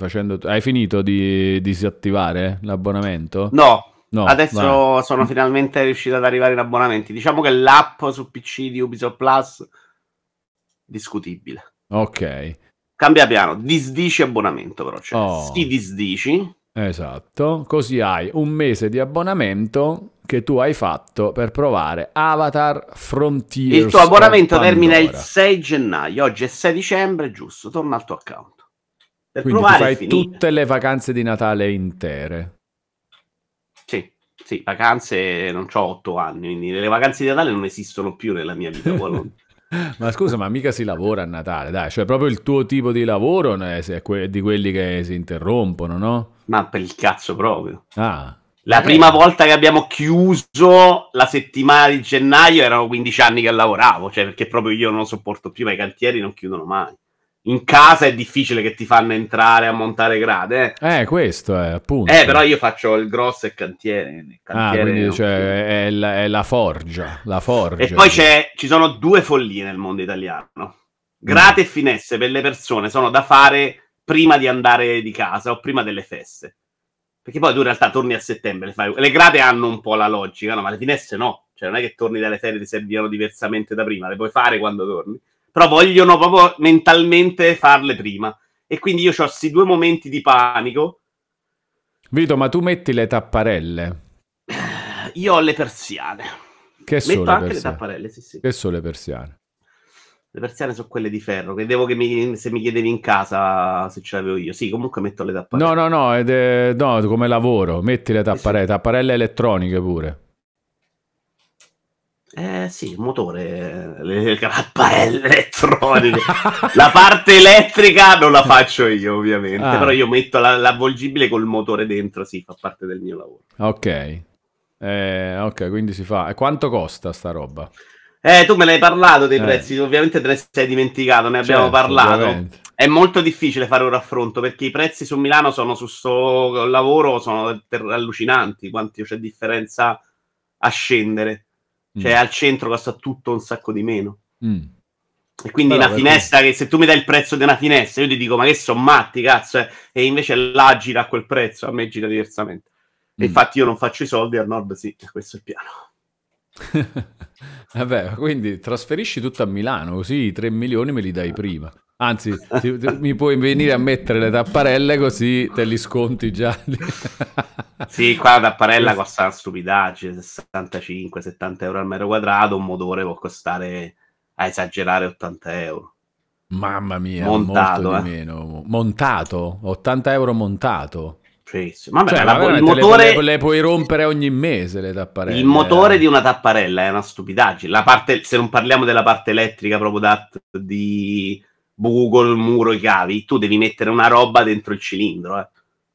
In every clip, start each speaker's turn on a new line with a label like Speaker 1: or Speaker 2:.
Speaker 1: Facendo... Hai finito di disattivare l'abbonamento?
Speaker 2: No, no adesso vai. sono finalmente riuscito ad arrivare in abbonamenti. Diciamo che l'app su PC di Ubisoft Plus discutibile.
Speaker 1: Ok.
Speaker 2: Cambia piano, disdici abbonamento però, cioè oh. si disdici.
Speaker 1: Esatto, così hai un mese di abbonamento che tu hai fatto per provare Avatar Frontier.
Speaker 2: Il tuo abbonamento termina il 6 gennaio, oggi è 6 dicembre, giusto, torna al tuo account.
Speaker 1: Per Quindi provare fai tutte le vacanze di Natale intere.
Speaker 2: Sì, sì, vacanze non ho otto anni, quindi le vacanze di Natale non esistono più nella mia vita.
Speaker 1: ma scusa, ma mica si lavora a Natale, dai, cioè proprio il tuo tipo di lavoro è di quelli che si interrompono, no?
Speaker 2: Ma per il cazzo proprio.
Speaker 1: Ah.
Speaker 2: La prima volta che abbiamo chiuso la settimana di gennaio erano 15 anni che lavoravo, cioè perché proprio io non lo sopporto più, ma i cantieri non chiudono mai in casa è difficile che ti fanno entrare a montare grade.
Speaker 1: Eh, eh questo è appunto.
Speaker 2: Eh, però io faccio il grosso e cantiere.
Speaker 1: Ah, cantiere ah, quindi cioè, è, la, è, la, forgia, la forgia.
Speaker 2: E poi ci sono due follie nel mondo italiano. Grate mm. e finestre per le persone sono da fare prima di andare di casa o prima delle feste. Perché poi tu in realtà torni a settembre. Le, fai... le grate hanno un po' la logica, no? ma le finestre no. Cioè non è che torni dalle ferie ti servivano diversamente da prima, le puoi fare quando torni però vogliono proprio mentalmente farle prima. E quindi io ho questi due momenti di panico.
Speaker 1: Vito, ma tu metti le tapparelle?
Speaker 2: Io ho le persiane.
Speaker 1: Che
Speaker 2: Metto
Speaker 1: sono
Speaker 2: anche le tapparelle, sì, sì.
Speaker 1: Che sono le persiane?
Speaker 2: Le persiane sono quelle di ferro. Credevo che mi, se mi chiedevi in casa se ce l'avevo io. Sì, comunque metto le tapparelle.
Speaker 1: No, no, no, è, no come lavoro. Metti le tapparelle, tapparelle elettroniche pure.
Speaker 2: Eh sì, il motore, le tapparelle elettroniche. la parte elettrica non la faccio io, ovviamente. Ah. Però io metto la, l'avvolgibile col motore dentro, sì, fa parte del mio lavoro.
Speaker 1: Ok. Eh, ok, quindi si fa. E quanto costa sta roba?
Speaker 2: Eh, tu me l'hai parlato dei eh. prezzi, ovviamente te ne sei dimenticato, ne abbiamo certo, parlato. Ovviamente. È molto difficile fare un raffronto perché i prezzi su Milano sono su sto lavoro sono allucinanti, quanti c'è differenza a scendere. Cioè, mm. al centro costa tutto un sacco di meno.
Speaker 1: Mm.
Speaker 2: E quindi Però una finestra che se tu mi dai il prezzo di una finestra, io ti dico, ma che sono matti, cazzo, eh? e invece là gira a quel prezzo, a me gira diversamente. Mm. E infatti io non faccio i soldi, al nord sì, questo è il piano.
Speaker 1: Vabbè, quindi trasferisci tutto a Milano, così i 3 milioni me li dai prima. Anzi, ti, ti, mi puoi venire a mettere le tapparelle così te li sconti già.
Speaker 2: sì, qua la tapparella costa una stupidaggine, 65-70 euro al metro quadrato, un motore può costare, a esagerare, 80 euro.
Speaker 1: Mamma mia, montato, eh. meno. Montato? 80 euro montato?
Speaker 2: Sì. Vabbè, cioè, la, il motore...
Speaker 1: Le, le, puoi rompere ogni mese le tapparelle.
Speaker 2: Il motore eh. di una tapparella è una stupidaggine. La parte, se non parliamo della parte elettrica proprio da, di buco il muro, i cavi, tu devi mettere una roba dentro il cilindro, eh.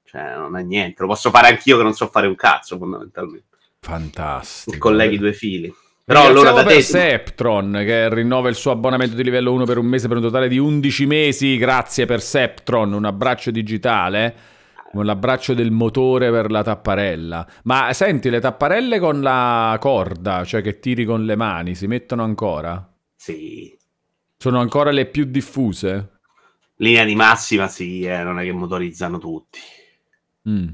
Speaker 2: Cioè, non è niente. Lo posso fare anch'io che non so fare un cazzo, fondamentalmente.
Speaker 1: Fantastico.
Speaker 2: Colleghi due fili.
Speaker 1: Però allora da te... Septron che rinnova il suo abbonamento di livello 1 per un mese per un totale di 11 mesi. Grazie per Septron, un abbraccio digitale con l'abbraccio del motore per la tapparella. Ma senti, le tapparelle con la corda, cioè che tiri con le mani, si mettono ancora?
Speaker 2: Sì,
Speaker 1: sono ancora le più diffuse?
Speaker 2: Linea di massima, sì, eh, non è che motorizzano tutti.
Speaker 1: Mm.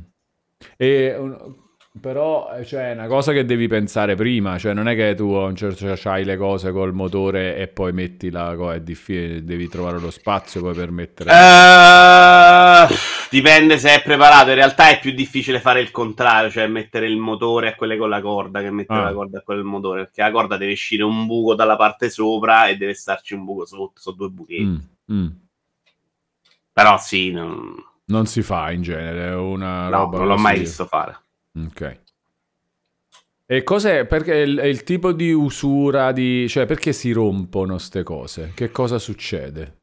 Speaker 1: E però eh, cioè, è una cosa che devi pensare prima, cioè non è che tu a un certo hai le cose col motore e poi metti la cosa, è difficile, devi trovare lo spazio poi per mettere...
Speaker 2: Uh, dipende se è preparato, in realtà è più difficile fare il contrario, cioè mettere il motore a quelle con la corda che mettere ah. la corda a quelle del motore, perché la corda deve uscire un buco dalla parte sopra e deve starci un buco sotto, sono due buchetti. Mm, mm. Però sì, non...
Speaker 1: non... si fa in genere, è una
Speaker 2: no,
Speaker 1: roba...
Speaker 2: non l'ho mai visto fare.
Speaker 1: Ok. E cos'è? Perché il, il tipo di usura di... cioè perché si rompono queste cose? Che cosa succede?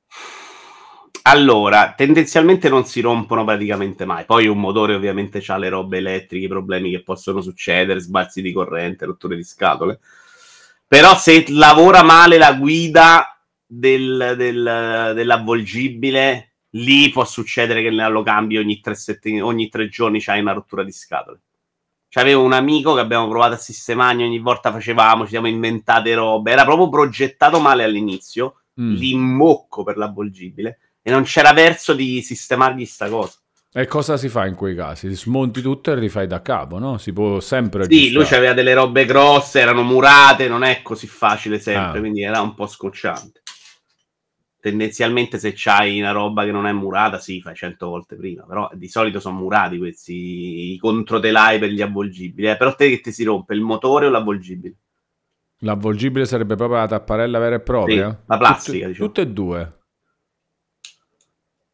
Speaker 2: Allora, tendenzialmente non si rompono praticamente mai. Poi un motore ovviamente ha le robe elettriche, i problemi che possono succedere, sbalzi di corrente, rotture di scatole. Però se lavora male la guida del, del, dell'avvolgibile, lì può succedere che lo cambi ogni tre, setti, ogni tre giorni c'hai una rottura di scatole. C'avevo un amico che abbiamo provato a sistemare, ogni volta facevamo, ci siamo inventate robe. Era proprio progettato male all'inizio, mm. l'immocco per l'avvolgibile. e non c'era verso di sistemargli sta cosa.
Speaker 1: E cosa si fa in quei casi? Smonti tutto e rifai da capo, no? Si può sempre
Speaker 2: Sì, lui aveva delle robe grosse, erano murate, non è così facile sempre, ah. quindi era un po' scocciante. Tendenzialmente se c'hai una roba che non è murata, sì, fai cento volte prima, però di solito sono murati questi i controtelai per gli avvolgibili. Eh, però te che ti si rompe il motore o l'avvolgibile?
Speaker 1: L'avvolgibile sarebbe proprio la tapparella vera e propria?
Speaker 2: Sì, la plastica,
Speaker 1: tutte,
Speaker 2: diciamo.
Speaker 1: Tutte e due.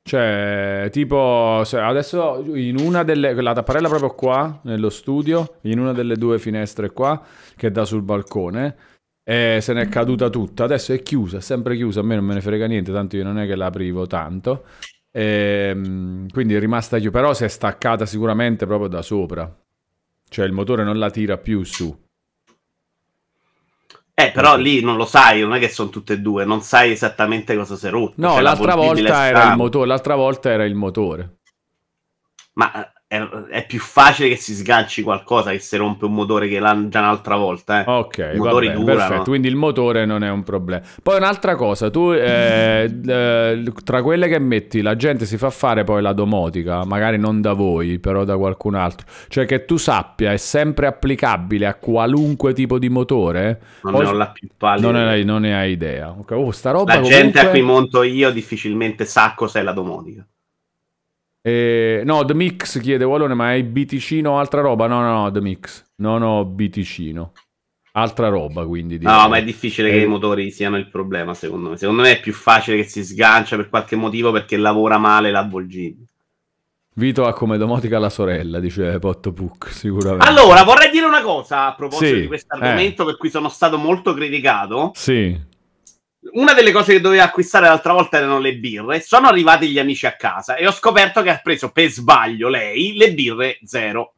Speaker 1: Cioè, tipo, adesso in una delle... la tapparella proprio qua, nello studio, in una delle due finestre qua, che dà sul balcone, e se n'è caduta tutta. Adesso è chiusa, è sempre chiusa, a me non me ne frega niente, tanto io non è che la aprivo tanto. E, ehm, quindi è rimasta chiusa, però si è staccata sicuramente proprio da sopra. Cioè il motore non la tira più su.
Speaker 2: Eh, però lì non lo sai, non è che sono tutte e due, non sai esattamente cosa si è rotto.
Speaker 1: No, l'altra volta era il motore, l'altra volta era il motore.
Speaker 2: Ma è, è, più facile che si sganci qualcosa che si rompe un motore che l'ha già un'altra volta. Eh.
Speaker 1: Ok, motori vabbè, durano. perfetto. Quindi il motore non è un problema. Poi un'altra cosa, tu eh, eh, tra quelle che metti, la gente si fa fare poi la domotica, magari non da voi, però da qualcun altro. Cioè che tu sappia, è sempre applicabile a qualunque tipo di motore.
Speaker 2: Non ne ho la più pallida.
Speaker 1: Non, non ne hai idea. Okay. Oh, sta roba
Speaker 2: la
Speaker 1: comunque...
Speaker 2: gente a cui monto io difficilmente sa cos'è la domotica.
Speaker 1: Eh, no, The Mix chiede Wallone, ma hai BTcino o altra roba? No, no, no, The Mix. Non ho BTcino. Altra roba, quindi.
Speaker 2: Direi. No, ma è difficile eh. che i motori siano il problema, secondo me. Secondo me è più facile che si sgancia per qualche motivo perché lavora male l'avvolgibile.
Speaker 1: Vito ha come domotica la sorella, dice Potto Puck, sicuramente.
Speaker 2: Allora, vorrei dire una cosa a proposito sì, di questo argomento eh. per cui sono stato molto criticato.
Speaker 1: Sì
Speaker 2: una delle cose che doveva acquistare l'altra volta erano le birre. Sono arrivati gli amici a casa e ho scoperto che ha preso per sbaglio lei le birre zero.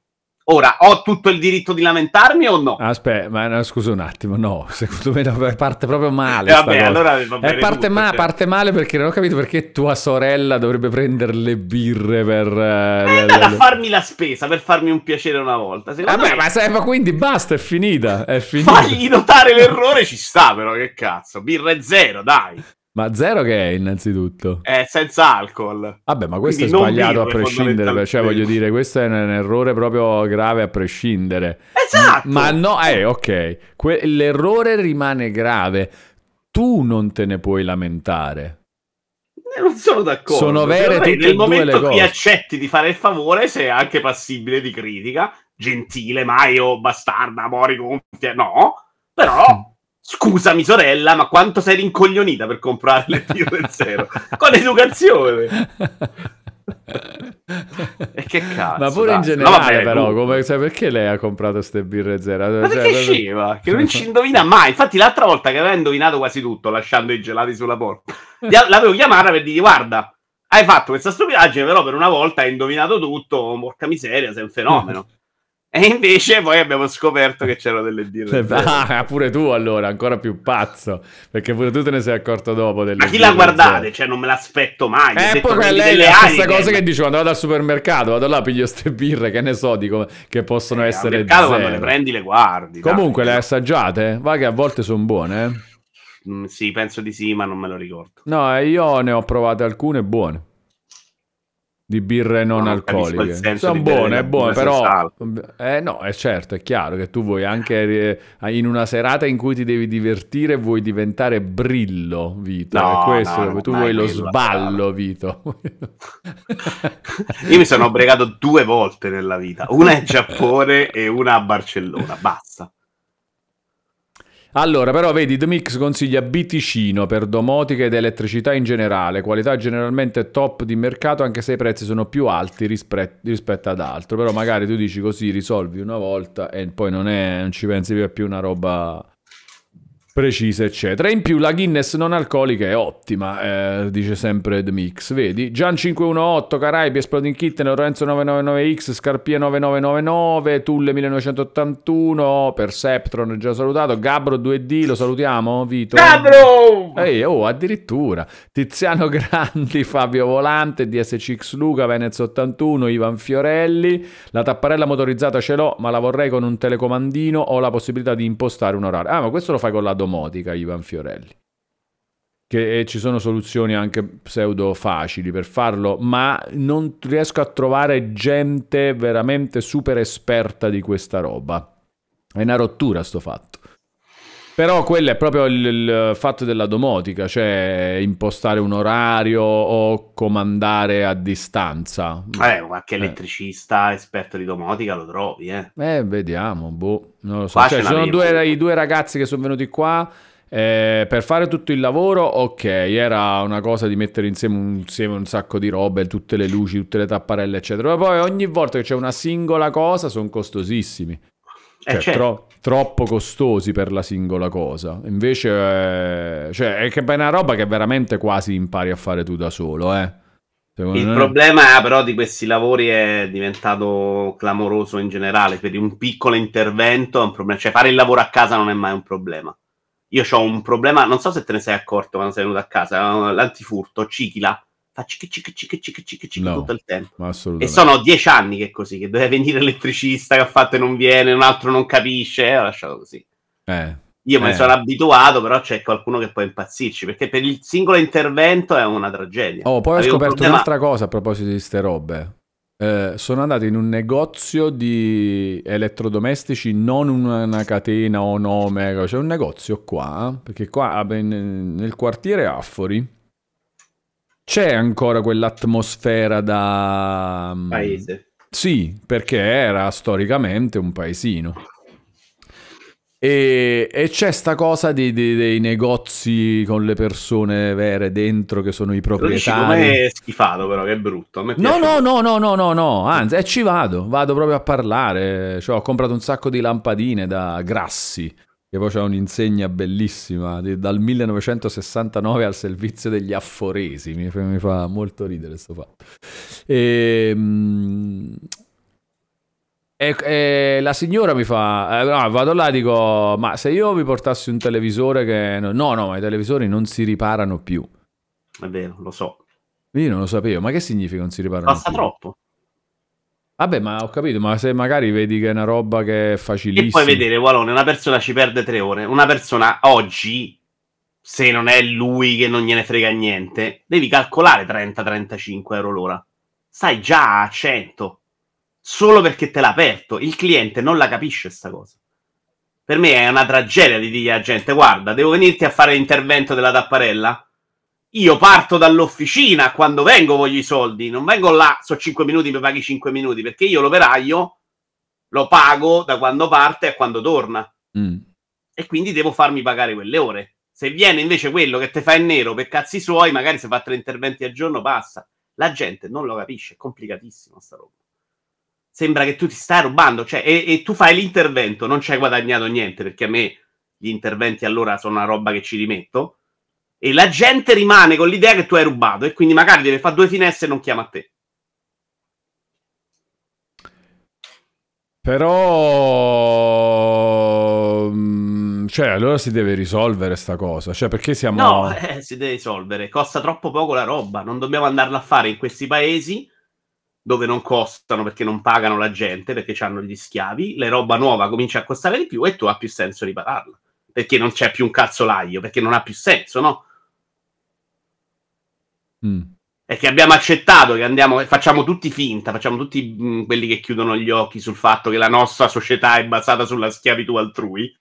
Speaker 2: Ora, ho tutto il diritto di lamentarmi o no?
Speaker 1: Aspetta, ma no, scusa un attimo, no, secondo me parte proprio male.
Speaker 2: Eh, vabbè, allora
Speaker 1: eh, parte, ma- cioè. parte, male perché non ho capito perché tua sorella dovrebbe prendere le birre per...
Speaker 2: Eh, andata a farmi la spesa, per farmi un piacere una volta.
Speaker 1: Vabbè, me... ma, se, ma quindi basta, è finita, è finita.
Speaker 2: Fagli notare l'errore ci sta però, che cazzo, birre zero, dai.
Speaker 1: Ma zero che è innanzitutto?
Speaker 2: È senza alcol.
Speaker 1: Vabbè, ma questo Quindi è sbagliato a prescindere. Cioè, voglio dire, questo è un errore proprio grave a prescindere.
Speaker 2: Esatto!
Speaker 1: Ma no, eh, ok. Que- l'errore rimane grave. Tu non te ne puoi lamentare.
Speaker 2: Eh, non sono d'accordo.
Speaker 1: Sono vere tutte
Speaker 2: Nel momento che accetti di fare il favore, sei anche passibile di critica. Gentile, Maio, bastarda, mori gonfia. No, però Scusami sorella, ma quanto sei rincoglionita per comprare le birre zero? Con educazione. e che cazzo?
Speaker 1: Ma pure dai. in generale, no, vabbè, però, come, cioè, perché lei ha comprato queste birre zero?
Speaker 2: Ma cioè, perché scema? Che non ci indovina mai. Infatti, l'altra volta che aveva indovinato quasi tutto, lasciando i gelati sulla porta, l'avevo chiamata per dire: Guarda, hai fatto questa stupidaggine, però per una volta hai indovinato tutto. Porca miseria, sei un fenomeno. E invece poi abbiamo scoperto che c'erano delle birre.
Speaker 1: Ah, pure tu allora, ancora più pazzo. Perché pure tu te ne sei accorto dopo. Delle
Speaker 2: Ma chi la guardate? Cioè, non me l'aspetto mai.
Speaker 1: Eh, poi lei è la stessa cosa che dicevo: andavo dal supermercato, vado là, piglio ste birre, che ne so, dico che possono eh, essere.
Speaker 2: Al quando le prendi, le guardi.
Speaker 1: Comunque, dai. le assaggiate? Va che a volte sono buone, eh?
Speaker 2: Mm, sì, penso di sì, ma non me lo ricordo.
Speaker 1: No, io ne ho provate alcune buone di birre non, non alcoliche. Sono buone, buone, però eh, no, è certo, è chiaro che tu vuoi anche eh, in una serata in cui ti devi divertire vuoi diventare brillo, Vito. No, è questo, no, tu vuoi lo sballo, Vito.
Speaker 2: Io mi sono bregato due volte nella vita, una in Giappone e una a Barcellona, basta.
Speaker 1: Allora, però vedi, The Mix consiglia Biticino per domotica ed elettricità in generale, qualità generalmente top di mercato anche se i prezzi sono più alti rispetto, rispetto ad altro, però magari tu dici così risolvi una volta e poi non, è, non ci pensi più a più una roba precise, eccetera. In più la Guinness non alcolica è ottima, eh, dice sempre The Mix. Vedi? Gian 518, Caraibi, Exploding Kitten, Lorenzo 999X, Scarpia 9999, Tulle 1981, Perceptron già salutato, Gabro 2D, lo salutiamo, Vito?
Speaker 2: Gabro!
Speaker 1: Ehi, oh, addirittura. Tiziano Grandi, Fabio Volante, DSCX Luca, Venez 81, Ivan Fiorelli. La tapparella motorizzata ce l'ho, ma la vorrei con un telecomandino, ho la possibilità di impostare un orario. Ah, ma questo lo fai con la domotica, Ivan Fiorelli. che ci sono soluzioni anche pseudo facili per farlo, ma non riesco a trovare gente veramente super esperta di questa roba. È una rottura sto fatto. Però quello è proprio il, il, fatto della domotica, cioè impostare un orario o comandare a distanza.
Speaker 2: Eh, qualche elettricista esperto di domotica lo trovi, eh.
Speaker 1: Eh, vediamo, boh, non lo so. Cioè, ci sono due, i due ragazzi che sono venuti qua eh, per fare tutto il lavoro, ok, era una cosa di mettere insieme un, insieme un, sacco di robe, tutte le luci, tutte le tapparelle, eccetera. Ma poi ogni volta che c'è una singola cosa sono costosissimi. Eh, cioè, certo. tro- troppo costosi per la singola cosa. Invece, eh, cioè, è che è una roba che veramente quasi impari a fare tu da solo, eh.
Speaker 2: Secondo il me... problema però di questi lavori è diventato clamoroso in generale, per un piccolo intervento è un problema, cioè fare il lavoro a casa non è mai un problema. Io ho un problema, non so se te ne sei accorto quando sei venuto a casa, l'antifurto, cicchila, fa cic cic cic cic cic cic no, tutto il tempo. E sono dieci anni che è così, che deve venire l'elettricista che ha fatto e non viene, un altro non capisce, e ho lasciato così.
Speaker 1: Eh,
Speaker 2: Io eh. sono abituato, però c'è qualcuno che può impazzirci, perché per il singolo intervento è una tragedia.
Speaker 1: Oh, poi Avevo ho scoperto problema... un'altra cosa a proposito di ste robe. Eh, sono andato in un negozio di elettrodomestici, non una catena o nome, c'è un negozio qua, perché qua nel quartiere Affori c'è ancora quell'atmosfera da...
Speaker 2: Mm, Paese.
Speaker 1: Sì, perché era storicamente un paesino. E, e, c'è sta cosa di, di, dei negozi con le persone vere dentro che sono i proprietari.
Speaker 2: Ma è schifato però, che è brutto.
Speaker 1: no, no, no, no, no, no, no, anzi, e ci vado, vado proprio a parlare. Cioè, ho comprato un sacco di lampadine da Grassi, che poi c'è un'insegna bellissima, di, dal 1969 al servizio degli afforesi, mi, mi fa molto ridere questo fatto. E, ehm, e, e, la signora mi fa, eh, no, vado là e dico, ma se io vi portassi un televisore che... No, no, ma i televisori non si riparano più.
Speaker 2: È vero, lo so.
Speaker 1: Io non lo sapevo, ma che significa non si riparano
Speaker 2: Basta
Speaker 1: più?
Speaker 2: troppo.
Speaker 1: Vabbè, ma ho capito, ma se magari vedi che è una roba che è facilissima... E
Speaker 2: poi vedere, Walone, una persona ci perde tre ore, una persona oggi, se non è lui che non gliene frega niente, devi calcolare 30-35 euro l'ora. Stai già a 100 solo perché te l'ha aperto. Il cliente non la capisce sta cosa. Per me è una tragedia di dire alla gente, guarda, devo venirti a fare l'intervento della tapparella? Io parto dall'officina, quando vengo voglio i soldi, non vengo là, so 5 minuti, mi paghi 5 minuti, perché io l'operaio lo pago da quando parte a quando torna. Mm. E quindi devo farmi pagare quelle ore. Se viene invece quello che te fa in nero per cazzi suoi, magari se fa tre interventi al giorno passa. La gente non lo capisce, è complicatissimo sta roba sembra che tu ti stai rubando, cioè, e, e, tu fai l'intervento, non ci hai guadagnato niente, perché a me gli interventi allora sono una roba che ci rimetto, e la gente rimane con l'idea che tu hai rubato, e quindi magari deve fare due finestre e non chiama a te.
Speaker 1: Però... Mm, cioè, allora si deve risolvere sta cosa. Cioè, perché siamo...
Speaker 2: No, eh, si deve risolvere. Costa troppo poco la roba. Non dobbiamo andarla a fare in questi paesi dove non costano perché non pagano la gente, perché hanno gli schiavi, le roba nuova comincia a costare di più e tu ha più senso ripararla. Perché non c'è più un cazzolaio, perché non ha più senso, no? Mm. È che abbiamo accettato che andiamo, facciamo tutti finta, facciamo tutti mh, mm, quelli che chiudono gli occhi sul fatto che la nostra società è basata sulla schiavitù altrui,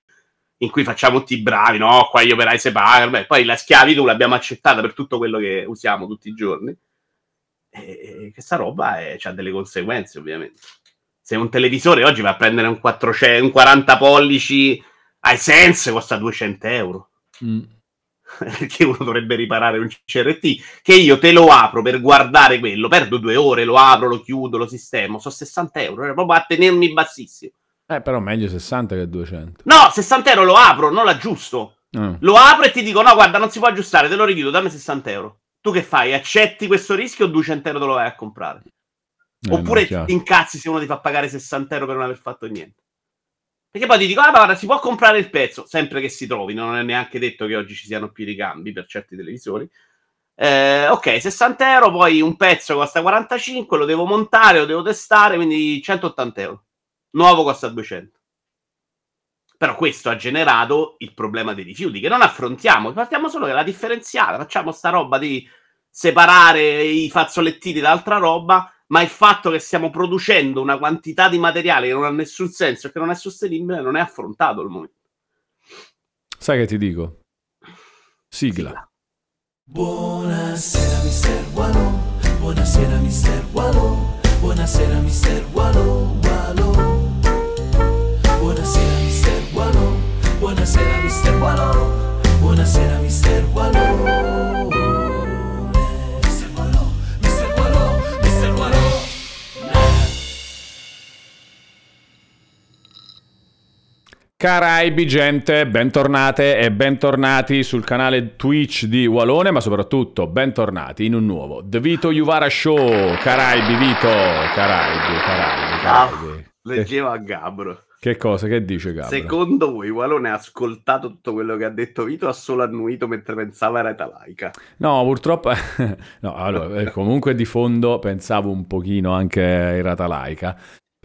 Speaker 2: in cui facciamo tutti bravi, no? Qua gli operai si pagano, beh, poi la schiavitù l'abbiamo accettata per tutto quello che usiamo tutti i giorni e questa roba ha delle conseguenze, ovviamente. Se un televisore oggi va a prendere un, 400, un 40 pollici ai sense costa 200 euro. Mm. Perché uno dovrebbe riparare un CRT che io te lo apro per guardare quello, perdo due ore, lo apro, lo chiudo, lo sistemo, sono 60 euro, era proprio a tenermi bassissimo.
Speaker 1: Eh, però meglio 60 che 200.
Speaker 2: No, 60 euro lo apro, non l'aggiusto. Mm. Lo apro e ti dico: no, guarda, non si può aggiustare, te lo richiudo, dammi 60 euro tu che fai? Accetti questo rischio o 200 euro te lo vai a comprare? Eh, Oppure ti incazzi se uno ti fa pagare 60 euro per non aver fatto niente? Perché poi ti dico, ah, guarda, si può comprare il pezzo, sempre che si trovi, non è neanche detto che oggi ci siano più ricambi per certi televisori. Eh, ok, 60 euro, poi un pezzo costa 45, lo devo montare, lo devo testare, quindi 180 euro. Nuovo costa 200. Però questo ha generato il problema dei rifiuti, che non affrontiamo, partiamo solo della differenziata, facciamo sta roba di separare i fazzolettini da altra roba, ma il fatto che stiamo producendo una quantità di materiale che non ha nessun senso e che non è sostenibile non è affrontato al momento.
Speaker 1: Sai che ti dico? Sigla. Sigla.
Speaker 3: Buonasera mister Wallo, buonasera mister Wallo, buonasera mister Wallo, Wallo. Buonasera mister Wallo, buonasera mister Wallo, buonasera mister Wallo.
Speaker 1: Caraibi, gente, bentornate e bentornati sul canale Twitch di Walone, ma soprattutto bentornati in un nuovo The Vito Juvara Show. Caraibi, Vito, Caraibi, Caraibi, Caraibi.
Speaker 2: Ah, leggevo a Gabro.
Speaker 1: Che cosa? Che dice Gabro?
Speaker 2: Secondo voi Walone ha ascoltato tutto quello che ha detto Vito o ha solo annuito mentre pensava era Laica?
Speaker 1: No, purtroppo... no, allora, eh, comunque di fondo pensavo un pochino anche a Irata Laica.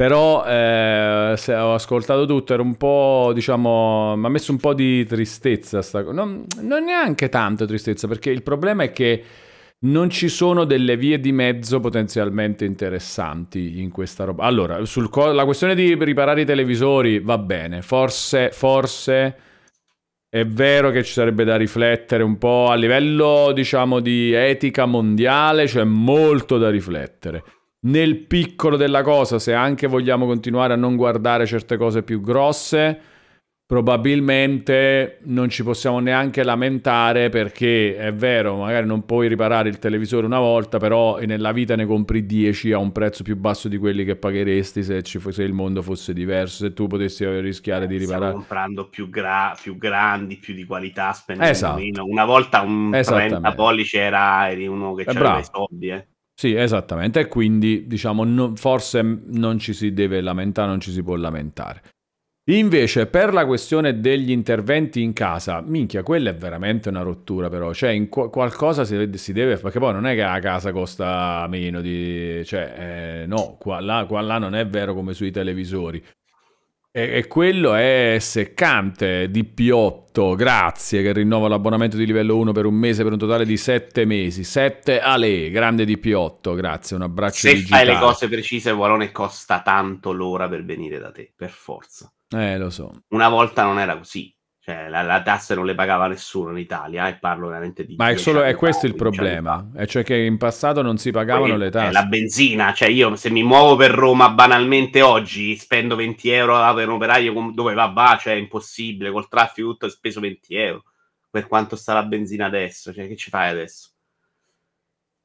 Speaker 1: Però eh, ho ascoltato tutto, era un po', diciamo, mi ha messo un po' di tristezza. Sta... Non, non neanche tanto tristezza, perché il problema è che non ci sono delle vie di mezzo potenzialmente interessanti in questa roba. Allora, sulla questione di riparare i televisori va bene, forse, forse è vero che ci sarebbe da riflettere un po' a livello, diciamo, di etica mondiale, c'è molto da riflettere nel piccolo della cosa, se anche vogliamo continuare a non guardare certe cose più grosse, probabilmente non ci possiamo neanche lamentare perché è vero, magari non puoi riparare il televisore una volta, però nella vita ne compri 10 a un prezzo più basso di quelli che pagheresti se, se il mondo fosse diverso, se tu potessi rischiare di riparare.
Speaker 2: Comprando più, gra- più grandi, più di qualità, spendendo esatto. meno. Una volta un 30 pollici era eri uno che aveva i soldi, eh.
Speaker 1: Sì, esattamente, e quindi diciamo no, forse non ci si deve lamentare, non ci si può lamentare. Invece, per la questione degli interventi in casa, minchia, quella è veramente una rottura, però. Cioè, qu- qualcosa si, si, deve. Perché poi non è che la casa costa meno di. Cioè, eh, no, qua là, qua là non è vero come sui televisori. E, e, quello è seccante. DP8, grazie, che rinnova l'abbonamento di livello 1 per un mese per un totale di 7 mesi. 7 Ale, grande DP8, grazie, un abbraccio
Speaker 2: Se
Speaker 1: digitale.
Speaker 2: fai le cose precise, Walone costa tanto l'ora per venire da te, per forza.
Speaker 1: Eh, lo so.
Speaker 2: Una volta non era così. Cioè, la, la tasse non le pagava nessuno in Italia eh, e parlo veramente di...
Speaker 1: Ma è, solo, è questo il problema, è cioè che in passato non si pagavano Poi, le tasse.
Speaker 2: la benzina, cioè io se mi muovo per Roma banalmente oggi spendo 20 euro per un operaio dove va, va, cioè è impossibile, col traffico tutto è speso 20 euro. Per quanto sta la benzina adesso, cioè che ci fai adesso?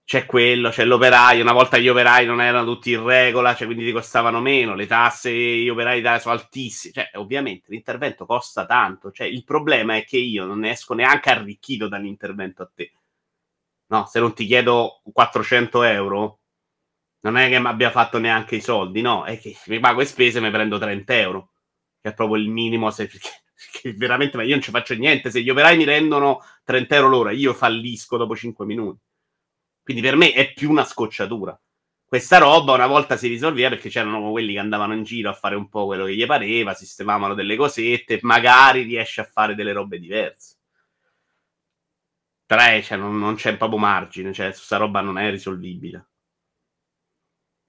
Speaker 2: C'è quello, c'è l'operaio. Una volta gli operai non erano tutti in regola, cioè quindi ti costavano meno, le tasse gli operai sono altissime. Cioè, ovviamente l'intervento costa tanto. Cioè, il problema è che io non ne esco neanche arricchito dall'intervento a te. No, se non ti chiedo 400 euro, non è che mi abbia fatto neanche i soldi, no, è che mi pago le spese e mi prendo 30 euro, che è proprio il minimo. Se, perché, perché veramente, ma io non ci faccio niente. Se gli operai mi rendono 30 euro l'ora, io fallisco dopo 5 minuti. Quindi per me è più una scocciatura. Questa roba una volta si risolveva perché c'erano quelli che andavano in giro a fare un po' quello che gli pareva, sistemavano delle cosette, magari riesce a fare delle robe diverse. Tre, cioè, non, non c'è proprio margine, cioè questa roba non è risolvibile.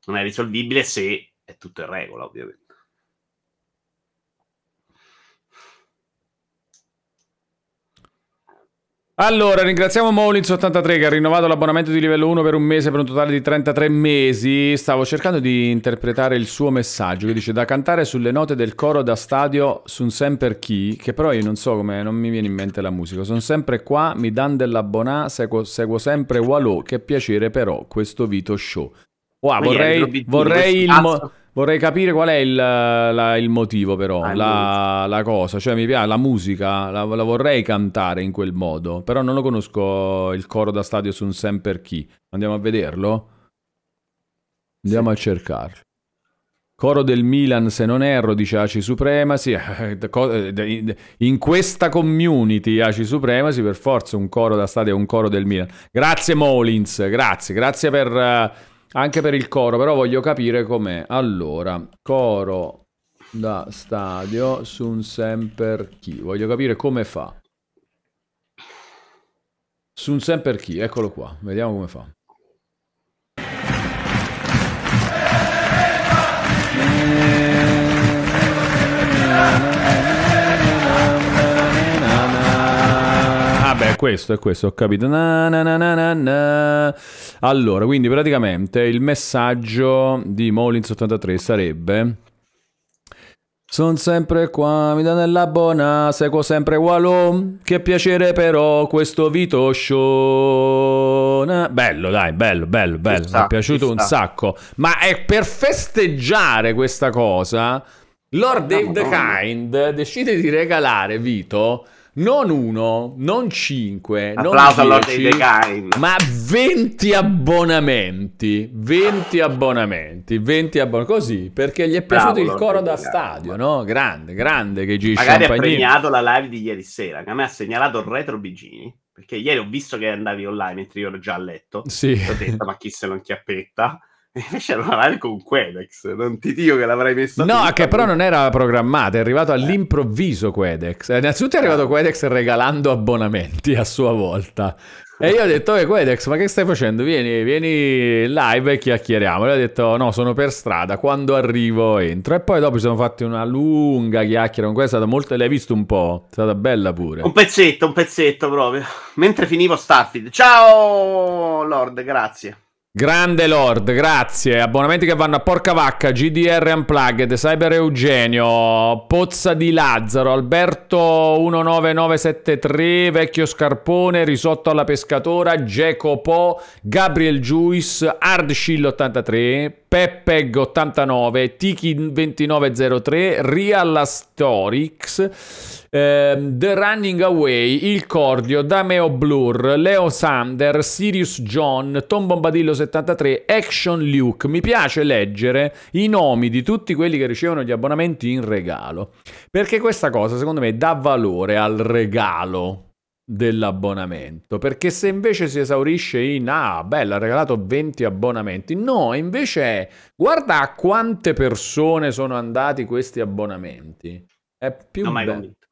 Speaker 2: Non è risolvibile se è tutto in regola, ovviamente.
Speaker 1: Allora, ringraziamo Molins83 che ha rinnovato l'abbonamento di livello 1 per un mese per un totale di 33 mesi. Stavo cercando di interpretare il suo messaggio che dice da cantare sulle note del coro da stadio Sun Semper Chi, che però io non so come, non mi viene in mente la musica. Sono sempre qua, mi dan dell'abbonà, seguo, seguo sempre Walò, che piacere però questo Vito Show. Wow, vorrei, vorrei il... Mo- Vorrei capire qual è il, la, il motivo, però, ah, la, la, cosa. Cioè, mi piace la musica, la, la, vorrei cantare in quel modo. Però non lo conosco il coro da stadio su un Semper Chi. Andiamo a vederlo? Andiamo sì. a cercarlo. Coro del Milan, se non erro, dice Aci Supremacy. In questa community Aci Supremacy, per forza un coro da stadio è un coro del Milan. Grazie Molins, grazie, grazie per anche per il coro, però voglio capire com'è. Allora, coro da stadio su un semper chi. Voglio capire come fa. Su un semper chi, eccolo qua, vediamo come fa. È questo, è questo, ho capito. Na, na, na. Allora, quindi praticamente il messaggio di Molins83 sarebbe... Sono sempre qua, mi dà nella buona, seguo sempre Wallo. Che piacere però questo Vito Show. Bello, dai, bello, bello, bello. Mi è piaciuto
Speaker 2: ci
Speaker 1: un
Speaker 2: sta.
Speaker 1: sacco. Ma è per festeggiare questa cosa, Lord Dave the. Kind decide di regalare Vito non uno, non cinque, non
Speaker 2: Applauso Lord
Speaker 1: dieci, ma 20 abbonamenti, 20 abbonamenti, 20 abbonamenti, così, perché gli è piaciuto
Speaker 2: Bravo,
Speaker 1: il
Speaker 2: Lord
Speaker 1: coro da stadio, no? Grande, grande che G.
Speaker 2: Magari ha premiato la live di ieri sera, che a me ha segnalato il retro Bigini, perché ieri ho visto che andavi online mentre io ero già a letto.
Speaker 1: Sì.
Speaker 2: Ho detto, ma chi se lo inchiappetta? Invece era una live con Quedex, non ti dico che l'avrei messo
Speaker 1: No, che però non era programmata, è arrivato
Speaker 2: Eh.
Speaker 1: all'improvviso Quedex. Eh, Innanzitutto è arrivato Quedex regalando abbonamenti a sua volta. E io ho detto, "Eh, Quedex, ma che stai facendo? Vieni, vieni live e chiacchieriamo. E lui ha detto, no, sono per strada, quando arrivo entro. E poi dopo ci siamo fatti una lunga chiacchiera con questa, è stata molto... L'hai visto un po'? È stata bella pure.
Speaker 2: Un pezzetto, un pezzetto proprio. Mentre finivo Starfield. Ciao Lord, grazie.
Speaker 1: Grande Lord, grazie. Abbonamenti che vanno a Porca Vacca, GDR Unplugged, Cyber Eugenio, Pozza di Lazzaro, Alberto 19973, Vecchio Scarpone, Risotto alla Pescatora, Geco Gabriel Juice, Hardshill 83, Peppeg 89, Tiki 2903, Real Astorix, ehm, The Running Away, Il Cordio, Dameo Blur, Leo Sander, Sirius John, Tom Bombadillo 73, Action Luke. Mi piace leggere i nomi di tutti quelli che ricevono gli abbonamenti in regalo, perché questa cosa secondo me dà valore al regalo dell'abbonamento perché se invece si esaurisce in ah bella ha regalato 20 abbonamenti no invece è guarda a quante persone sono andati questi abbonamenti è più
Speaker 2: Non mai
Speaker 1: be-
Speaker 2: convinto.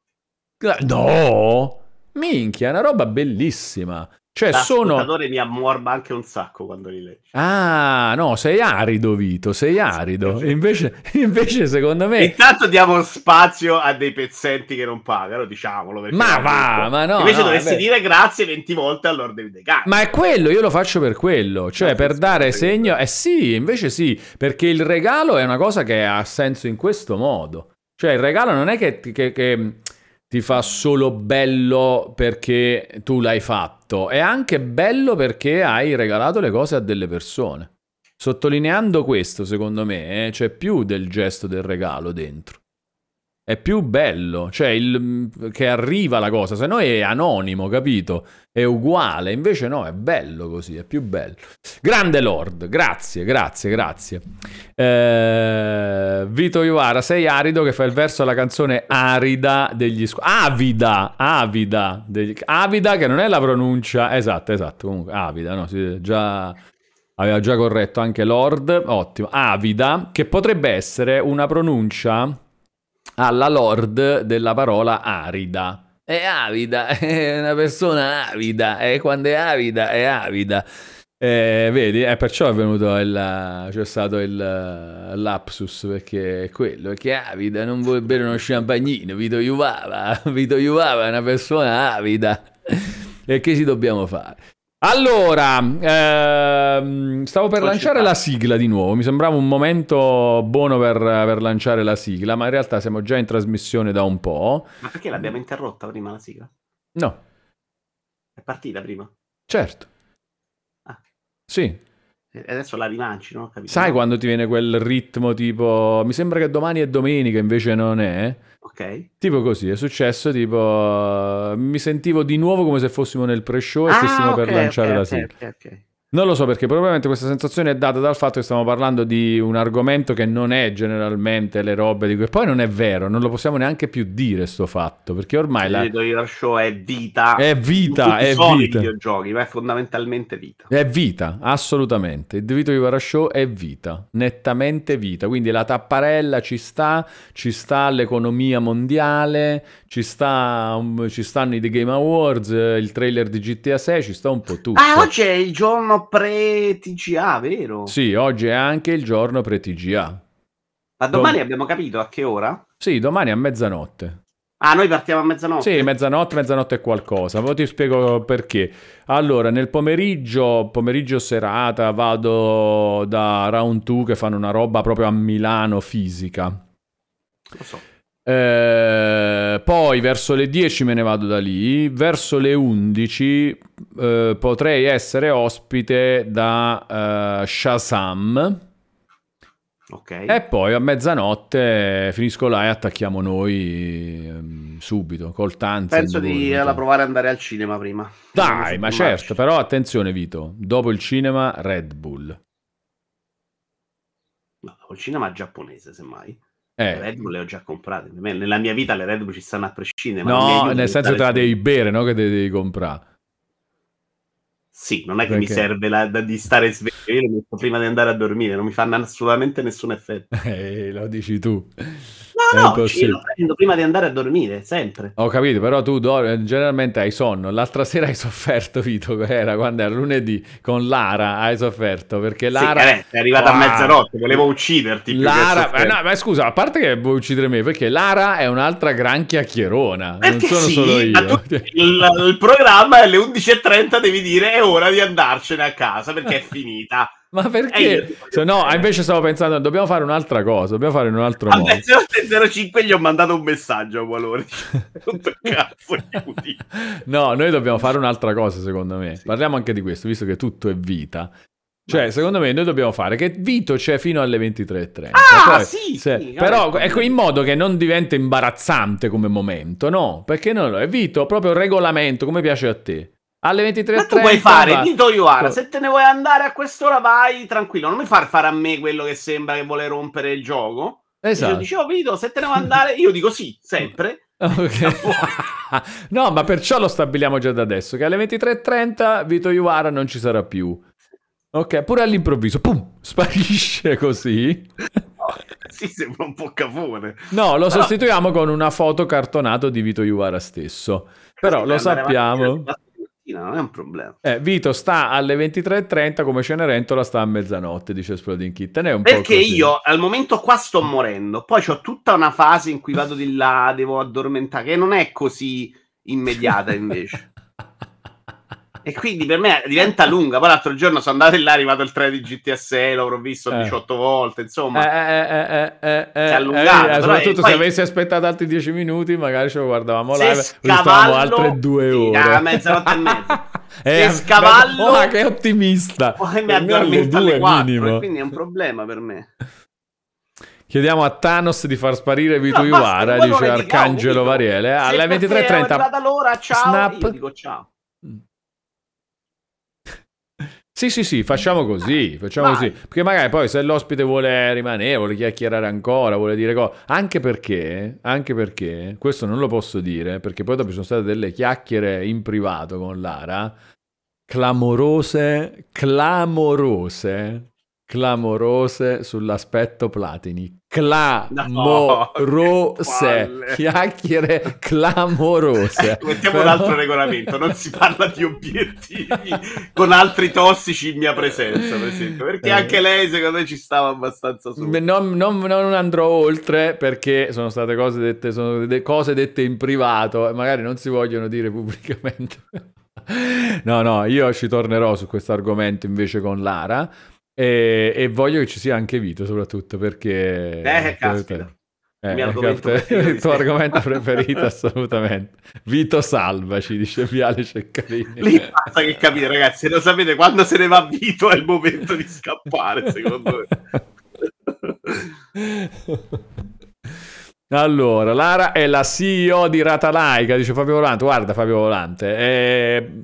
Speaker 1: No, minchia, è una roba bellissima. Cioè, sono.
Speaker 2: Mi ammorba anche un sacco quando li legge.
Speaker 1: Ah, no, sei arido, Vito, sei arido. Invece, invece secondo me.
Speaker 2: Intanto diamo spazio a dei pezzenti che non pagano, diciamolo.
Speaker 1: Ma va, ma no,
Speaker 2: Invece
Speaker 1: no,
Speaker 2: dovresti
Speaker 1: vabbè.
Speaker 2: dire grazie 20 volte a Lord David Decani.
Speaker 1: Ma è quello, io lo faccio per quello, cioè
Speaker 2: No,
Speaker 1: per dare segno. Eh sì, invece sì, perché il regalo è una cosa che ha senso in questo modo. Cioè, il regalo non è che, che- che ti fa solo bello perché tu l'hai fatto, è anche bello perché hai regalato le cose a delle persone. Sottolineando questo, secondo me, eh, c'è più del gesto del regalo dentro. È più bello, cioè il, che arriva la cosa, se no è anonimo, capito? È uguale, invece no, è bello così, è più bello. Grande Lord, grazie, grazie, grazie. Eh, Vito Iuvara, sei arido che fa il verso alla canzone Arida degli squ- Avida, Avida, degli- Avida che non è la pronuncia, esatto, esatto, comunque Avida, no, si- già aveva già corretto anche Lord, ottimo. Avida, che potrebbe essere una pronuncia alla Lord della parola arida. È avida, è una persona avida, e quando è avida è avida. Eh, vedi, è perciò è venuto il, c'è stato il eh, lapsus perché è quello, è avida, non vuole bere uno champagnino, Vito Juvava, Vito Juvava è una persona avida. E che ci dobbiamo fare? Allora, ehm, stavo per lanciare la sigla di nuovo, mi sembrava un momento buono per, per lanciare la sigla, ma in realtà siamo già in trasmissione da un po'.
Speaker 2: Ma perché l'abbiamo interrotta prima la sigla?
Speaker 1: No,
Speaker 2: È partita prima.
Speaker 1: certo.
Speaker 2: Ah.
Speaker 1: Sì,
Speaker 2: adesso la rilanci, no? Ho capito.
Speaker 1: sai quando ti viene quel ritmo tipo, mi sembra che domani è domenica, invece non è.
Speaker 2: Ok.
Speaker 1: Tipo così, è successo tipo, mi sentivo di nuovo come se fossimo nel pre-show e stessimo
Speaker 2: Ah,
Speaker 1: per lanciare
Speaker 2: ok,
Speaker 1: la sigla.
Speaker 2: ok, ok.
Speaker 1: Non lo so perché probabilmente questa sensazione è data dal fatto che stiamo parlando di un argomento che non è generalmente le robe di cui... Poi non è vero, non lo possiamo neanche più dire sto fatto, perché ormai la...
Speaker 2: Il Video Show è vita.
Speaker 1: È vita, è
Speaker 2: sono
Speaker 1: vita.
Speaker 2: i videogiochi, ma è fondamentalmente vita.
Speaker 1: È vita, assolutamente. Il Vito Ivara Show è vita, nettamente vita. Quindi la tapparella ci sta, ci sta l'economia mondiale, ci, sta, ci stanno i The Game Awards, il trailer di GTA 6, ci sta un po' tutto.
Speaker 2: Ah, oggi è il giorno pre-TGA, vero?
Speaker 1: Sì, oggi è anche il giorno pre-TGA.
Speaker 2: Ma domani abbiamo capito a che ora?
Speaker 1: Sì, domani a mezzanotte.
Speaker 2: Ah, noi partiamo a mezzanotte?
Speaker 1: Sì, mezzanotte, mezzanotte e qualcosa. Poi ti spiego perché. Allora, nel pomeriggio, pomeriggio serata, vado da Round 2 che fanno una roba proprio a Milano fisica.
Speaker 2: Lo so.
Speaker 1: Eh, poi verso le 10 me ne vado da lì, verso le 11 eh, potrei essere ospite da eh, Shazam
Speaker 2: Ok.
Speaker 1: e poi a mezzanotte finisco là e attacchiamo noi ehm, subito col Tanzan.
Speaker 2: Penso di alla provare ad andare al cinema prima.
Speaker 1: Dai, ma certo, però attenzione Vito, dopo il cinema Red Bull.
Speaker 2: No, col cinema giapponese, semmai. Le
Speaker 1: Eh,
Speaker 2: Red Bull le ho già comprate. Nella mia vita le Red Bull ci stanno a prescindere. mi
Speaker 1: no, nel senso che te la devi bere, no? Che te devi comprare.
Speaker 2: Sì, non è che mi
Speaker 1: Perché?
Speaker 2: serve la- da- di stare sveglio. Io le metto prima di andare a dormire, non mi fanno assolutamente nessun effetto.
Speaker 1: Eh, lo dici tu.
Speaker 2: No, no,
Speaker 1: impossibile.
Speaker 2: lo prendo prima di andare a dormire, sempre.
Speaker 1: Ho capito, però tu do- generalmente hai sonno. L'altra sera hai sofferto, Vito, era quando era lunedì con Lara, hai sofferto perché Lara...
Speaker 2: Sì, eh, è arrivata a
Speaker 1: Wow.
Speaker 2: mezzanotte, volevo ucciderti.
Speaker 1: Lara, ma,
Speaker 2: sofferto.
Speaker 1: no, ma scusa, a parte che vuoi uccidere me, perché Lara è un'altra gran chiacchierona, non
Speaker 2: Perché
Speaker 1: sono
Speaker 2: sì,
Speaker 1: solo io.
Speaker 2: tu- il, il programma è alle 11.30 devi dire è ora di andarcene a casa perché è finita.
Speaker 1: Ma
Speaker 2: Eh,
Speaker 1: perché?
Speaker 2: dico,
Speaker 1: Se no,
Speaker 2: eh.
Speaker 1: invece stavo pensando, dobbiamo fare un'altra cosa, dobbiamo fare in un altro
Speaker 2: A
Speaker 1: modo.
Speaker 2: mezzanotte 05 gli ho mandato un messaggio a Valore. Cazzo, chiudi.
Speaker 1: No, noi dobbiamo fare un'altra cosa, secondo me.
Speaker 2: Sì.
Speaker 1: Parliamo anche di questo, visto che tutto è vita. Cioè,
Speaker 2: Ma
Speaker 1: secondo me, noi dobbiamo fare che Vito c'è fino alle 23.30.
Speaker 2: Ah,
Speaker 1: Poi,
Speaker 2: sì,
Speaker 1: se-
Speaker 2: sì,
Speaker 1: però,
Speaker 2: vabbè.
Speaker 1: ecco, in modo che non diventa imbarazzante come momento, no? Perché non lo è. Vito, proprio regolamento, come piace a te. Alle 23.30
Speaker 2: Ma tu puoi fare,
Speaker 1: va-
Speaker 2: Vito Iuara,
Speaker 1: Co-
Speaker 2: se te ne vuoi andare a quest'ora vai tranquillo, non mi far fare a me quello che sembra che vuole rompere il gioco.
Speaker 1: Esatto.
Speaker 2: Io dicevo, Vito, se te ne vuoi andare, io dico sì, sempre.
Speaker 1: Ok. no, ma perciò lo stabiliamo già da adesso, che alle 23.30 Vito Iuara non ci sarà più. Ok, pure all'improvviso, pum, sparisce così.
Speaker 2: sì, sembra un po' cafone.
Speaker 1: No, lo
Speaker 2: Però-
Speaker 1: sostituiamo con una foto cartonato di Vito Iuara stesso. Però lo
Speaker 2: avanti mattina, Non è un problema.
Speaker 1: Eh, Vito sta alle 23.30 come Cenerentola sta a mezzanotte, dice Exploding Kitten. È un
Speaker 2: Perché io al momento qua sto morendo, poi ho tutta una fase in cui vado di là, devo addormentare, che non è così immediata invece. E quindi per me diventa lunga. Poi l'altro giorno sono andato là, è arrivato il 3 di GTA 6, l'avrò visto
Speaker 1: Eh.
Speaker 2: 18 volte, insomma.
Speaker 1: Eh, eh, eh, eh, eh,
Speaker 2: Si è allungato,
Speaker 1: eh, soprattutto
Speaker 2: poi-
Speaker 1: se avessi aspettato altri 10 minuti, magari ce lo guardavamo
Speaker 2: Se
Speaker 1: live. Stavamo altre due ore.
Speaker 2: a mezzanotte e mezza. Se scavallo-
Speaker 1: Oh, che ottimista.
Speaker 2: Poi mi addormento alle
Speaker 1: due
Speaker 2: 4,
Speaker 1: minimo.
Speaker 2: quindi è un problema per me.
Speaker 1: Chiediamo a Thanos di far sparire Vito
Speaker 2: No, poi
Speaker 1: dice Arcangelo Variele. Alle
Speaker 2: per te È
Speaker 1: 23.30
Speaker 2: arrivata l'ora, ciao.
Speaker 1: Snap.
Speaker 2: Io dico ciao.
Speaker 1: Sì, sì, sì, facciamo così, facciamo
Speaker 2: Vai.
Speaker 1: così. Perché magari poi se l'ospite vuole rimanere, vuole chiacchierare ancora, vuole dire cose, anche perché, anche perché, questo non lo posso dire, perché poi dopo ci sono state delle chiacchiere in privato con Lara, clamorose, clamorose, clamorose sull'aspetto Platini. Clamorose,
Speaker 2: palle.
Speaker 1: chiacchiere clamorose.
Speaker 2: Mettiamo un
Speaker 1: Però-
Speaker 2: altro regolamento, non si parla di obiettivi con altri tossici in mia presenza, per esempio, perché
Speaker 1: Eh.
Speaker 2: anche lei secondo me ci stava abbastanza su.
Speaker 1: Non, non- non andrò oltre perché sono state cose dette, sono delle cose dette in privato e magari non si vogliono dire pubblicamente. No, no, io ci tornerò su questo argomento invece con Lara e, e voglio che ci sia anche Vito soprattutto perché...
Speaker 2: Eh, caspita.
Speaker 1: Eh,
Speaker 2: Il mio argomento
Speaker 1: capite?
Speaker 2: preferito di
Speaker 1: il tuo argomento preferito assolutamente. Vito salvaci, dice Viale Ceccarini.
Speaker 2: Lì basta che capire, ragazzi, lo sapete, quando se ne va Vito è il momento di scappare, secondo me.
Speaker 1: Allora, Lara è la CEO di Ratalaica, dice Fabio Volante. Guarda Fabio Volante, eh,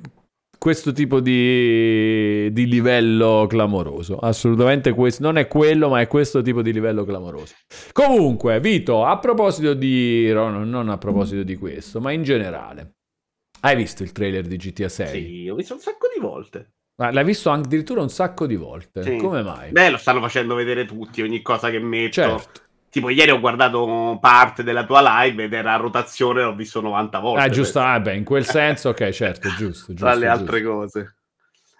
Speaker 1: questo tipo di, di livello clamoroso. Assolutamente questo. Non è quello, ma è questo tipo di livello clamoroso. Comunque, Vito, a proposito di... no, non a proposito di questo, ma in generale. Hai visto il trailer di GTA 6?
Speaker 2: Sì, ho visto un sacco di volte.
Speaker 1: Ma l'hai visto addirittura un sacco di volte.
Speaker 2: Sì.
Speaker 1: Come mai?
Speaker 2: Beh, lo stanno facendo vedere tutti, ogni cosa che metto.
Speaker 1: certo.
Speaker 2: Tipo, ieri ho guardato parte della tua live ed era a rotazione, l'ho visto 90 volte.
Speaker 1: Ah, giusto. Ah, beh, in quel senso, ok, certo, giusto.
Speaker 2: Tra
Speaker 1: giusto,
Speaker 2: le altre
Speaker 1: giusto.
Speaker 2: cose.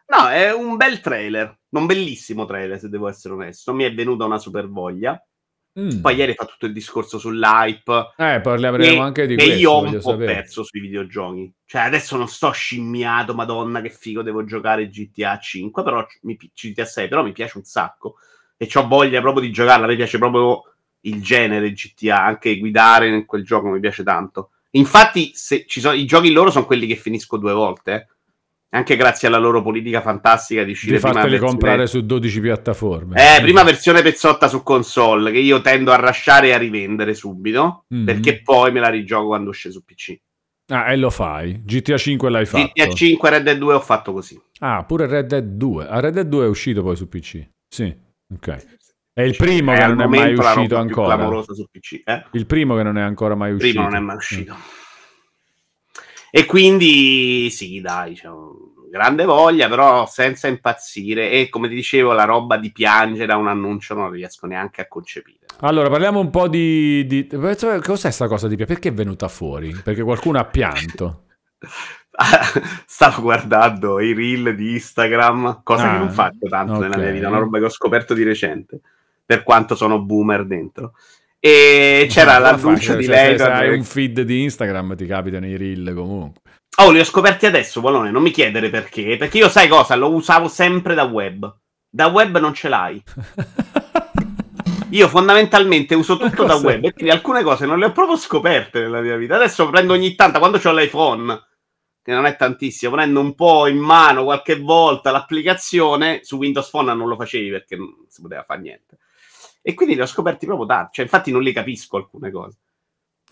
Speaker 2: No, è un bel trailer. Un bellissimo trailer, se devo essere onesto. Mi è venuta una super voglia.
Speaker 1: Mm.
Speaker 2: Poi ieri fa tutto il discorso sull'hype.
Speaker 1: Eh, parleremo
Speaker 2: E,
Speaker 1: anche di
Speaker 2: e
Speaker 1: questo.
Speaker 2: io ho un po'
Speaker 1: sapere.
Speaker 2: perso sui videogiochi. Cioè, adesso non sto scimmiato, madonna, che figo, devo giocare GTA 5, però mi, GTA 6, però mi piace un sacco. E ho voglia proprio di giocarla. Mi piace proprio il genere GTA, anche guidare in quel gioco mi piace tanto. Infatti, se ci sono, i giochi loro sono quelli che finisco due volte. eh. Anche grazie alla loro politica fantastica di uscire
Speaker 1: Di
Speaker 2: prima
Speaker 1: farteli
Speaker 2: versione-
Speaker 1: comprare su 12 piattaforme.
Speaker 2: eh, prima versione pezzotta su console, che io tendo a rasciare e a rivendere subito,
Speaker 1: Mhm.
Speaker 2: perché poi me la rigioco quando esce su PC.
Speaker 1: Ah, e lo fai. GTA 5 l'hai fatto.
Speaker 2: GTA 5 Red Dead 2 ho fatto così.
Speaker 1: Ah, pure Red Dead 2. Ah, Red Dead 2 è uscito poi su PC. Sì, ok. È il
Speaker 2: Cioè,
Speaker 1: primo
Speaker 2: è
Speaker 1: che
Speaker 2: al
Speaker 1: non è mai uscito ancora.
Speaker 2: clamorosa PC. Eh?
Speaker 1: Il primo che non è ancora mai
Speaker 2: Il
Speaker 1: uscito.
Speaker 2: primo non è mai uscito. E quindi sì, dai, c'è un- grande voglia, però senza impazzire. E come ti dicevo, la roba di piangere a un annuncio non riesco neanche a concepire.
Speaker 1: Allora, parliamo un po' di... di... Cos'è sta cosa di... Perché è venuta fuori? Perché qualcuno ha pianto.
Speaker 2: Stavo guardando i reel di Instagram, cosa
Speaker 1: Ah,
Speaker 2: che non faccio tanto nella
Speaker 1: ok.
Speaker 2: mia vita, una roba che ho scoperto di recente, per quanto sono boomer dentro. E c'era
Speaker 1: Ah,
Speaker 2: l'annuncio
Speaker 1: cioè,
Speaker 2: di
Speaker 1: se-
Speaker 2: lei.
Speaker 1: Se hai un feed di Instagram ti capitano i reel comunque.
Speaker 2: Oh, li ho scoperti adesso, Bolone, non mi chiedere perché, perché io sai cosa, lo usavo sempre da web. Da web non ce l'hai. Io fondamentalmente uso tutto da web e quindi alcune cose non le ho proprio scoperte nella mia vita. Adesso prendo ogni tanto, quando ho l'iPhone, che non è tantissimo, prendo un po' in mano qualche volta l'applicazione. Su Windows Phone non lo facevi perché non si poteva fare niente. E quindi li ho scoperti proprio tanto. Cioè, infatti non li capisco alcune cose.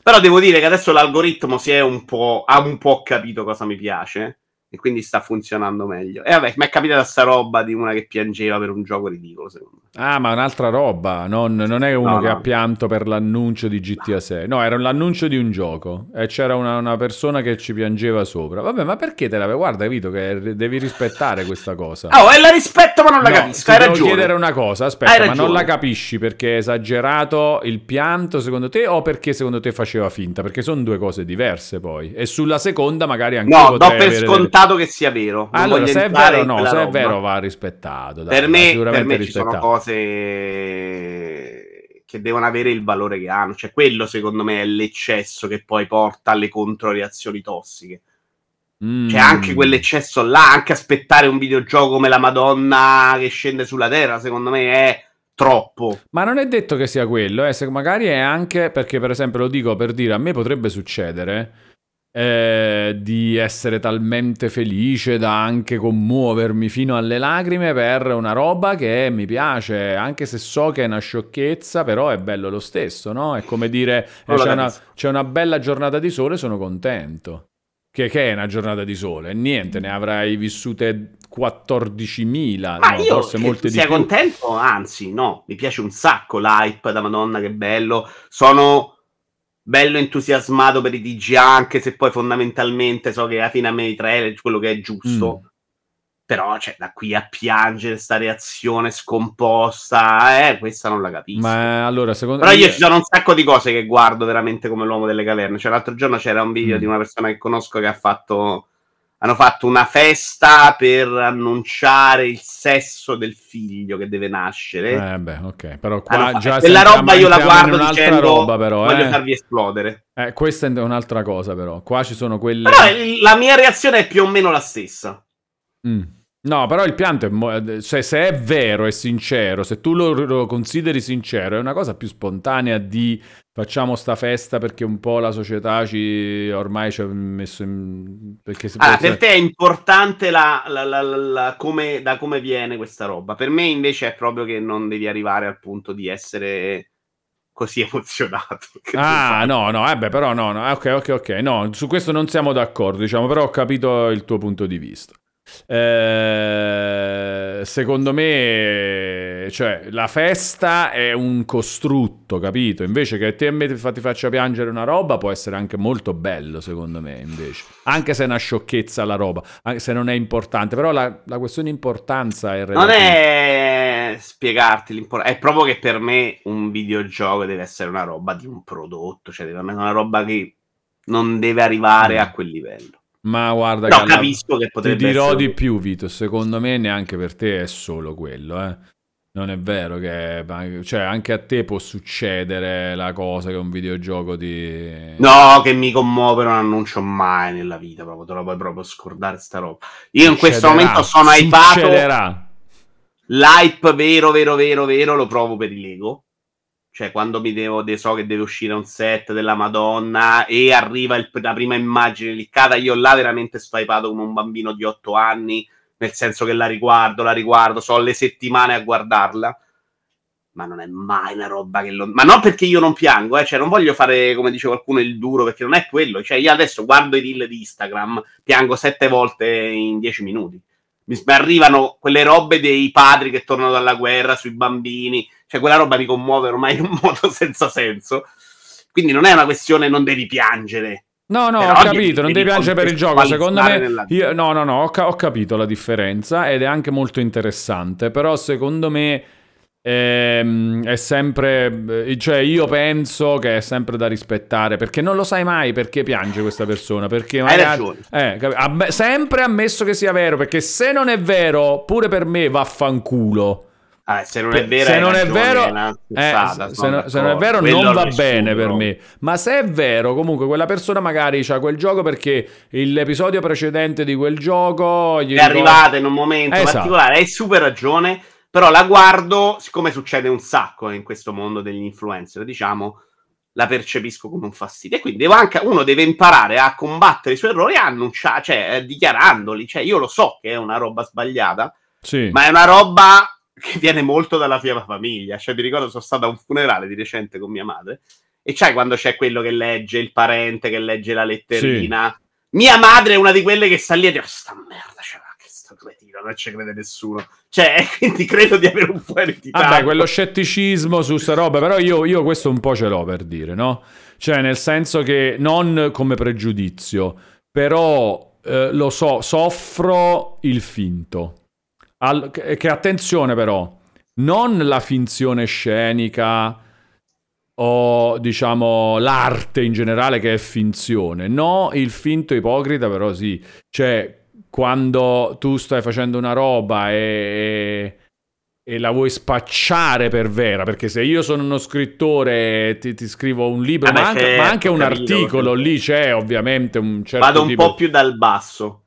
Speaker 2: Però devo dire che adesso l'algoritmo si è un po', ha un po' capito cosa mi piace e quindi sta funzionando meglio. E vabbè, mi è capitata sta roba di una che piangeva per un gioco ridicolo, secondo me.
Speaker 1: Ah, ma un'altra roba, non, non è uno
Speaker 2: No,
Speaker 1: che
Speaker 2: no.
Speaker 1: ha pianto per l'annuncio di GTA 6, no, era l'annuncio di un gioco e c'era una, una persona che ci piangeva sopra. Vabbè, ma perché te la... Guarda, Vito, che devi rispettare questa cosa.
Speaker 2: Oh, e la rispetto, ma non la
Speaker 1: No,
Speaker 2: capisco. Hai
Speaker 1: devo
Speaker 2: ragione.
Speaker 1: chiedere una cosa, aspetta, ma non la capisci perché è esagerato il pianto secondo te o perché secondo te faceva finta? Perché sono due cose diverse poi. E sulla seconda magari anche
Speaker 2: No, do per scontato che sia vero. Non
Speaker 1: Allora, se è vero,
Speaker 2: in
Speaker 1: no, se è
Speaker 2: roba.
Speaker 1: vero va rispettato. dai,
Speaker 2: per me, per me ci sono cose che devono avere il valore che hanno. Cioè, quello secondo me è l'eccesso che poi porta alle controreazioni tossiche.
Speaker 1: Mm.
Speaker 2: Cioè, anche quell'eccesso là, anche aspettare un videogioco come la Madonna che scende sulla terra, secondo me è troppo.
Speaker 1: Ma non è detto che sia quello, eh, magari è anche perché, per esempio, lo dico per dire, a me potrebbe succedere eh, di essere talmente felice da anche commuovermi fino alle lacrime per una roba che mi piace, anche se so che è una sciocchezza, però è bello lo stesso, no? È come dire, eh, c'è, una, c'è una bella giornata di sole, sono contento. Che, che è una giornata di sole? Niente, ne avrai vissute 14.000,
Speaker 2: Ma
Speaker 1: no,
Speaker 2: io
Speaker 1: forse molte di più.
Speaker 2: contento, anzi, no, mi piace un sacco l'hype da Madonna, che bello. Sono bello entusiasmato per i TG, anche se poi fondamentalmente so che alla fine a me i trailer quello che è giusto.
Speaker 1: Mm.
Speaker 2: Però, cioè, da qui a piangere sta reazione scomposta, eh, questa non la capisco.
Speaker 1: Ma allora, secondo
Speaker 2: Però io ci sono un sacco di cose che guardo veramente come l'uomo delle caverne. Cioè, l'altro giorno c'era un video
Speaker 1: Mm.
Speaker 2: di una persona che conosco che ha fatto. Hanno fatto una festa per annunciare il sesso del figlio che deve nascere.
Speaker 1: Eh beh, ok, però qua
Speaker 2: Hanno
Speaker 1: già
Speaker 2: quella
Speaker 1: sentiamo-
Speaker 2: roba io la guardo dicendo
Speaker 1: roba però,
Speaker 2: voglio
Speaker 1: eh.
Speaker 2: farvi esplodere.
Speaker 1: Eh, questa è un'altra cosa però. Qua ci sono quelle
Speaker 2: Però la mia reazione è più o meno la stessa.
Speaker 1: Mm. No, però il pianto è mo- cioè, se è vero e sincero, se tu lo, lo consideri sincero, è una cosa più spontanea di facciamo sta festa perché un po' la società ci ormai ci ha messo in perché
Speaker 2: Allora, per te è importante la, la- la- come, da come viene questa roba. Per me invece è proprio che non devi arrivare al punto di essere così emozionato.
Speaker 1: Ah, no, no, eh beh, però no, no, ok, ok, ok, no, su questo non siamo d'accordo, diciamo, però ho capito il tuo punto di vista. Eh, secondo me, cioè, la festa è un costrutto, capito? Invece che te me ti faccia piangere una roba può essere anche molto bello, secondo me, invece. Anche se è una sciocchezza la roba, anche se non è importante. Però la, la questione di importanza è
Speaker 2: relativa. Non è spiegarti l'importanza, è proprio che per me un videogioco deve essere una roba di un prodotto, cioè deve essere una roba che non deve arrivare mm. a quel livello.
Speaker 1: Ma guarda,
Speaker 2: no, che capisco che potrebbe
Speaker 1: ti dirò
Speaker 2: essere...
Speaker 1: di più, Vito. Secondo me, neanche per te è solo quello, eh. Non è vero che cioè, anche a te può succedere la cosa che un videogioco di.
Speaker 2: No, che mi commuove, non annuncio mai nella vita. Proprio, te lo puoi proprio scordare sta roba. Io in questo momento sono hypato. L'hype vero, vero, vero, vero lo provo per i Lego. Cioè, quando mi devo, so che deve uscire un set della Madonna e arriva il, la prima immagine liccata, io là veramente sto hypato come un bambino di 8 anni, nel senso che la riguardo, la riguardo, so le settimane a guardarla. Ma non è mai una roba che lo... Ma non perché io non piango, eh? cioè non voglio fare, come dice qualcuno, il duro, perché non è quello. Cioè, io adesso guardo i reel di Instagram, piango sette volte in dieci minuti mi arrivano quelle robe dei padri che tornano dalla guerra sui bambini, cioè quella roba mi commuove ormai in un modo senza senso. Quindi non è una questione non devi piangere.
Speaker 1: No, no, Però ho capito, non devi piangere per il gioco. Secondo me, io, no, no, no, ho, ho, capito la differenza ed è anche molto interessante. Però secondo me Ehm, è sempre, eh, cioè io penso che è sempre da rispettare perché non lo sai mai perché piange questa persona. Perché
Speaker 2: magari, Hai ragione.
Speaker 1: Eh, amm- sempre ammesso che sia vero. Perché se non è vero, pure per me vaffanculo.
Speaker 2: Ah, se non è vero,
Speaker 1: se non, è vero eh, se, no, se non è vero, non va bene per me. Ma se è vero, comunque, quella persona magari ha quel gioco perché l'episodio precedente di quel gioco
Speaker 2: gli è arrivato in un momento esatto. particolare. Hai super ragione. Però la guardo, siccome succede un sacco in questo mondo degli influencer, diciamo, la percepisco come un fastidio. E quindi anche, uno deve imparare a combattere i suoi errori annunciare, cioè eh, dichiarandoli. Cioè, io lo so che è una roba sbagliata,
Speaker 1: sì.
Speaker 2: ma è una roba che viene molto dalla mia famiglia. Cioè, mi ricordo, sono stato a un funerale di recente con mia madre. E c'hai quando c'è quello che legge, il parente che legge la letterina. Sì. Mia madre è una di quelle che sta lì e dice: oh, sta merda, cioè, che sto cretino, non ci crede nessuno. Cioè, quindi credo di avere un po' ereditato.
Speaker 1: Vabbè, quello scetticismo su queste robe, però io, io questo un po' ce l'ho per dire, no? Cioè, nel senso che non come pregiudizio, però eh, lo so, soffro il finto. Al, che, che attenzione però, non la finzione scenica o diciamo l'arte in generale che è finzione, no, il finto ipocrita però sì, cioè quando tu stai facendo una roba e, e, la vuoi spacciare per vera, perché se io sono uno scrittore e ti, ti scrivo un libro, ah, ma, anche, ma, anche, un articolo, lì c'è ovviamente un certo
Speaker 2: Vado un
Speaker 1: tipo...
Speaker 2: po' più dal basso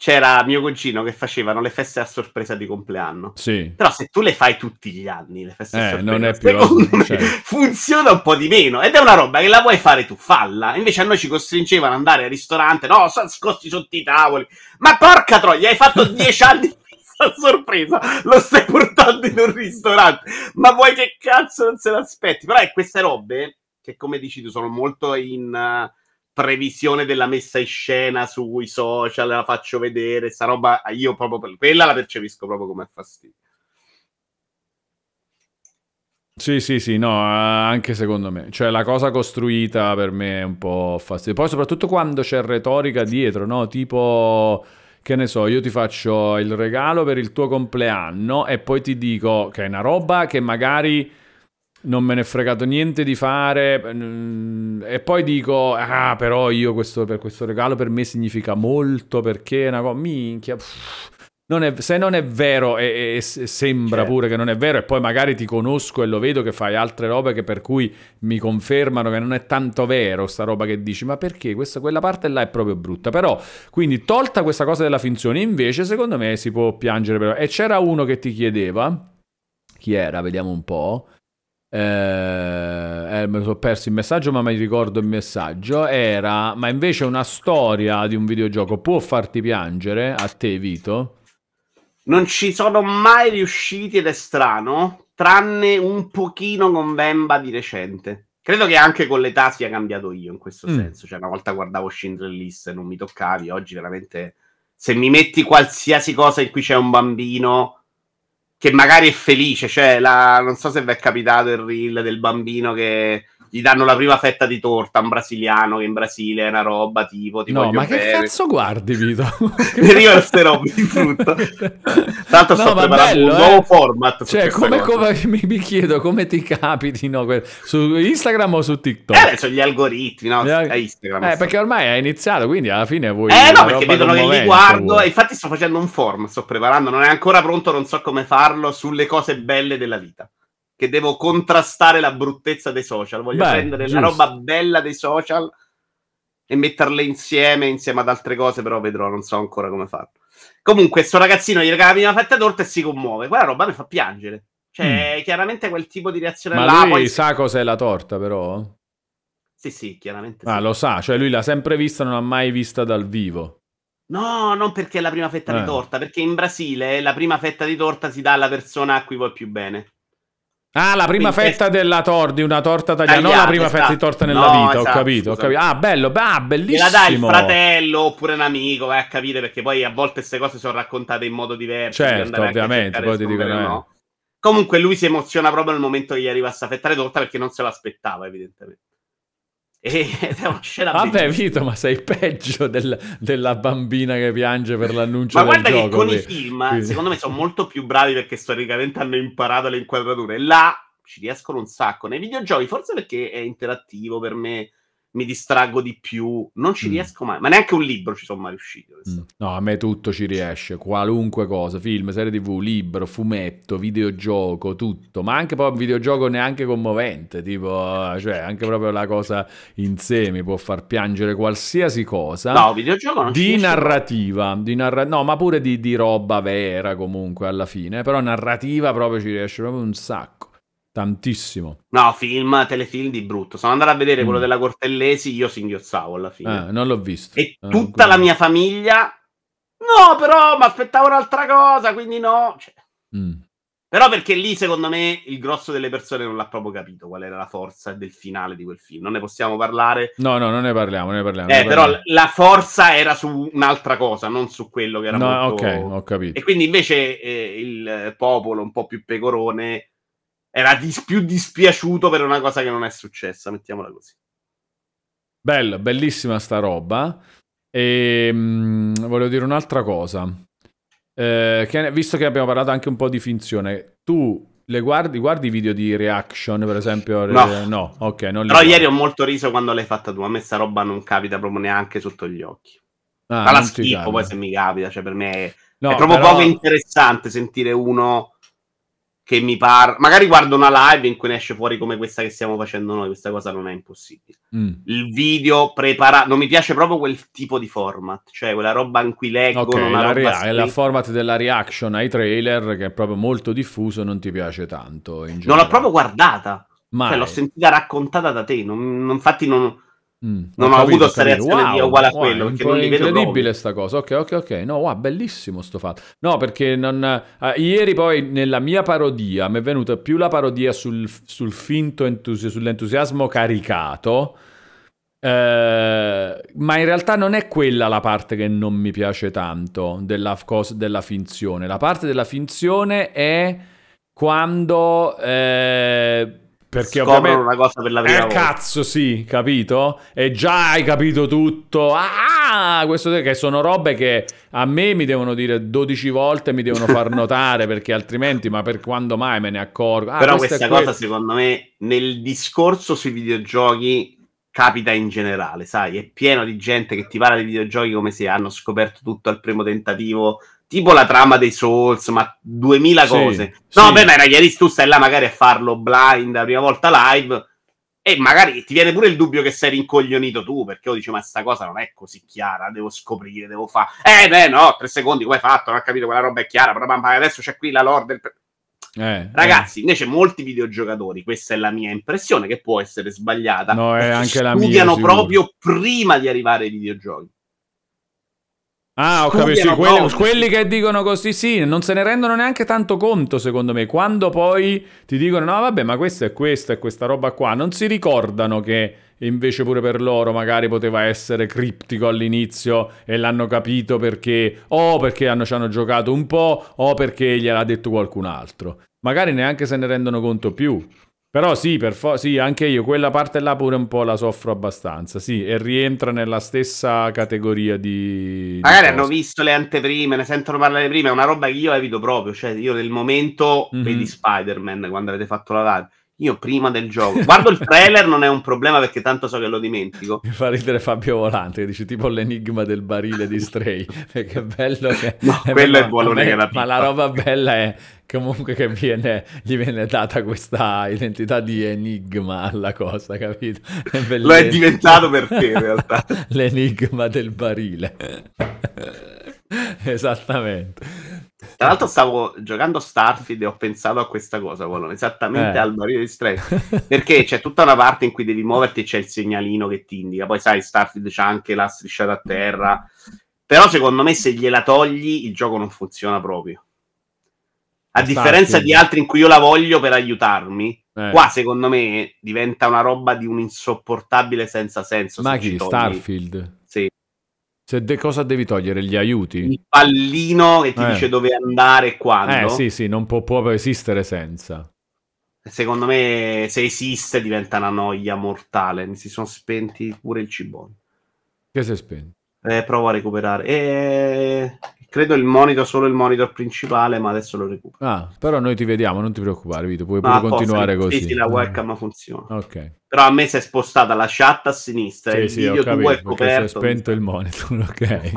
Speaker 2: c'era mio cugino che facevano le feste a sorpresa di compleanno.
Speaker 1: Sì.
Speaker 2: Però se tu le fai tutti gli anni, le feste
Speaker 1: eh,
Speaker 2: a sorpresa,
Speaker 1: non è più me, cioè.
Speaker 2: funziona un po' di meno. Ed è una roba che la vuoi fare tu, falla. Invece a noi ci costringevano ad andare al ristorante, no, sono nascosti sotto i tavoli. Ma porca troia, hai fatto dieci anni di festa a sorpresa, lo stai portando in un ristorante. Ma vuoi che cazzo non se l'aspetti? Però è queste robe, che come dici tu, sono molto in... Uh, previsione della messa in scena sui social, la faccio vedere, sta roba io proprio per quella la percepisco proprio come fastidio.
Speaker 1: Sì, sì, sì, no, anche secondo me. Cioè, la cosa costruita per me è un po' fastidiosa. Poi, soprattutto quando c'è retorica dietro, no? Tipo, che ne so, io ti faccio il regalo per il tuo compleanno e poi ti dico che è una roba che magari non me ne è fregato niente di fare mm, e poi dico ah però io questo, per questo regalo per me significa molto perché è una cosa minchia non è, se non è vero e, e sembra certo. pure che non è vero e poi magari ti conosco e lo vedo che fai altre robe che per cui mi confermano che non è tanto vero sta roba che dici ma perché questa, quella parte là è proprio brutta però quindi tolta questa cosa della finzione invece secondo me si può piangere però. e c'era uno che ti chiedeva chi era vediamo un po' eh, eh, me lo sono perso il messaggio ma mi ricordo il messaggio. Era ma invece una storia di un videogioco. Può farti piangere a te Vito?
Speaker 2: Non ci sono mai riusciti ed è strano tranne un pochino con Bemba di recente. Credo che anche con l'età sia cambiato io in questo mm. senso. Cioè una volta guardavo Schindler List e non mi toccavi. Oggi veramente se mi metti qualsiasi cosa in cui c'è un bambino che magari è felice, cioè la, non so se vi è capitato il reel del bambino che gli danno la prima fetta di torta a un brasiliano che in Brasile è una roba tipo ti
Speaker 1: No, ma che
Speaker 2: bene.
Speaker 1: cazzo guardi, Vito?
Speaker 2: Io queste robe di frutto. Tanto
Speaker 1: No,
Speaker 2: sto preparando
Speaker 1: bello,
Speaker 2: un
Speaker 1: eh.
Speaker 2: nuovo format.
Speaker 1: Cioè, come, come- mi, mi chiedo come ti capitino que- su Instagram o su TikTok?
Speaker 2: Eh, sono gli algoritmi, no?
Speaker 1: Eh,
Speaker 2: A Instagram.
Speaker 1: Eh, perché ormai hai iniziato, quindi alla fine vuoi.
Speaker 2: Eh no, perché vedono che li guardo
Speaker 1: vuoi.
Speaker 2: e infatti sto facendo un form, sto preparando, non è ancora pronto, non so come farlo, sulle cose belle della vita. Che devo contrastare la bruttezza dei social. Voglio
Speaker 1: Beh,
Speaker 2: prendere
Speaker 1: giusto.
Speaker 2: la roba bella dei social e metterle insieme, insieme ad altre cose, però vedrò, non so ancora come farlo. Comunque, sto ragazzino gli regala la prima fetta torta e si commuove. Quella roba mi fa piangere. Cioè, chiaramente quel tipo di reazione
Speaker 1: Mm. Ma
Speaker 2: là.
Speaker 1: lui
Speaker 2: poi-
Speaker 1: sa cos'è la torta, però?
Speaker 2: Sì, sì, chiaramente.
Speaker 1: Ah,
Speaker 2: sì.
Speaker 1: lo sa, cioè lui l'ha sempre vista, non l'ha mai vista dal vivo.
Speaker 2: No, non perché è la prima fetta
Speaker 1: Eh.
Speaker 2: di torta, perché in Brasile la prima fetta di torta si dà alla persona a cui vuoi più bene.
Speaker 1: Ah, la prima
Speaker 2: Quindi-
Speaker 1: fetta della torta, di una torta tagliata, non la prima fetta di
Speaker 2: esatto.
Speaker 1: torta nella
Speaker 2: No,
Speaker 1: vita, ho
Speaker 2: esatto,
Speaker 1: capito, ho capito. Ah, bello, ah, bellissimo.
Speaker 2: dai il fratello oppure un amico, vai a capire perché poi a volte queste cose sono raccontate in modo diverso.
Speaker 1: Certo, ovviamente, poi ti dicono, eh.
Speaker 2: no. Comunque lui si emoziona proprio nel momento che gli arriva sta fetta di torta perché non se l'aspettava, evidentemente. Ed è una scena
Speaker 1: Vabbè,
Speaker 2: bellissima.
Speaker 1: Vito, ma sei peggio del- della bambina che piange per l'annuncio
Speaker 2: Ma
Speaker 1: del
Speaker 2: guarda che
Speaker 1: gioco.
Speaker 2: con
Speaker 1: lì.
Speaker 2: i film,
Speaker 1: Quindi-
Speaker 2: secondo me, sono molto più bravi perché storicamente hanno imparato le inquadrature. Là ci riescono un sacco. Nei videogiochi, forse perché è interattivo per me, mi distraggo di più. Non ci
Speaker 1: Mm.
Speaker 2: riesco mai. Ma neanche un libro ci sono mai riuscito.
Speaker 1: Mm. No, a me tutto ci riesce, qualunque cosa, film, serie tv, libro, fumetto, videogioco, tutto, ma anche poi un videogioco neanche commovente, tipo, cioè anche proprio la cosa in sé mi può far piangere qualsiasi cosa.
Speaker 2: No, videogioco non ci
Speaker 1: Di narrativa, di narra- no, ma pure di, di roba vera comunque alla fine, però narrativa proprio ci riesce proprio un sacco, tantissimo.
Speaker 2: No, film, telefilm di brutto. Sono andato a vedere
Speaker 1: Mm.
Speaker 2: quello della Cortellesi, io singhiozzavo alla fine.
Speaker 1: Eh, non l'ho visto.
Speaker 2: e
Speaker 1: Eh,
Speaker 2: tutta la mia famiglia... No, però mi aspettavo un'altra cosa, quindi no. Cioè,
Speaker 1: Mm.
Speaker 2: Però perché lì, secondo me, il grosso delle persone non l'ha proprio capito qual era la forza del finale di quel film. Non ne possiamo parlare.
Speaker 1: No, no, non ne parliamo, non ne parliamo.
Speaker 2: Eh,
Speaker 1: ne
Speaker 2: però
Speaker 1: parliamo.
Speaker 2: l- la forza era su un'altra cosa, non su quello che era
Speaker 1: No,
Speaker 2: molto...
Speaker 1: ok, ho capito.
Speaker 2: E quindi invece eh, il popolo un po' più pecorone era dis- più dispiaciuto per una cosa che non è successa, mettiamola così.
Speaker 1: Bella, bellissima sta roba. E mm, volevo dire un'altra cosa. Eh, che- visto che abbiamo parlato anche un po' di finzione, tu le guardi, guardi i video di reaction, per esempio?
Speaker 2: No.
Speaker 1: No, ok, non
Speaker 2: Però
Speaker 1: guardi.
Speaker 2: ieri ho molto riso quando l'hai fatta tu. A me sta roba non capita proprio neanche sotto gli occhi.
Speaker 1: Ah,
Speaker 2: Ma la schifo
Speaker 1: capita.
Speaker 2: poi se mi capita. Cioè, per me è,
Speaker 1: No,
Speaker 2: è proprio
Speaker 1: però-
Speaker 2: poco interessante sentire uno che mi parla. Magari guardo una live in cui ne esce fuori come questa che stiamo facendo noi. Questa cosa non è impossibile.
Speaker 1: Mm,
Speaker 2: Il video preparato. Non mi piace proprio quel tipo di format. Cioè, quella roba in cui leggono
Speaker 1: Ok,
Speaker 2: una
Speaker 1: la rea- è la format della reaction ai trailer che è proprio molto diffuso, non ti piace tanto in
Speaker 2: Non l'ho proprio guardata.
Speaker 1: Mai.
Speaker 2: Cioè, l'ho sentita raccontata da te. non- non- infatti, non.
Speaker 1: Mm,
Speaker 2: Non ho avuto sta reazione di uguale a quello,
Speaker 1: è
Speaker 2: non li vedo
Speaker 1: incredibile sta cosa. Ok, ok, ok. No, wow, bellissimo sto fatto. No, perché non, eh, ieri poi nella mia parodia mi è venuta più la parodia sul, sul finto entusi- sull'entusiasmo caricato. eh, ma in realtà non è quella la parte che non mi piace tanto della, cos- della finzione. La parte della finzione è quando eh, perché ovviamente
Speaker 2: una cosa per la prima
Speaker 1: eh,
Speaker 2: volta.
Speaker 1: cazzo, sì, capito? E già hai capito tutto. Ah, questo che sono robe che a me mi devono dire 12 volte, mi devono far notare perché altrimenti, ma per quando mai me ne accorgo? Ah,
Speaker 2: Però
Speaker 1: questo
Speaker 2: questa
Speaker 1: que-
Speaker 2: cosa, secondo me, nel discorso sui videogiochi capita in generale, sai? È pieno di gente che ti parla di videogiochi come se hanno scoperto tutto al primo tentativo. Tipo la trama dei Souls, ma 2000
Speaker 1: Sì,
Speaker 2: cose.
Speaker 1: sì.
Speaker 2: No, beh, ma ieri tu stai là magari a farlo blind la prima volta live e magari ti viene pure il dubbio che sei rincoglionito tu, perché io dici, ma sta cosa non è così chiara, devo scoprire, devo fare... Eh, beh, no, tre secondi, come hai fatto? Non ho capito, quella roba è chiara, però ma adesso c'è qui la lore del...
Speaker 1: Eh,
Speaker 2: Ragazzi, invece molti videogiocatori, questa è la mia impressione, che può essere sbagliata,
Speaker 1: No, è anche la mia,
Speaker 2: studiano
Speaker 1: sicuro.
Speaker 2: proprio prima di arrivare ai videogiochi.
Speaker 1: Ah, ho capito, sì, quelli, quelli che dicono così, sì, non se ne rendono neanche tanto conto, secondo me. Quando poi ti dicono, no, vabbè, ma questo è questo, è questa roba qua, non si ricordano che invece pure per loro magari poteva essere criptico all'inizio e l'hanno capito perché, o perché hanno, ci hanno giocato un po', o perché gliel'ha detto qualcun altro. Magari neanche se ne rendono conto più. Però sì, per fo- sì, anche io quella parte là pure un po' la soffro abbastanza, sì, e rientra nella stessa categoria di... di
Speaker 2: Magari
Speaker 1: cose.
Speaker 2: hanno visto le anteprime, ne sentono parlare prima, è una roba che io evito proprio, cioè io nel momento
Speaker 1: Mhm.
Speaker 2: vedi Spider-Man quando avete fatto la live, io prima del gioco, guardo il trailer non è un problema perché tanto so che lo dimentico,
Speaker 1: Mi fa ridere Fabio Volante che dice tipo l'enigma del barile di Stray. Perché è bello che.
Speaker 2: No,
Speaker 1: eh,
Speaker 2: quello
Speaker 1: ma-
Speaker 2: è buonone
Speaker 1: ma-
Speaker 2: che la
Speaker 1: Ma la roba bella è comunque che viene, gli viene data questa identità di enigma alla cosa, capito? È
Speaker 2: lo è diventato per te in realtà.
Speaker 1: L'enigma del barile. Esattamente.
Speaker 2: Tra l'altro stavo giocando Starfield e ho pensato a questa cosa, Wallone, esattamente
Speaker 1: Eh.
Speaker 2: al di Stray. Perché c'è tutta una parte in cui devi muoverti e c'è il segnalino che ti indica. Poi sai, Starfield c'ha anche la strisciata a terra. Però secondo me se gliela togli il gioco non funziona proprio. A
Speaker 1: Starfield.
Speaker 2: differenza di altri in cui io la voglio per aiutarmi,
Speaker 1: Eh.
Speaker 2: qua secondo me diventa una roba di un insopportabile senza senso.
Speaker 1: Ma
Speaker 2: se
Speaker 1: chi? Starfield? Se de- cosa devi togliere? Gli aiuti?
Speaker 2: Il pallino che ti
Speaker 1: Eh.
Speaker 2: dice dove andare e quando.
Speaker 1: Eh sì, sì, non può proprio esistere senza.
Speaker 2: Secondo me, se esiste, diventa una noia mortale. Mi si sono spenti pure il cibone.
Speaker 1: Che si è spento?
Speaker 2: Eh, provo a recuperare. Eh, credo il monitor, solo il monitor principale, ma adesso lo recupero.
Speaker 1: Ah, però noi ti vediamo, non ti preoccupare, Vito, puoi pure continuare
Speaker 2: sì,
Speaker 1: così.
Speaker 2: Sì, la webcam funziona.
Speaker 1: Ok.
Speaker 2: Però a me si è spostata la chat a sinistra. e
Speaker 1: Sì,
Speaker 2: il
Speaker 1: sì,
Speaker 2: video
Speaker 1: capito,
Speaker 2: è
Speaker 1: perché si è
Speaker 2: coperto.
Speaker 1: spento il monitor, ok.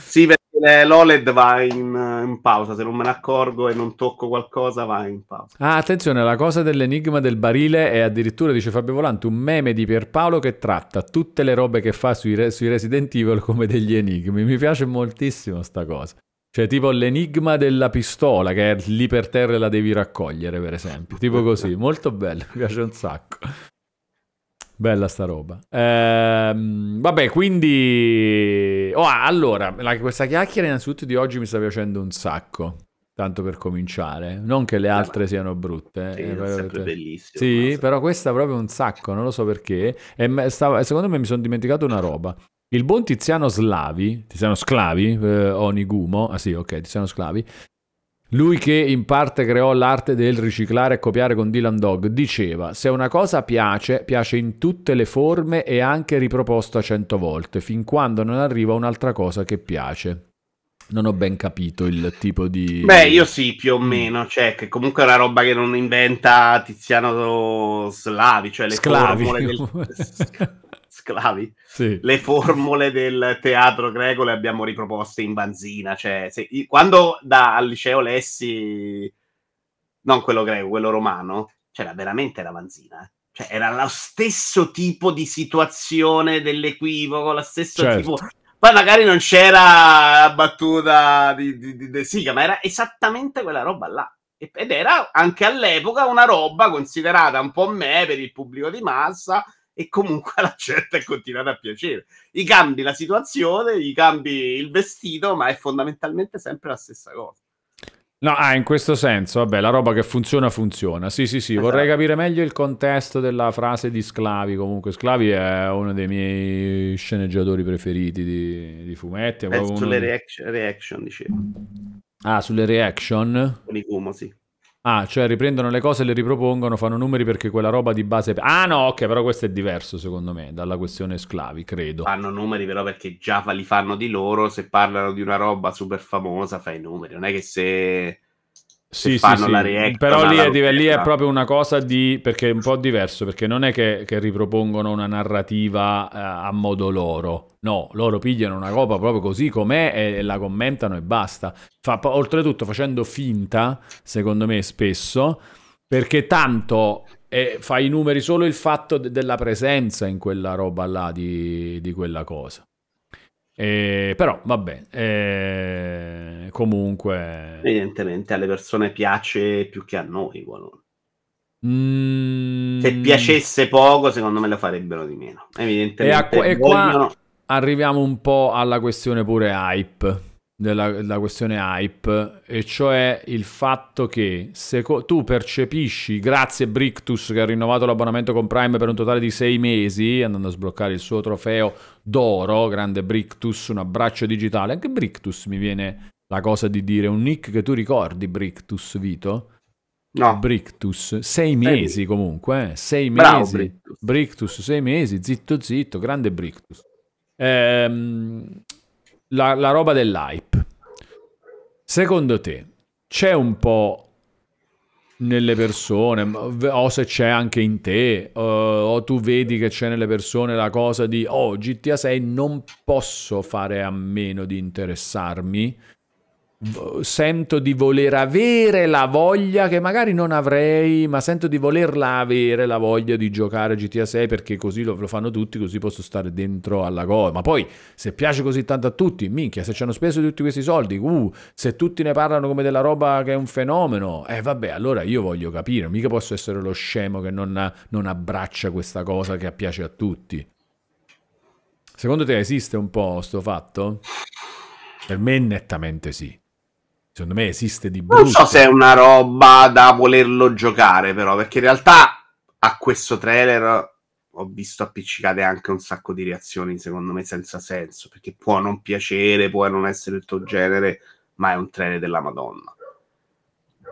Speaker 2: Sì, perché le- l'OLED va in, in pausa. Se non me ne accorgo e non tocco qualcosa, va in pausa.
Speaker 1: Ah, attenzione, la cosa dell'enigma del barile è addirittura, dice Fabio Volante, un meme di Pierpaolo che tratta tutte le robe che fa sui, re- sui Resident Evil come degli enigmi. Mi piace moltissimo sta cosa. Cioè, tipo l'enigma della pistola che è lì per terra e la devi raccogliere, per esempio. Tipo così, molto bello, mi piace un sacco. Bella sta roba. Ehm, vabbè, quindi... Oh, allora, la- questa chiacchiera innanzitutto di oggi mi sta piacendo un sacco. Tanto per cominciare. Non che le altre siano brutte.
Speaker 2: Sì,
Speaker 1: eh,
Speaker 2: è
Speaker 1: però-
Speaker 2: sempre bellissimo.
Speaker 1: sì,
Speaker 2: ma-
Speaker 1: però questa proprio un sacco, non lo so perché. E stava- secondo me mi sono dimenticato una roba. Il buon Tiziano Slavi, Tiziano Sclavi, eh, Onigumo, ah sì, ok, Tiziano Sclavi, lui che in parte creò l'arte del riciclare e copiare con Dylan Dog, diceva: Se una cosa piace, piace in tutte le forme e anche riproposta cento volte, fin quando non arriva un'altra cosa che piace. Non ho ben capito il tipo di.
Speaker 2: Beh, io sì, più o meno. Cioè, che comunque è una roba che non inventa Tiziano Slavi, cioè le
Speaker 1: Sclavi.
Speaker 2: formule del... Sclavi.
Speaker 1: Sì.
Speaker 2: Le formule del teatro greco le abbiamo riproposte in Banzina. Cioè, se- quando da, al liceo lessi, non quello greco, quello romano, c'era veramente la Banzina. eh. Cioè, era lo stesso tipo di situazione dell'equivoco, lo stesso
Speaker 1: Certo.
Speaker 2: tipo. Poi magari non c'era la battuta di, di, di De Sica, ma era esattamente quella roba là. Ed era anche all'epoca una roba considerata un po' me per il pubblico di massa e comunque la gente è continuata a piacere. I cambi la situazione, i cambi il vestito, ma è fondamentalmente sempre la stessa cosa.
Speaker 1: No, ah, in questo senso, vabbè, la roba che funziona, funziona. Sì, sì, sì,
Speaker 2: Esatto.
Speaker 1: vorrei capire meglio il contesto della frase di Sclavi. Comunque, Sclavi è uno dei miei sceneggiatori preferiti di, di fumetti. è uno
Speaker 2: sulle
Speaker 1: di-
Speaker 2: reaction, reaction dicevo.
Speaker 1: Ah, sulle reaction?
Speaker 2: Con i Kumo, sì.
Speaker 1: Ah, cioè riprendono le cose, le ripropongono, fanno numeri perché quella roba di base... Ah no, ok, però questo è diverso secondo me dalla questione Sclavi, credo.
Speaker 2: Fanno numeri però perché già li fanno di loro, se parlano di una roba super famosa fai numeri, non è che se...
Speaker 1: Sì, sì,
Speaker 2: fanno
Speaker 1: sì.
Speaker 2: la reaction
Speaker 1: Però lì è, lì è proprio una cosa di... perché è un po' diverso, perché non è che, che ripropongono una narrativa eh, a modo loro. No, loro pigliano una roba proprio così com'è e, e la commentano e basta. Fa- oltretutto facendo finta, secondo me spesso, perché tanto eh, fa i numeri solo il fatto de- della presenza in quella roba là di, di quella cosa. Eh, però vabbè, eh, comunque...
Speaker 2: Evidentemente alle persone piace più che a noi. Gualone.
Speaker 1: Mm,
Speaker 2: Se piacesse poco, secondo me lo farebbero di meno. Evidentemente
Speaker 1: E a qua- e qua-
Speaker 2: vogliono-
Speaker 1: arriviamo un po' alla questione pure hype. Della, della questione hype, e cioè il fatto che se co- tu percepisci, grazie Brictus che ha rinnovato l'abbonamento con Prime per un totale di sei mesi, andando a sbloccare il suo trofeo d'oro, grande Brictus, un abbraccio digitale. Anche Brictus mi viene la cosa di dire un nick che tu ricordi, Brictus Vito?
Speaker 2: No,
Speaker 1: Brictus, sei mesi comunque, eh? sei
Speaker 2: Bravo,
Speaker 1: mesi.
Speaker 2: Brictus.
Speaker 1: Brictus, sei mesi, zitto zitto, grande Brictus. Ehm, la, la roba dell'hype. Secondo te c'è un po' nelle persone, o se c'è anche in te, o, o tu vedi che c'è nelle persone la cosa di oh, GTA 6 non posso fare a meno di interessarmi sento di voler avere la voglia che magari non avrei, ma sento di volerla avere la voglia di giocare GTA 6 perché così lo, lo fanno tutti, così posso stare dentro alla cosa. Ma poi se piace così tanto a tutti, minchia, se ci hanno speso tutti questi soldi, uh, se tutti ne parlano come della roba che è un fenomeno, eh vabbè, allora io voglio capire, mica posso essere lo scemo che non, non abbraccia questa cosa che piace a tutti. Secondo te esiste un po' sto fatto? Per me nettamente sì. Secondo me esiste di brutto.
Speaker 2: Non so se è una roba da volerlo giocare, però, perché in realtà a questo trailer ho visto appiccicate anche un sacco di reazioni, secondo me, senza senso, perché può non piacere, può non essere il tuo genere, ma è un trailer della Madonna.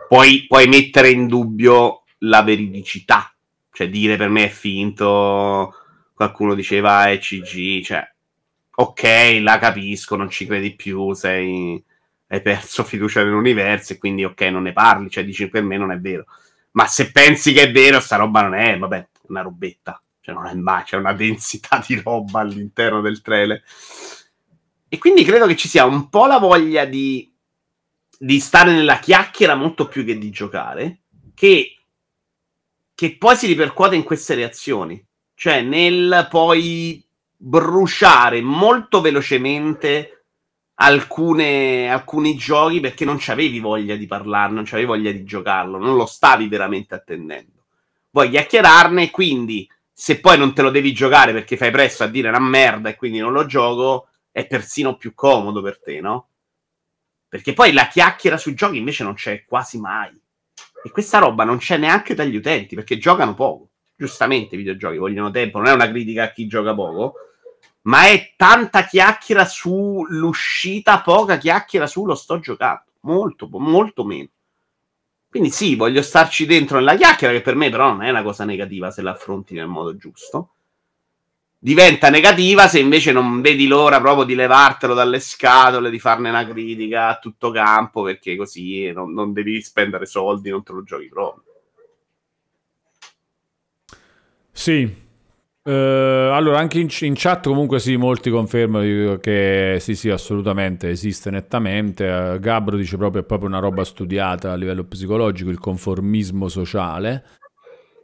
Speaker 2: Puoi, puoi mettere in dubbio la veridicità, cioè dire per me è finto, qualcuno diceva è CG, cioè, ok, la capisco, non ci credi più, sei hai perso fiducia nell'universo e quindi ok non ne parli, cioè dici per me non è vero. Ma se pensi che è vero, sta roba non è, vabbè, una robetta, cioè non è mai, c'è una densità di roba all'interno del trailer. E quindi credo che ci sia un po' la voglia di, di stare nella chiacchiera molto più che di giocare, che, che poi si ripercuote in queste reazioni, cioè nel poi bruciare molto velocemente alcune, alcuni giochi perché non c'avevi voglia di parlarne, non c'avevi voglia di giocarlo, non lo stavi veramente attendendo. Vuoi chiacchierarne, quindi se poi non te lo devi giocare perché fai presto a dire una merda e quindi non lo gioco, è persino più comodo per te, no? Perché poi la chiacchiera sui giochi invece non c'è quasi mai. E questa roba non c'è neanche dagli utenti perché giocano poco. Giustamente i videogiochi vogliono tempo, non è una critica a chi gioca poco, ma è tanta chiacchiera sull'uscita, poca chiacchiera su lo sto giocando. Molto, molto meno. Quindi sì, voglio starci dentro nella chiacchiera, che per me però non è una cosa negativa se la affronti nel modo giusto. Diventa negativa se invece non vedi l'ora proprio di levartelo dalle scatole, di farne una critica a tutto campo, perché così non, non devi spendere soldi, non te lo giochi proprio.
Speaker 1: Sì. Eh, allora, anche in, in chat comunque sì, molti confermano che sì, sì, assolutamente esiste nettamente. Eh, Gabro dice proprio è proprio una roba studiata a livello psicologico, il conformismo sociale.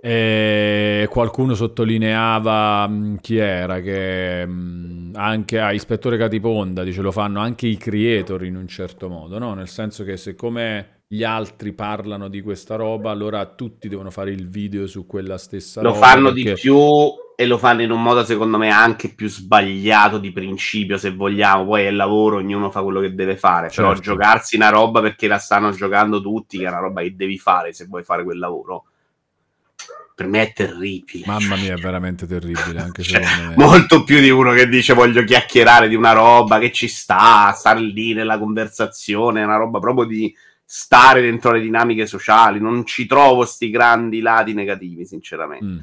Speaker 1: E qualcuno sottolineava mh, chi era che mh, anche a Ispettore Catiponda dice lo fanno anche i creator in un certo modo, no? Nel senso che siccome gli altri parlano di questa roba, allora tutti devono fare il video su quella stessa
Speaker 2: Lo
Speaker 1: roba.
Speaker 2: fanno
Speaker 1: perché-
Speaker 2: di più e lo fanno in un modo secondo me anche più sbagliato di principio se vogliamo poi è lavoro ognuno fa quello che deve fare però
Speaker 1: Certo.
Speaker 2: giocarsi una roba perché la stanno giocando tutti che è una roba che devi fare se vuoi fare quel lavoro per me è terribile
Speaker 1: Mamma mia, è veramente terribile, anche
Speaker 2: cioè,
Speaker 1: secondo me.
Speaker 2: molto più di uno che dice voglio chiacchierare di una roba che ci sta stare lì nella conversazione una roba proprio di stare dentro le dinamiche sociali non ci trovo sti grandi lati negativi sinceramente
Speaker 1: Mm.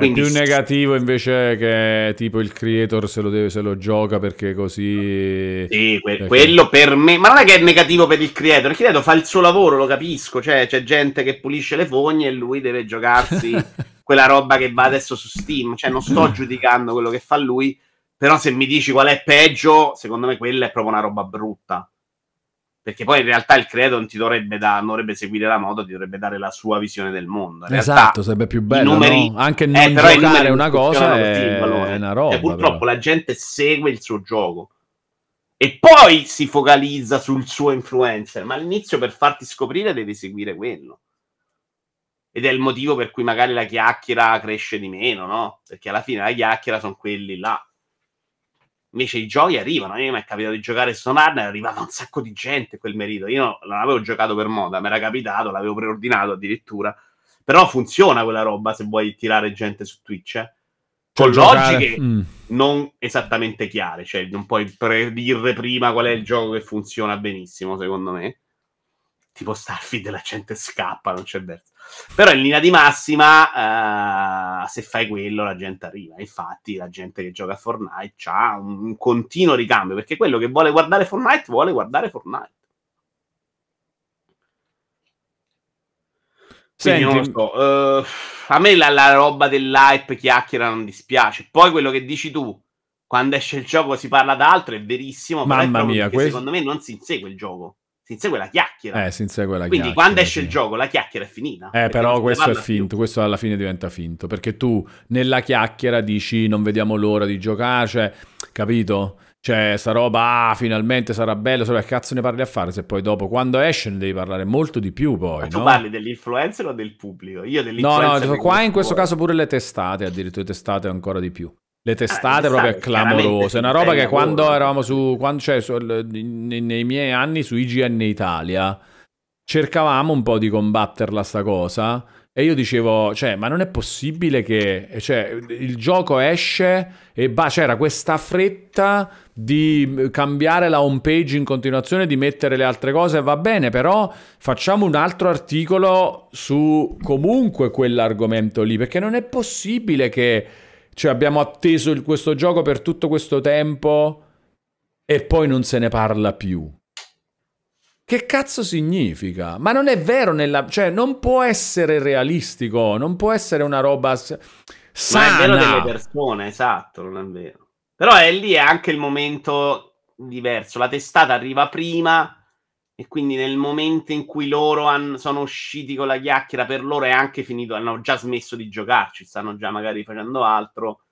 Speaker 1: È
Speaker 2: Quindi
Speaker 1: più
Speaker 2: s-
Speaker 1: negativo invece che tipo il creator se lo, deve, se lo gioca perché così...
Speaker 2: Sì, que-
Speaker 1: Perché-
Speaker 2: quello per me, ma non è che è negativo per il creator. Il creator fa il suo lavoro, lo capisco. Cioè, c'è gente che pulisce le fogne e lui deve giocarsi quella roba che va adesso su Steam. Cioè, non sto giudicando quello che fa lui. Però, se mi dici qual è peggio, secondo me quella è proprio una roba brutta. Perché poi in realtà il creator non ti dovrebbe, da- non dovrebbe seguire la moda, ti dovrebbe dare la sua visione del mondo. In realtà,
Speaker 1: Esatto, sarebbe più bello,
Speaker 2: numeri-
Speaker 1: no? Anche
Speaker 2: eh,
Speaker 1: non
Speaker 2: però i
Speaker 1: giocare una cosa è, è una roba.
Speaker 2: Cioè, purtroppo
Speaker 1: però.
Speaker 2: la gente segue il suo gioco e poi si focalizza sul suo influencer, ma all'inizio per farti scoprire devi seguire quello. Ed è il motivo per cui magari la chiacchiera cresce di meno, no? Perché alla fine la chiacchiera sono quelli là. Invece i giochi arrivano. Io mi è capitato di giocare Sonar e arrivava un sacco di gente quel merito. Io non avevo giocato per moda, mi era capitato, l'avevo preordinato addirittura. Però funziona quella roba se vuoi tirare gente su Twitch. Eh? Con
Speaker 1: giocare-
Speaker 2: logiche
Speaker 1: Mm.
Speaker 2: non esattamente chiare, cioè non puoi predire prima qual è il gioco che funziona benissimo, secondo me. Tipo Starfield la gente scappa, non c'è verso. Però in linea di massima, eh, se fai quello, la gente arriva. Infatti, la gente che gioca a Fortnite ha un, un continuo ricambio, perché quello che vuole guardare Fortnite vuole guardare Fortnite. Quindi non lo
Speaker 1: Senti,
Speaker 2: so, eh, a me la, la roba dell'hype chiacchiera non dispiace. Poi quello che dici tu, quando esce il gioco si parla d'altro, è verissimo.
Speaker 1: Mamma mia, questo-
Speaker 2: secondo me non si insegue il gioco, si insegue la chiacchiera.
Speaker 1: eh, si insegue la
Speaker 2: Quindi quando esce
Speaker 1: sì.
Speaker 2: il gioco, la chiacchiera è finita.
Speaker 1: Eh, però questo è
Speaker 2: parla più.
Speaker 1: finto, questo alla fine diventa finto, perché tu nella chiacchiera dici non vediamo l'ora di giocare, cioè, capito? Cioè, sta roba, ah, finalmente sarà bello, solo che cazzo ne parli a fare se poi dopo, quando esce ne devi parlare molto di più poi,
Speaker 2: Ma tu
Speaker 1: no?
Speaker 2: parli dell'influencer o del pubblico? Io
Speaker 1: No,
Speaker 2: dell'influencer...
Speaker 1: no,
Speaker 2: ne
Speaker 1: qua in questo caso pure le testate, addirittura le testate ancora di più. Le testate proprio è
Speaker 2: testate chiaramente
Speaker 1: clamoroso. È una roba che quando eravamo su, quando, cioè, su- nei, nei miei anni su IGN Italia, cercavamo un po' di combatterla sta cosa. E io dicevo, cioè, ma non è possibile che cioè, il gioco esce e bah, c'era questa fretta di cambiare la home page in continuazione, di mettere le altre cose, va bene, però facciamo un altro articolo su comunque quell'argomento lì, perché non è possibile che cioè, abbiamo atteso il- questo gioco per tutto questo tempo e poi non se ne parla più. Che cazzo significa? Ma non è vero nella... cioè non può essere realistico, non può essere una roba s-
Speaker 2: Ma è vero
Speaker 1: sana.
Speaker 2: delle persone, esatto, non è vero. Però è lì è anche il momento diverso. La testata arriva prima e quindi nel momento in cui loro han- sono usciti con la chiacchiera, per loro è anche finito, hanno già smesso di giocarci, stanno già magari facendo altro.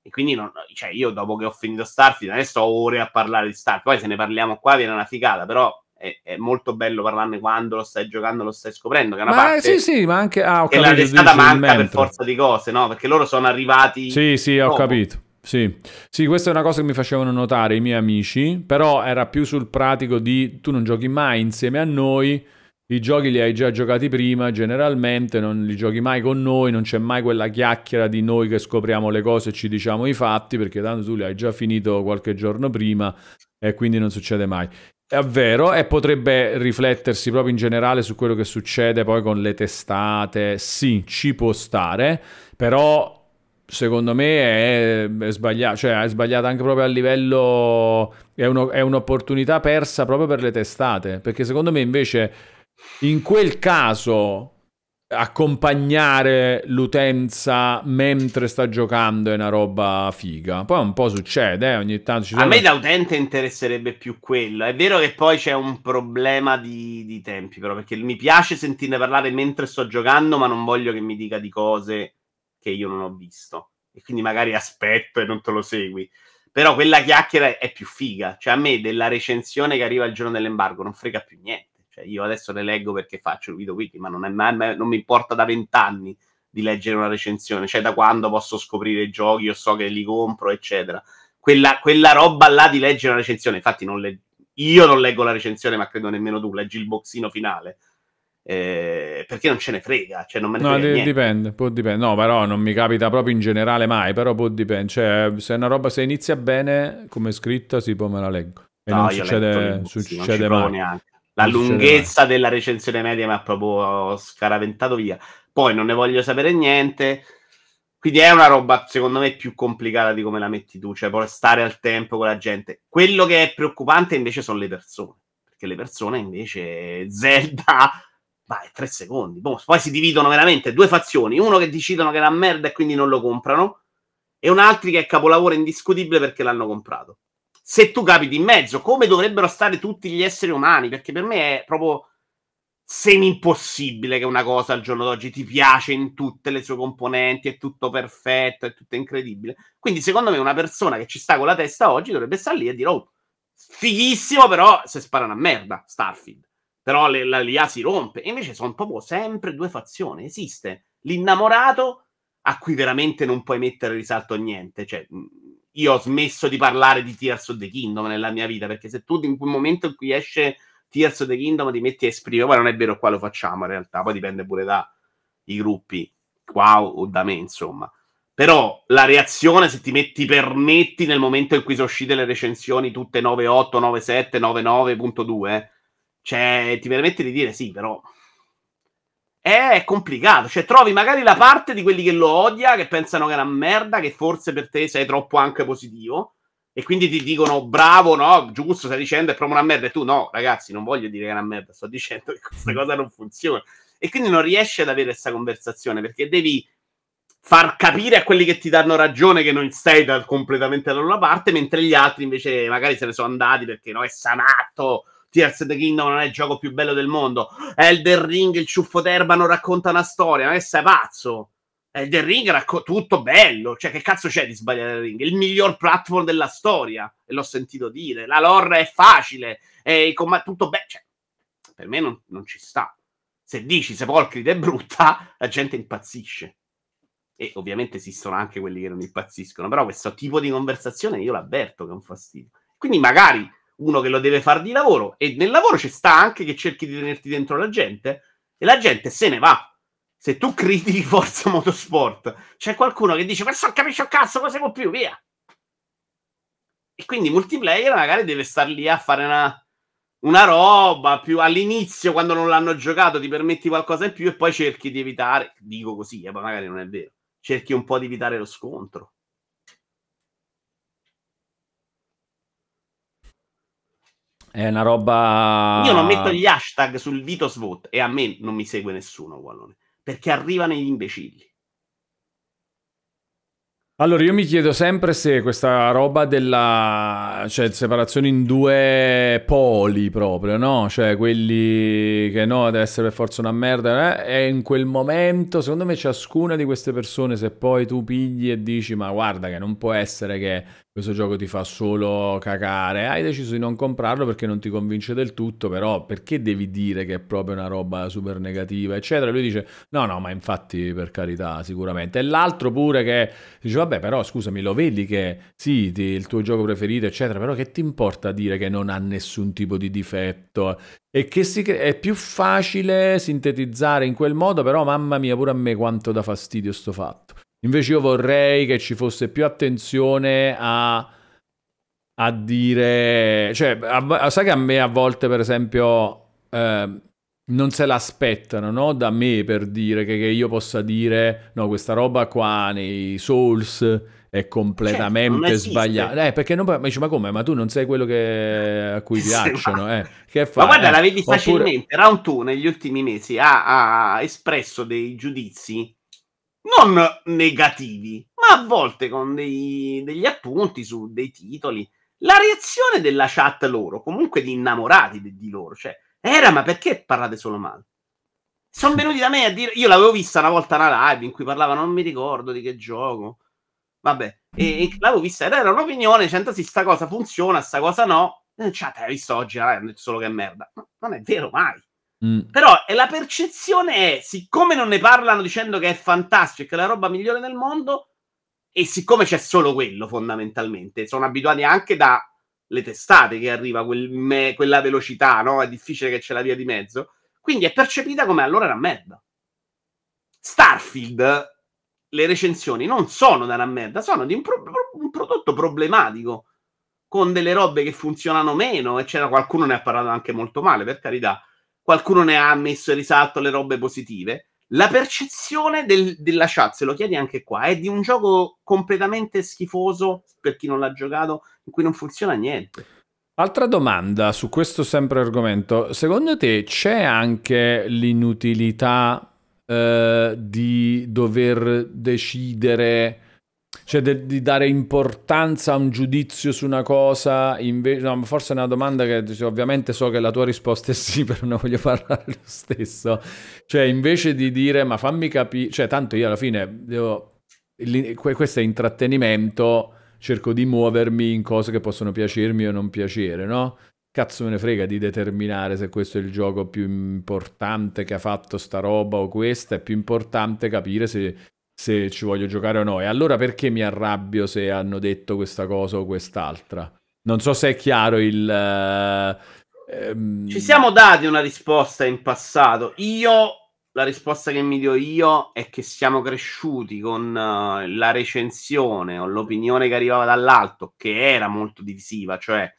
Speaker 2: E quindi non- cioè io dopo che ho finito Starfield, adesso ho ore a parlare di Starfield, poi se ne parliamo qua viene una figata, però è, è molto bello parlarne quando lo stai giocando, lo stai scoprendo, che è una
Speaker 1: Ma
Speaker 2: parte
Speaker 1: sì, sì, ma anche... Ah, ho
Speaker 2: che la
Speaker 1: capito,
Speaker 2: testata
Speaker 1: dici,
Speaker 2: manca per forza di cose, no? Perché loro sono arrivati
Speaker 1: Sì, sì, ho
Speaker 2: dopo.
Speaker 1: capito. Sì. Sì, questa è una cosa che mi facevano notare i miei amici, però era più sul pratico di tu non giochi mai insieme a noi, i giochi li hai già giocati prima, generalmente non li giochi mai con noi, non c'è mai quella chiacchiera di noi che scopriamo le cose e ci diciamo i fatti, perché tanto tu li hai già finito qualche giorno prima e quindi non succede mai. È vero, e potrebbe riflettersi proprio in generale su quello che succede poi con le testate. Sì, ci può stare, però secondo me è, è sbagliato, cioè è sbagliato anche proprio a livello è, uno- è un'opportunità persa proprio per le testate, perché secondo me invece in quel caso accompagnare l'utenza mentre sta giocando è una roba figa. Poi un po' succede, eh, ogni tanto ci
Speaker 2: A
Speaker 1: sono
Speaker 2: me da utente interesserebbe più quello. È vero che poi c'è un problema di, di tempi, però, perché mi piace sentirne parlare mentre sto giocando, ma non voglio che mi dica di cose che io non ho visto. E quindi magari aspetto e non te lo segui. Però quella chiacchiera è, più figa. Cioè, a me della recensione che arriva il giorno dell'embargo non frega più niente. Cioè, io adesso le leggo perché faccio il video wiki, ma non, è mai- non mi importa da vent'anni di leggere una recensione. Cioè, da quando posso scoprire i giochi, io so che li compro, eccetera quella, quella roba là di leggere una recensione. Infatti, non le- io non leggo la recensione, ma credo nemmeno tu. Leggi il boxino finale. Eh, perché non ce ne frega, cioè non me ne
Speaker 1: No,
Speaker 2: frega
Speaker 1: di-
Speaker 2: niente.
Speaker 1: dipende, può dipendere. No, però non mi capita proprio in generale mai, però può dipendere. Cioè, se è una roba, se inizia bene, come scritta, sì, poi me la leggo. E
Speaker 2: No,
Speaker 1: non succede,
Speaker 2: non
Speaker 1: succede
Speaker 2: ci provo
Speaker 1: mai.
Speaker 2: neanche. La
Speaker 1: Non
Speaker 2: lunghezza della recensione media mi ha proprio scaraventato via. Poi non ne voglio sapere niente. Quindi è una roba, secondo me, più complicata di come la metti tu, cioè poi stare al tempo con la gente. Quello che è preoccupante invece sono le persone, perché le persone invece Zelda vai, tre secondi. Boh, poi si dividono veramente due fazioni, uno che decidono che è una merda e quindi non lo comprano, e un altro che è capolavoro indiscutibile perché l'hanno comprato. Se tu capiti in mezzo, come dovrebbero stare tutti gli esseri umani, perché per me è proprio semi impossibile che una cosa al giorno d'oggi ti piace in tutte le sue componenti, è tutto perfetto, è tutto incredibile. Quindi, secondo me, una persona che ci sta con la testa oggi dovrebbe stare lì e dire: Oh, fighissimo, però se spara una merda, Starfield. Però le- la l'IA si rompe. E invece sono proprio sempre due fazioni. Esiste l'innamorato a cui veramente non puoi mettere risalto a niente. Cioè, io ho smesso di parlare di Tears of the Kingdom nella mia vita, perché se tu in quel momento in cui esce Tears of the Kingdom ti metti a esprimere, poi non è vero qua lo facciamo in realtà, poi dipende pure dai gruppi, qua o da me, insomma. Però la reazione, se ti metti permetti nel momento in cui sono uscite le recensioni tutte 9.8, 9.7, 9.9.2, cioè ti permette di dire sì, però è complicato. Cioè, trovi magari la parte di quelli che lo odia, che pensano che è una merda, che forse per te sei troppo anche positivo. E quindi ti dicono bravo, no? Giusto, stai dicendo è proprio una merda. E tu no, ragazzi, non voglio dire che è una merda, sto dicendo che questa mm. cosa non funziona. E quindi non riesci ad avere questa conversazione perché devi far capire a quelli che ti danno ragione che non stai da, completamente dalla loro parte, mentre gli altri invece magari se ne sono andati perché no, è sanato Tears of the Kingdom non è il gioco più bello del mondo. Elden Ring, il ciuffo d'erba non racconta una storia. Ma che sei pazzo? Elden Ring racconta tutto bello. Cioè, che cazzo c'è di sbagliare Elden Ring? Il miglior platform della storia. E l'ho sentito dire. La lore è facile. E com- tutto bello. Cioè, per me non, non ci sta. Se dici Sepolcride è brutta, la gente impazzisce. E ovviamente esistono anche quelli che non impazziscono. Però questo tipo di conversazione io l'avverto che è un fastidio. Quindi magari uno che lo deve fare di lavoro e nel lavoro ci sta anche che cerchi di tenerti dentro la gente e la gente se ne va. Se tu critichi Forza Motorsport, c'è qualcuno che dice questo non capisce un cazzo, cosa può più, via. E quindi multiplayer magari deve star lì a fare una, una roba più all'inizio quando non l'hanno giocato ti permetti qualcosa in più e poi cerchi di evitare, dico così, eh, ma magari non è vero, cerchi un po' di evitare lo scontro.
Speaker 1: È una roba.
Speaker 2: Io non metto gli hashtag sul Vitos Vote e a me non mi segue nessuno, Wallone, perché arrivano gli imbecilli.
Speaker 1: Allora, io mi chiedo sempre se questa roba della cioè, separazione in due poli proprio, no? Cioè, quelli che no, deve essere per forza una merda, eh? e in quel momento, secondo me, ciascuna di queste persone, se poi tu pigli e dici, ma guarda che non può essere che questo gioco ti fa solo cagare, hai deciso di non comprarlo perché non ti convince del tutto, però perché devi dire che è proprio una roba super negativa, eccetera? Lui dice, no, no, ma infatti per carità, sicuramente. E l'altro pure che dice, vabbè, però scusami, lo vedi che sì, ti, il tuo gioco preferito, eccetera, però che ti importa dire che non ha nessun tipo di difetto? E che si, è più facile sintetizzare in quel modo, però mamma mia, pure a me quanto dà fastidio sto fatto. Invece io vorrei che ci fosse più attenzione a, a dire... Cioè, a, sai che a me a volte, per esempio, eh, non se l'aspettano, no? Da me per dire che, che, io possa dire, no, questa roba qua nei Souls è completamente certo, sbagliata. Eh, perché non, ma, dice, ma come? Ma tu non sei quello che, a cui piacciono, eh? Che
Speaker 2: fa? Ma guarda, eh? la vedi Oppure... facilmente. Round 2 negli ultimi mesi ha, ha espresso dei giudizi non negativi, ma a volte con dei, degli appunti su dei titoli. La reazione della chat loro, comunque di innamorati di, di loro, cioè, era ma perché parlate solo male? Sono venuti da me a dire, io l'avevo vista una volta una live in cui parlavano, non mi ricordo di che gioco, vabbè, e, e l'avevo vista ed era un'opinione, dicendo sì, sta cosa funziona, sta cosa no, chat, hai visto oggi, hai detto solo che merda, ma non è vero mai. Mm. Però la percezione è, siccome non ne parlano dicendo che è fantastico, che è la roba migliore del mondo, e siccome c'è solo quello fondamentalmente, sono abituati anche dalle testate che arriva quel me, quella velocità, no? È difficile che c'è la via di mezzo. Quindi è percepita come allora una merda. Starfield, le recensioni non sono da una merda, sono di un, pro- un prodotto problematico, con delle robe che funzionano meno, e c'era qualcuno ne ha parlato anche molto male, per carità qualcuno ne ha messo in risalto le robe positive. La percezione del, della chat, se lo chiedi anche qua, è di un gioco completamente schifoso per chi non l'ha giocato, in cui non funziona niente.
Speaker 1: Altra domanda su questo sempre argomento. Secondo te c'è anche l'inutilità eh, di dover decidere cioè de- di dare importanza a un giudizio su una cosa, invece, no, forse è una domanda che cioè, ovviamente so che la tua risposta è sì, però non voglio parlare lo stesso. Cioè, invece di dire, ma fammi capire, cioè, tanto io alla fine devo, questo è intrattenimento, cerco di muovermi in cose che possono piacermi o non piacere, no? Cazzo me ne frega di determinare se questo è il gioco più importante che ha fatto sta roba o questa, è più importante capire se se ci voglio giocare o no. E allora perché mi arrabbio se hanno detto questa cosa o quest'altra? Non so se è chiaro il... eh, ehm,
Speaker 2: Ci siamo dati una risposta in passato. Io, la risposta che mi do io è che siamo cresciuti con eh, la recensione o l'opinione che arrivava dall'alto, che era molto divisiva, cioè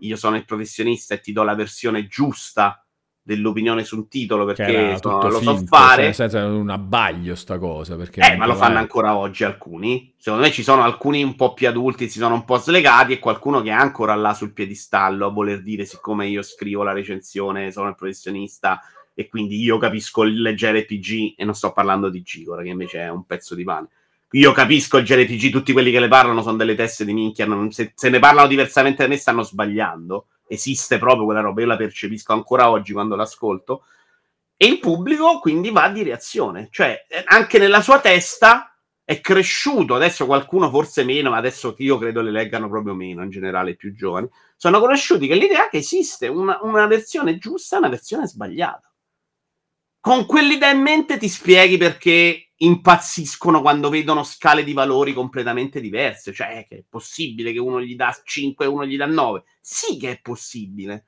Speaker 2: io sono il professionista e ti do la versione giusta dell'opinione su un titolo perché
Speaker 1: tutto
Speaker 2: lo
Speaker 1: finto,
Speaker 2: so fare.
Speaker 1: cioè, è un abbaglio sta cosa. Perché
Speaker 2: Eh, ma lo fanno ancora oggi alcuni. Secondo me ci sono alcuni un po' più adulti, si sono un po' slegati e qualcuno che è ancora là sul piedistallo a voler dire siccome io scrivo la recensione, sono il professionista e quindi io capisco il JRPG e non sto parlando di Gigora che invece è un pezzo di pane. Io capisco il JRPG, tutti quelli che le parlano sono delle teste di minchia, non- se, se ne parlano diversamente da me stanno sbagliando. Esiste proprio quella roba, io la percepisco ancora oggi quando l'ascolto. E il pubblico quindi va di reazione, cioè eh, anche nella sua testa è cresciuto, adesso qualcuno forse meno, ma adesso io credo le leggano proprio meno, in generale più giovani, sono conosciuti che l'idea che esiste una, una versione giusta e una versione sbagliata. Con quell'idea in mente ti spieghi perché impazziscono quando vedono scale di valori completamente diverse, cioè che è possibile che uno gli dà 5 e uno gli dà 9. Sì che è possibile.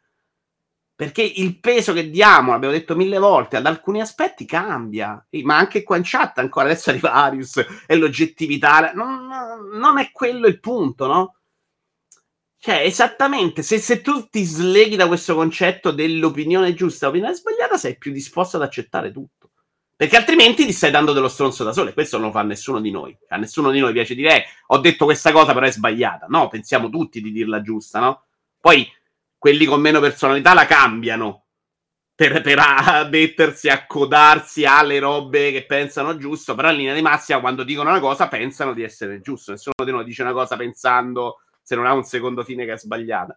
Speaker 2: Perché il peso che diamo, l'abbiamo detto mille volte, ad alcuni aspetti cambia, ma anche qua in chat ancora adesso arriva Arius e l'oggettività, non, non è quello il punto, no? Cioè, esattamente, se, se tu ti sleghi da questo concetto dell'opinione giusta l'opinione sbagliata, sei più disposto ad accettare tutto. Perché altrimenti ti stai dando dello stronzo da solo e questo non lo fa nessuno di noi. A nessuno di noi piace dire, eh, ho detto questa cosa però è sbagliata. No, pensiamo tutti di dirla giusta, no? Poi quelli con meno personalità la cambiano per, per a- mettersi a codarsi alle robe che pensano giusto, però in linea di massima quando dicono una cosa pensano di essere giusto. Nessuno di noi dice una cosa pensando se non ha un secondo fine che è sbagliata.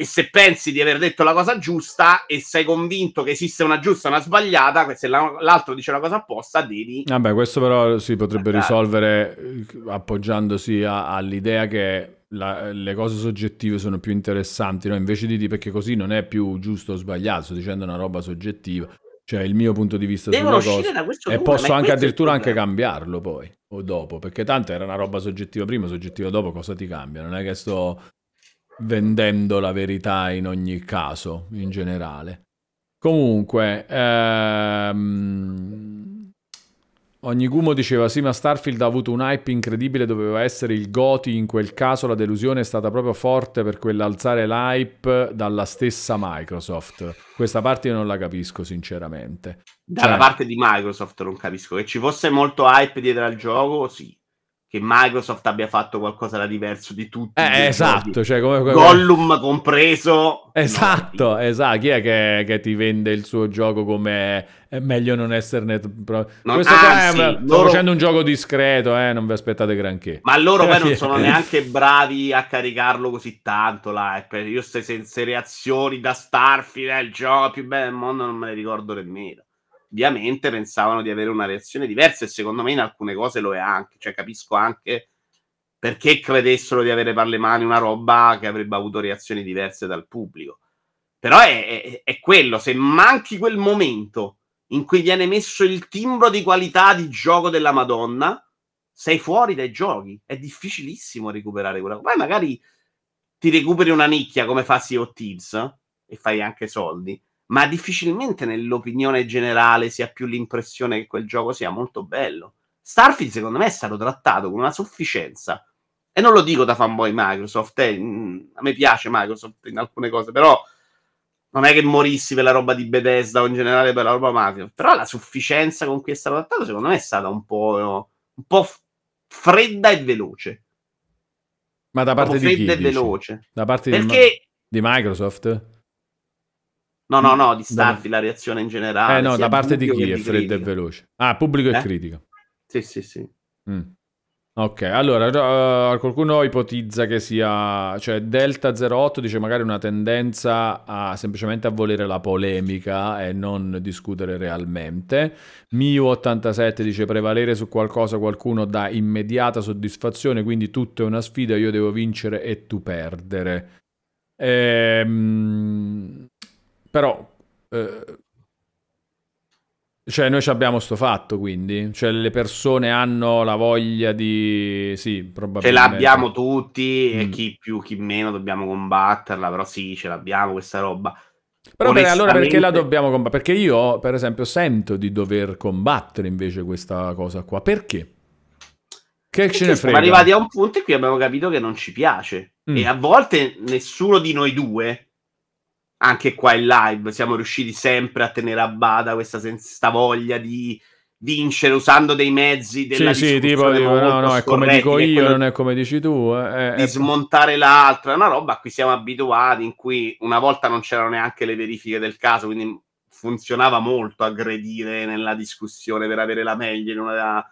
Speaker 2: E se pensi di aver detto la cosa giusta e sei convinto che esiste una giusta e una sbagliata, se la- l'altro dice una cosa apposta, devi
Speaker 1: Vabbè, questo però si potrebbe
Speaker 2: Guardate.
Speaker 1: risolvere eh, appoggiandosi a- all'idea che la- le cose soggettive sono più interessanti, no? Invece di dire perché così non è più giusto o sbagliato, sto dicendo una roba soggettiva, cioè il mio punto di vista
Speaker 2: devono uscire da questo
Speaker 1: E posso anche addirittura anche cambiarlo poi o dopo, perché tanto era una roba soggettiva prima, soggettiva dopo, cosa ti cambia? Non è che sto vendendo la verità in ogni caso, in generale. Comunque, ehm, Onigumo diceva sì, ma Starfield ha avuto un hype incredibile, doveva essere il Goti, in quel caso la delusione è stata proprio forte per quell'alzare l'hype dalla stessa Microsoft. Questa parte io non la capisco sinceramente.
Speaker 2: Dalla
Speaker 1: Cioè-
Speaker 2: parte di Microsoft non capisco che ci fosse molto hype dietro al gioco, sì. Che Microsoft abbia fatto qualcosa da diverso di tutti.
Speaker 1: Eh, esatto, cioè come... come-
Speaker 2: Gollum compreso.
Speaker 1: Esatto,
Speaker 2: no,
Speaker 1: esatto. Chi è che, che ti vende il suo gioco come è meglio non esserne... pro-
Speaker 2: Non-
Speaker 1: Questo qua è-
Speaker 2: anzi,
Speaker 1: sto
Speaker 2: loro-
Speaker 1: facendo un gioco discreto, eh, non vi aspettate granché.
Speaker 2: Ma loro poi non sono neanche bravi a caricarlo così tanto. L'hype. Io queste reazioni da Starfield, è il gioco più bello del mondo, non me le ricordo nemmeno. Ovviamente pensavano di avere una reazione diversa e secondo me in alcune cose lo è anche. Cioè capisco anche perché credessero di avere per le mani una roba che avrebbe avuto reazioni diverse dal pubblico. Però è, è- è quello, se manchi quel momento in cui viene messo il timbro di qualità di gioco della Madonna, sei fuori dai giochi. È difficilissimo recuperare quella. Poi magari ti recuperi una nicchia come fa Sea of Thieves eh, e fai anche soldi, ma difficilmente nell'opinione generale si ha più l'impressione che quel gioco sia molto bello. Starfield secondo me è stato trattato con una sufficienza. E non lo dico da fanboy Microsoft, eh, a me piace Microsoft in alcune cose, però non è che morissi per la roba di Bethesda o in generale per la roba Microsoft. Però la sufficienza con cui è stato trattato secondo me è stata un po', un po' fredda e veloce.
Speaker 1: Ma da parte di chi?
Speaker 2: fredda e
Speaker 1: dici?
Speaker 2: veloce.
Speaker 1: Da parte di,
Speaker 2: Perché...
Speaker 1: di Microsoft?
Speaker 2: No, no, no, di Starfield, la reazione in generale.
Speaker 1: eh no, da parte di chi è fredda e veloce? Ah, pubblico e
Speaker 2: Eh?
Speaker 1: critica.
Speaker 2: Sì, sì, sì.
Speaker 1: Mm. Ok, allora eh, qualcuno ipotizza che sia, cioè Delta 08 dice magari una tendenza a semplicemente a volere la polemica e non discutere realmente. Miu 87 dice prevalere su qualcosa qualcuno dà immediata soddisfazione, quindi tutto è una sfida, io devo vincere e tu perdere. Ehm, però eh, Cioè, noi ci abbiamo sto fatto, quindi. Cioè, le persone hanno la voglia di... Sì,
Speaker 2: Ce
Speaker 1: probabilmente.
Speaker 2: l'abbiamo tutti e
Speaker 1: Mm.
Speaker 2: chi più, chi meno dobbiamo combatterla, però sì, ce l'abbiamo questa roba.
Speaker 1: Però per- allora perché la
Speaker 2: Onestamente-
Speaker 1: dobbiamo combattere? Perché io, per esempio, sento di dover combattere invece questa cosa qua. Perché? Che ce
Speaker 2: Perché
Speaker 1: ne
Speaker 2: siamo
Speaker 1: frega?
Speaker 2: arrivati a un punto in cui abbiamo capito che non ci piace.
Speaker 1: Mm.
Speaker 2: E a volte nessuno di noi due, anche qua in live, siamo riusciti sempre a tenere a bada questa, sens- voglia di vincere usando dei mezzi della
Speaker 1: Sì, sì, tipo, tipo, no, no, è come dico
Speaker 2: è
Speaker 1: io, non è come dici tu. eh,
Speaker 2: di
Speaker 1: eh,
Speaker 2: smontare l'altro. È una roba a cui siamo abituati, in cui una volta non c'erano neanche le verifiche del caso, quindi funzionava molto aggredire nella discussione per avere la meglio in, una-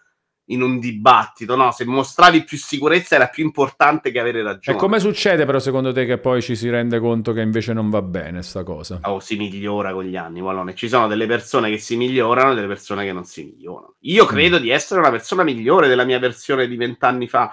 Speaker 2: in un dibattito. No, se mostravi più sicurezza era più importante che avere
Speaker 1: E
Speaker 2: ragione.
Speaker 1: come succede però secondo te che poi ci si rende conto che invece non va bene sta cosa?
Speaker 2: o si migliora con gli anni, Wallone. Ci sono delle persone che si migliorano e delle persone che non si migliorano. Io credo di essere una persona migliore della mia versione di vent'anni fa,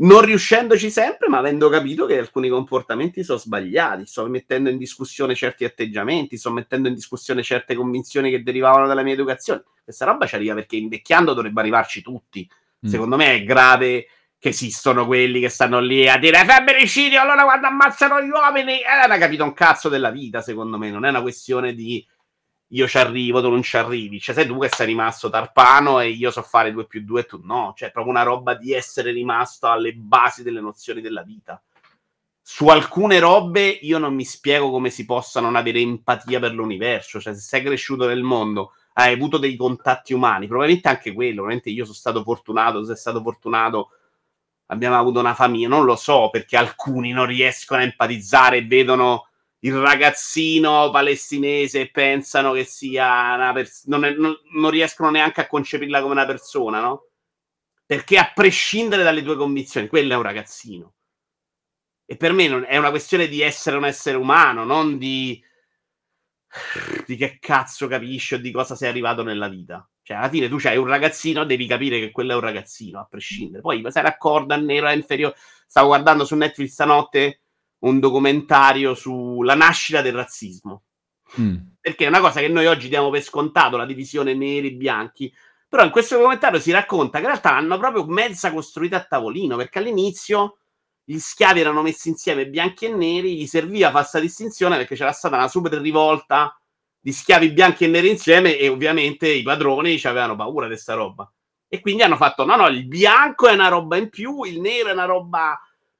Speaker 2: non riuscendoci sempre, ma avendo capito che alcuni comportamenti sono sbagliati. Sto mettendo in discussione certi atteggiamenti, sto mettendo in discussione certe convinzioni che derivavano dalla mia educazione. Questa roba ci arriva perché invecchiando dovrebbe arrivarci tutti.
Speaker 1: Mm.
Speaker 2: Secondo me è grave che esistono quelli che stanno lì a dire femminicidio, allora quando ammazzano gli uomini, eh, non ha capito un cazzo della vita, secondo me, non è una questione di io ci arrivo, tu non ci arrivi, cioè sei tu che sei rimasto tarpano e io so fare 2 più 2 e tu no, cioè è proprio una roba di essere rimasto alle basi delle nozioni della vita. Su alcune robe io non mi spiego come si possa non avere empatia per l'universo, cioè se sei cresciuto nel mondo, hai avuto dei contatti umani, probabilmente anche quello, probabilmente io sono stato fortunato, sei stato fortunato, abbiamo avuto una famiglia, non lo so perché alcuni non riescono a empatizzare e vedono il ragazzino palestinese pensano che sia una persona, non, non- non riescono neanche a concepirla come una persona, no? Perché a prescindere dalle tue convinzioni, quello è un ragazzino. E per me non- è una questione di essere un essere umano, non di di che cazzo capisci o di cosa sei arrivato nella vita. Cioè, alla fine tu c'hai un ragazzino, devi capire che quello è un ragazzino, a prescindere. Poi sei d'accordo, nero, è inferiore. Stavo guardando su Netflix stanotte un documentario sulla nascita del razzismo.
Speaker 1: Mm.
Speaker 2: Perché è una cosa che noi oggi diamo per scontato, la divisione neri-bianchi. Però in questo documentario si racconta che in realtà l'hanno proprio mezza costruita a tavolino, perché all'inizio gli schiavi erano messi insieme bianchi e neri, gli serviva fare questa distinzione perché c'era stata una super rivolta di schiavi bianchi e neri insieme e ovviamente i padroni ci avevano paura di questa roba. E quindi hanno fatto, no, no, il bianco è una roba in più, il nero è una roba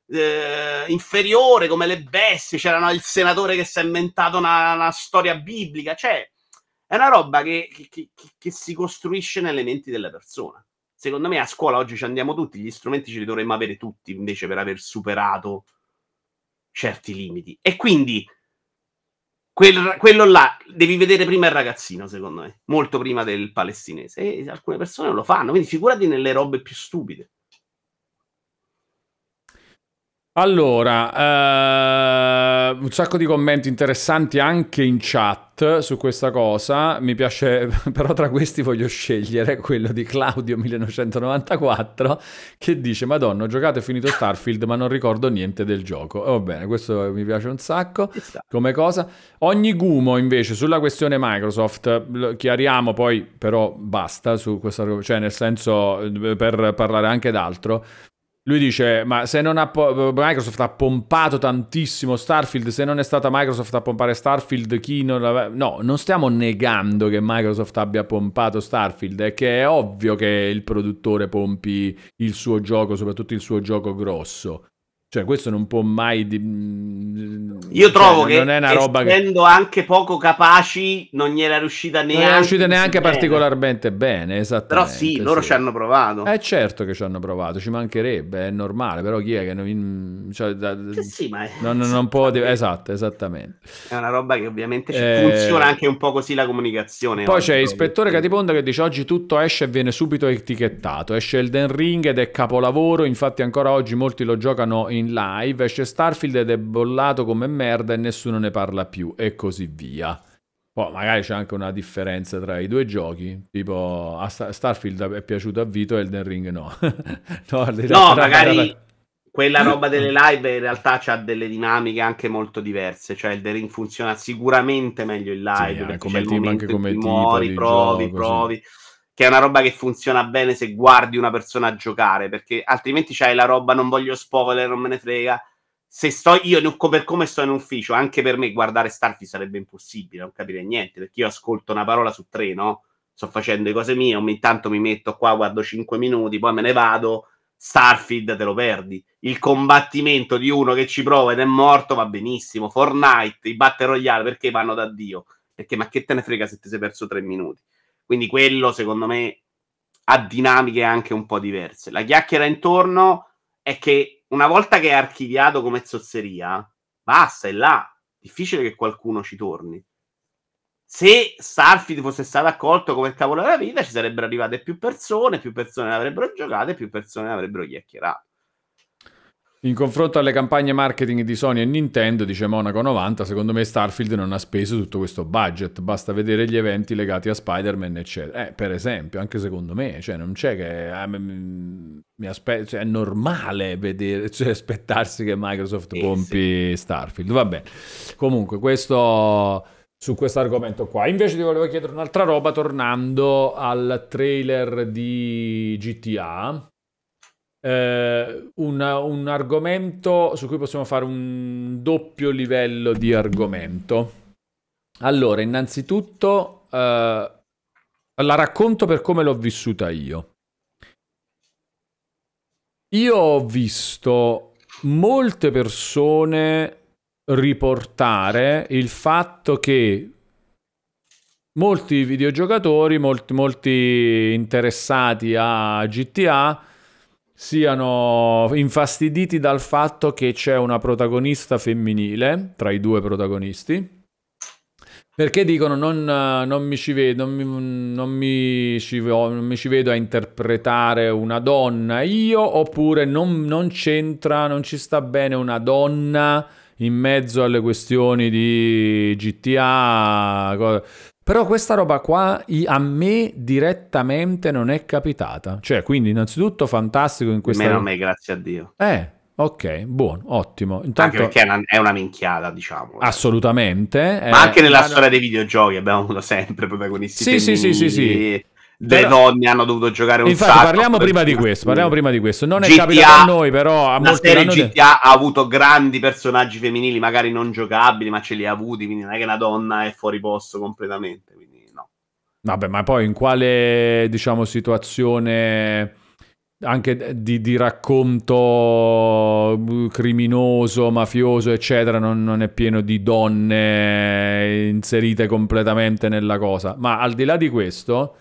Speaker 2: eh, inferiore come le bestie, c'era il senatore che si è inventato una, una storia biblica, cioè è una roba che, che- che- che si costruisce nelle menti delle persone. Secondo me a scuola oggi ci andiamo tutti, gli strumenti ce li dovremmo avere tutti invece per aver superato certi limiti. E quindi quel- quello là devi vedere prima il ragazzino, secondo me, molto prima del palestinese. E alcune persone lo fanno, quindi figurati nelle robe più stupide.
Speaker 1: Allora, eh, un sacco di commenti interessanti anche in chat su questa cosa. Mi piace, però tra questi voglio scegliere quello di Claudio 1994 che dice: Madonna, ho giocato e finito Starfield, ma non ricordo niente del gioco. E va bene, questo mi piace un sacco come cosa. Ogni gumo invece sulla questione Microsoft, lo chiariamo poi, però basta su questa, cioè nel senso eh, per parlare anche d'altro. Lui dice: Ma se non ha po- Microsoft ha pompato tantissimo Starfield, se non è stata Microsoft a pompare Starfield, chi non l'aveva. No, non stiamo negando che Microsoft abbia pompato Starfield, è che è ovvio che il produttore pompi il suo gioco, soprattutto il suo gioco grosso. Cioè, questo non può mai. di-
Speaker 2: Io
Speaker 1: cioè,
Speaker 2: trovo che
Speaker 1: non è una roba che.
Speaker 2: essendo anche poco capaci non gli era riuscita neanche
Speaker 1: Non è uscita neanche
Speaker 2: bene.
Speaker 1: particolarmente bene,
Speaker 2: Però
Speaker 1: esattamente.
Speaker 2: sì, loro ci hanno provato.
Speaker 1: Eh certo che ci hanno provato, ci mancherebbe, è normale, però chi è che non... Cioè, da-
Speaker 2: Sì, sì, ma è,
Speaker 1: non, non può... Esatto, esattamente.
Speaker 2: è una roba che ovviamente
Speaker 1: Eh,
Speaker 2: funziona anche un po' così la comunicazione.
Speaker 1: Poi c'è. Ispettore Catiponda che dice oggi tutto esce e viene subito etichettato. Esce Elden Ring ed è capolavoro, infatti ancora oggi molti lo giocano in live. Esce Starfield ed è bollato come merda e nessuno ne parla più e così via. Poi magari c'è anche una differenza tra i due giochi, tipo a Sta- Starfield è piaciuto a Vito e Elden Ring no. no,
Speaker 2: No, magari quella roba delle live in realtà ha delle dinamiche anche molto diverse. Cioè, il The Ring funziona sicuramente meglio in live.
Speaker 1: Sì,
Speaker 2: perché
Speaker 1: come team, anche come
Speaker 2: in
Speaker 1: tipo
Speaker 2: muori,
Speaker 1: di
Speaker 2: provi,
Speaker 1: gioco,
Speaker 2: provi. Che è una roba che funziona bene se guardi una persona giocare, perché altrimenti c'hai la roba non voglio spoiler, non me ne frega. Se sto io per come sto in ufficio, anche per me guardare Starfield sarebbe impossibile, non capire niente, perché io ascolto una parola su tre, no? Sto facendo le cose mie, ogni tanto mi metto qua, guardo 5 minuti, poi me ne vado. Starfield te lo perdi. Il combattimento di uno che ci prova ed è morto va benissimo. Fortnite, i Battle Royale, perché vanno da Dio? Perché ma che te ne frega se ti sei perso tre minuti? Quindi quello, secondo me, ha dinamiche anche un po' diverse. La chiacchiera intorno è che una volta che è archiviato come zozzeria, basta, è là. Difficile che qualcuno ci torni. Se Starfield fosse stato accolto come il cavolo della vita, ci sarebbero arrivate più persone, più persone ne avrebbero giocate, più persone ne avrebbero chiacchierato.
Speaker 1: In confronto alle campagne marketing di Sony e Nintendo, dice Monaco 90, secondo me Starfield non ha speso tutto questo budget, basta vedere gli eventi legati a Spider-Man, eccetera. Eh, per esempio, anche secondo me, cioè non c'è che eh, mi aspe- cioè, è normale vedere, cioè, aspettarsi che Microsoft
Speaker 2: Sì,
Speaker 1: pompi Starfield. Va bene. Comunque, questo su questo argomento qua. Invece ti volevo chiedere un'altra roba tornando al trailer di GTA. Eh, un, un argomento su cui possiamo fare un doppio livello di argomento. Allora, innanzitutto eh, la racconto per come l'ho vissuta io. Io ho visto molte persone riportare il fatto che molti videogiocatori, molti, molti interessati a GTA siano infastiditi dal fatto che c'è una protagonista femminile tra i due protagonisti. Perché dicono non, non mi ci vedo, non mi, non mi ci, mi ci vedo a interpretare una donna io, oppure non, c'entra, non ci sta bene una donna in mezzo alle questioni di GTA. co- Però questa roba qua a me direttamente non è capitata. Cioè, quindi innanzitutto fantastico in questa...
Speaker 2: Meno a me, grazie a Dio.
Speaker 1: Eh, ok, buono, ottimo.
Speaker 2: Anche
Speaker 1: Intanto,
Speaker 2: perché è una, è una minchiata, diciamo.
Speaker 1: assolutamente. eh,
Speaker 2: Ma anche nella
Speaker 1: ma-
Speaker 2: storia dei videogiochi abbiamo avuto sempre protagonisti
Speaker 1: Sì, sì, sì, sì,
Speaker 2: femminili,
Speaker 1: sì.
Speaker 2: Le
Speaker 1: Però-
Speaker 2: donne hanno dovuto giocare un
Speaker 1: Infatti,
Speaker 2: sacco.
Speaker 1: parliamo prima di questo. Parliamo prima di questo. Non è
Speaker 2: GTA
Speaker 1: capitato a noi, però a
Speaker 2: La serie. GTA ha avuto grandi personaggi femminili, magari non giocabili, ma ce li ha avuti, quindi non è che una donna è fuori posto completamente. Quindi no.
Speaker 1: Vabbè, ma poi in quale, diciamo, situazione anche di, di racconto eh, criminoso, mafioso, eccetera, non, non è pieno di donne inserite completamente nella cosa. Ma al di là di questo...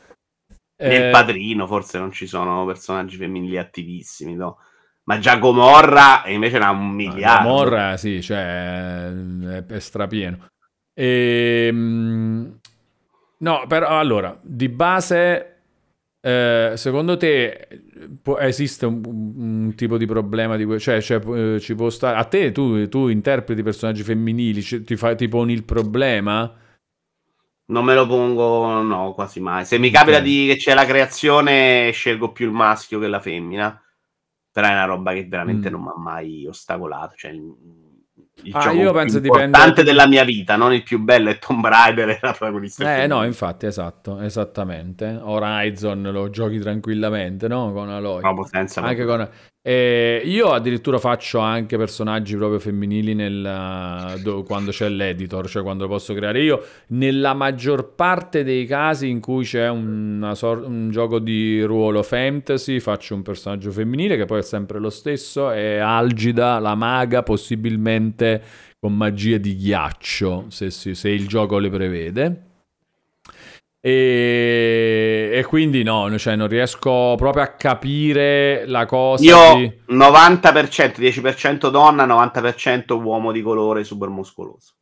Speaker 2: Nel
Speaker 1: eh,
Speaker 2: padrino forse non ci sono personaggi femminili attivissimi, no? Ma già Gomorra e invece era un miliardo.
Speaker 1: Morra, sì, cioè è, è strapieno. Ehm, no, però allora, di base, eh, secondo te può- esiste un, un tipo di problema di que- cioè, cioè, eh, ci può stare a te tu, tu interpreti personaggi femminili, ci- ti, fai, ti poni il problema?
Speaker 2: Non me lo pongo, no, quasi mai. Se mi capita
Speaker 1: Ok.
Speaker 2: di che c'è la creazione, scelgo più il maschio che la femmina. Però è una roba che veramente
Speaker 1: Mm.
Speaker 2: non mi ha mai ostacolato. Cioè, il, il
Speaker 1: Ah, io
Speaker 2: più
Speaker 1: penso
Speaker 2: importante
Speaker 1: dipende-
Speaker 2: della mia vita, non il più bello, è Tomb Raider e la protagonista.
Speaker 1: Eh no, infatti, esatto, esattamente. Horizon lo giochi tranquillamente, no? Con Aloy.
Speaker 2: Proprio senza
Speaker 1: Anche con... eh, io addirittura faccio anche personaggi proprio femminili nel, do- quando c'è l'editor, cioè quando lo posso creare io. Nella maggior parte dei casi in cui c'è sor- un gioco di ruolo fantasy, faccio un personaggio femminile che poi è sempre lo stesso, è Algida, la maga, possibilmente con magie di ghiaccio, se, se il gioco le prevede. E, e quindi no, cioè non riesco proprio a capire la cosa
Speaker 2: Io
Speaker 1: di...
Speaker 2: 90%, 10% donna, 90% uomo di colore super muscoloso.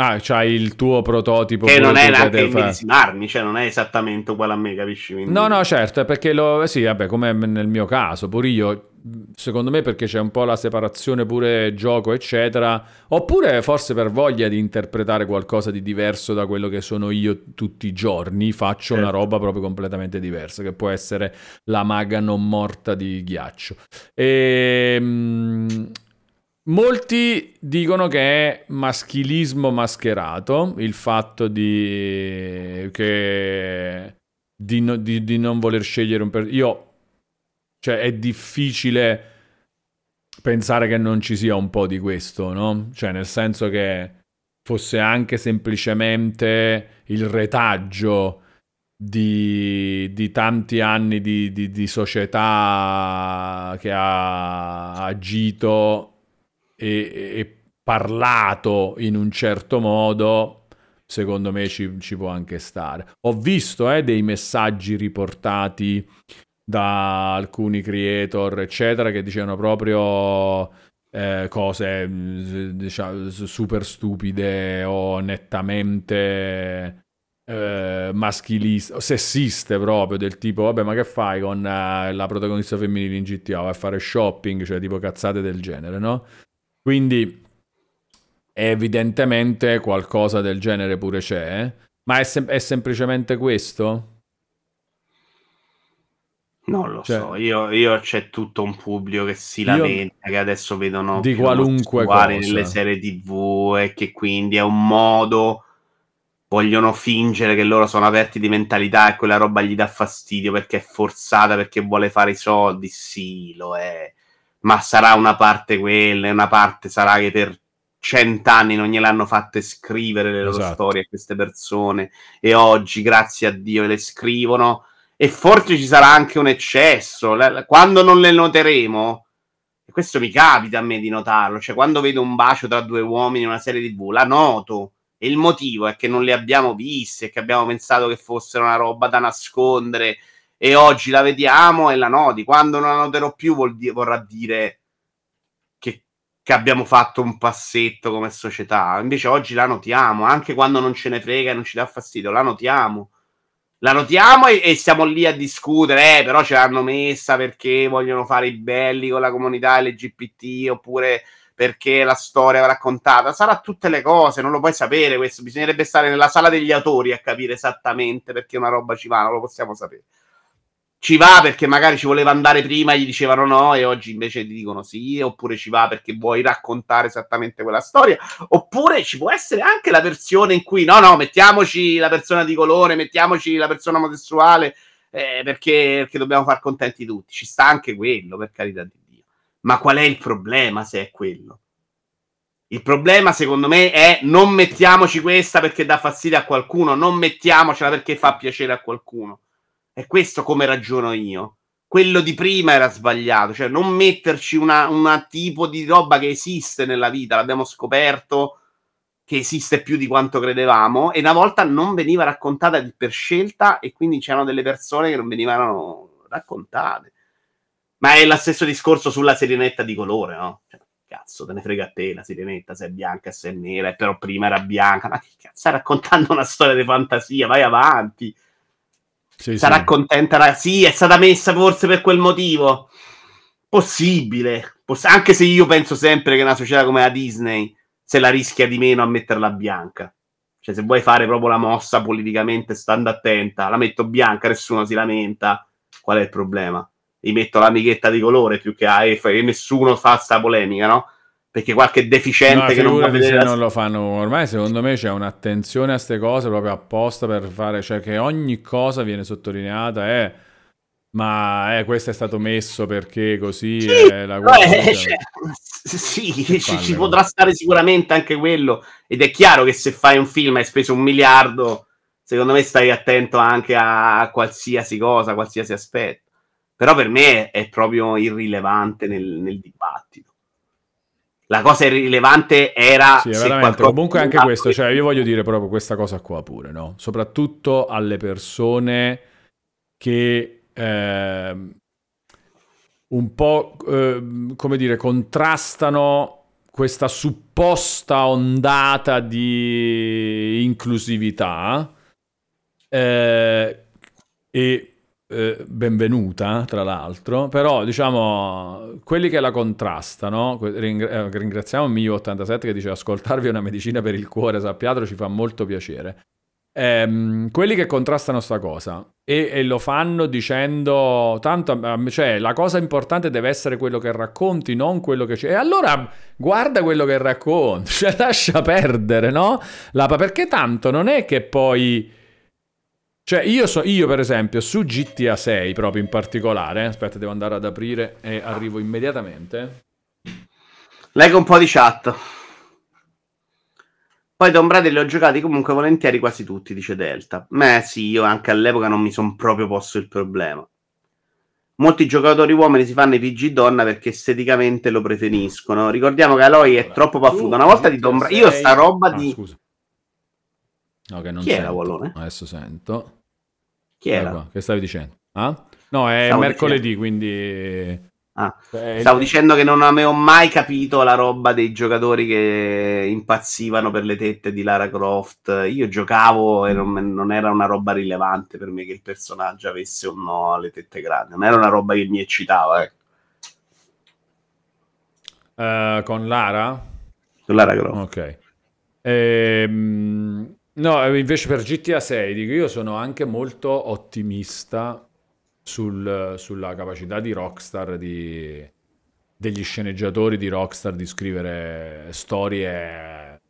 Speaker 1: Ah, c'hai il tuo prototipo.
Speaker 2: Che non è
Speaker 1: che
Speaker 2: neanche immedesimarmi, cioè non è esattamente uguale a me, capisci? Quindi-
Speaker 1: No, no, certo, è perché lo... Sì, vabbè, come nel mio caso, pure io, secondo me perché c'è un po' la separazione pure gioco, eccetera, oppure forse per voglia di interpretare qualcosa di diverso da quello che sono io tutti i giorni, faccio una
Speaker 2: Certo.
Speaker 1: roba proprio completamente diversa, che può essere la maga non morta di ghiaccio. Ehm, Molti dicono che è maschilismo mascherato il fatto di, che, di, no- di- di non voler scegliere un personaggio. Io, cioè, è difficile pensare che non ci sia un po' di questo, no? Cioè, nel senso che fosse anche semplicemente il retaggio di, di tanti anni di, di- di società che ha agito e, e parlato in un certo modo, secondo me ci, ci può anche stare. Ho visto eh, dei messaggi riportati da alcuni creator, eccetera, che dicevano proprio eh, cose mh, diciamo, su- super stupide o nettamente eh, maschiliste, sessiste proprio, del tipo, vabbè, ma che fai con eh, la protagonista femminile in GTA? Vai a fare shopping, cioè tipo cazzate del genere, no? Quindi evidentemente qualcosa del genere pure c'è, eh? ma è, sem- è semplicemente questo?
Speaker 2: Non lo
Speaker 1: Cioè-
Speaker 2: so, io, io c'è tutto un pubblico che si lamenta, che adesso vedono
Speaker 1: Di qualunque cosa.
Speaker 2: nelle serie tv e che quindi è un modo, vogliono fingere che loro sono aperti di mentalità e quella roba gli dà fastidio perché è forzata, perché vuole fare i soldi, sì, lo è, ma sarà una parte quella una parte sarà che per cent'anni non gliel'hanno fatte scrivere le loro
Speaker 1: Esatto.
Speaker 2: storie a queste persone e oggi, grazie a Dio, le scrivono e forse ci sarà anche un eccesso. Quando non le noteremo, e questo mi capita a me di notarlo, cioè quando vedo un bacio tra due uomini in una serie TV, la noto. E il motivo è che non le abbiamo viste, che abbiamo pensato che fossero una roba da nascondere, e oggi la vediamo e la noti. Quando non la noterò più, di- vorrà dire che, che abbiamo fatto un passetto come società. Invece oggi la notiamo, anche quando non ce ne frega e non ci dà fastidio, la notiamo la notiamo e, e siamo lì a discutere, eh, però ce l'hanno messa perché vogliono fare i belli con la comunità LGBT oppure perché la storia raccontata. Sarà tutte le cose, non lo puoi sapere questo, bisognerebbe stare nella sala degli autori a capire esattamente perché una roba ci va, non lo possiamo sapere. Ci va perché magari ci voleva andare prima gli dicevano no e oggi invece ti dicono sì, oppure ci va perché vuoi raccontare esattamente quella storia, oppure ci può essere anche la versione in cui no, no, mettiamoci la persona di colore, mettiamoci la persona omosessuale eh, perché, perché dobbiamo far contenti tutti. Ci sta anche quello, per carità di Dio. Ma qual è il problema se è quello? Il problema, secondo me, è non mettiamoci questa perché dà fastidio a qualcuno, non mettiamocela perché fa piacere a qualcuno. È questo come ragiono io. Quello di prima era sbagliato, cioè non metterci una, tipo di roba che esiste nella vita, l'abbiamo scoperto che esiste più di quanto credevamo e una volta non veniva raccontata per scelta e quindi c'erano delle persone che non venivano raccontate. Ma è lo stesso discorso sulla sirenetta di colore, no? Cioè, cazzo, te ne frega a te la sirenetta, se è bianca, se è nera, però prima era bianca. Ma che cazzo, stai raccontando una storia di fantasia, vai avanti.
Speaker 1: Sì,
Speaker 2: Sarà
Speaker 1: sì.
Speaker 2: contenta, sì, è stata messa forse per quel motivo. Possibile, Poss- anche se io penso sempre che una società come la Disney se la rischia di meno a metterla bianca. Cioè, se vuoi fare proprio la mossa politicamente, stando attenta, la metto bianca, nessuno si lamenta. Qual è il problema? Gli metto l'amichetta di colore più che a e nessuno fa sta polemica, no? Perché qualche deficiente
Speaker 1: No,
Speaker 2: che non va a vedere
Speaker 1: se
Speaker 2: la
Speaker 1: non lo fanno. Ormai secondo me c'è un'attenzione a queste cose proprio apposta per fare, cioè che ogni cosa viene sottolineata è ma eh, questo è stato messo perché così
Speaker 2: Sì,
Speaker 1: è la cosa.
Speaker 2: eh, cioè, sì, ci, ci potrà stare sicuramente anche quello. Ed è chiaro che se fai un film e hai speso un miliardo, secondo me stai attento anche a qualsiasi cosa, qualsiasi aspetto. Però per me è proprio irrilevante nel, nel dibattito. La cosa irrilevante era
Speaker 1: Sì, Comunque anche questo, cioè io voglio dire proprio questa cosa qua pure, no? Soprattutto alle persone che ehm, un po', ehm, come dire, contrastano questa supposta ondata di inclusività eh, e eh, benvenuta, tra l'altro, però diciamo quelli che la contrastano, ringra- eh, ringraziamo Mio87 che dice ascoltarvi una medicina per il cuore, sappiatelo, ci fa molto piacere. Ehm, quelli che contrastano sta cosa e, e, lo fanno dicendo tanto cioè la cosa importante deve essere quello che racconti non quello che c'è e allora guarda quello che racconti cioè lascia perdere no la, perché tanto non è che poi cioè, io, so, io per esempio su GTA 6 proprio in particolare, aspetta, devo andare ad aprire e arrivo immediatamente.
Speaker 2: Leggo un po' di chat. Poi Tomb Raider li ho giocati comunque volentieri quasi tutti, dice Delta. Beh sì, io anche all'epoca non mi sono proprio posto il problema. Molti giocatori uomini si fanno i PG donna perché esteticamente lo preferiscono. Ricordiamo che Aloy è troppo paffuta. Una volta di Tomb Raider... Io sta roba ah, di... Scusa.
Speaker 1: No, che non
Speaker 2: Chi
Speaker 1: sento.
Speaker 2: era Wallone?
Speaker 1: Adesso sento.
Speaker 2: Chi era? Qua.
Speaker 1: Che stavi dicendo? Ah? No, è Stavo mercoledì, dicendo. quindi...
Speaker 2: Ah, stavo dicendo che non avevo mai capito la roba dei giocatori che impazzivano per le tette di Lara Croft. Io giocavo e non, non, era una roba rilevante per me che il personaggio avesse o no le tette grandi. Non era una roba che mi eccitava. Eh.
Speaker 1: Uh, con Lara?
Speaker 2: Con Lara Croft.
Speaker 1: Ok. Ehm, No, invece per GTA 6 dico io sono anche molto ottimista sul, sulla capacità di Rockstar, di, degli sceneggiatori di Rockstar di scrivere storie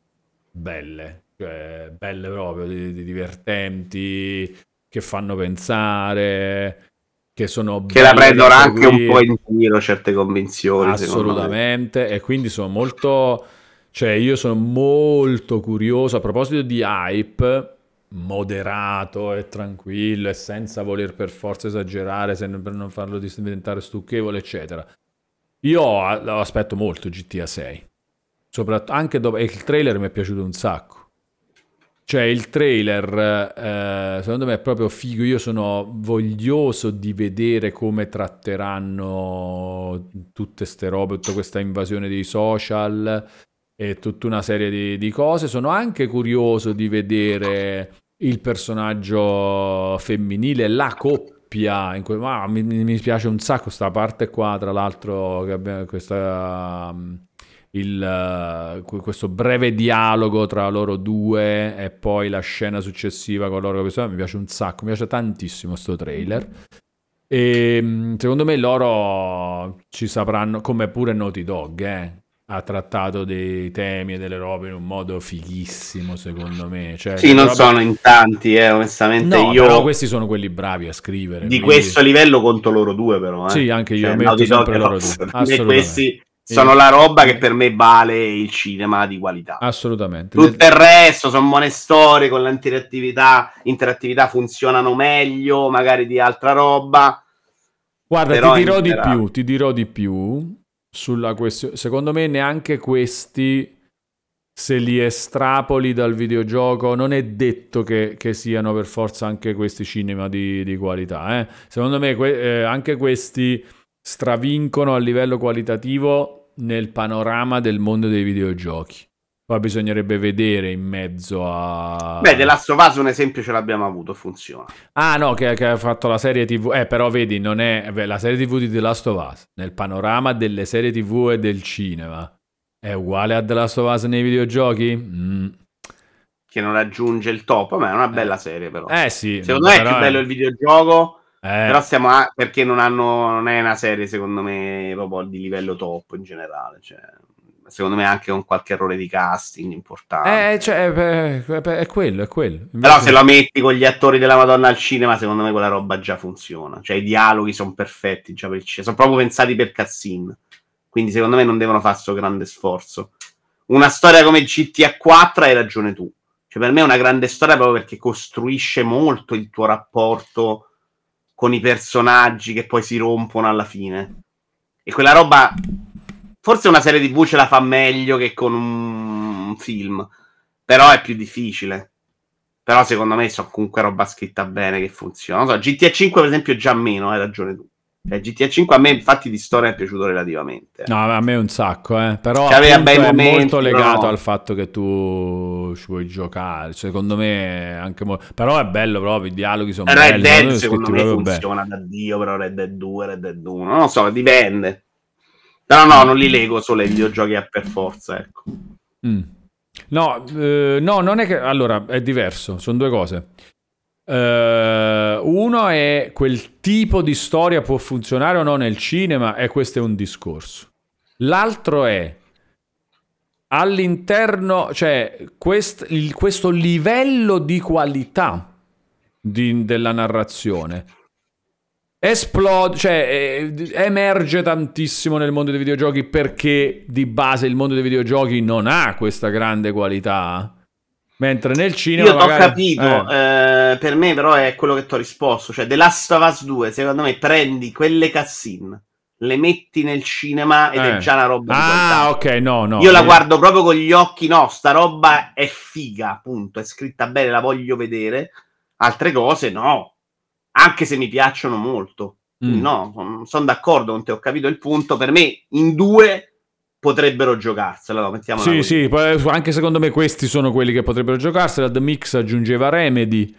Speaker 1: belle, cioè belle proprio, di, di divertenti, che fanno pensare, che sono
Speaker 2: che la prendono anche un po' in giro certe convinzioni
Speaker 1: assolutamente e quindi sono molto cioè, io sono molto curioso a proposito di hype moderato e tranquillo e senza voler per forza esagerare per non farlo diventare stucchevole, eccetera. Io aspetto molto GTA 6. Soprattutto anche dopo il trailer mi è piaciuto un sacco. Cioè, il trailer, eh, secondo me, è proprio figo. Io sono voglioso di vedere come tratteranno tutte queste robe, tutta questa invasione dei social e tutta una serie di, di cose. Sono anche curioso di vedere il personaggio femminile, la coppia. In cui, ah, mi, mi, piace un sacco questa parte qua, tra l'altro, che abbiamo questa, um, il, uh, questo breve dialogo tra loro due e poi la scena successiva con loro. Mi piace un sacco, mi piace tantissimo questo trailer. E mm, secondo me loro ci sapranno, come pure Naughty Dog, eh ha trattato dei temi e delle robe in un modo fighissimo, secondo me. Cioè,
Speaker 2: sì, non robe... sono in tanti, eh, onestamente.
Speaker 1: No,
Speaker 2: io...
Speaker 1: però questi sono quelli bravi a scrivere.
Speaker 2: Di quindi... questo livello conto loro due, però. Eh.
Speaker 1: Sì, anche io cioè, metto sempre loro due.
Speaker 2: E questi sono la roba che per me vale il cinema di qualità.
Speaker 1: Assolutamente.
Speaker 2: Tutto il resto sono buone storie con l'interattività, interattività funzionano meglio, magari di altra roba.
Speaker 1: Guarda, ti dirò di più, ti dirò di più sulla questione. Secondo me neanche questi, se li estrapoli dal videogioco, non è detto che, che siano per forza anche questi cinema di, di qualità. Eh? Secondo me que- eh, anche questi stravincono a livello qualitativo nel panorama del mondo dei videogiochi. Poi bisognerebbe vedere in mezzo a...
Speaker 2: Beh, The Last of Us un esempio ce l'abbiamo avuto, funziona.
Speaker 1: Ah no, che, che, ha fatto la serie TV... Eh, però vedi, non è... Beh, la serie TV di The Last of Us, nel panorama delle serie TV e del cinema, è uguale a The Last of Us nei videogiochi? Mm.
Speaker 2: Che non raggiunge il top, ma è una bella eh. serie però.
Speaker 1: Eh sì.
Speaker 2: Secondo me è più bello il videogioco, eh. però stiamo a... perché non hanno... non è una serie secondo me proprio di livello top in generale, cioè secondo me anche con qualche errore di casting importante.
Speaker 1: Eh, cioè, è, è quello, è quello.
Speaker 2: Invece... Però se lo metti con gli attori della Madonna al cinema, secondo me quella roba già funziona. Cioè i dialoghi sono perfetti già per sono proprio pensati per cutscene. Quindi secondo me non devono fare questo grande sforzo. Una storia come GTA 4 hai ragione tu. Cioè per me è una grande storia proprio perché costruisce molto il tuo rapporto con i personaggi che poi si rompono alla fine. E quella roba Forse una serie TV ce la fa meglio che con un film, però è più difficile. Però secondo me sono comunque roba scritta bene che funziona. Non so, GTA 5 per esempio già meno, hai ragione tu. Cioè, GTA 5 a me infatti di storia è piaciuto relativamente.
Speaker 1: No, a me un sacco, eh. però
Speaker 2: Cioè, bei
Speaker 1: è
Speaker 2: momenti,
Speaker 1: molto legato
Speaker 2: però-
Speaker 1: al fatto che tu ci puoi giocare. Secondo me anche mo- però è bello proprio, i dialoghi sono
Speaker 2: Red
Speaker 1: belli,
Speaker 2: Dead
Speaker 1: sono
Speaker 2: secondo me funziona da Dio, però Red Dead 2, Red Dead 1, non lo so, dipende. Però no, non li lego solo ai videogiochi a per forza, ecco.
Speaker 1: Mm. No, eh, no, non è che... Allora, è diverso, sono due cose. Eh, uno è quel tipo di storia può funzionare o no nel cinema e questo è un discorso. L'altro è all'interno, cioè quest- il- questo livello di qualità di- della narrazione esplode, cioè eh, emerge tantissimo nel mondo dei videogiochi perché di base il mondo dei videogiochi non ha questa grande qualità. Mentre nel cinema
Speaker 2: Io
Speaker 1: magari-
Speaker 2: capito,
Speaker 1: eh.
Speaker 2: eh, per me però è quello che ti ho risposto, cioè The Last of Us 2, secondo me prendi quelle cutscene, le metti nel cinema ed
Speaker 1: Eh.
Speaker 2: è già una roba
Speaker 1: Ah, ok, no, no.
Speaker 2: Io la
Speaker 1: eh,
Speaker 2: guardo proprio con gli occhi, no, sta roba è figa, appunto, è scritta bene, la voglio vedere. Altre cose no, anche se mi piacciono molto.
Speaker 1: Mm.
Speaker 2: No, sono d'accordo con te, ho capito il punto. Per me in due potrebbero giocarsela, mettiamola
Speaker 1: Sì,
Speaker 2: così.
Speaker 1: sì, anche secondo me questi sono quelli che potrebbero giocarsela. The Mix aggiungeva Remedy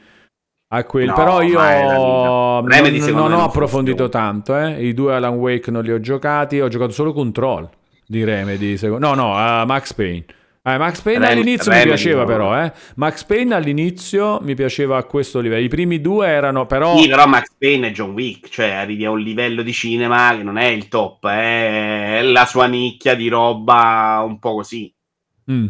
Speaker 1: a quelli,
Speaker 2: No,
Speaker 1: però io non, non
Speaker 2: me,
Speaker 1: ho
Speaker 2: non
Speaker 1: approfondito
Speaker 2: funziona.
Speaker 1: tanto. Eh. I due Alan Wake non li ho giocati, ho giocato solo Control di Remedy. secondo- No, no, a Max Payne. Eh, Max Payne
Speaker 2: Rem-
Speaker 1: all'inizio mi
Speaker 2: Remedy,
Speaker 1: piaceva
Speaker 2: no.
Speaker 1: però, eh. Max Payne all'inizio mi piaceva a questo livello. I primi due erano però...
Speaker 2: Sì, però Max Payne è John Wick, cioè arrivi a un livello di cinema che non è il top, è la sua nicchia di roba un po' così.
Speaker 1: Mm.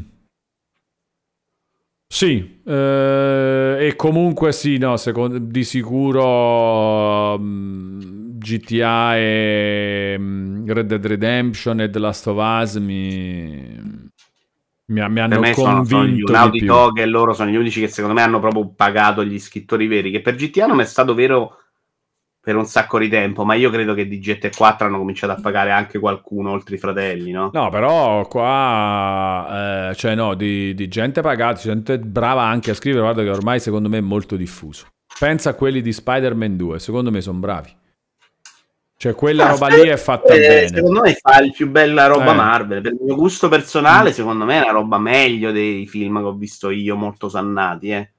Speaker 1: Sì, eh, e comunque sì, no, secondo, di sicuro mm, GTA e mm, Red Dead Redemption e The Last of Us mi, mi, mi hanno
Speaker 2: me sono, sono
Speaker 1: convinto più.
Speaker 2: Dog e loro sono gli unici che secondo me hanno proprio pagato gli scrittori veri, che per GTA non è stato vero per un sacco di tempo, ma io credo che di GT4 hanno cominciato a pagare anche qualcuno oltre i fratelli, no?
Speaker 1: No, però qua, eh, cioè no, di, di gente pagata, gente brava anche a scrivere, guarda che ormai secondo me è molto diffuso. Pensa a quelli di Spider-Man 2, secondo me sono bravi. Cioè quella
Speaker 2: Ah,
Speaker 1: roba lì è fatta
Speaker 2: Eh,
Speaker 1: bene.
Speaker 2: Secondo me fa il più bella roba
Speaker 1: Eh.
Speaker 2: Marvel. Per il mio gusto personale, secondo me è una roba meglio dei film che ho visto io, molto sannati. Eh.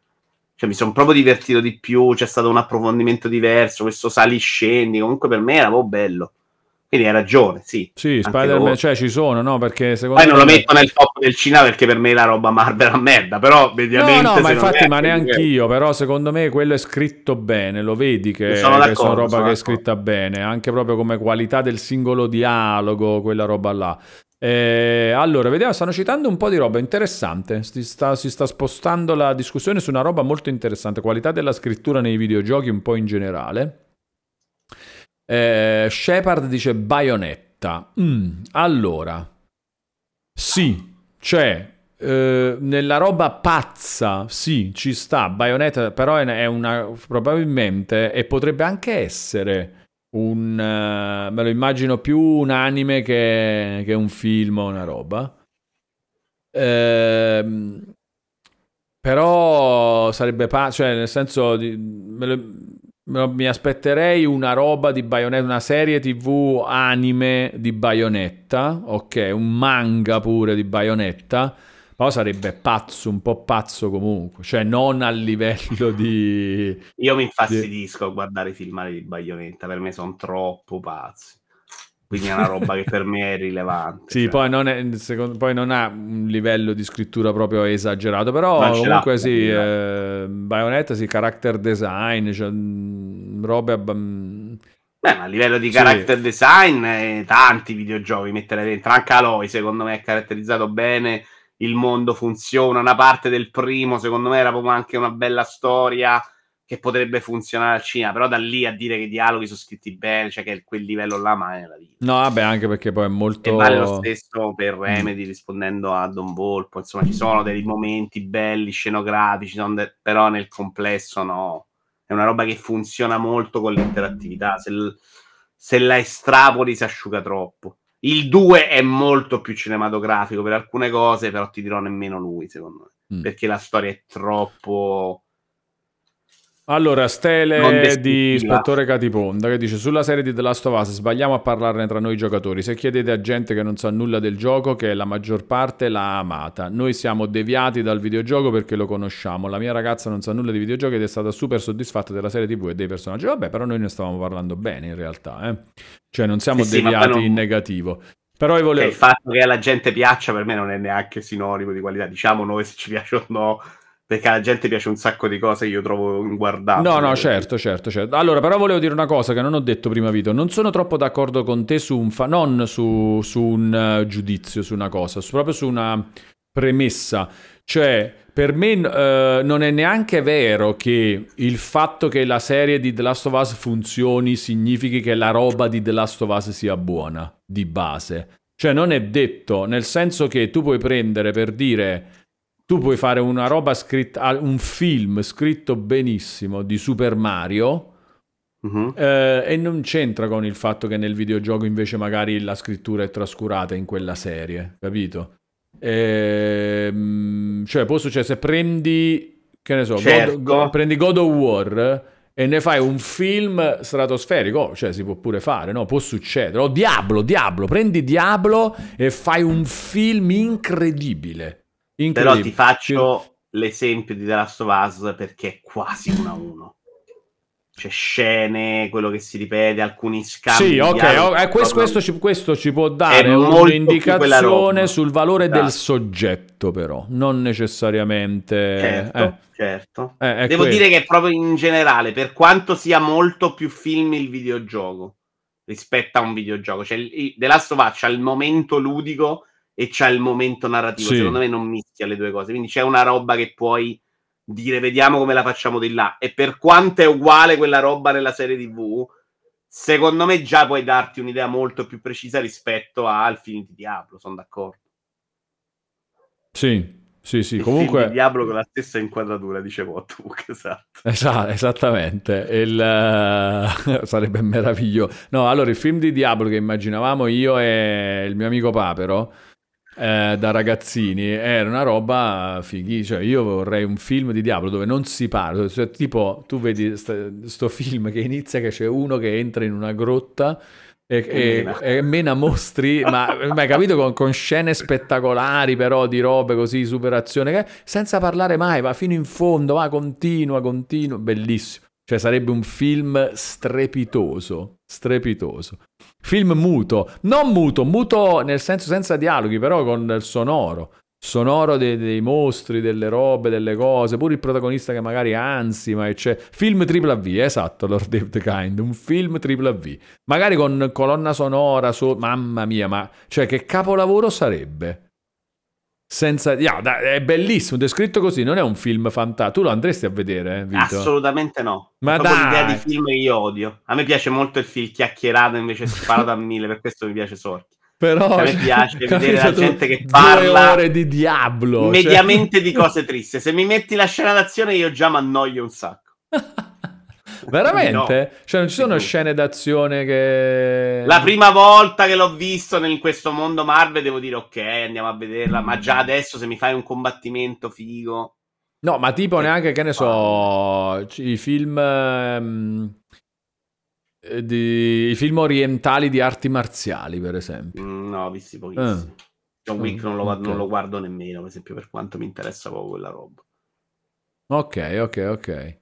Speaker 2: Cioè, mi sono proprio divertito di più. C'è stato un approfondimento diverso. Questo sali scendi. Comunque, per me era proprio bello. Quindi hai ragione, sì.
Speaker 1: Sì, Spider-Man, cioè ci sono, no? Perché secondo
Speaker 2: Poi non lo
Speaker 1: me...
Speaker 2: metto nel top del cinema perché per me la roba Marvel è una merda. Però,
Speaker 1: No,
Speaker 2: mediamente.
Speaker 1: no, ma
Speaker 2: secondo
Speaker 1: infatti,
Speaker 2: me,
Speaker 1: ma neanche io, però secondo me quello è scritto bene, lo vedi che,
Speaker 2: Sono
Speaker 1: che sono roba
Speaker 2: sono
Speaker 1: che è scritta bene, anche proprio come qualità del singolo dialogo, quella roba là. Eh, allora, vediamo, stanno citando un po' di roba interessante, si sta, si sta spostando la discussione su una roba molto interessante, qualità della scrittura nei videogiochi un po' in generale. Eh, Shepard dice Bayonetta. Mm, allora, sì, c'è eh, nella roba pazza, sì, ci sta. Bayonetta, però è, una probabilmente e potrebbe anche essere un eh, me lo immagino più un anime che, che un film o una roba. Ehm, però sarebbe pa- cioè nel senso di- me lo- mi aspetterei una roba di Bayonetta, una serie TV anime di Bayonetta, ok, un manga pure di Bayonetta, però sarebbe pazzo, un po' pazzo comunque, cioè non a livello di
Speaker 2: Io mi infastidisco a guardare i filmati di Bayonetta. Per me sono troppo pazzi. Quindi è una roba che per me è rilevante.
Speaker 1: Sì,
Speaker 2: cioè.
Speaker 1: poi non, è, secondo- poi non ha un livello di scrittura proprio esagerato, però comunque sì, eh, Bayonetta sì, character design, cioè, mm, robe abba- mm,
Speaker 2: Beh, ma a livello di
Speaker 1: Sì.
Speaker 2: character design, eh, tanti videogiochi mettere dentro. Anche Aloy, secondo me, è caratterizzato bene. Il mondo funziona. Una parte del primo, secondo me, era proprio anche una bella storia che potrebbe funzionare al cinema. Però da lì a dire che i dialoghi sono scritti bene, cioè che quel livello là, ma è la vita.
Speaker 1: No, vabbè, anche perché poi è molto...
Speaker 2: E vale lo stesso per Remedy rispondendo a Don Volpo. Insomma, ci sono dei momenti belli, scenografici, de- però nel complesso no. È una roba che funziona molto con l'interattività. Se, l- se la estrapoli si asciuga troppo. Il 2 è molto più cinematografico per alcune cose, però ti dirò nemmeno lui, secondo me.
Speaker 1: Mm.
Speaker 2: Perché la storia è troppo.
Speaker 1: Allora, stele di Ispettore Catiponda che dice sulla serie di The Last of Us sbagliamo a parlarne tra noi giocatori. Se chiedete a gente che non sa nulla del gioco, che la maggior parte l'ha amata. Noi siamo deviati dal videogioco perché lo conosciamo. La mia ragazza non sa nulla di videogiochi ed è stata super soddisfatta della serie TV e dei personaggi. Vabbè, però noi ne stavamo parlando bene in realtà, eh. Cioè non siamo
Speaker 2: Sì,
Speaker 1: deviati
Speaker 2: non-
Speaker 1: in negativo. Però io
Speaker 2: Cioè,
Speaker 1: volevo...
Speaker 2: il fatto che alla gente piaccia per me non è neanche sinonimo di qualità. Diciamo noi se ci piace o no, perché alla gente piace un sacco di cose che io trovo inguardabili.
Speaker 1: No, no, certo, certo, certo. Allora, però volevo dire una cosa che non ho detto prima, Vito. Non sono troppo d'accordo con te su un fa- non su, su un eh, giudizio, su una cosa, su- proprio su una premessa. Cioè, per me eh, non è neanche vero che il fatto che la serie di The Last of Us funzioni significhi che la roba di The Last of Us sia buona, di base. Cioè, non è detto, nel senso che tu puoi prendere per dire tu puoi fare una roba scritta, un film scritto benissimo di Super Mario
Speaker 2: Mhm.
Speaker 1: eh, e non c'entra con il fatto che nel videogioco invece magari la scrittura è trascurata in quella serie, capito? Ehm, cioè, può succedere se prendi, che ne so,
Speaker 2: Certo.
Speaker 1: God, Go- prendi God of War e ne fai un film stratosferico, cioè si può pure fare, no? Può succedere. O Diablo, Diablo, prendi Diablo e fai un film incredibile.
Speaker 2: Però ti faccio l'esempio di The Last of Us perché è quasi uno a uno. C'è scene, quello che si ripete, alcuni scambi.
Speaker 1: Sì, ok, oh, eh, questo, questo ci, questo ci può dare un'indicazione sul valore del
Speaker 2: Esatto.
Speaker 1: soggetto, però, non necessariamente...
Speaker 2: Certo,
Speaker 1: eh,
Speaker 2: certo.
Speaker 1: eh,
Speaker 2: Devo
Speaker 1: quello.
Speaker 2: dire che proprio in generale, per quanto sia molto più film il videogioco rispetto a un videogioco, cioè The Last of Us c'ha il momento ludico e c'ha il momento narrativo.
Speaker 1: Sì.
Speaker 2: Secondo me non mischia le due cose. Quindi c'è una roba che puoi dire vediamo come la facciamo di là. E per quanto è uguale quella roba nella serie TV, secondo me già puoi darti un'idea molto più precisa rispetto al film di Diablo. Sono d'accordo.
Speaker 1: Sì, sì, sì,
Speaker 2: Il film
Speaker 1: comunque...
Speaker 2: di Diablo con la stessa inquadratura, dicevo Ottobook, esatto.
Speaker 1: Esa- esattamente, il, eh, sarebbe meraviglioso. No, allora il film di Diablo che immaginavamo io e il mio amico Papero eh, da ragazzini era una roba fighi, cioè io vorrei un film di Diablo dove non si parla, cioè, tipo tu vedi st- sto film che inizia che c'è uno che entra in una grotta e, e-
Speaker 2: mena.
Speaker 1: e mena mostri, ma ma hai capito con, con scene spettacolari però di robe così, superazione, che- senza parlare mai, va fino in fondo, va, continua, continua, bellissimo. Cioè sarebbe un film strepitoso, strepitoso. Film muto, non muto, muto nel senso senza dialoghi, però con il sonoro. Sonoro dei, dei mostri, delle robe, delle cose, pure il protagonista che magari ha ansima, e c'è. Film tripla V, esatto, Lord David Kind, un film tripla V. Magari con colonna sonora, so- mamma mia, ma cioè che capolavoro sarebbe? Senza... yeah, è bellissimo, descritto così, non è un film fantastico. Tu lo andresti a vedere, eh, Vito?
Speaker 2: Assolutamente no.
Speaker 1: Ma dai!
Speaker 2: l'idea di film che io odio. A me piace molto il film chiacchierato, invece sparato a mille, per questo mi piace Sorchi.
Speaker 1: Però
Speaker 2: A me
Speaker 1: cioè,
Speaker 2: piace vedere la gente che parla
Speaker 1: ore di diavolo. cioè-
Speaker 2: mediamente di cose triste. Se mi metti la scena d'azione io già mi annoio un sacco.
Speaker 1: Veramente?
Speaker 2: No.
Speaker 1: Cioè non ci sono scene d'azione che...
Speaker 2: La prima volta che l'ho visto in questo mondo Marvel devo dire ok, andiamo a vederla, ma già adesso se mi fai un combattimento figo...
Speaker 1: No, ma tipo
Speaker 2: Eh,
Speaker 1: neanche, che ne so, i film... eh, di, I film orientali di arti marziali, per esempio.
Speaker 2: mm, no, visti pochissimi. John Wick non lo,
Speaker 1: ok.
Speaker 2: non lo guardo nemmeno, per esempio, per quanto mi interessa poco quella roba.
Speaker 1: Ok, ok, ok.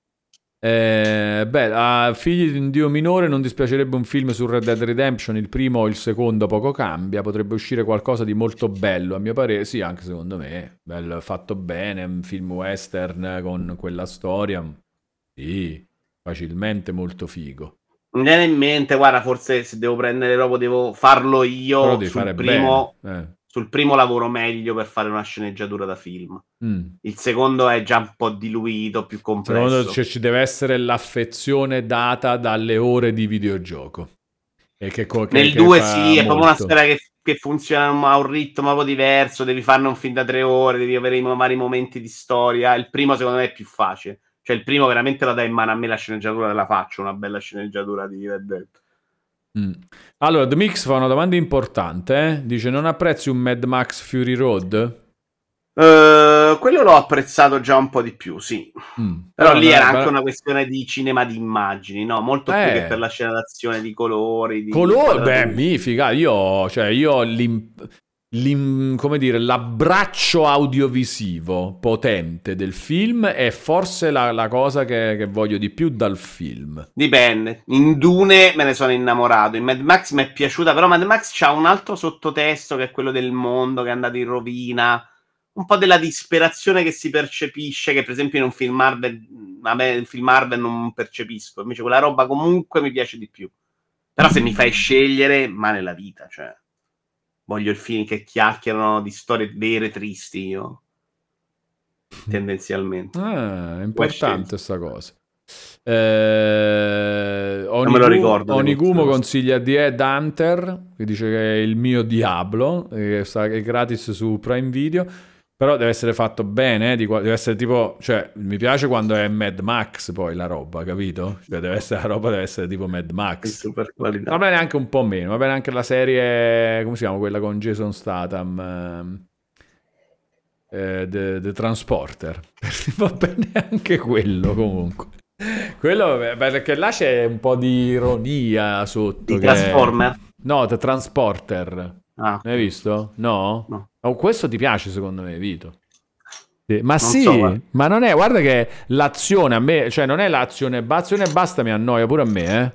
Speaker 1: Eh, beh, a Figli di un dio minore non dispiacerebbe un film su Red Dead Redemption, il primo o il secondo poco cambia, potrebbe uscire qualcosa di molto bello, a mio parere, sì, anche secondo me, bello, fatto bene, un film western con quella storia, sì, facilmente molto figo.
Speaker 2: Mi viene in mente, guarda, forse se devo prendere proprio devo farlo
Speaker 1: Però
Speaker 2: io
Speaker 1: devi
Speaker 2: sul primo,
Speaker 1: bene.
Speaker 2: Sul primo lavoro meglio per fare una sceneggiatura da film.
Speaker 1: Mm.
Speaker 2: Il secondo è già un po' diluito, più complesso.
Speaker 1: Secondo cioè, ci deve essere l'affezione data dalle ore di videogioco. E che, che-
Speaker 2: Nel
Speaker 1: che
Speaker 2: 2
Speaker 1: fa
Speaker 2: sì, è proprio una
Speaker 1: molto.
Speaker 2: storia che, che funziona a un ritmo proprio diverso, devi farne un film da tre ore, devi avere i vari momenti di storia. Il primo secondo me è più facile. Cioè il primo veramente la dai in mano a me la sceneggiatura la faccio, una bella sceneggiatura di Red Dead.
Speaker 1: Mm. Allora, The Mix fa una domanda importante. eh. Dice: Non apprezzi un Mad Max Fury Road?
Speaker 2: Eh, quello, l'ho apprezzato già un po' di più, sì.
Speaker 1: Mm.
Speaker 2: Però lì
Speaker 1: no,
Speaker 2: era
Speaker 1: però-
Speaker 2: anche una questione di cinema di immagini, no? Molto più
Speaker 1: Eh.
Speaker 2: che per la scena d'azione di colori. Di
Speaker 1: Colore, beh, mi figa, io, cioè, io l'im- dire, l'abbraccio audiovisivo potente del film è forse la, la cosa che, che voglio di più dal film.
Speaker 2: Dipende. In Dune me ne sono innamorato. In Mad Max mi è piaciuta, però Mad Max c'ha un altro sottotesto che è quello del mondo che è andato in rovina. Un po' della disperazione che si percepisce, che per esempio in un film Marvel, me il film Marvel non percepisco. Invece quella roba comunque mi piace di più. Però se mi fai scegliere, ma nella vita, cioè. Voglio il film che chiacchierano di storie vere tristi io. Tendenzialmente.
Speaker 1: Ah, è importante sta cosa. Eh,
Speaker 2: Non me lo ricordo,
Speaker 1: Onigumo consiglia The Ed Hunter, che dice che è il mio Diablo, che sta- è gratis su Prime Video. Però deve essere fatto bene, eh, di deve essere tipo, cioè, mi piace quando è Mad Max poi la roba, capito? Cioè, deve essere, la roba deve essere tipo Mad Max.
Speaker 2: super qualità.
Speaker 1: Va bene anche un po' meno, va bene anche la serie, come si chiama, quella con Jason Statham, ehm, eh, The, The Transporter. va bene anche quello comunque. Quello, perché là c'è un po' di ironia sotto.
Speaker 2: Di
Speaker 1: che-
Speaker 2: Transformer.
Speaker 1: No, The Transporter.
Speaker 2: Ah,
Speaker 1: L'hai visto? No?
Speaker 2: No.
Speaker 1: Oh, questo ti piace secondo me, Vito? Sì, Ma
Speaker 2: Non
Speaker 1: sì,
Speaker 2: so,
Speaker 1: ma non è, guarda che l'azione a me, cioè non è l'azione, azione e basta mi annoia pure a me, eh.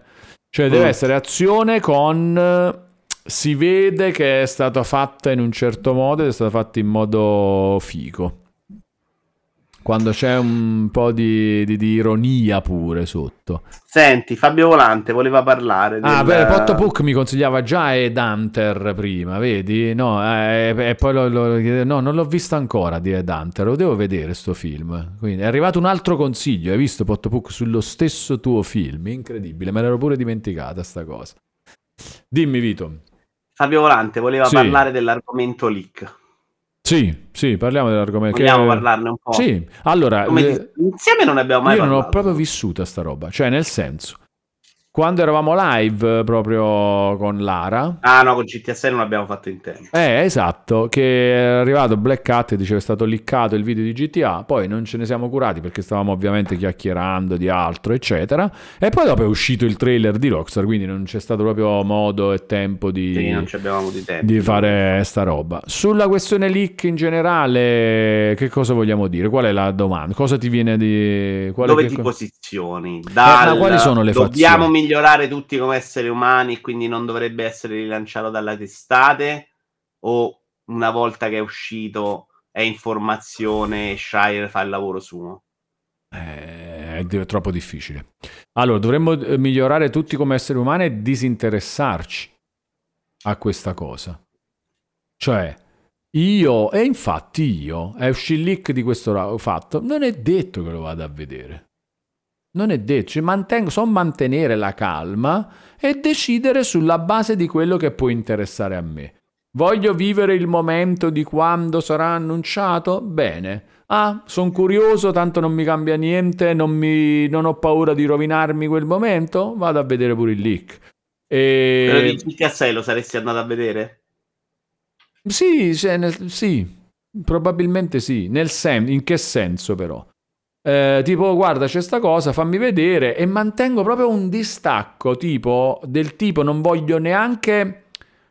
Speaker 1: Cioè deve
Speaker 2: Mm.
Speaker 1: essere azione con... Si vede che è stata fatta in un certo modo ed è stata fatta in modo figo. Quando c'è un po' di, di- di ironia pure sotto.
Speaker 2: Senti, Fabio Volante voleva parlare.
Speaker 1: Ah,
Speaker 2: del-
Speaker 1: beh, Potto Puck mi consigliava già Ed Hunter prima, vedi? No, eh, e poi lo- lo- no, non l'ho visto ancora di Ed Hunter, lo devo vedere sto film. Quindi è arrivato un altro consiglio, hai visto Potto Puck sullo stesso tuo film? Incredibile, me l'ero pure dimenticata sta cosa. Dimmi Vito.
Speaker 2: Fabio Volante voleva
Speaker 1: Sì.
Speaker 2: parlare dell'argomento leak.
Speaker 1: Sì, sì, parliamo dell'argomento.
Speaker 2: Vogliamo
Speaker 1: che-
Speaker 2: parlarne un po'?
Speaker 1: Sì, allora...
Speaker 2: Come Insieme non abbiamo mai
Speaker 1: io non
Speaker 2: parlato.
Speaker 1: ho proprio vissuta sta roba, cioè nel senso, quando eravamo live eh, proprio con Lara...
Speaker 2: Ah no, con GTA 6 non l'abbiamo fatto in tempo.
Speaker 1: Eh, esatto, che è arrivato Black Hat e diceva è stato liccato il video di GTA, poi non ce ne siamo curati perché stavamo ovviamente chiacchierando di altro, eccetera, e poi dopo è uscito il trailer di Rockstar, quindi non c'è stato proprio modo e tempo di,
Speaker 2: Sì, non abbiamo di tempo.
Speaker 1: di fare sta roba. Sulla questione leak in generale, che cosa vogliamo dire? Qual è la domanda? Cosa ti viene di... quale-
Speaker 2: Dove ti
Speaker 1: co-
Speaker 2: posizioni? Dal,
Speaker 1: Eh, ma quali sono le
Speaker 2: Dobbiamo
Speaker 1: fazioni?
Speaker 2: Migliorare tutti come esseri umani quindi non dovrebbe essere rilanciato dalla testate? O una volta che è uscito è informazione e Shire fa il lavoro suo?
Speaker 1: Eh, è troppo difficile. Allora, dovremmo eh, migliorare tutti come esseri umani e disinteressarci a questa cosa. Cioè, io, e infatti io, è uscito il leak di questo fatto, non è detto che lo vada a vedere. Non è detto, cioè, mantengo, so mantenere la calma e decidere sulla base di quello che può interessare a me. Voglio vivere il momento di quando sarà annunciato? Bene. Ah, sono curioso, tanto non mi cambia niente, non, mi- non ho paura di rovinarmi quel momento? Vado a vedere pure il leak. E...
Speaker 2: di GTA 6 lo saresti andato a vedere?
Speaker 1: Sì, sì, probabilmente sì. Nel sen- in che senso però? Eh, tipo, guarda, c'è sta cosa, fammi vedere e mantengo proprio un distacco, tipo, del tipo non voglio neanche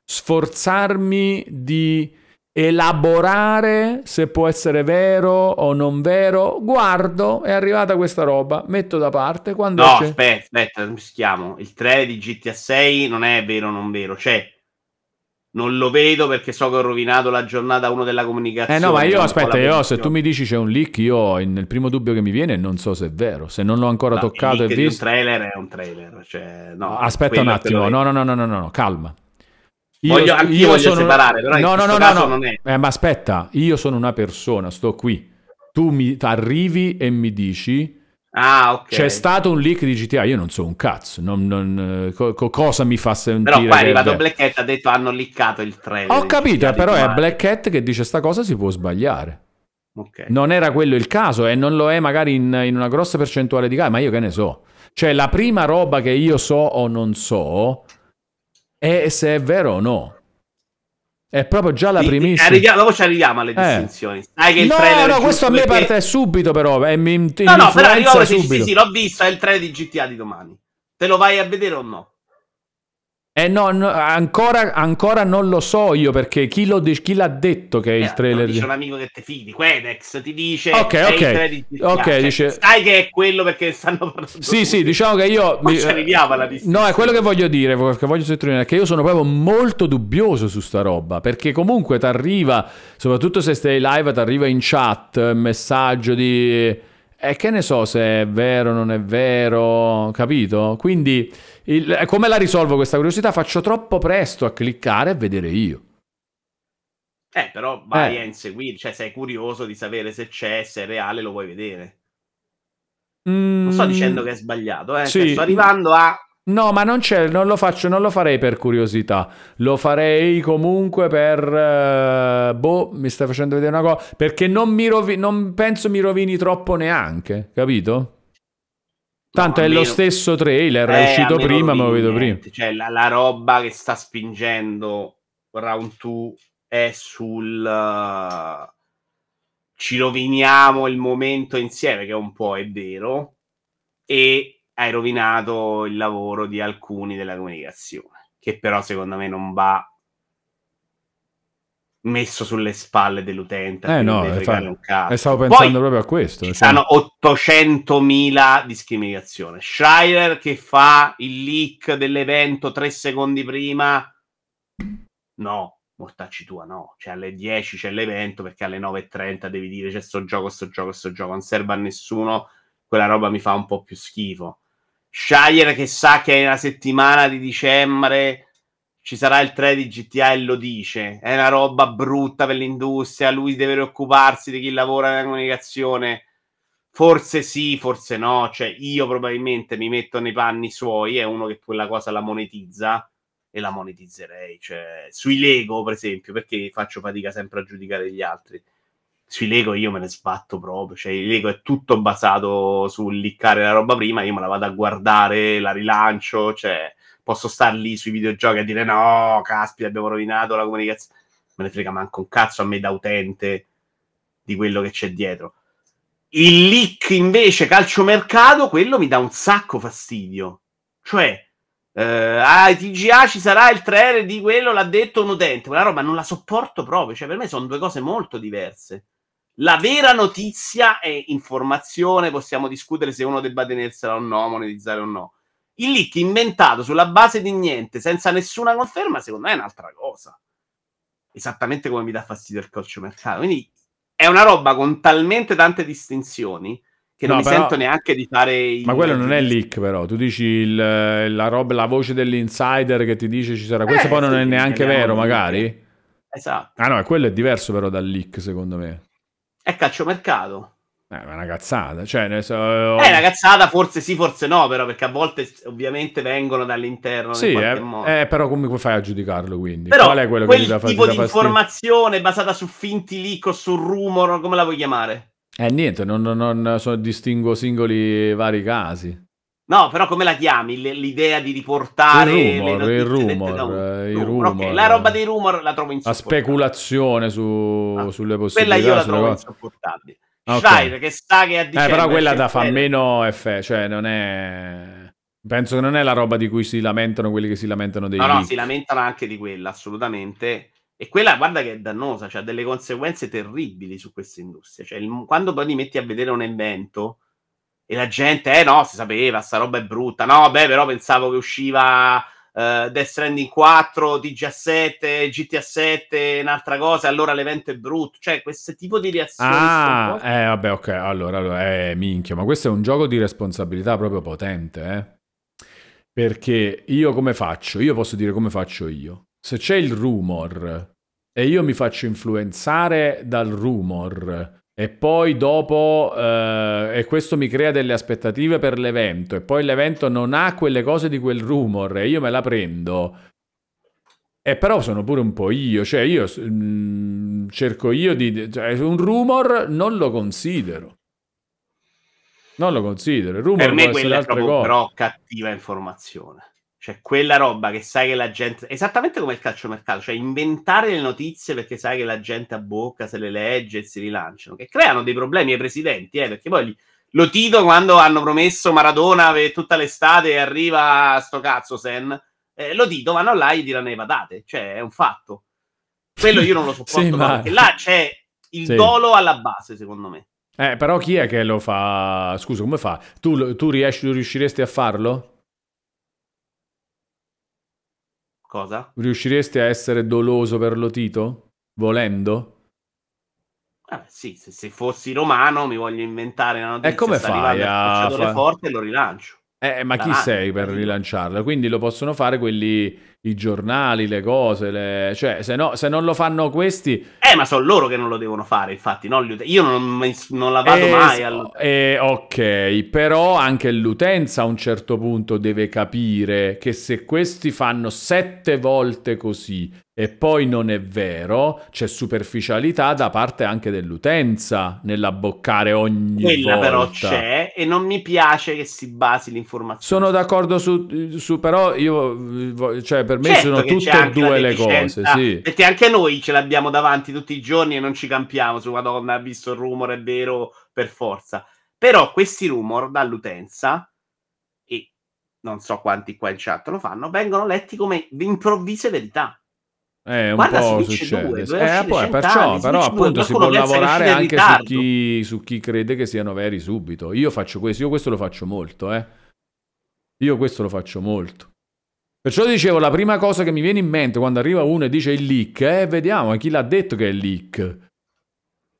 Speaker 1: sforzarmi di elaborare se può essere vero o non vero. Guardo, è arrivata questa roba, metto da parte quando
Speaker 2: No,
Speaker 1: esce-
Speaker 2: aspetta, aspetta, non schiamo. Il trailer di GTA 6 non è vero o non vero, c'è. Non lo vedo perché so che ho rovinato la giornata uno della comunicazione.
Speaker 1: Eh no, ma io aspetta, io, se tu mi dici c'è un leak, io il primo dubbio che mi viene non so se è vero. Se non l'ho ancora
Speaker 2: No,
Speaker 1: toccato e visto.
Speaker 2: Un trailer è un trailer. Cioè, no,
Speaker 1: Aspetta un attimo, no, no, no, no, no, no, no, calma. Io,
Speaker 2: Voglio- anch'io voglio separare, però
Speaker 1: no, no, no, no,
Speaker 2: non è.
Speaker 1: Eh, ma aspetta, io sono una persona, sto qui. Tu mi arrivi e mi dici
Speaker 2: Ah, ok.
Speaker 1: c'è stato un leak di GTA, io non so un cazzo, non, non- eh, co- co- cosa mi fa sentire
Speaker 2: Però qua è
Speaker 1: che
Speaker 2: arrivato
Speaker 1: vero?
Speaker 2: Black Hat ha detto hanno liccato il trailer.
Speaker 1: Ho capito,
Speaker 2: GTA
Speaker 1: però è. Black Cat che dice sta cosa si può sbagliare.
Speaker 2: Ok.
Speaker 1: Non era quello il caso e non lo è magari in, in una grossa percentuale di casi, ma io che ne so. Cioè, la prima roba che io so o non so è se è vero o no. È proprio già la primissima.
Speaker 2: arriviamo- dopo ci arriviamo alle
Speaker 1: Eh.
Speaker 2: distinzioni. Sai che il
Speaker 1: no, no,
Speaker 2: è
Speaker 1: questo a me
Speaker 2: perché-
Speaker 1: parte subito, però. E mi,
Speaker 2: No, no, però arriviamo
Speaker 1: influenza
Speaker 2: sì,
Speaker 1: subito.
Speaker 2: sì, l'ho visto, è il trailer di GTA di domani. Te lo vai a vedere o no?
Speaker 1: Eh no, no, ancora, ancora non lo so io perché chi, lo de- chi l'ha detto che è il
Speaker 2: Eh,
Speaker 1: trailer
Speaker 2: lo
Speaker 1: di...
Speaker 2: dice un amico che te fidi, Quedex ti dice
Speaker 1: Ok,
Speaker 2: il
Speaker 1: ok.
Speaker 2: trailer.
Speaker 1: Ok,
Speaker 2: Cioè,
Speaker 1: dice-
Speaker 2: sai che è quello perché stanno parlando
Speaker 1: Sì, sì, diciamo che io... Mi-
Speaker 2: ci arriviamo alla
Speaker 1: No,
Speaker 2: distinzione.
Speaker 1: è quello che voglio dire, che voglio sottolineare, che io sono proprio molto dubbioso su sta roba, perché comunque ti arriva, soprattutto se stai live, ti arriva in chat un messaggio di... E che ne so se è vero o non è vero, capito? Quindi, il- come la risolvo questa curiosità? Faccio troppo presto a cliccare e vedere io.
Speaker 2: Eh, però vai
Speaker 1: Eh.
Speaker 2: a inseguire, cioè sei curioso di sapere se c'è, se è reale, lo vuoi vedere.
Speaker 1: Non
Speaker 2: Non sto dicendo che è sbagliato, eh.
Speaker 1: Mm. Sì.
Speaker 2: cioè, sto arrivando a...
Speaker 1: No, ma non c'è, non lo faccio, non lo farei per curiosità. Lo farei comunque per. eh, boh, mi stai facendo vedere una cosa. Perché non, mi rovi- non penso mi rovini troppo neanche, capito? Tanto
Speaker 2: No,
Speaker 1: è lo stesso trailer,
Speaker 2: Eh,
Speaker 1: è uscito prima, me lo vedo prima.
Speaker 2: Cioè, la, la roba che sta spingendo Round 2 è sul... uh, ci roviniamo il momento insieme, che un po' è vero, e hai rovinato il lavoro di alcuni della comunicazione, che però secondo me non va messo sulle spalle dell'utente.
Speaker 1: Eh no, fa-
Speaker 2: un cazzo.
Speaker 1: E stavo
Speaker 2: Poi-
Speaker 1: pensando proprio a questo.
Speaker 2: ci
Speaker 1: cioè-
Speaker 2: stanno 800.000 discriminazioni. Schreier che fa il leak dell'evento tre secondi prima, no, mortacci tua, no. Cioè alle 10 c'è l'evento perché alle 9.30 devi dire c'è sto gioco, sto gioco, sto gioco, non serve a nessuno. Quella roba mi fa un po' più schifo. Schreier che sa che è una settimana di dicembre ci sarà il 3 di GTA e lo dice. È una roba brutta per l'industria. Lui deve preoccuparsi di chi lavora nella comunicazione. Forse sì, forse no. Cioè, io probabilmente mi metto nei panni suoi. È uno che quella cosa la monetizza e la monetizzerei. Cioè, sui Lego, per esempio, perché faccio fatica sempre a giudicare gli altri. Sui Lego io me ne sbatto proprio. Cioè, il Lego è tutto basato sul liccare la roba prima. Io me la vado a guardare, la rilancio. Cioè, posso star lì sui videogiochi a dire no, caspita, abbiamo rovinato la comunicazione. Me ne frega manco un cazzo a me da utente di quello che c'è dietro. Il leak invece calciomercato, quello mi dà un sacco fastidio. Cioè, eh, ai TGA ci sarà il trailer di quello, l'ha detto un utente. Quella roba non la sopporto proprio. Cioè, per me sono due cose molto diverse. La vera notizia è informazione, possiamo discutere se uno debba tenersela o no, monetizzare o no. Il leak inventato sulla base di niente, senza nessuna conferma, secondo me è un'altra cosa. Esattamente come mi dà fastidio il calciomercato. Quindi è una roba con talmente tante distinzioni che non
Speaker 1: No,
Speaker 2: mi
Speaker 1: però-
Speaker 2: sento neanche di fare
Speaker 1: Ma quello non è leak, però. Tu dici il- la roba, la voce dell'insider che ti dice ci sarà. Questo
Speaker 2: Eh,
Speaker 1: poi non è neanche vero, magari.
Speaker 2: Esatto.
Speaker 1: Ah no, quello è diverso però dal leak, secondo me.
Speaker 2: È calciomercato.
Speaker 1: Eh, è una cazzata. Cioè, ne so...
Speaker 2: È una cazzata, forse sì, forse no, però, perché a volte ovviamente vengono dall'interno
Speaker 1: Sì,
Speaker 2: in qualche
Speaker 1: eh,
Speaker 2: modo.
Speaker 1: eh, però come fai a giudicarlo quindi?
Speaker 2: Però
Speaker 1: Qual è quello che
Speaker 2: quel
Speaker 1: ti dà
Speaker 2: tipo
Speaker 1: ti
Speaker 2: di informazione basata su finti leak o su rumor, come la vuoi chiamare?
Speaker 1: Eh, niente, non, non- non so- distingo singoli vari casi.
Speaker 2: No, però come la chiami? L'idea di riportare
Speaker 1: Il rumor, il rumor,
Speaker 2: da
Speaker 1: eh, il
Speaker 2: rumor, ok.
Speaker 1: rumor.
Speaker 2: La roba dei rumor la trovo
Speaker 1: La
Speaker 2: insopportabile.
Speaker 1: speculazione su-
Speaker 2: Ah,
Speaker 1: sulle
Speaker 2: Quella
Speaker 1: possibilità.
Speaker 2: io la trovo insopportabile.
Speaker 1: Ok.
Speaker 2: Schreier che sa che a
Speaker 1: Eh,
Speaker 2: dicembre
Speaker 1: però quella da fa meno effetto, cioè non è... Penso che non è la roba di cui si lamentano quelli che si lamentano dei
Speaker 2: No, no,
Speaker 1: leak.
Speaker 2: si lamentano anche di quella, assolutamente. E quella, guarda che è dannosa, cioè ha delle conseguenze terribili su questa industria. Cioè, il- quando poi ti metti a vedere un evento e la gente, eh no, si sapeva, sta roba è brutta. No, beh, però pensavo che usciva eh, Death Stranding 4, TG7, GTA7, un'altra cosa, allora l'evento è brutto. Cioè, questo tipo di reazioni
Speaker 1: Ah, eh, vabbè, ok, allora, allora, eh, minchia, ma questo è un gioco di responsabilità proprio potente, eh? Perché io come faccio? Io posso dire come faccio io. Se c'è il rumor e io mi faccio influenzare dal rumor e poi dopo, eh, e questo mi crea delle aspettative per l'evento, e poi l'evento non ha quelle cose di quel rumor e io me la prendo. E però sono pure un po' io, cioè io mm, cerco io di... Cioè, un rumor non lo considero. Non lo considero. Il rumor
Speaker 2: Per me quella è proprio però cattiva informazione. Cioè, quella roba che sai che la gente. Esattamente come il calciomercato, cioè inventare le notizie perché sai che la gente a bocca se le legge e si rilanciano, che creano dei problemi ai presidenti, eh, perché poi lo Tito quando hanno promesso Maradona per tutta l'estate e arriva sto cazzo Sen, eh, lo Tito vanno là e gli diranno le patate, cioè è un fatto. Quello io non lo sopporto,
Speaker 1: Sì, ma-
Speaker 2: perché là c'è il
Speaker 1: Sì.
Speaker 2: dolo alla base, secondo me.
Speaker 1: Eh, però chi è che lo fa? Scusa, come fa? Tu, tu riesci, riusciresti a farlo?
Speaker 2: Cosa?
Speaker 1: Riusciresti a essere doloso per lo Tito? Volendo?
Speaker 2: Vabbè, sì, se, se fossi romano mi voglio inventare una notizia.
Speaker 1: E come fai a fa-
Speaker 2: forte e lo rilancio.
Speaker 1: Eh, ma chi
Speaker 2: Davanti,
Speaker 1: sei per rilanciarla? Quindi lo possono fare quelli, i giornali, le cose, le- cioè se, no, se non lo fanno questi...
Speaker 2: Eh, ma sono loro che non lo devono fare, infatti, non gli. Io non, non la vado
Speaker 1: Eh,
Speaker 2: mai al...
Speaker 1: eh, ok, però anche l'utenza a un certo punto deve capire che se questi fanno sette volte così e poi non è vero, c'è superficialità da parte anche dell'utenza nell'abboccare ogni
Speaker 2: Quella
Speaker 1: volta.
Speaker 2: però c'è e non mi piace che si basi l'informazione.
Speaker 1: Sono d'accordo su, su- però io, cioè per me
Speaker 2: Certo
Speaker 1: sono tutte e due le cose, sì.
Speaker 2: Perché anche noi ce l'abbiamo davanti tutti i giorni e non ci campiamo su Madonna, ha visto il rumore, è vero, per forza. Però questi rumor dall'utenza, e non so quanti qua in chat lo fanno, vengono letti come improvvise verità.
Speaker 1: Eh, un
Speaker 2: Guarda
Speaker 1: po'
Speaker 2: Switch
Speaker 1: succede.
Speaker 2: 2,
Speaker 1: Eh, poi,
Speaker 2: 100
Speaker 1: perciò,
Speaker 2: anni,
Speaker 1: però
Speaker 2: Switch 2,
Speaker 1: appunto si può lavorare anche su chi, su chi crede che siano veri subito. Io faccio questo, io questo lo faccio molto, eh. Io questo lo faccio molto. Perciò dicevo, la prima cosa che mi viene in mente quando arriva uno e dice il leak, eh, vediamo chi l'ha detto che è il leak.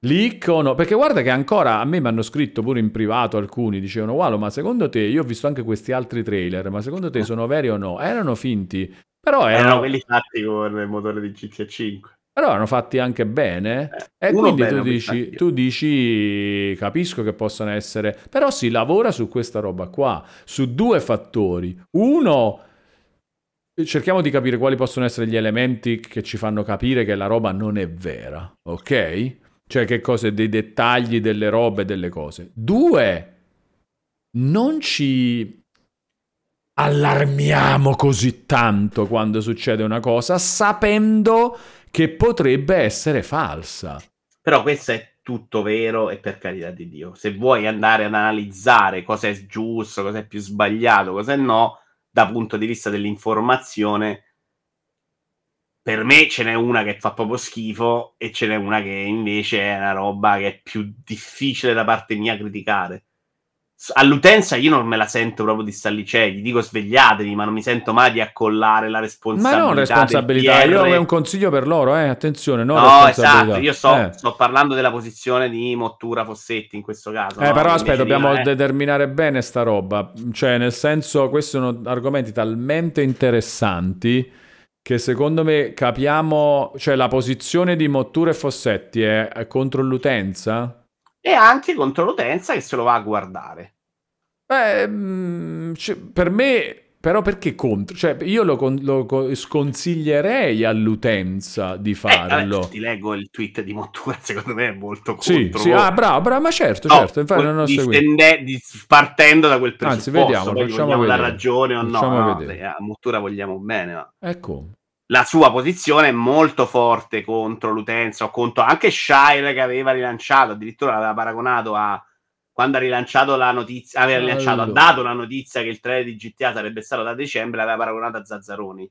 Speaker 1: Leak o no? Perché guarda che ancora a me mi hanno scritto pure in privato alcuni, dicevano, Walo, ma secondo te, io ho visto anche questi altri trailer, ma secondo te sono veri o no? Erano finti, però
Speaker 2: Erano
Speaker 1: erano,
Speaker 2: quelli fatti con il motore di GTA 5.
Speaker 1: però erano fatti anche bene.
Speaker 2: Eh,
Speaker 1: E quindi
Speaker 2: bene
Speaker 1: tu dici, tu dici, capisco che possano essere, però si lavora su questa roba qua, su due fattori. Uno, cerchiamo di capire quali possono essere gli elementi che ci fanno capire che la roba non è vera, ok? Cioè che cose, dei dettagli delle robe, delle cose. Due, non ci allarmiamo così tanto quando succede una cosa sapendo che potrebbe essere falsa.
Speaker 2: Però questo è tutto vero e per carità di Dio. Se vuoi andare ad analizzare cosa è giusto, cosa è più sbagliato, cosa è no, da punto di vista dell'informazione, per me ce n'è una che fa proprio schifo e ce n'è una che invece è una roba che è più difficile da parte mia criticare. All'utenza io non me la sento proprio di stare lì, cioè gli dico svegliatevi, ma non mi sento mai di accollare la
Speaker 1: Ma
Speaker 2: responsabilità.
Speaker 1: non
Speaker 2: del
Speaker 1: responsabilità, io ho un consiglio per loro, eh, attenzione, non
Speaker 2: No, esatto, io sto,
Speaker 1: Eh.
Speaker 2: sto parlando della posizione di Mottura Fossetti in questo caso.
Speaker 1: Eh,
Speaker 2: no?
Speaker 1: però aspetta, dobbiamo
Speaker 2: eh,
Speaker 1: determinare bene sta roba. Cioè, nel senso, questi sono argomenti talmente interessanti che secondo me capiamo, cioè la posizione di Mottura e Fossetti è contro l'utenza?
Speaker 2: E anche contro l'utenza che se lo va a guardare.
Speaker 1: Beh, mm, cioè, per me, però perché contro? Cioè, io lo, con- lo co- sconsiglierei all'utenza di
Speaker 2: Eh, vabbè,
Speaker 1: farlo.
Speaker 2: ti leggo il tweet di Mottura, secondo me è molto
Speaker 1: Sì,
Speaker 2: contro.
Speaker 1: sì, ah, bravo, bravo, ma certo,
Speaker 2: No,
Speaker 1: certo, infatti non ho
Speaker 2: distende- di- partendo da quel
Speaker 1: Anzi,
Speaker 2: presupposto,
Speaker 1: vediamo,
Speaker 2: poi
Speaker 1: facciamo vedere.
Speaker 2: ragione o no,
Speaker 1: Facciamo
Speaker 2: no,
Speaker 1: vedere.
Speaker 2: eh, a Mottura vogliamo bene, ma
Speaker 1: Ecco.
Speaker 2: La sua posizione è molto forte contro l'utenza o contro anche Shire che aveva rilanciato, addirittura l'aveva paragonato a quando ha rilanciato la notizia, aveva rilanciato, ha
Speaker 1: Allora.
Speaker 2: dato la notizia che il trailer di GTA sarebbe stato da dicembre, l'aveva paragonato a Zazzaroni,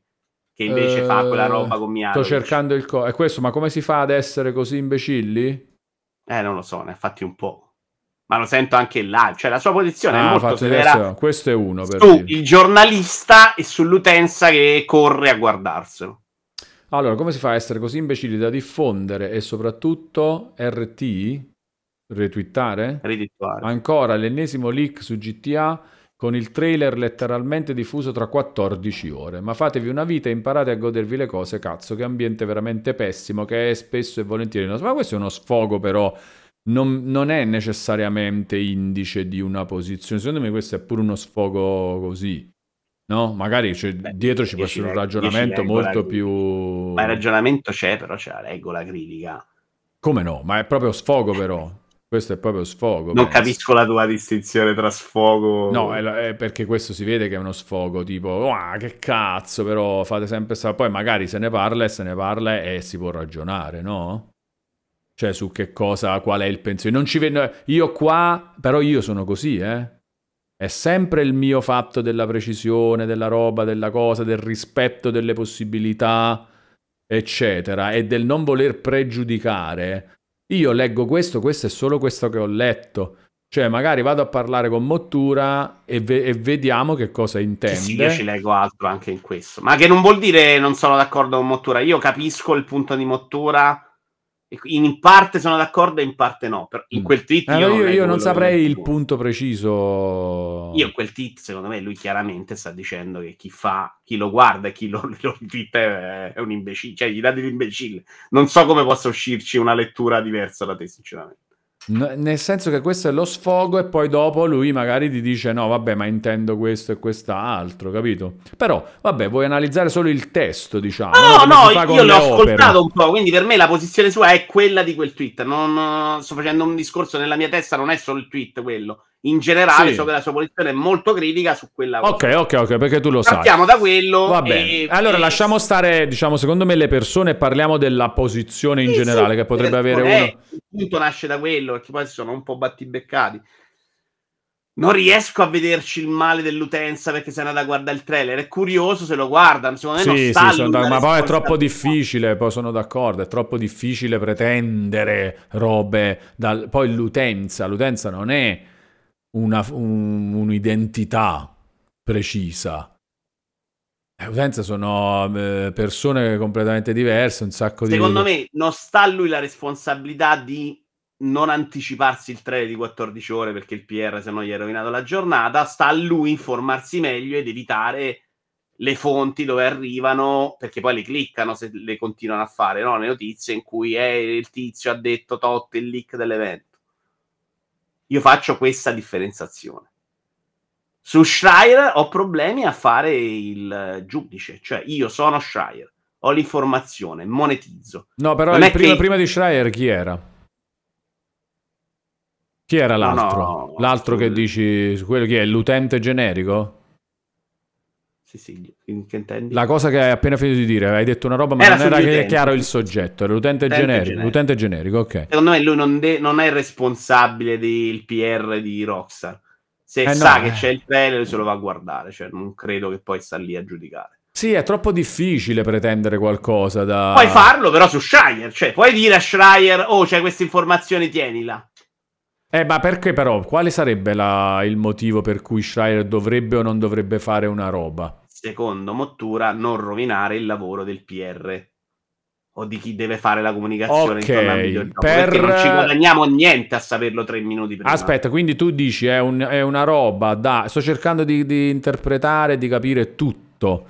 Speaker 2: che invece
Speaker 1: Eh,
Speaker 2: fa quella roba con Miaro.
Speaker 1: Sto cercando il co... È questo, ma come si fa ad essere così imbecilli?
Speaker 2: Eh, non lo so, ne ha fatti un po'. Ma lo sento anche in live, cioè la sua posizione è
Speaker 1: Ah,
Speaker 2: molto
Speaker 1: fatto
Speaker 2: severa
Speaker 1: questo, è uno per
Speaker 2: su
Speaker 1: dire.
Speaker 2: il giornalista e sull'utenza che corre a guardarselo.
Speaker 1: Allora, come si fa a essere così imbecilli da diffondere e soprattutto RT? Retweetare?
Speaker 2: Ridittuale.
Speaker 1: Ancora l'ennesimo leak su GTA con il trailer letteralmente diffuso tra 14 ore. Ma fatevi una vita e imparate a godervi le cose, cazzo, che ambiente veramente pessimo, che è spesso e volentieri nostro. Ma questo è uno sfogo però, non, non è necessariamente indice di una posizione. Secondo me questo è pure uno sfogo così. No? Magari c'è-
Speaker 2: Beh,
Speaker 1: dietro ci può essere un ragionamento molto più...
Speaker 2: Ma il ragionamento c'è, però c'è la regola critica.
Speaker 1: Come no? Ma è proprio sfogo però. Questo è proprio sfogo.
Speaker 2: Non
Speaker 1: penso.
Speaker 2: capisco la tua distinzione tra sfogo.
Speaker 1: No, è, è perché questo si vede che è uno sfogo, tipo, ah, che cazzo, però fate sempre sta... Poi magari se ne parla e se ne parla e si può ragionare, no? Cioè su che cosa, qual è il pensiero. Non ci vedo... Io qua, però io sono così, eh? È sempre il mio fatto della precisione, della roba, della cosa, del rispetto delle possibilità, eccetera, e del non voler pregiudicare. Io leggo questo, questo è solo questo che ho letto. Cioè, magari vado a parlare con Mottura e, ve- e vediamo che cosa
Speaker 2: Sì,
Speaker 1: intende.
Speaker 2: sì, io ci leggo altro anche in questo. Ma che non vuol dire non sono d'accordo con Mottura. Io capisco il punto di Mottura. In parte sono d'accordo e in parte no. In
Speaker 1: Mm.
Speaker 2: quel tweet
Speaker 1: Eh,
Speaker 2: io,
Speaker 1: io, io non
Speaker 2: quello
Speaker 1: saprei
Speaker 2: che
Speaker 1: il punto preciso.
Speaker 2: Io quel tweet, secondo me, lui chiaramente sta dicendo che chi fa, chi lo guarda e chi lo, lo è, è un imbecille, cioè gli dà dell'imbecille. Non so come possa uscirci una lettura diversa da te, sinceramente.
Speaker 1: N- nel senso che questo è lo sfogo e poi dopo lui magari ti dice no, vabbè, ma intendo questo e quest'altro, capito? Però, vabbè, vuoi analizzare solo il testo, diciamo.
Speaker 2: No, no, io l'ho ascoltato un po', quindi per me la posizione sua è quella di quel tweet. Non sto facendo un discorso nella mia testa, non è solo il tweet quello. In generale,
Speaker 1: Sì.
Speaker 2: so che la sua posizione è molto critica su quella cosa.
Speaker 1: Ok, ok, ok, perché tu lo sai.
Speaker 2: Partiamo da quello.
Speaker 1: Va bene.
Speaker 2: e-
Speaker 1: allora
Speaker 2: e-
Speaker 1: lasciamo stare, diciamo, secondo me le persone e parliamo della posizione in
Speaker 2: Sì,
Speaker 1: generale
Speaker 2: sì,
Speaker 1: che potrebbe avere
Speaker 2: eh,
Speaker 1: uno.
Speaker 2: Il punto nasce da quello, perché poi sono un po' battibeccati. Non riesco a vederci il male dell'utenza perché sei andato a guardare il trailer. È curioso se lo guarda, secondo me non
Speaker 1: Sì,
Speaker 2: sta
Speaker 1: sì, da- ma poi è troppo difficile, poi sono d'accordo, è troppo difficile pretendere robe dal... Poi l'utenza, l'utenza non è una- un- un'identità precisa. Eh, L'utenza sono eh, persone completamente diverse, un sacco di...
Speaker 2: Secondo me non sta a lui la responsabilità di non anticiparsi il trailer di 14 ore perché il PR se no gli ha rovinato la giornata, sta a lui informarsi meglio ed evitare le fonti dove arrivano, perché poi le cliccano se le continuano a fare, no? Le notizie in cui eh, il tizio ha detto tot il leak dell'evento. Io faccio questa differenziazione. Su Schreier ho problemi a fare il giudice, cioè io sono Schreier, ho l'informazione, monetizzo.
Speaker 1: No, però il prima,
Speaker 2: che-
Speaker 1: prima di Schreier chi era? Chi era
Speaker 2: No,
Speaker 1: l'altro?
Speaker 2: no,
Speaker 1: l'altro che dici, quello chi è? L'utente generico?
Speaker 2: Sì, sì, che intendi?
Speaker 1: La cosa che hai appena finito di dire, hai detto una roba, ma
Speaker 2: Era
Speaker 1: non era chiaro il soggetto, era l'utente,
Speaker 2: Utente
Speaker 1: generico.
Speaker 2: generico.
Speaker 1: L'utente generico, ok.
Speaker 2: Secondo me lui non, de- non è responsabile del PR di Rockstar. Se
Speaker 1: Eh,
Speaker 2: sa
Speaker 1: no,
Speaker 2: che
Speaker 1: eh.
Speaker 2: c'è il trailer se lo va a guardare, cioè non credo che poi sta lì a giudicare.
Speaker 1: Sì, è troppo difficile pretendere qualcosa da...
Speaker 2: Puoi farlo però su Schreier, cioè puoi dire a Schreier, oh c'è questa informazione, tienila.
Speaker 1: Eh, ma perché però? Quale sarebbe la- il motivo per cui Schreier dovrebbe o non dovrebbe fare una roba?
Speaker 2: Secondo Mottura, non rovinare il lavoro del PR o di chi deve fare la comunicazione
Speaker 1: Ok,
Speaker 2: intorno al videogioco.
Speaker 1: per-
Speaker 2: Perché non ci guadagniamo niente a saperlo tre minuti prima.
Speaker 1: Aspetta, quindi tu dici è, un- è una roba da... Sto cercando di, di interpretare di capire tutto.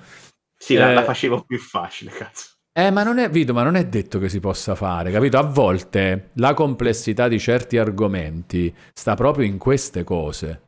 Speaker 2: Sì, la,
Speaker 1: eh,
Speaker 2: la facevo più facile, cazzo.
Speaker 1: Eh, ma non è, Vito, ma non è detto che si possa fare, capito? A volte la complessità di certi argomenti sta proprio in queste cose.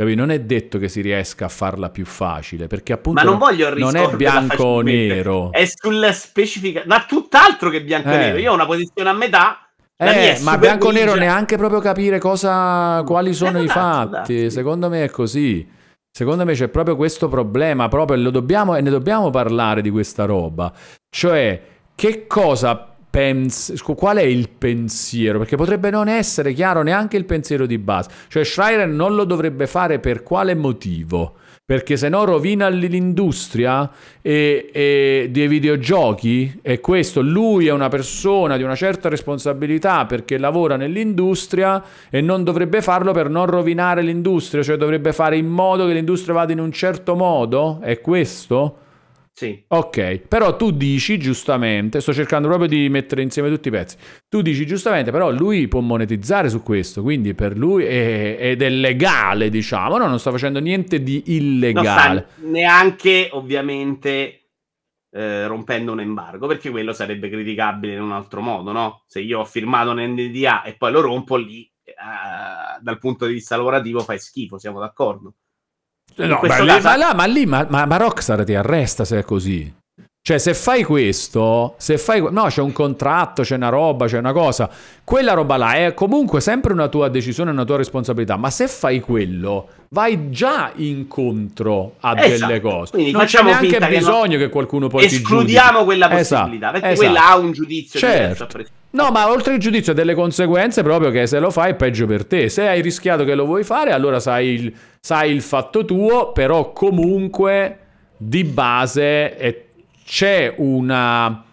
Speaker 1: Capito? Non è detto che si riesca a farla più facile, perché appunto
Speaker 2: non
Speaker 1: non è bianco o nero.
Speaker 2: È sulla specifica, ma tutt'altro che bianco e
Speaker 1: Eh.
Speaker 2: nero. Io ho una posizione a metà.
Speaker 1: Eh, ma bianco nero neanche proprio capire cosa, quali sono
Speaker 2: Eh,
Speaker 1: i
Speaker 2: può
Speaker 1: fatti.
Speaker 2: darsi.
Speaker 1: Secondo me è così. Secondo me c'è proprio questo problema, proprio lo dobbiamo, e ne dobbiamo parlare di questa roba. Cioè, che cosa pensi, scu- qual è il pensiero? Perché potrebbe non essere chiaro neanche il pensiero di base. Cioè, Schreier non lo dovrebbe fare per quale motivo? Perché se no rovina l'industria e, e dei videogiochi e questo lui è una persona di una certa responsabilità perché lavora nell'industria e non dovrebbe farlo per non rovinare l'industria, cioè dovrebbe fare in modo che l'industria vada in un certo modo? È questo?
Speaker 2: Sì.
Speaker 1: Ok, però tu dici giustamente, sto cercando proprio di mettere insieme tutti i pezzi, tu dici giustamente, però lui può monetizzare su questo, quindi per lui è, ed è legale, diciamo, no, non sta facendo niente di illegale.
Speaker 2: sta neanche, ovviamente, eh, rompendo un embargo, perché quello sarebbe criticabile in un altro modo, no? Se io ho firmato un NDA e poi lo rompo lì, eh, dal punto di vista lavorativo fai schifo, siamo d'accordo? In
Speaker 1: No, ma, lì, ma là- ma lì ma, ma- ma Rockstar ti arresta se è così. Cioè, se fai questo, se fai... No, c'è un contratto, c'è una roba, c'è una cosa. Quella roba là è comunque sempre una tua decisione, una tua responsabilità. Ma se fai quello, vai già incontro a
Speaker 2: Esatto.
Speaker 1: delle cose.
Speaker 2: Quindi
Speaker 1: non c'è neanche
Speaker 2: finta che
Speaker 1: bisogno
Speaker 2: non-
Speaker 1: che, qualcuno poi
Speaker 2: Escludiamo quella
Speaker 1: Esatto,
Speaker 2: possibilità, perché
Speaker 1: esatto.
Speaker 2: quella ha un giudizio diverso
Speaker 1: Certo.
Speaker 2: prescindere.
Speaker 1: No, ma oltre il giudizio delle conseguenze proprio che se lo fai è peggio per te. Se hai rischiato che lo vuoi fare, allora sai il, sai il fatto tuo, però comunque di base è- c'è una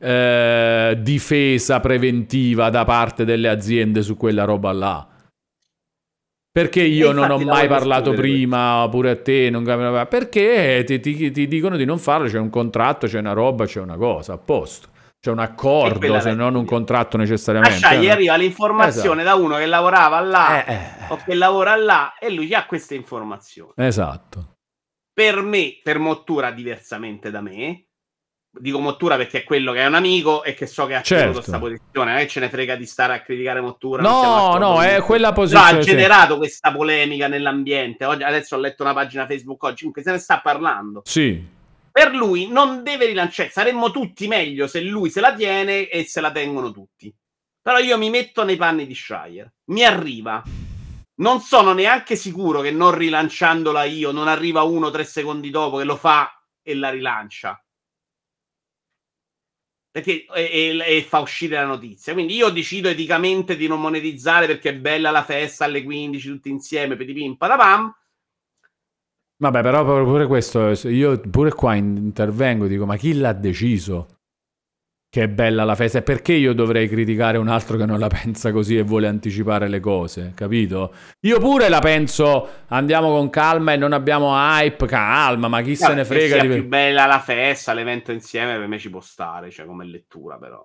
Speaker 1: eh, difesa preventiva da parte delle aziende su quella roba là. Perché io non ho mai parlato prima, pure a te, non- perché ti, ti- ti dicono di non farlo, c'è un contratto, c'è una roba, c'è una cosa, a posto. C'è un accordo, se non un contratto
Speaker 2: A
Speaker 1: necessariamente.
Speaker 2: Shai
Speaker 1: eh.
Speaker 2: arriva l'informazione da uno che lavorava là
Speaker 1: Eh, eh,
Speaker 2: o che lavora là e lui ha queste informazioni.
Speaker 1: Esatto.
Speaker 2: Per me, per Mottura, diversamente da me, dico Mottura perché è quello che è un amico e che so che ha
Speaker 1: Certo.
Speaker 2: questa posizione, non è che ce ne frega di stare a criticare Mottura.
Speaker 1: No, no, è quella posizione.
Speaker 2: ha
Speaker 1: sì.
Speaker 2: generato questa polemica nell'ambiente. Oggi, adesso ho letto una pagina Facebook oggi, comunque se ne sta parlando.
Speaker 1: Sì,
Speaker 2: Per lui non deve rilanciare, saremmo tutti meglio se lui se la tiene e se la tengono tutti. Però io mi metto nei panni di Shire. Mi arriva. Non sono neanche sicuro che non rilanciandola io non arriva uno o tre secondi dopo che lo fa e la rilancia. Perché e, e- e fa uscire la notizia. Quindi io decido eticamente di non monetizzare perché è bella la festa alle 15 tutti insieme, pedipim, padapam.
Speaker 1: Vabbè, però pure questo, io pure qua in- intervengo, dico, ma chi l'ha deciso? Che è bella la festa, e perché io dovrei criticare un altro che non la pensa così e vuole anticipare le cose, capito? Io pure la penso, andiamo con calma e non abbiamo hype, calma, ma chi se ne frega
Speaker 2: sia
Speaker 1: di...
Speaker 2: più bella la festa, l'evento insieme, per me ci può stare, cioè come lettura però.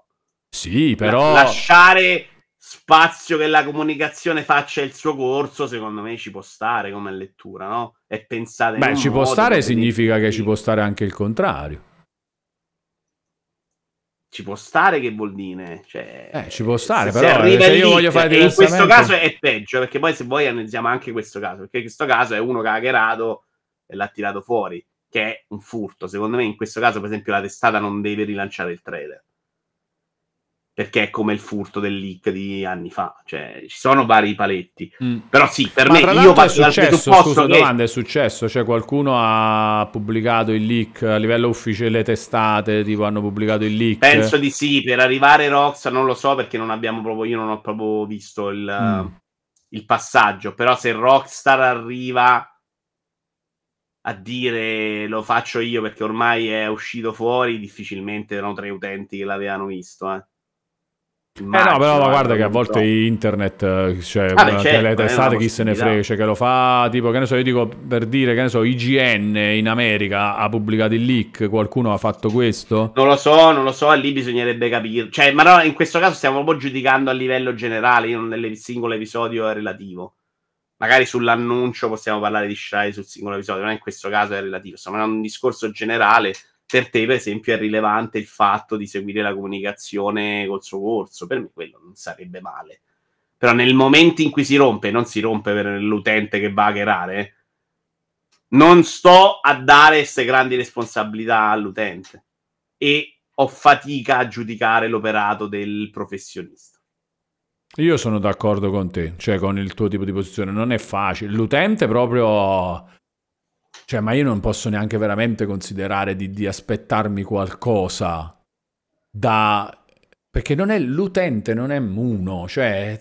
Speaker 1: Sì, però...
Speaker 2: La- lasciare spazio che la comunicazione faccia il suo corso, secondo me ci può stare come lettura, no? E pensate
Speaker 1: Beh, ci può stare significa che ci può stare anche il contrario.
Speaker 2: Ci può stare che vuol dire? Cioè,
Speaker 1: Eh, ci può stare,
Speaker 2: se-
Speaker 1: però,
Speaker 2: se arriva
Speaker 1: se io voglio fare
Speaker 2: e in questo
Speaker 1: diversamente-
Speaker 2: caso è peggio, perché poi se vuoi analizziamo anche questo caso, perché in questo caso è uno che ha hackerato e l'ha tirato fuori, che è un furto. Secondo me in questo caso, per esempio, la testata non deve rilanciare il trailer. Perché è come il furto del leak di anni fa, cioè ci sono vari paletti.
Speaker 1: Mm.
Speaker 2: Però sì, per
Speaker 1: Ma
Speaker 2: me io parto dal
Speaker 1: successo,
Speaker 2: presupposto
Speaker 1: scusa,
Speaker 2: che
Speaker 1: domanda, è successo, cioè qualcuno ha pubblicato il leak a livello ufficiale, le testate, tipo hanno pubblicato il leak.
Speaker 2: penso di sì, per arrivare Rockstar non lo so perché non abbiamo proprio, io non ho proprio visto il,
Speaker 1: Mm.
Speaker 2: il passaggio, però se Rockstar arriva a dire lo faccio io perché ormai è uscito fuori, difficilmente erano tre utenti che l'avevano visto. Eh,
Speaker 1: Eh no, però ma
Speaker 2: Immagino,
Speaker 1: guarda che a volte internet, eh, cioè,
Speaker 2: certo,
Speaker 1: le
Speaker 2: è
Speaker 1: testate chi se ne frega, cioè che lo fa, tipo, che ne so, io dico per dire, che ne so, IGN in America ha pubblicato il leak, qualcuno ha fatto questo?
Speaker 2: Non lo so, non lo so, lì bisognerebbe capire. Cioè, ma no, in questo caso stiamo proprio giudicando a livello generale, io non nel singolo episodio è relativo. Magari sull'annuncio possiamo parlare di Shy sul singolo episodio, ma in questo caso è relativo. Stiamo facendo un discorso generale. Per te, per esempio, è rilevante il fatto di seguire la comunicazione col suo corso. Per me quello non sarebbe male. Però nel momento in cui si rompe, non si rompe per l'utente che va a hackerare, non sto a dare queste grandi responsabilità all'utente e ho fatica a giudicare l'operato del professionista.
Speaker 1: Io sono d'accordo con te, cioè con il tuo tipo di posizione, non è facile. L'utente proprio... Cioè, ma io non posso neanche veramente considerare di, di aspettarmi qualcosa da... Perché non è l'utente, non è uno, cioè...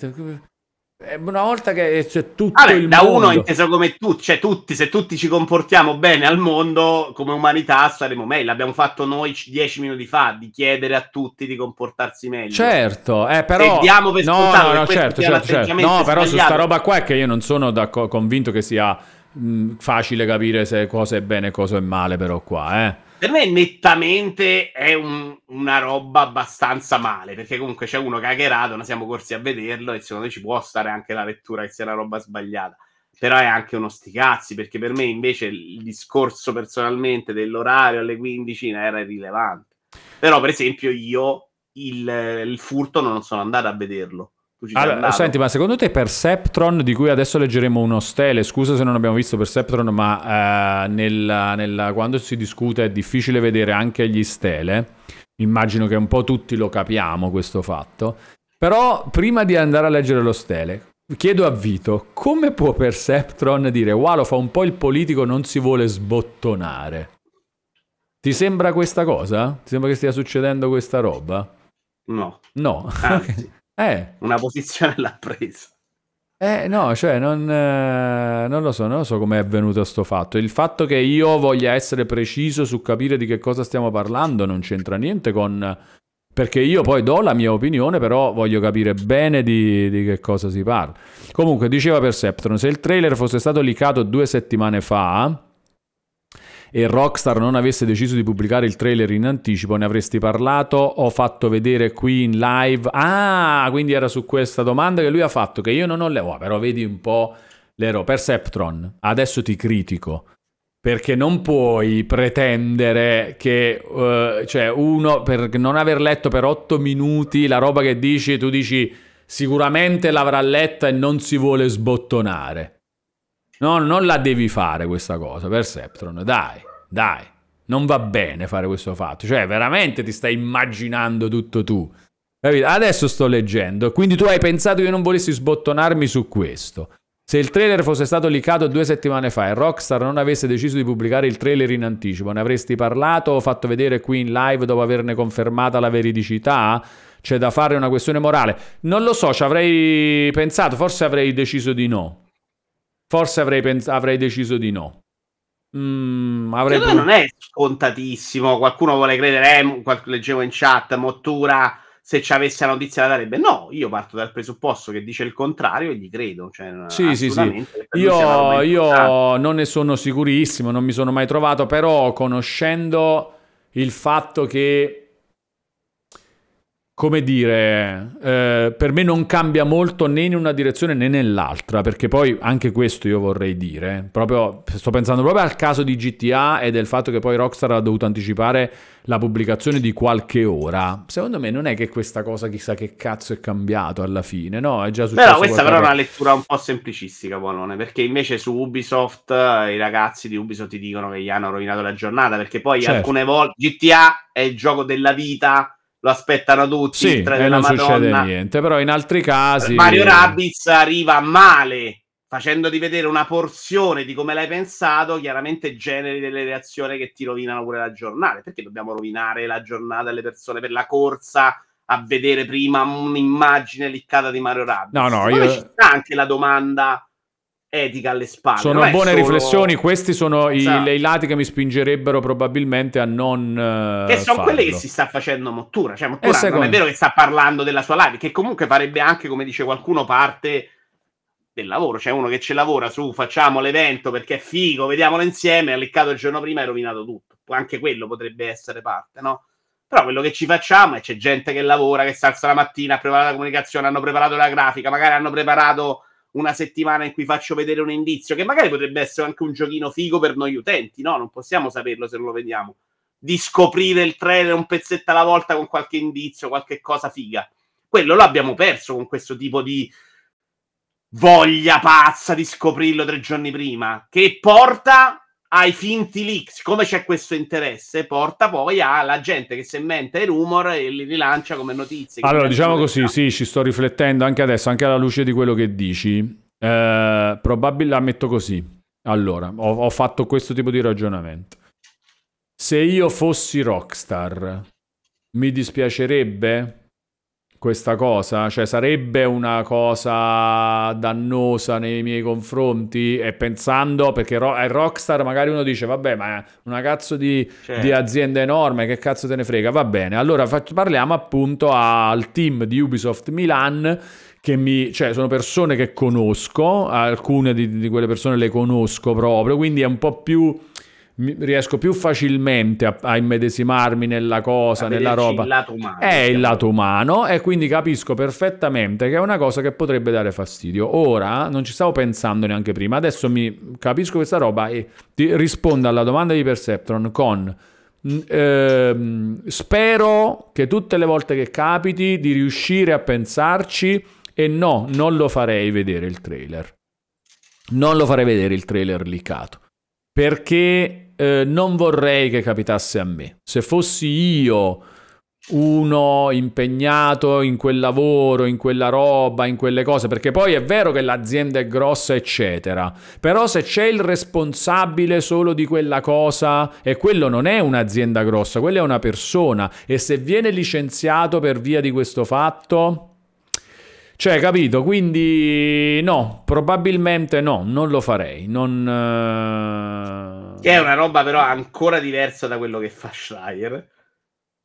Speaker 1: Una volta che c'è tutto
Speaker 2: Vabbè,
Speaker 1: il
Speaker 2: da
Speaker 1: mondo...
Speaker 2: uno inteso come tutti, cioè tutti, se tutti ci comportiamo bene al mondo come umanità saremo meglio. L'abbiamo fatto noi dieci minuti fa di chiedere a tutti di comportarsi meglio.
Speaker 1: Certo, eh, però...
Speaker 2: Se diamo per
Speaker 1: no, no, no, certo, certo, certo. No, però su sta roba qua è che io non sono convinto che sia mh, facile capire se cosa è bene e cosa è male, però qua, eh.
Speaker 2: Per me nettamente è un- una roba abbastanza male, perché comunque c'è uno hackerato, noi siamo corsi a vederlo e secondo me ci può stare anche la lettura che sia una roba sbagliata. Però è anche uno sticazzi, perché per me invece il discorso personalmente dell'orario alle 15 era irrilevante. Però per esempio io il, il furto non sono andato a vederlo.
Speaker 1: Allora, senti, ma secondo te Perceptron, di cui adesso leggeremo uno stele, scusa se non abbiamo visto Perceptron, ma eh, nella- nella- quando si discute è difficile vedere anche gli stele, immagino che un po' tutti lo capiamo questo fatto, però prima di andare a leggere lo stele, chiedo a Vito, come può Perceptron dire, wow, lo fa un po' il politico, non si vuole sbottonare? Ti sembra questa cosa? Ti sembra che stia succedendo questa roba?
Speaker 2: No,
Speaker 1: No.
Speaker 2: anzi,
Speaker 1: eh,
Speaker 2: una posizione l'ha presa.
Speaker 1: Eh, no, cioè, non, eh, non lo so, non lo so come è avvenuto sto fatto. Il fatto che io voglia essere preciso su capire di che cosa stiamo parlando non c'entra niente con... Perché io poi do la mia opinione, però voglio capire bene di, di che cosa si parla. Comunque, diceva Perceptron, se il trailer fosse stato leakato due settimane fa e Rockstar non avesse deciso di pubblicare il trailer in anticipo, ne avresti parlato o fatto vedere qui in live? Ah, quindi era su questa domanda che lui ha fatto, che io non ho letto, oh, però vedi un po' l'ero. Perceptron, adesso ti critico, perché non puoi pretendere che, eh, cioè, uno, per non aver letto per otto minuti la roba che dici, tu dici sicuramente l'avrà letta e non si vuole sbottonare. No, non la devi fare questa cosa, Perceptron, dai, dai. Non va bene fare questo fatto. Cioè, veramente ti stai immaginando tutto tu. Capito? Adesso sto leggendo. Quindi tu hai pensato che io non volessi sbottonarmi su questo. Se il trailer fosse stato leakato due settimane fa e Rockstar non avesse deciso di pubblicare il trailer in anticipo, ne avresti parlato o fatto vedere qui in live dopo averne confermata la veridicità? C'è da fare una questione morale. Non lo so, ci avrei pensato, forse avrei deciso di no. Forse avrei, pens- avrei deciso di no. Mm, avrei
Speaker 2: me non è scontatissimo. Qualcuno vuole credere, eh, qual- leggevo in chat, Mottura, se ci avesse la notizia la darebbe. No, io parto dal presupposto che dice il contrario e gli credo. Cioè,
Speaker 1: Sì, sì, sì. Io, io non ne sono sicurissimo, non mi sono mai trovato, però conoscendo il fatto che, come dire, eh, per me non cambia molto né in una direzione né nell'altra, perché poi anche questo io vorrei dire, proprio, sto pensando proprio al caso di GTA e del fatto che poi Rockstar ha dovuto anticipare la pubblicazione di qualche ora. Secondo me non è che questa cosa chissà che cazzo è cambiato alla fine, no? È già successo
Speaker 2: Però questa però è una lettura un po' semplicistica, Buonone, perché invece su Ubisoft eh, i ragazzi di Ubisoft ti dicono che gli hanno rovinato la giornata, perché poi
Speaker 1: Certo.
Speaker 2: alcune volte GTA è il gioco della vita, lo aspettano tutti,
Speaker 1: Sì, e non succede
Speaker 2: Madonna.
Speaker 1: niente, però in altri casi...
Speaker 2: Mario Rabbids arriva male, facendoti vedere una porzione di come l'hai pensato, chiaramente generi delle reazioni che ti rovinano pure la giornata. Perché dobbiamo rovinare la giornata alle persone per la corsa a vedere prima un'immagine liccata di Mario Rabbids?
Speaker 1: No, no, io-
Speaker 2: ci sta anche la domanda etica alle spalle.
Speaker 1: Sono
Speaker 2: non
Speaker 1: buone
Speaker 2: solo-
Speaker 1: riflessioni, questi sono i,
Speaker 2: Esatto.
Speaker 1: i lati che mi spingerebbero probabilmente a non... eh,
Speaker 2: Che sono quelle che
Speaker 1: farlo.
Speaker 2: si sta facendo Mottura. Cioè, Mottura non
Speaker 1: secondo-
Speaker 2: è vero che sta parlando della sua live, che comunque farebbe anche, come dice qualcuno, parte del lavoro. C'è uno che ci lavora su facciamo l'evento perché è figo, vediamolo insieme, ha liccato il giorno prima e rovinato tutto. Anche quello potrebbe essere parte, no? Però quello che ci facciamo è c'è gente che lavora, che si alza la mattina, ha preparato la comunicazione, hanno preparato la grafica, magari hanno preparato una settimana in cui faccio vedere un indizio, che magari potrebbe essere anche un giochino figo per noi utenti, no? Non possiamo saperlo se non lo vediamo. Di scoprire il trailer un pezzetto alla volta con qualche indizio, qualche cosa figa. Quello lo abbiamo perso con questo tipo di voglia pazza di scoprirlo tre giorni prima, che porta ai finti leak, siccome c'è questo interesse, porta poi alla gente che inventa i rumor e li rilancia come notizie.
Speaker 1: Allora, diciamo così,
Speaker 2: verità.
Speaker 1: sì, ci sto riflettendo anche adesso, anche alla luce di quello che dici. Eh, probabilmente, ammetto così. Allora, ho, ho fatto questo tipo di ragionamento. Se io fossi Rockstar, mi dispiacerebbe questa cosa? Cioè, sarebbe una cosa dannosa nei miei confronti? E pensando, perché ro- è Rockstar, magari uno dice, vabbè, ma è una cazzo di,
Speaker 2: Certo.
Speaker 1: di azienda enorme, che cazzo te ne frega? Va bene, allora fac- parliamo appunto al team di Ubisoft Milan che mi, cioè sono persone che conosco, alcune di, di quelle persone le conosco proprio, quindi è un po' più riesco più facilmente a, a immedesimarmi nella cosa, nella roba.
Speaker 2: il lato umano,
Speaker 1: è il
Speaker 2: diciamo.
Speaker 1: lato umano e quindi capisco perfettamente che è una cosa che potrebbe dare fastidio. Ora non ci stavo pensando neanche prima, adesso mi capisco questa roba e ti rispondo alla domanda di Perceptron con ehm, spero che tutte le volte che capiti di riuscire a pensarci E no, non lo farei vedere il trailer. Non lo farei vedere il trailer licato. Perché eh, non vorrei che capitasse a me. Se fossi io uno impegnato in quel lavoro, in quella roba, in quelle cose, perché poi è vero che l'azienda è grossa, eccetera, però se c'è il responsabile solo di quella cosa, e quello non è un'azienda grossa, quella è una persona, e se viene licenziato per via di questo fatto... Cioè, capito? Quindi no, probabilmente no, non lo farei. Non, uh...
Speaker 2: Che è una roba però ancora diversa da quello che fa Schreier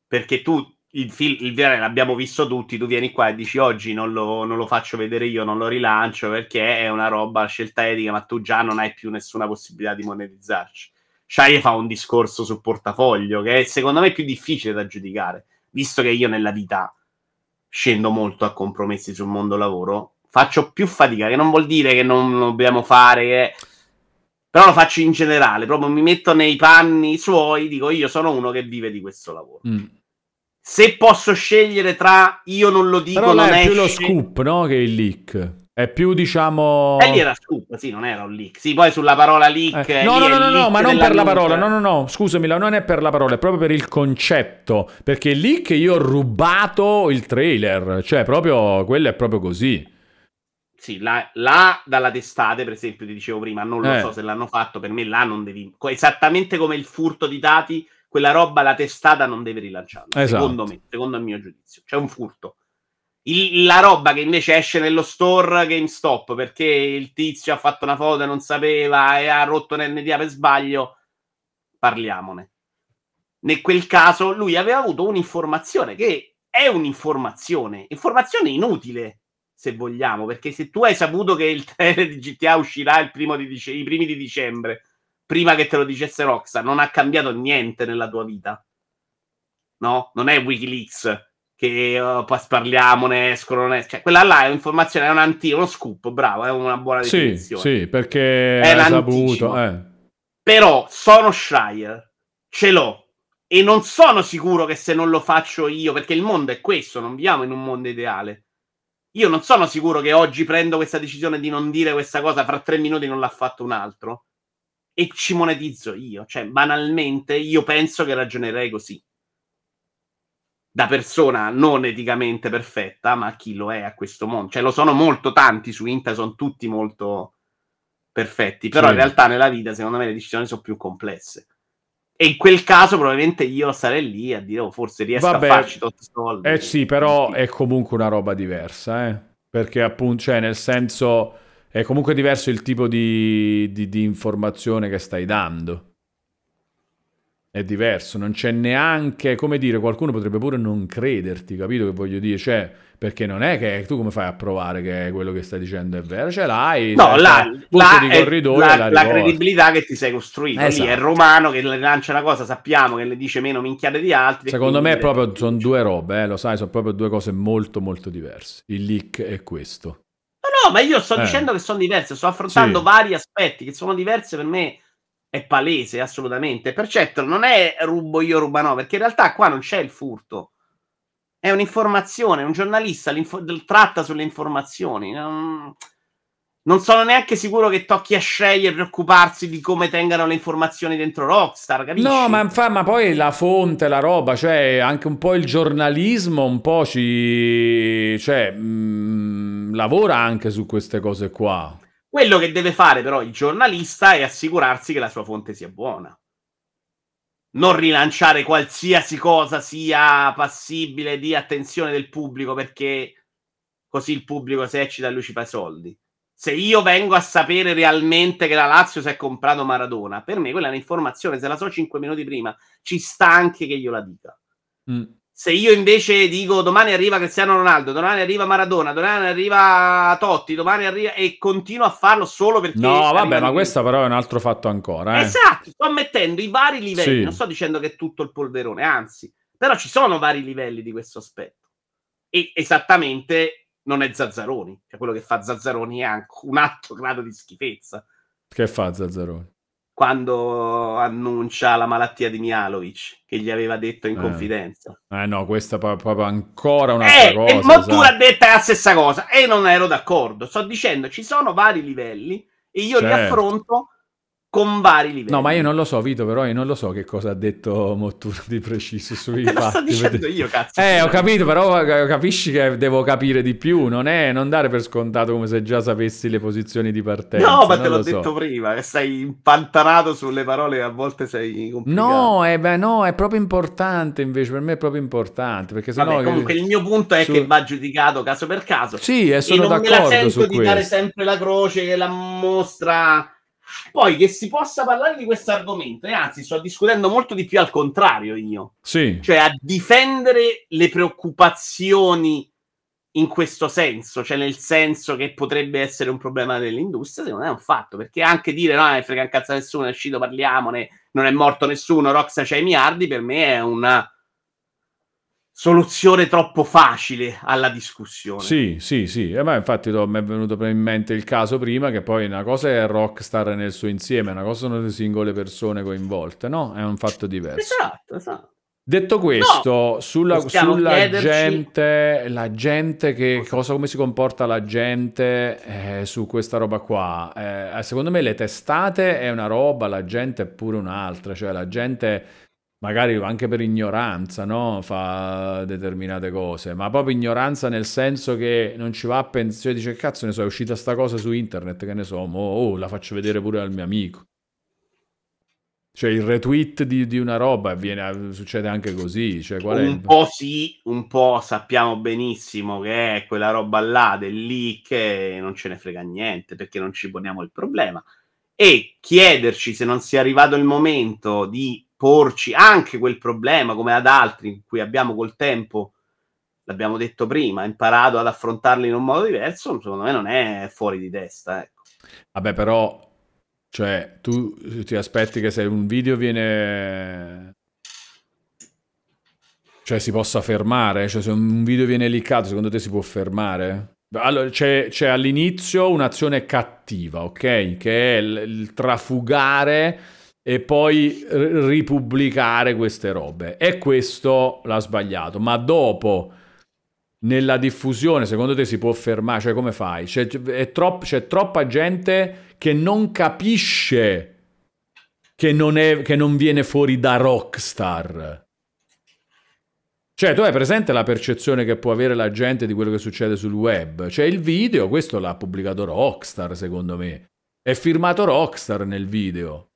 Speaker 2: perché tu il film il viene l'abbiamo visto tutti, tu vieni qua e dici oggi non lo, non lo, faccio vedere io, non lo rilancio perché è una roba scelta etica, ma tu già non hai più nessuna possibilità di monetizzarci. Shai fa un discorso sul portafoglio che è, secondo me più difficile da giudicare, visto che io nella vita scendo molto a compromessi sul mondo lavoro, faccio più fatica, che non vuol dire che non dobbiamo fare, che però lo faccio in generale, proprio mi metto nei panni suoi, dico io sono uno che vive di questo lavoro. Mm. Se posso scegliere tra io non lo dico,
Speaker 1: Però
Speaker 2: non
Speaker 1: è
Speaker 2: esce...
Speaker 1: più lo scoop, no? Che il leak. È più, diciamo.
Speaker 2: E lì era scoop, sì, non era un leak. Sì, poi sulla parola leak.
Speaker 1: Eh. No, no, no, no, no, ma non per la parola. No, no, no, scusami, non è per la parola, è proprio per il concetto. Perché il leak io ho rubato il trailer. Cioè, proprio quello è proprio così.
Speaker 2: Sì, là, là, dalla testata, per esempio, ti dicevo prima, non lo eh. so se l'hanno fatto, per me là non devi... Esattamente come il furto di dati, quella roba la testata non deve rilanciarla, esatto. secondo me, secondo il mio giudizio. C'è un furto. Il, la roba che invece esce nello store GameStop perché il tizio ha fatto una foto e non sapeva e ha rotto l'NDA per sbaglio, parliamone. In quel caso lui aveva avuto un'informazione che è un'informazione, informazione inutile se vogliamo, perché se tu hai saputo che il trailer di GTA uscirà il primo di dice- i primi di dicembre, prima che te lo dicesse Rockstar, non ha cambiato niente nella tua vita. No? Non è Wikileaks che uh, poi parliamone, escono, non cioè quella là è un'informazione, è un anticipo, uno scoop, bravo, è una buona definizione.
Speaker 1: Sì, sì, perché è saputo, eh.
Speaker 2: Però sono Shire, ce l'ho e non sono sicuro che se non lo faccio io, perché il mondo è questo, non viviamo in un mondo ideale io non sono sicuro che oggi prendo questa decisione di non dire questa cosa, fra tre minuti non l'ha fatto un altro e ci monetizzo io. Cioè, banalmente, io penso che ragionerei così. Da persona non eticamente perfetta, ma chi lo è a questo mondo. Cioè, lo sono molto tanti su internet, sono tutti molto perfetti. Però sì. in realtà nella vita, secondo me, le decisioni sono più complesse. E in quel caso probabilmente io sarei lì a dire, oh, forse riesco Vabbè, a farci tutti soldi.
Speaker 1: Eh sì, però è comunque una roba diversa, eh? Perché appunto, cioè, nel senso, è comunque diverso il tipo di, di, di informazione che stai dando. È diverso, non c'è neanche, come dire, qualcuno potrebbe pure non crederti, capito che voglio dire? Cioè, perché non è che tu come fai a provare che quello che stai dicendo è vero? Ce l'hai,
Speaker 2: no, la, la, di corridoio la, la, la credibilità che ti sei costruito. Esatto. Lì è esatto. romano che le lancia una cosa, sappiamo che le dice meno minchiate di altri.
Speaker 1: Secondo me proprio sono due robe, eh, lo sai, sono proprio due cose molto molto diverse. Il leak è questo.
Speaker 2: No, no, ma io sto eh. dicendo che sono diverse, sto affrontando sì. vari aspetti che sono diverse per me. È palese, assolutamente. Percepto non è rubo io, ruba no, perché in realtà qua non c'è il furto è un'informazione, un giornalista tratta sulle informazioni. Non, non, sono neanche sicuro che tocchi a scegliere preoccuparsi di come tengano le informazioni dentro Rockstar, capisci?
Speaker 1: No, ma, fa, ma poi la fonte, la roba, cioè anche un po' il giornalismo un po' ci... cioè, mh, mm, lavora anche su queste cose qua.
Speaker 2: Quello che deve fare però il giornalista è assicurarsi che la sua fonte sia buona non rilanciare qualsiasi cosa sia passibile di attenzione del pubblico perché così il pubblico si eccita lui ci fa i soldi. Se io vengo a sapere realmente che la Lazio si è comprato Maradona, per me quella è un'informazione, se la so 5 minuti prima, ci sta anche che io la dica. Mm. Se io invece dico domani arriva Cristiano Ronaldo, domani arriva Maradona, domani arriva Totti, domani arriva e continuo a farlo solo perché...
Speaker 1: No, vabbè, ma questo però è un altro fatto ancora.
Speaker 2: Eh. Esatto, sto mettendo i vari livelli, sì. non sto dicendo che è tutto il polverone, anzi, però ci sono vari livelli di questo aspetto. E esattamente non è Zazzaroni, cioè quello che fa Zazzaroni è anche un altro grado di schifezza.
Speaker 1: Che fa Zazzaroni?
Speaker 2: Quando annuncia la malattia di Mialovic, che gli aveva detto in
Speaker 1: Eh.
Speaker 2: confidenza.
Speaker 1: Eh no, questa è pro- proprio ancora un'altra
Speaker 2: Eh,
Speaker 1: cosa.
Speaker 2: e Mottura
Speaker 1: sai.
Speaker 2: ha detto la stessa cosa e non ero d'accordo. Sto dicendo ci sono vari livelli e io li
Speaker 1: Certo.
Speaker 2: affronto con vari livelli.
Speaker 1: No, ma io non lo so, Vito, però io non lo so che cosa ha detto Mottura di preciso sui
Speaker 2: Te lo sto
Speaker 1: fatti.
Speaker 2: dicendo
Speaker 1: perché-
Speaker 2: io, cazzo.
Speaker 1: Eh, ho capito, però eh, capisci che devo capire di più, non è non dare per scontato come se già sapessi le posizioni di partenza.
Speaker 2: No, ma te l'ho
Speaker 1: lo so.
Speaker 2: detto prima, che sei impantanato sulle parole a volte sei complicato.
Speaker 1: No, eh, beh, no, è proprio importante invece, per me è proprio importante, perché sennò...
Speaker 2: Vabbè,
Speaker 1: che-
Speaker 2: comunque il mio punto è
Speaker 1: su-
Speaker 2: che va giudicato caso per caso.
Speaker 1: Sì, e
Speaker 2: e
Speaker 1: sono
Speaker 2: non me la
Speaker 1: d'accordo
Speaker 2: sento
Speaker 1: su
Speaker 2: di dare
Speaker 1: questo.
Speaker 2: sempre la croce che la mostra. Poi che si possa parlare di questo argomento, e anzi, sto discutendo molto di più al contrario io,
Speaker 1: Sì,
Speaker 2: cioè a difendere le preoccupazioni in questo senso, cioè nel senso che potrebbe essere un problema dell'industria, secondo me è un fatto, perché anche dire no, ne frega un cazzo a nessuno, è uscito, parliamone, non è morto nessuno, Roxa c'ha i miliardi, per me è una soluzione troppo facile alla discussione.
Speaker 1: Sì, sì, sì, eh, ma infatti mi è venuto in mente il caso prima che poi una cosa è Rockstar nel suo insieme, una cosa sono le singole persone coinvolte, no? È un fatto diverso.
Speaker 2: Esatto, esatto.
Speaker 1: Detto questo, sulla,
Speaker 2: possiamo
Speaker 1: sulla
Speaker 2: chiederci-
Speaker 1: gente, la gente che cosa, come si comporta la gente eh, su questa roba qua? Eh, secondo me le testate è una roba, la gente è pure un'altra, cioè la gente magari anche per ignoranza, no? Fa determinate cose, ma proprio ignoranza nel senso che non ci va a pensare, dice cazzo ne so, è uscita sta cosa su internet, che ne so, mo, oh, la faccio vedere pure al mio amico. Cioè il retweet di, di una roba avviene, succede anche così, cioè qual è
Speaker 2: Un po' sì, un po' sappiamo benissimo che è quella roba là del leak e non ce ne frega niente perché non ci poniamo il problema. E chiederci se non sia arrivato il momento di porci anche quel problema come ad altri in cui abbiamo col tempo, l'abbiamo detto prima, imparato ad affrontarli in un modo diverso, secondo me non è fuori di testa. Ecco.
Speaker 1: Vabbè, però, cioè, tu ti aspetti che se un video viene... Cioè, si possa fermare? Cioè, se un video viene liccato, secondo te si può fermare? Allora, c'è, c'è all'inizio un'azione cattiva, ok? Che è il, il trafugare e poi ripubblicare queste robe. E questo l'ha sbagliato. Ma dopo, nella diffusione, secondo te si può fermare? Cioè, come fai? C'è, è tropp- c'è troppa gente che non capisce che non, è, che non viene fuori da Rockstar. Cioè, tu hai presente la percezione che può avere la gente di quello che succede sul web? Cioè, il video, questo l'ha pubblicato Rockstar, secondo me. È firmato Rockstar nel video.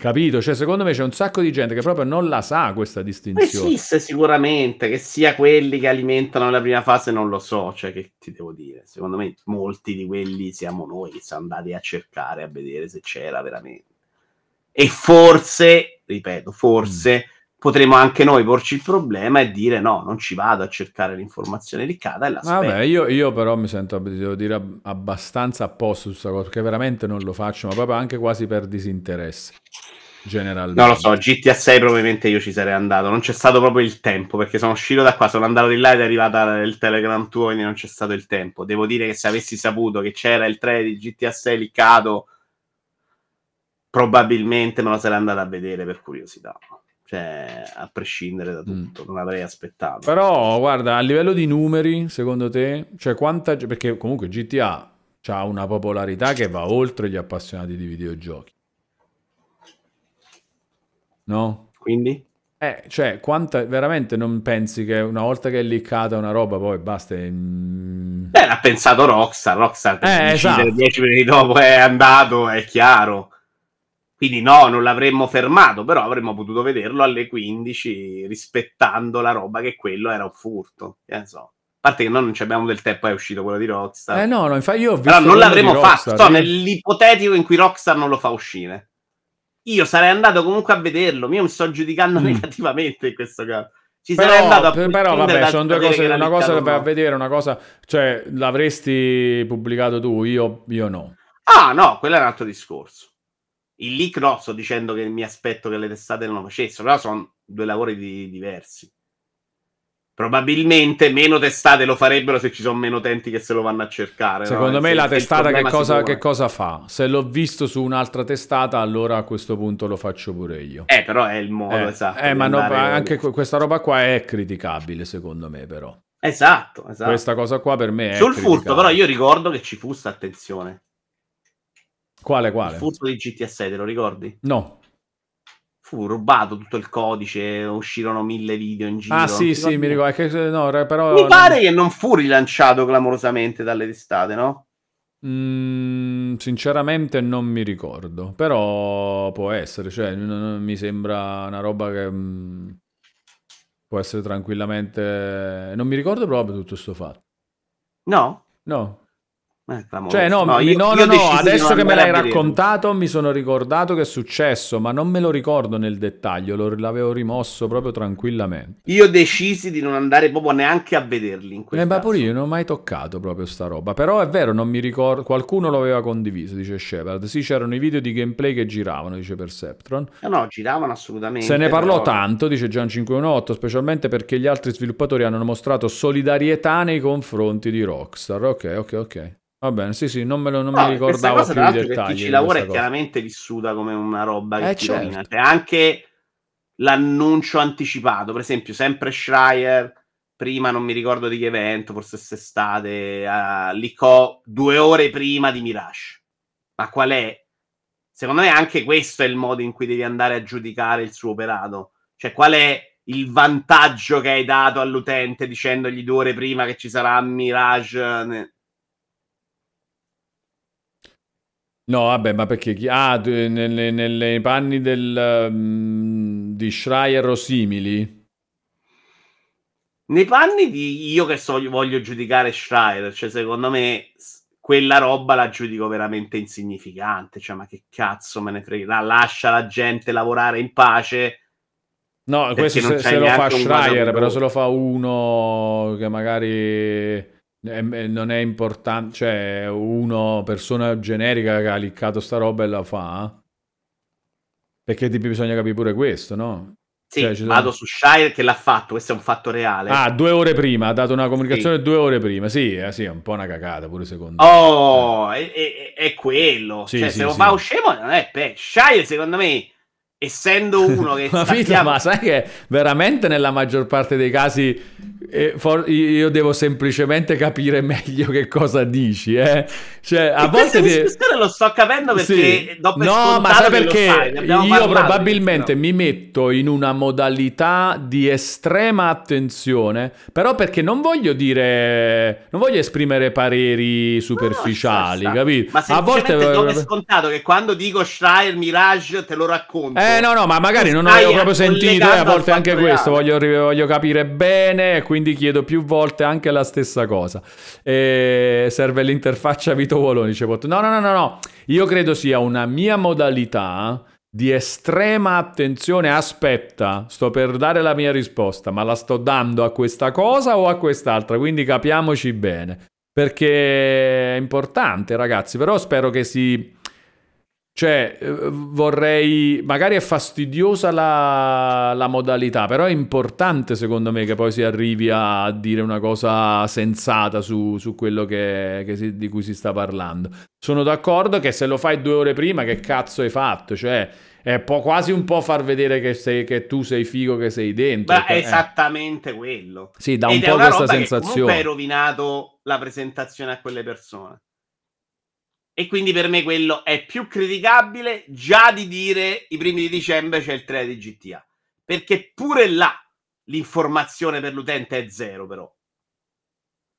Speaker 1: Capito? Cioè, secondo me c'è un sacco di gente che proprio non la sa questa distinzione.
Speaker 2: Esiste sicuramente che sia quelli che alimentano la prima fase, non lo so, cioè che ti devo dire. Secondo me molti di quelli siamo noi che siamo andati a cercare, a vedere se c'era veramente. E forse, ripeto, forse potremo anche noi porci il problema e dire no, non ci vado a cercare l'informazione liccata e l'aspetto.
Speaker 1: Vabbè, io, io però mi sento, devo dire, ab- abbastanza a posto su questa cosa, perché veramente non lo faccio, ma proprio anche quasi per disinteresse, generalmente.
Speaker 2: Non lo so, GTA 6 probabilmente io ci sarei andato, non c'è stato proprio il tempo perché sono uscito da qua, sono andato di là ed è arrivata il telegram tuo, quindi non c'è stato il tempo. Devo dire che se avessi saputo che c'era il 3 di GTA 6 liccato, probabilmente me lo sarei andato a vedere per curiosità. Cioè, a prescindere da tutto, non avrei aspettato.
Speaker 1: Però, guarda, a livello di numeri, secondo te, cioè quanta... Perché comunque GTA ha una popolarità che va oltre gli appassionati di videogiochi. No?
Speaker 2: Quindi?
Speaker 1: Eh, cioè, quanta... Veramente non pensi che una volta che è liccata una roba poi basta... mm,
Speaker 2: Beh, l'ha pensato Rockstar, Rockstar
Speaker 1: Eh, esatto.
Speaker 2: dieci minuti dopo è andato, è chiaro. Quindi no, non l'avremmo fermato, però avremmo potuto vederlo alle 15 rispettando la roba che quello era un furto. Che ne so. A parte che noi non ci abbiamo del tempo, è uscito quello di Rockstar.
Speaker 1: Eh no, no, infatti io ho visto
Speaker 2: però non l'avremmo fatto. Sto
Speaker 1: io-
Speaker 2: nell'ipotetico in cui Rockstar non lo fa uscire. Io sarei andato comunque a vederlo. Io mi sto giudicando
Speaker 1: Mm.
Speaker 2: negativamente in questo caso. Ci sarei
Speaker 1: Però,
Speaker 2: andato a
Speaker 1: però vabbè, sono due cose,
Speaker 2: che
Speaker 1: una cosa da
Speaker 2: o
Speaker 1: a vedere, una cosa, cioè l'avresti pubblicato tu, io, io no.
Speaker 2: Ah, no, quello è un altro discorso. Il leak no, sto dicendo che mi aspetto che le testate non lo facessero, però sono due lavori di- diversi. Probabilmente meno testate lo farebbero se ci sono meno utenti che se lo vanno a cercare.
Speaker 1: Secondo
Speaker 2: no?
Speaker 1: me
Speaker 2: Se-
Speaker 1: la testata che cosa, che cosa fa? Se l'ho visto su un'altra testata, allora a questo punto lo faccio pure io.
Speaker 2: Eh, però è il modo
Speaker 1: Eh,
Speaker 2: esatto.
Speaker 1: eh, ma no, anche que- questa roba qua è criticabile, secondo me, però.
Speaker 2: Esatto, esatto.
Speaker 1: Questa cosa qua per me è
Speaker 2: Sul furto, però, io ricordo che ci fu sta attenzione.
Speaker 1: Quale, quale?
Speaker 2: Il furto di GTA 6, te lo ricordi?
Speaker 1: No.
Speaker 2: Fu rubato tutto il codice, uscirono mille video in giro.
Speaker 1: Ah,
Speaker 2: non
Speaker 1: sì, sì, mi ricordo. che- no, però...
Speaker 2: Mi pare che non fu rilanciato clamorosamente dalle testate, no?
Speaker 1: Mm, sinceramente non mi ricordo, però può essere, cioè non- non mi sembra una roba che mm, può essere tranquillamente... Non mi ricordo proprio tutto sto fatto.
Speaker 2: No?
Speaker 1: No. Cioè no, mi-
Speaker 2: io-
Speaker 1: no,
Speaker 2: io
Speaker 1: no, no, adesso che me l'hai raccontato mi sono ricordato che è successo, ma non me lo ricordo nel dettaglio, lo- l'avevo rimosso proprio tranquillamente.
Speaker 2: Io decisi di non andare proprio neanche a vederli in quel
Speaker 1: Eh, ma pure io non ho mai toccato proprio sta roba. Però è vero, non mi ricordo. Qualcuno lo aveva condiviso, dice Shepard. Sì, c'erano i video di gameplay che giravano, dice Perceptron.
Speaker 2: No, no, giravano assolutamente.
Speaker 1: Se ne parlò
Speaker 2: però-
Speaker 1: tanto, dice Gian518, specialmente perché gli altri sviluppatori hanno mostrato solidarietà nei confronti di Rockstar. Ok, ok, ok. Va bene, sì, sì, non me lo non
Speaker 2: No,
Speaker 1: mi ricordavo
Speaker 2: cosa,
Speaker 1: più i dettagli.
Speaker 2: chi ci lavora è
Speaker 1: cosa.
Speaker 2: chiaramente vissuta come una roba che
Speaker 1: Eh,
Speaker 2: ti
Speaker 1: certo.
Speaker 2: rovina. Cioè, anche l'annuncio anticipato, per esempio, sempre Schreier, prima non mi ricordo di che evento, forse quest'estate, a Licò, due ore prima di Mirage. Ma qual è? Secondo me anche questo è il modo in cui devi andare a giudicare il suo operato. Cioè, qual è il vantaggio che hai dato all'utente dicendogli due ore prima che ci sarà Mirage? ne-
Speaker 1: No, vabbè, ma perché chi... Ah, nelle, nelle panni del, mm, di Schreier o simili?
Speaker 2: Nei panni di io che so, voglio giudicare Schreier, cioè secondo me quella roba la giudico veramente insignificante, cioè ma che cazzo me ne frega, La- lascia la gente lavorare in pace.
Speaker 1: No, questo
Speaker 2: non
Speaker 1: se, se lo fa Schreier, però se lo fa uno che magari non è importante, cioè uno, persona generica che ha liccato sta roba e la fa. Perché ti bisogna capire pure questo, no?
Speaker 2: Sì,
Speaker 1: Cioè, ci sono-
Speaker 2: vado su Schreier che l'ha fatto, questo è un fatto reale.
Speaker 1: Ah, due ore prima, ha dato una comunicazione due ore prima. Sì, eh, sì, è un po' una cagata pure secondo me.
Speaker 2: Oh, è, è- è quello.
Speaker 1: Sì,
Speaker 2: cioè,
Speaker 1: sì,
Speaker 2: se lo
Speaker 1: sì.
Speaker 2: fa uscemo non è pe. Schreier, secondo me, essendo uno che
Speaker 1: Ma, Vito,
Speaker 2: sappiamo-
Speaker 1: ma sai che veramente nella maggior parte dei casi eh, for- io devo semplicemente capire meglio che cosa dici, eh? Cioè, a
Speaker 2: E questa
Speaker 1: volte ti...
Speaker 2: discussione lo sto capendo perché
Speaker 1: Sì.
Speaker 2: do per
Speaker 1: No, ma sai perché
Speaker 2: sai,
Speaker 1: io
Speaker 2: parlato,
Speaker 1: probabilmente
Speaker 2: però.
Speaker 1: mi metto in una modalità di estrema attenzione, però perché non voglio dire, non voglio esprimere pareri superficiali,
Speaker 2: No, no,
Speaker 1: capito?
Speaker 2: Ma
Speaker 1: a volte
Speaker 2: semplicemente do per scontato che quando dico Schreier Mirage te lo racconto.
Speaker 1: Eh no, no, ma magari non avevo proprio sentito e a volte anche
Speaker 2: fatto
Speaker 1: questo,
Speaker 2: reale.
Speaker 1: voglio, voglio capire bene e quindi chiedo più volte anche la stessa cosa. E serve l'interfaccia Vito Voloni, dice Pot- No, no, no, no, no, io credo sia una mia modalità di estrema attenzione. Aspetta, sto per dare la mia risposta, ma la sto dando a questa cosa o a quest'altra, quindi capiamoci bene. Perché è importante, ragazzi, però spero che si... Cioè, eh, vorrei... Magari è fastidiosa la, la modalità, però è importante secondo me che poi si arrivi a dire una cosa sensata su, su quello che, che si- di cui si sta parlando. Sono d'accordo che se lo fai due ore prima, che cazzo hai fatto? Cioè, è po- quasi un po' far vedere che, sei, che tu sei figo, che sei dentro.
Speaker 2: Ma è
Speaker 1: Eh,
Speaker 2: esattamente quello.
Speaker 1: Sì, dà un
Speaker 2: Ed è
Speaker 1: po' questa
Speaker 2: roba che comunque
Speaker 1: sensazione.
Speaker 2: hai rovinato la presentazione a quelle persone. E quindi per me quello è più criticabile già di dire i primi di dicembre c'è il 3 di GTA. Perché pure là l'informazione per l'utente è zero, però.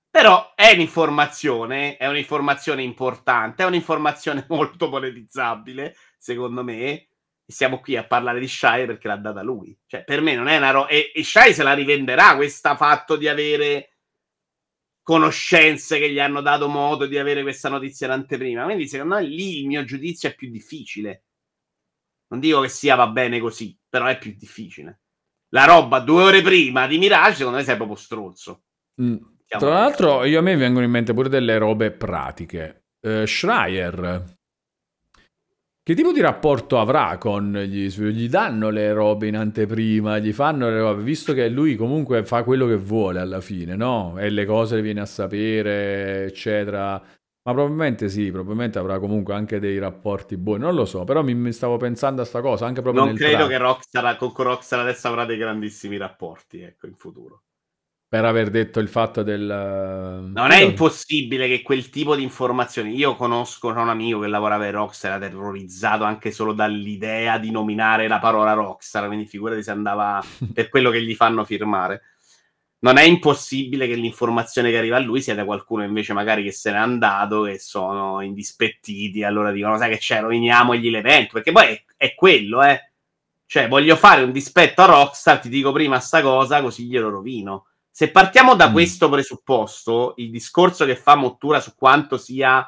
Speaker 2: Però è un'informazione, è un'informazione importante, è un'informazione molto monetizzabile, secondo me. Siamo qui a parlare di Shai perché l'ha data lui. Cioè, per me non è una roba. E, e Shai se la rivenderà questa fatto di avere conoscenze che gli hanno dato modo di avere questa notizia in anteprima. Quindi, secondo me, lì il mio giudizio è più difficile. Non dico che sia va bene così, però è più difficile. La roba due ore prima di Mirage, secondo me sei proprio stronzo.
Speaker 1: Mm. Tra l'altro, io a me vengono in mente pure delle robe pratiche. Eh, Schreier Che tipo di rapporto avrà con gli Gli danno le robe in anteprima, gli fanno le robe, visto che lui comunque fa quello che vuole alla fine, no? E le cose le viene a sapere, eccetera. Ma probabilmente sì, probabilmente avrà comunque anche dei rapporti buoni, non lo so, però mi, mi stavo pensando a sta cosa anche proprio
Speaker 2: Non credo
Speaker 1: tra-
Speaker 2: che Rockstar, con Rockstar adesso avrà dei grandissimi rapporti, ecco, in futuro.
Speaker 1: Per aver detto il fatto del...
Speaker 2: Non è impossibile che quel tipo di informazioni. Io conosco un amico che lavorava in Rockstar, era terrorizzato anche solo dall'idea di nominare la parola Rockstar. Quindi figurati se andava per quello che gli fanno firmare. Non è impossibile che l'informazione che arriva a lui sia da qualcuno invece magari che se n'è andato e sono indispettiti. Allora dicono: Sai che c'è, roviniamogli l'evento. Perché poi è, è quello, eh. Cioè, voglio fare un dispetto a Rockstar, ti dico prima sta cosa, così glielo rovino. Se partiamo da
Speaker 1: Mm.
Speaker 2: questo presupposto, il discorso che fa Mottura su quanto sia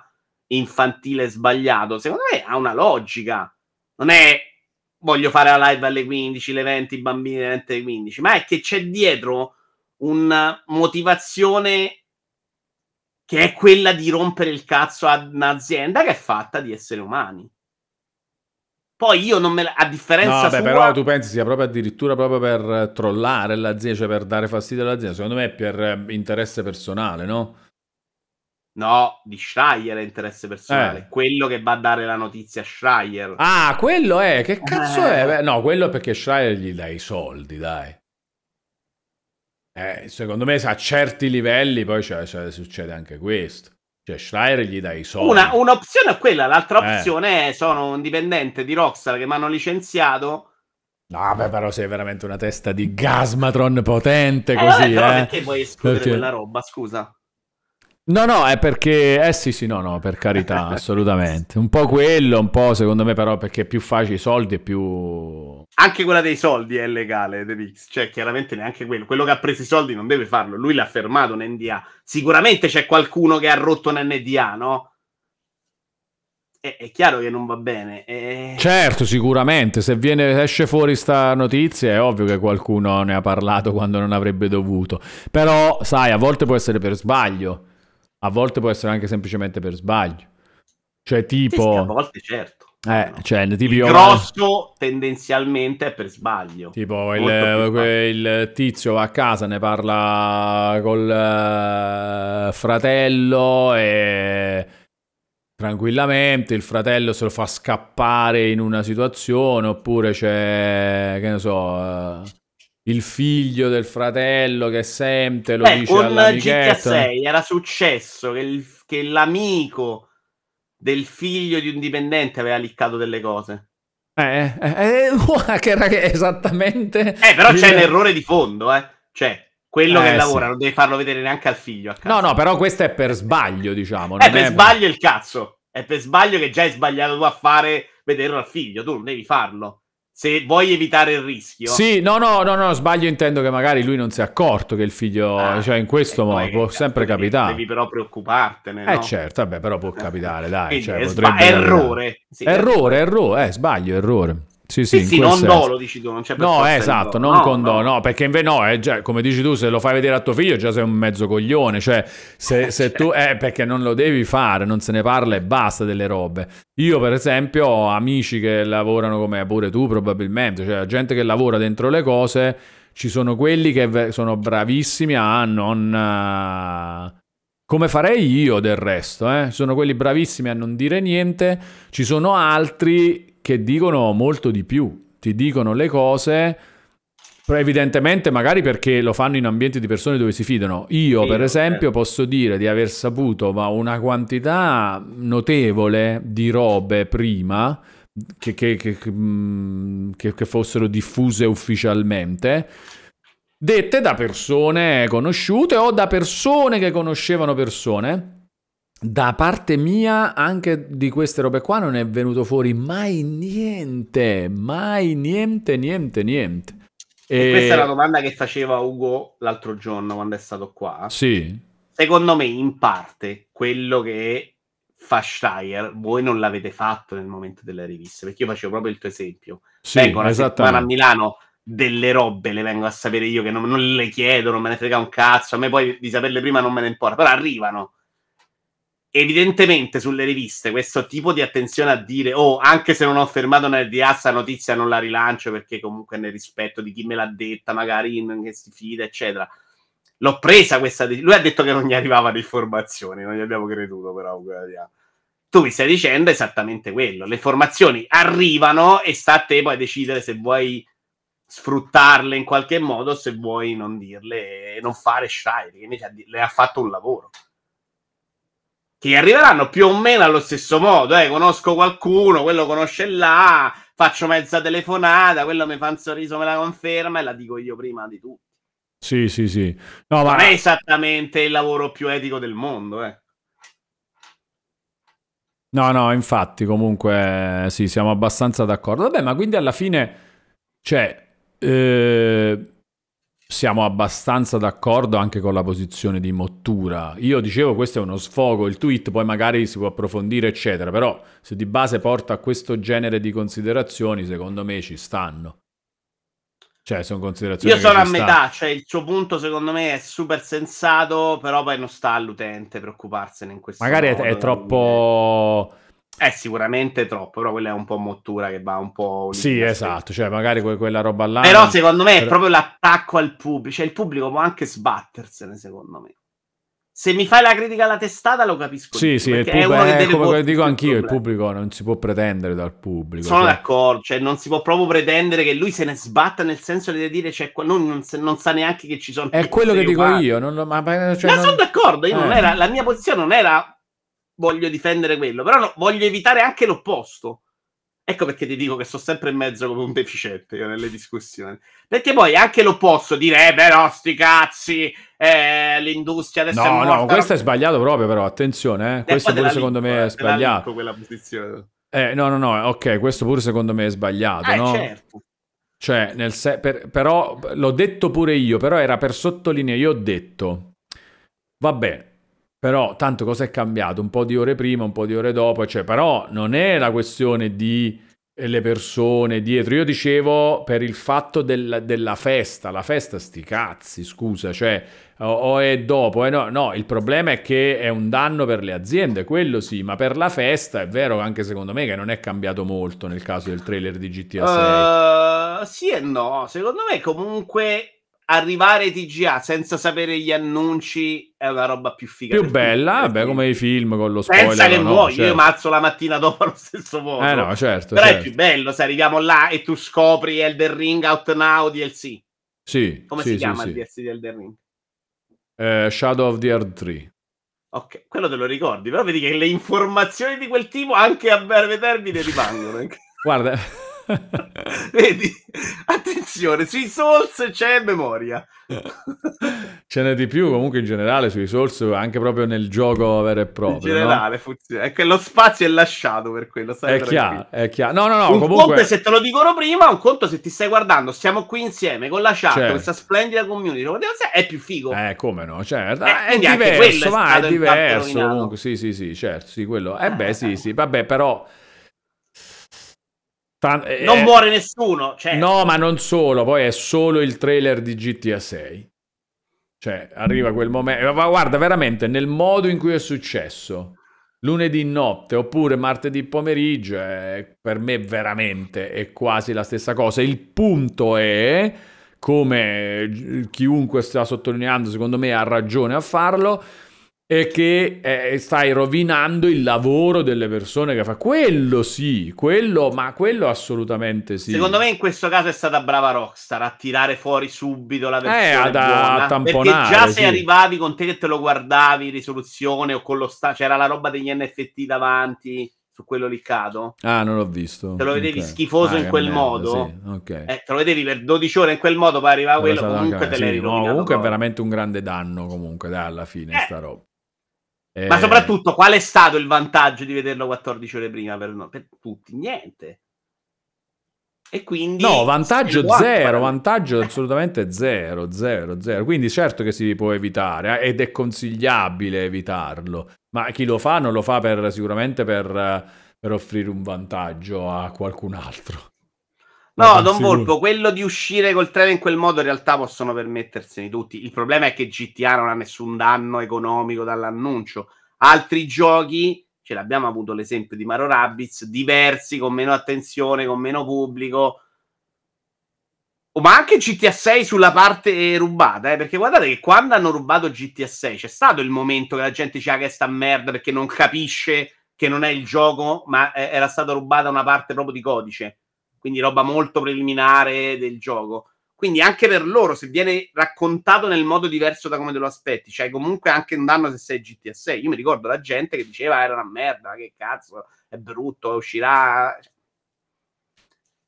Speaker 2: infantile e sbagliato, secondo me ha una logica. Non è voglio fare la live alle 15, le 20, i bambini alle 20 alle 15, ma è che c'è dietro una motivazione che è quella di rompere il cazzo ad un'azienda che è fatta di esseri umani. Poi io non me la, a
Speaker 1: No,
Speaker 2: differenza
Speaker 1: vabbè,
Speaker 2: sua,
Speaker 1: però tu pensi sia proprio addirittura proprio per trollare l'azienda, cioè per dare fastidio all'azienda, secondo me è per eh, interesse personale, no?
Speaker 2: No, di Schreier è interesse personale.
Speaker 1: Eh.
Speaker 2: Quello che va a dare la notizia a Schreier.
Speaker 1: Ah, quello è, che cazzo
Speaker 2: Eh.
Speaker 1: è? Beh, No, quello è perché Schreier gli dai i soldi, dai. Eh, secondo me a certi livelli poi c'è- c'è- succede anche questo. Cioè Schreier gli dai i soldi.
Speaker 2: Una, un'opzione è quella, l'altra
Speaker 1: Eh.
Speaker 2: opzione è sono un dipendente di Rockstar che mi hanno licenziato.
Speaker 1: No, beh, però sei veramente una testa di Gasmatron potente
Speaker 2: Eh,
Speaker 1: così,
Speaker 2: vabbè, però
Speaker 1: eh.
Speaker 2: perché vuoi escludere
Speaker 1: Perché-
Speaker 2: quella roba? Scusa.
Speaker 1: No, no, è perché... Eh sì, sì, no, no, per carità, assolutamente. Un po' quello, un po' secondo me però perché è più facile i soldi e più...
Speaker 2: Anche quella dei soldi è legale, The Vix. Cioè, chiaramente neanche quello. Quello che ha preso i soldi non deve farlo. Lui l'ha fermato un NDA. Sicuramente c'è qualcuno che ha rotto un NDA, no? È, è chiaro che non va bene. Eh,
Speaker 1: Certo, sicuramente, se viene, esce fuori sta notizia è ovvio che qualcuno ne ha parlato quando non avrebbe dovuto. Però, sai, a volte può essere per sbaglio, a volte può essere anche semplicemente per sbaglio. Cioè,
Speaker 2: sì, sì, a
Speaker 1: tipo...
Speaker 2: volte certo.
Speaker 1: Eh,
Speaker 2: No.
Speaker 1: cioè, tipo
Speaker 2: Il grosso tendenzialmente è per sbaglio.
Speaker 1: Tipo il, il tizio va a casa, ne parla col eh, fratello e tranquillamente il fratello se lo fa scappare in una situazione oppure c'è, che ne so, eh, il figlio del fratello che sente, lo
Speaker 2: Beh,
Speaker 1: dice
Speaker 2: con GTA
Speaker 1: all'amichetto.
Speaker 2: 6 era successo che, il- che l'amico del figlio di un dipendente aveva liccato delle cose.
Speaker 1: Eh, eh, eh, che era che esattamente...
Speaker 2: Eh, però c'è
Speaker 1: il-
Speaker 2: un errore di fondo, eh. Cioè, quello
Speaker 1: Eh,
Speaker 2: che
Speaker 1: sì.
Speaker 2: lavora non deve farlo vedere neanche al figlio.
Speaker 1: No, no, però questo è per sbaglio, diciamo.
Speaker 2: Eh,
Speaker 1: non
Speaker 2: per
Speaker 1: è-
Speaker 2: sbaglio il cazzo. È per sbaglio che già hai sbagliato tu a fare vederlo al figlio. Tu non devi farlo. Se vuoi evitare il rischio.
Speaker 1: Sì, no, no, no, no, sbaglio intendo che magari lui non si è accorto che il figlio,
Speaker 2: Ah,
Speaker 1: cioè in questo modo può sempre
Speaker 2: devi-
Speaker 1: capitare.
Speaker 2: Devi però preoccupartene.
Speaker 1: Eh
Speaker 2: no?
Speaker 1: certo, vabbè, però può capitare, dai,
Speaker 2: Quindi
Speaker 1: cioè,
Speaker 2: sba- errore. Sì,
Speaker 1: Errore, errore, eh, sbaglio, errore. Sì, sì,
Speaker 2: Sì, sì, non
Speaker 1: senso.
Speaker 2: dolo, dici tu, non c'è per
Speaker 1: No, eh, esatto, non
Speaker 2: No,
Speaker 1: condono,
Speaker 2: no.
Speaker 1: no, perché invece no, è già, come dici tu, se lo fai vedere a tuo figlio già sei un mezzo coglione, cioè se, se tu, eh, perché non lo devi fare, non se ne parla e basta delle robe. Io per esempio ho amici che lavorano come pure tu probabilmente, cioè gente che lavora dentro le cose, ci sono quelli che sono bravissimi a non... eh, come farei io del resto, eh? Sono quelli bravissimi a non dire niente, ci sono altri che dicono molto di più, ti dicono le cose, evidentemente magari perché lo fanno in ambienti di persone dove si fidano. Io, per esempio, posso dire di aver saputo ma una quantità notevole di robe prima che, che- che- che, mm, che- che fossero diffuse ufficialmente. Dette da persone conosciute o da persone che conoscevano persone. Da parte mia, anche di queste robe qua non è venuto fuori mai niente, mai niente, niente, niente.
Speaker 2: E questa è la domanda che faceva Ugo l'altro giorno quando è stato qua.
Speaker 1: Sì,
Speaker 2: Secondo me, in parte, quello che fa Schreier, voi non l'avete fatto nel momento delle riviste, perché io facevo proprio il tuo esempio.
Speaker 1: sì,
Speaker 2: Vengo una settimana a. Milano, delle robe le vengo a sapere io che non, non le chiedo, non me ne frega un cazzo, a me poi di saperle prima non me ne importa, però arrivano. Evidentemente sulle riviste questo tipo di attenzione a dire oh anche se non ho fermato nel DA sta notizia non la rilancio perché comunque nel rispetto di chi me l'ha detta magari in, che si fida eccetera. L'ho presa questa lui ha detto che non gli arrivavano informazioni non gli abbiamo creduto però tu mi stai dicendo esattamente quello le informazioni arrivano e sta a te poi decidere se vuoi sfruttarle in qualche modo se vuoi non dirle e non fare shy che le ha fatto un lavoro che arriveranno più o meno allo stesso modo. Eh. Conosco qualcuno, quello conosce là, faccio mezza telefonata, quello mi fa un sorriso, me la conferma e la dico io prima di tutti.
Speaker 1: Sì, sì, sì. No,
Speaker 2: non ma... è esattamente il lavoro più etico del mondo, eh.
Speaker 1: No, no, infatti, comunque sì, siamo abbastanza d'accordo. Vabbè, ma quindi alla fine, cioè, eh, siamo abbastanza d'accordo anche con la posizione di Mottura. Io dicevo questo è uno sfogo, il tweet poi magari si può approfondire eccetera, però se di base porta a questo genere di considerazioni secondo me ci stanno. Cioè, sono considerazioni.
Speaker 2: Io sono a metà, cioè il suo punto secondo me è super sensato, però poi non sta all'utente preoccuparsene in questo
Speaker 1: Magari
Speaker 2: modo.
Speaker 1: È, è troppo
Speaker 2: è sicuramente troppo, però quella è un po' mottura che va un po'.
Speaker 1: Sì, esatto, cioè magari que- quella roba là.
Speaker 2: Però secondo me è proprio l'attacco al pubblico, cioè il pubblico può anche sbattersene, secondo me. Se mi fai la critica alla testata lo capisco.
Speaker 1: Sì, sì, il pubblico, è, come dico anch'io, il pubblico non si può pretendere dal pubblico.
Speaker 2: Sono cioè... d'accordo, cioè non si può proprio pretendere che lui se ne sbatta nel senso di dire, cioè, non, non, non sa neanche che ci sono...
Speaker 1: È quello che dico io, non, ma, cioè,
Speaker 2: non... sono d'accordo, io eh. non era, la mia posizione non era voglio difendere quello, però no, voglio evitare anche l'opposto. Ecco perché ti dico che sto sempre in mezzo come un deficiente io nelle discussioni. Perché poi anche l'opposto, dire, eh, però sti cazzi, eh, l'industria adesso
Speaker 1: no, è No, questo è sbagliato proprio, però, attenzione, eh. questo pure secondo me è eh, sbagliato.
Speaker 2: quella posizione.
Speaker 1: Eh, no, no, no, ok, questo pure secondo me è sbagliato, eh, no? certo. Cioè, nel se- per, però, l'ho detto pure io, però era per sottolineare, io ho detto, vabbè, però tanto cosa è cambiato? Un po' di ore prima, un po' di ore dopo, cioè, però non è la questione di eh, le persone dietro. Io dicevo per il fatto del, della festa, la festa sti cazzi, scusa, cioè o, o è dopo, eh, no, no, il problema è che è un danno per le aziende, quello sì, ma per la festa è vero anche secondo me che non è cambiato molto nel caso del trailer di GTA
Speaker 2: 6. Uh, sì e no, secondo me comunque arrivare TGA senza sapere gli annunci è una roba più figa.
Speaker 1: Più bella, vabbè, come i film con lo spoiler.
Speaker 2: Pensa che
Speaker 1: no?
Speaker 2: muoio, certo. io mazzo la mattina dopo allo stesso modo.
Speaker 1: Eh no, certo.
Speaker 2: Però
Speaker 1: certo.
Speaker 2: è più bello se arriviamo là e tu scopri Elden Ring Out Now DLC.
Speaker 1: Sì.
Speaker 2: Come
Speaker 1: sì,
Speaker 2: si
Speaker 1: sì,
Speaker 2: chiama
Speaker 1: sì.
Speaker 2: il DLC di Elden Ring?
Speaker 1: Eh, Shadow of the Earth 3.
Speaker 2: Ok, quello te lo ricordi, però vedi che le informazioni di quel tipo anche a breve termine rimangono.
Speaker 1: Guarda,
Speaker 2: Vedi? Attenzione, sui Souls c'è memoria.
Speaker 1: Ce n'è di più comunque in generale sui Souls, anche proprio nel gioco vero e proprio.
Speaker 2: In generale
Speaker 1: no?
Speaker 2: funziona. È che lo spazio è lasciato per quello.
Speaker 1: È chiaro, è chiaro. No, no, no,
Speaker 2: un
Speaker 1: comunque...
Speaker 2: conto è se te lo dicono prima, un conto se ti stai guardando, stiamo qui insieme con la chat, certo. questa splendida community, è più figo.
Speaker 1: Eh, come no, certo. Eh, è diverso, ma è diverso comunque. Sì, sì, sì, certo, sì, quello. Eh beh, sì, sì, vabbè, però
Speaker 2: eh, non muore nessuno. Certo.
Speaker 1: No, ma non solo, poi è solo il trailer di GTA 6. Cioè, arriva quel momento. Ma guarda, veramente, nel modo in cui è successo, lunedì notte oppure martedì pomeriggio, è, per me veramente è quasi la stessa cosa. Il punto è, come chiunque sta sottolineando, secondo me ha ragione a farlo, e che eh, stai rovinando il lavoro delle persone che fa quello sì, quello, ma quello assolutamente sì.
Speaker 2: Secondo me in questo caso è stata brava Rockstar a tirare fuori subito la versione eh, ad,
Speaker 1: buona,
Speaker 2: a
Speaker 1: tamponare,
Speaker 2: perché già se
Speaker 1: sì.
Speaker 2: arrivavi con te che te lo guardavi risoluzione o con lo sta c'era la roba degli NFT davanti su quello liccato.
Speaker 1: Ah, non l'ho visto.
Speaker 2: Te lo vedevi okay. schifoso
Speaker 1: ah,
Speaker 2: in quel
Speaker 1: merda,
Speaker 2: modo.
Speaker 1: Sì. Okay.
Speaker 2: Eh, te lo vedevi per 12 ore in quel modo, poi arrivava quello, comunque te
Speaker 1: sì, no, comunque è veramente un grande danno comunque, dai, alla fine, eh. sta roba.
Speaker 2: Eh... Ma soprattutto, qual è stato il vantaggio di vederlo 14 ore prima per, no? per tutti? Niente. E quindi...
Speaker 1: No, vantaggio zero, vantaggio assolutamente zero, zero, zero. Quindi certo che si può evitare eh, ed è consigliabile evitarlo, ma chi lo fa non lo fa per, sicuramente per, per offrire un vantaggio a qualcun altro.
Speaker 2: No, Don Volpo, quello di uscire col treno in quel modo in realtà possono permettersene tutti. Il problema è che GTA non ha nessun danno economico dall'annuncio. Altri giochi, ce l'abbiamo avuto l'esempio di Mario Rabbids, diversi, con meno attenzione, con meno pubblico, Oh, ma anche GTA 6 sulla parte rubata, eh? perché guardate che quando hanno rubato GTA 6 c'è stato il momento che la gente diceva che sta merda perché non capisce che non è il gioco, ma era stata rubata una parte proprio di codice, quindi roba molto preliminare del gioco. Quindi anche per loro, se viene raccontato nel modo diverso da come te lo aspetti, c'hai comunque anche un danno se sei GTA 6. Io mi ricordo la gente che diceva era una merda, che cazzo, è brutto, uscirà.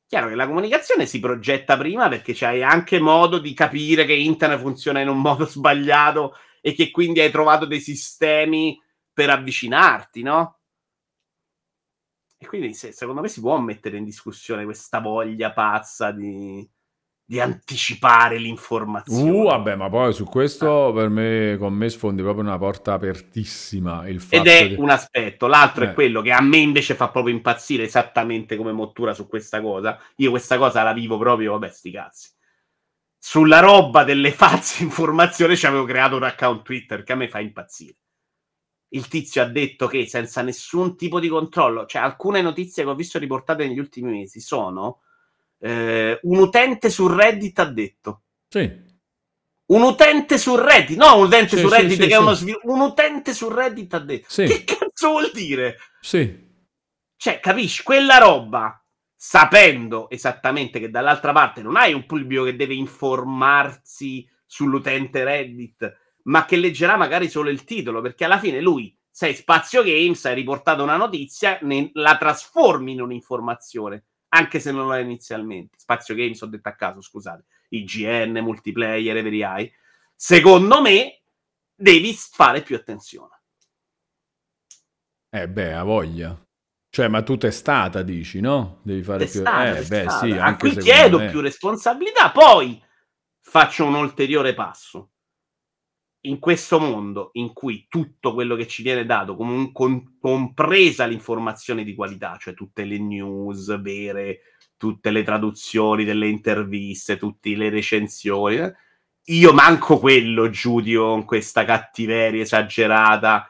Speaker 2: Chiaro che la comunicazione si progetta prima perché c'hai anche modo di capire che internet funziona in un modo sbagliato e che quindi hai trovato dei sistemi per avvicinarti, no? E quindi se, secondo me si può mettere in discussione questa voglia pazza di, di anticipare l'informazione.
Speaker 1: Uh, vabbè, ma poi su questo per me, con me sfondi proprio una porta apertissima. Il fatto
Speaker 2: Ed è
Speaker 1: che...
Speaker 2: un aspetto. L'altro
Speaker 1: Eh.
Speaker 2: è quello che a me invece fa proprio impazzire esattamente come mottura su questa cosa. Io questa cosa la vivo proprio, vabbè, sti cazzi. Sulla roba delle false informazioni ci avevo creato un account Twitter che a me fa impazzire. Il tizio ha detto che senza nessun tipo di controllo, cioè alcune notizie che ho visto riportate negli ultimi mesi sono eh, un utente su Reddit ha detto
Speaker 1: Sì,
Speaker 2: un utente su Reddit, no un utente
Speaker 1: Sì,
Speaker 2: su Reddit
Speaker 1: sì,
Speaker 2: che è
Speaker 1: sì.
Speaker 2: uno svil- un utente su Reddit ha detto. Che cazzo vuol dire?
Speaker 1: sì.
Speaker 2: Cioè, capisci, quella roba, sapendo esattamente che dall'altra parte non hai un pubblico che deve informarsi sull'utente Reddit, ma che leggerà magari solo il titolo, perché alla fine lui, sei Spazio Games, hai riportato una notizia, ne- la trasformi in un'informazione, anche se non lo è inizialmente. Spazio Games, ho detto a caso, scusate, IGN, multiplayer, every eye. Secondo me, devi fare più attenzione.
Speaker 1: Eh beh, ha voglia. Cioè, ma tu testata dici, no? Devi fare più...
Speaker 2: testata,
Speaker 1: Eh, beh,
Speaker 2: testata.
Speaker 1: sì,
Speaker 2: a
Speaker 1: anche
Speaker 2: cui
Speaker 1: secondo
Speaker 2: chiedo
Speaker 1: me.
Speaker 2: più responsabilità, poi faccio un ulteriore passo. In questo mondo in cui tutto quello che ci viene dato, com- compresa l'informazione di qualità, cioè tutte le news vere, tutte le traduzioni delle interviste, tutte le recensioni, eh, io manco quello giudico con questa cattiveria esagerata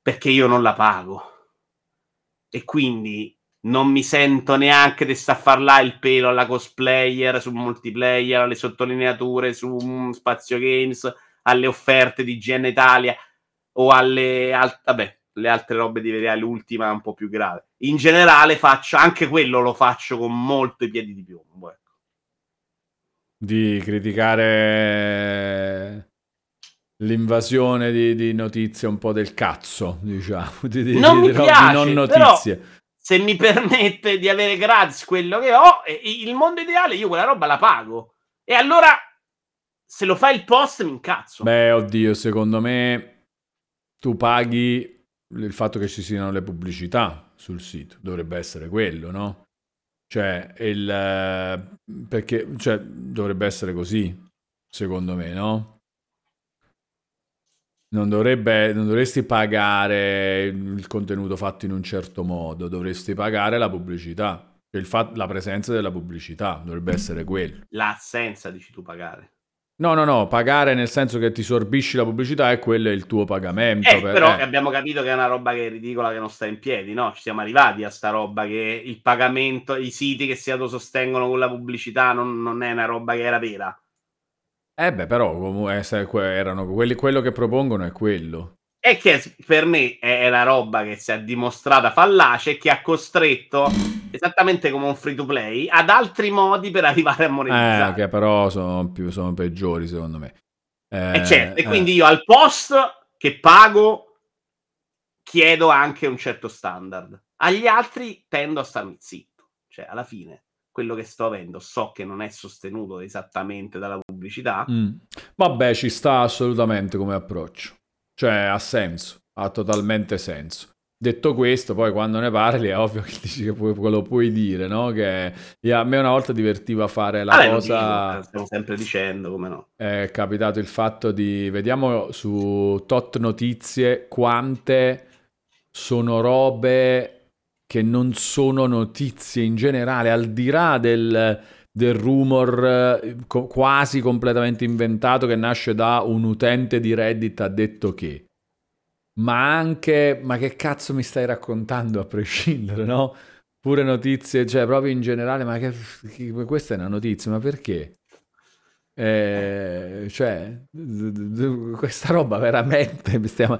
Speaker 2: perché io non la pago. E quindi non mi sento neanche di sta a far là il pelo alla cosplayer sul multiplayer, alle sottolineature su mm, Spazio Games, alle offerte di GN Italia o alle al- vabbè, le altre robe di vedere l'ultima è un po' più grave. In generale faccio anche quello lo faccio con molto i piedi di piombo, ecco.
Speaker 1: Di criticare l'invasione di, di notizie un po' del cazzo, diciamo. Di, di-
Speaker 2: Non
Speaker 1: di-
Speaker 2: mi piace,
Speaker 1: non
Speaker 2: però-
Speaker 1: notizie.
Speaker 2: Se mi permette di avere gratis quello che ho, il mondo ideale io quella roba la pago. E allora se lo fa il post mi incazzo.
Speaker 1: Beh, oddio, secondo me tu paghi il fatto che ci siano le pubblicità sul sito, dovrebbe essere quello, no? Cioè, il, eh, perché, cioè, dovrebbe essere così, secondo me, no? Non, dovrebbe, non dovresti pagare il contenuto fatto in un certo modo, dovresti pagare la pubblicità, Cioè, il fat- la presenza della pubblicità, dovrebbe essere quello.
Speaker 2: L'assenza, dici tu, pagare.
Speaker 1: No, no, no, pagare nel senso che ti sorbisci la pubblicità e quello è il tuo pagamento.
Speaker 2: Eh,
Speaker 1: per-
Speaker 2: però
Speaker 1: eh.
Speaker 2: abbiamo capito che è una roba che è ridicola, che non sta in piedi, no? Ci siamo arrivati a sta roba che il pagamento, i siti che si autosostengono con la pubblicità non, non è una roba che era vera.
Speaker 1: Eh beh, però comunque eh, erano quelli, quello che propongono è quello.
Speaker 2: E che per me è, è la roba che si è dimostrata fallace e che ha costretto, esattamente come un free to play, ad altri modi per arrivare a
Speaker 1: Eh,
Speaker 2: monetizzare.
Speaker 1: che però sono, più, sono peggiori secondo me. Eh,
Speaker 2: E certo, e
Speaker 1: eh.
Speaker 2: quindi io al post che pago chiedo anche un certo standard. Agli altri tendo a starmi zitto. Cioè, alla fine, quello che sto avendo so che non è sostenuto esattamente dalla pubblicità.
Speaker 1: Mm. Vabbè, ci sta assolutamente come approccio. Cioè, ha senso, ha totalmente senso. Detto questo, poi quando ne parli è ovvio che dici che puoi- lo puoi dire, no? Che a me una volta divertiva fare la
Speaker 2: lo
Speaker 1: cosa...
Speaker 2: dico, eh, stiamo sempre dicendo, come no.
Speaker 1: è capitato il fatto di vediamo su tot notizie quante sono robe che non sono notizie in generale, al di là del, del rumor eh, co- quasi completamente inventato che nasce da un utente di Reddit ha detto che. ma anche, ma che cazzo mi stai raccontando a prescindere, no? Pure notizie, cioè proprio in generale, ma che, questa è una notizia, ma perché? Eh, cioè, questa roba veramente stiamo,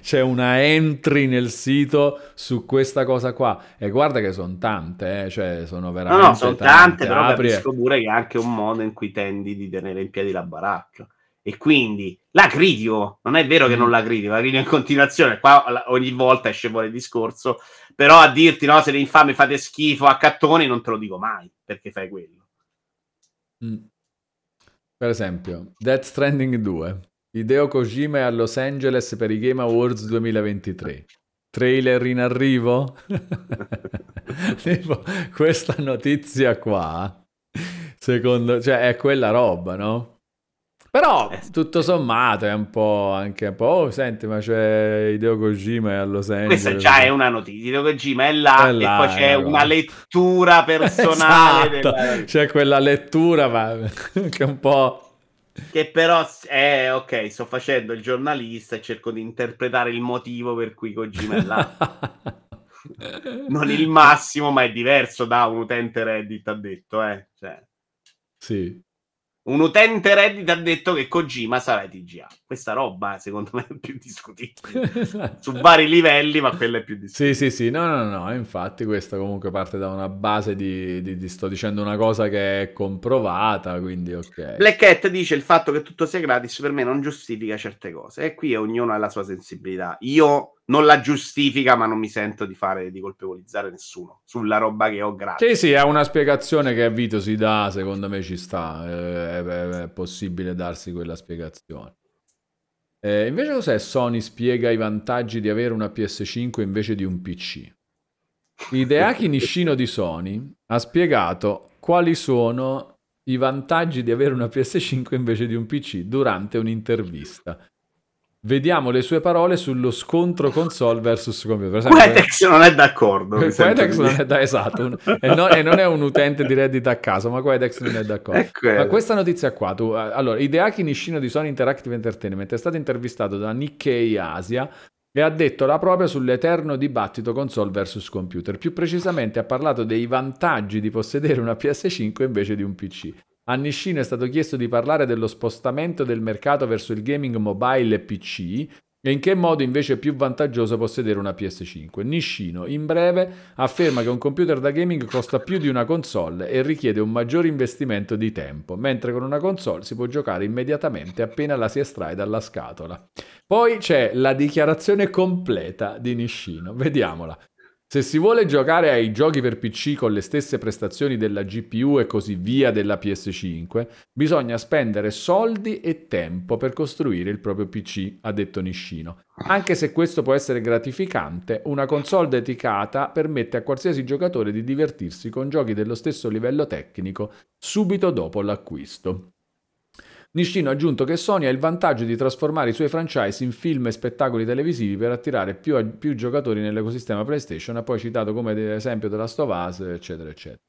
Speaker 1: c'è una entry nel sito su questa cosa qua e guarda che sono tante, eh, cioè sono veramente
Speaker 2: no, no, sono tante, tante però
Speaker 1: apri
Speaker 2: capisco pure che è anche un modo in cui tendi di tenere in piedi la baracca. E quindi la critico, non è vero che non la critico, la critico in continuazione, qua ogni volta esce fuori il discorso, però a dirti no, siete infami, fate schifo a cattoni, non te lo dico mai, perché fai quello.
Speaker 1: Mm. Per esempio, Death Stranding 2. Hideo Kojima è a Los Angeles per i Game Awards 2023. Trailer in arrivo? tipo, questa notizia qua, secondo... cioè è quella roba, no? Però
Speaker 2: Eh,
Speaker 1: tutto sommato è un po' anche un po'. Oh, senti, ma c'è Hideo Kojima a Los Angeles.
Speaker 2: Questa già è una notizia, Hideo Kojima è là,
Speaker 1: È là,
Speaker 2: e poi c'è una lettura personale
Speaker 1: Esatto,
Speaker 2: della-
Speaker 1: c'è quella lettura, ma che è un po'.
Speaker 2: che però è ok, sto facendo il giornalista e cerco di interpretare il motivo per cui Kojima è là. non il massimo, ma è diverso da un utente Reddit ha detto, eh. Cioè,
Speaker 1: Sì.
Speaker 2: Un utente Reddit ha detto che Kojima sarà TGA. Questa roba, secondo me, è più discutibile. Su vari livelli, ma quella è più discutibile.
Speaker 1: Sì, sì, sì, no, no, no, infatti questa comunque parte da una base di, di- di- sto dicendo una cosa che è comprovata, quindi ok.
Speaker 2: Black Hat dice il fatto che tutto sia gratis per me non giustifica certe cose e qui ognuno ha la sua sensibilità. Io non la giustifica, ma non mi sento di fare di colpevolizzare nessuno sulla roba che ho gratis.
Speaker 1: Sì, sì, è una spiegazione che a Vito si dà, secondo me ci sta, eh, è, è- è possibile darsi quella spiegazione. Eh, invece cos'è Sony spiega i vantaggi di avere una PS5 invece di un PC? Hideaki Nishino di Sony ha spiegato quali sono i vantaggi di avere una PS5 invece di un PC durante un'intervista. Vediamo le sue parole sullo scontro console versus computer.
Speaker 2: Quetex non è d'accordo.
Speaker 1: Quetex non è da esatto un- e, non, e non è un utente di Reddit a caso, ma Quetex non è d'accordo.
Speaker 2: È.
Speaker 1: Ma questa notizia qua, tu, allora, Hideaki Nishino di Sony Interactive Entertainment è stato intervistato da Nikkei Asia e ha detto la propria sull'eterno dibattito console versus computer. Più precisamente ha parlato dei vantaggi di possedere una PS5 invece di un PC. A Nishino è stato chiesto di parlare dello spostamento del mercato verso il gaming mobile e PC e in che modo invece è più vantaggioso possedere una PS5. Nishino, in breve, afferma che un computer da gaming costa più di una console e richiede un maggior investimento di tempo, mentre con una console si può giocare immediatamente appena la si estrae dalla scatola. Poi c'è la dichiarazione completa di Nishino, vediamola. Se si vuole giocare ai giochi per PC con le stesse prestazioni della GPU e così via della PS5, bisogna spendere soldi e tempo per costruire il proprio PC, ha detto Nishino. Anche se questo può essere gratificante, una console dedicata permette a qualsiasi giocatore di divertirsi con giochi dello stesso livello tecnico subito dopo l'acquisto. Nishino ha aggiunto che Sony ha il vantaggio di trasformare i suoi franchise in film e spettacoli televisivi per attirare più, più giocatori nell'ecosistema PlayStation, ha poi citato come esempio of Us, eccetera, eccetera.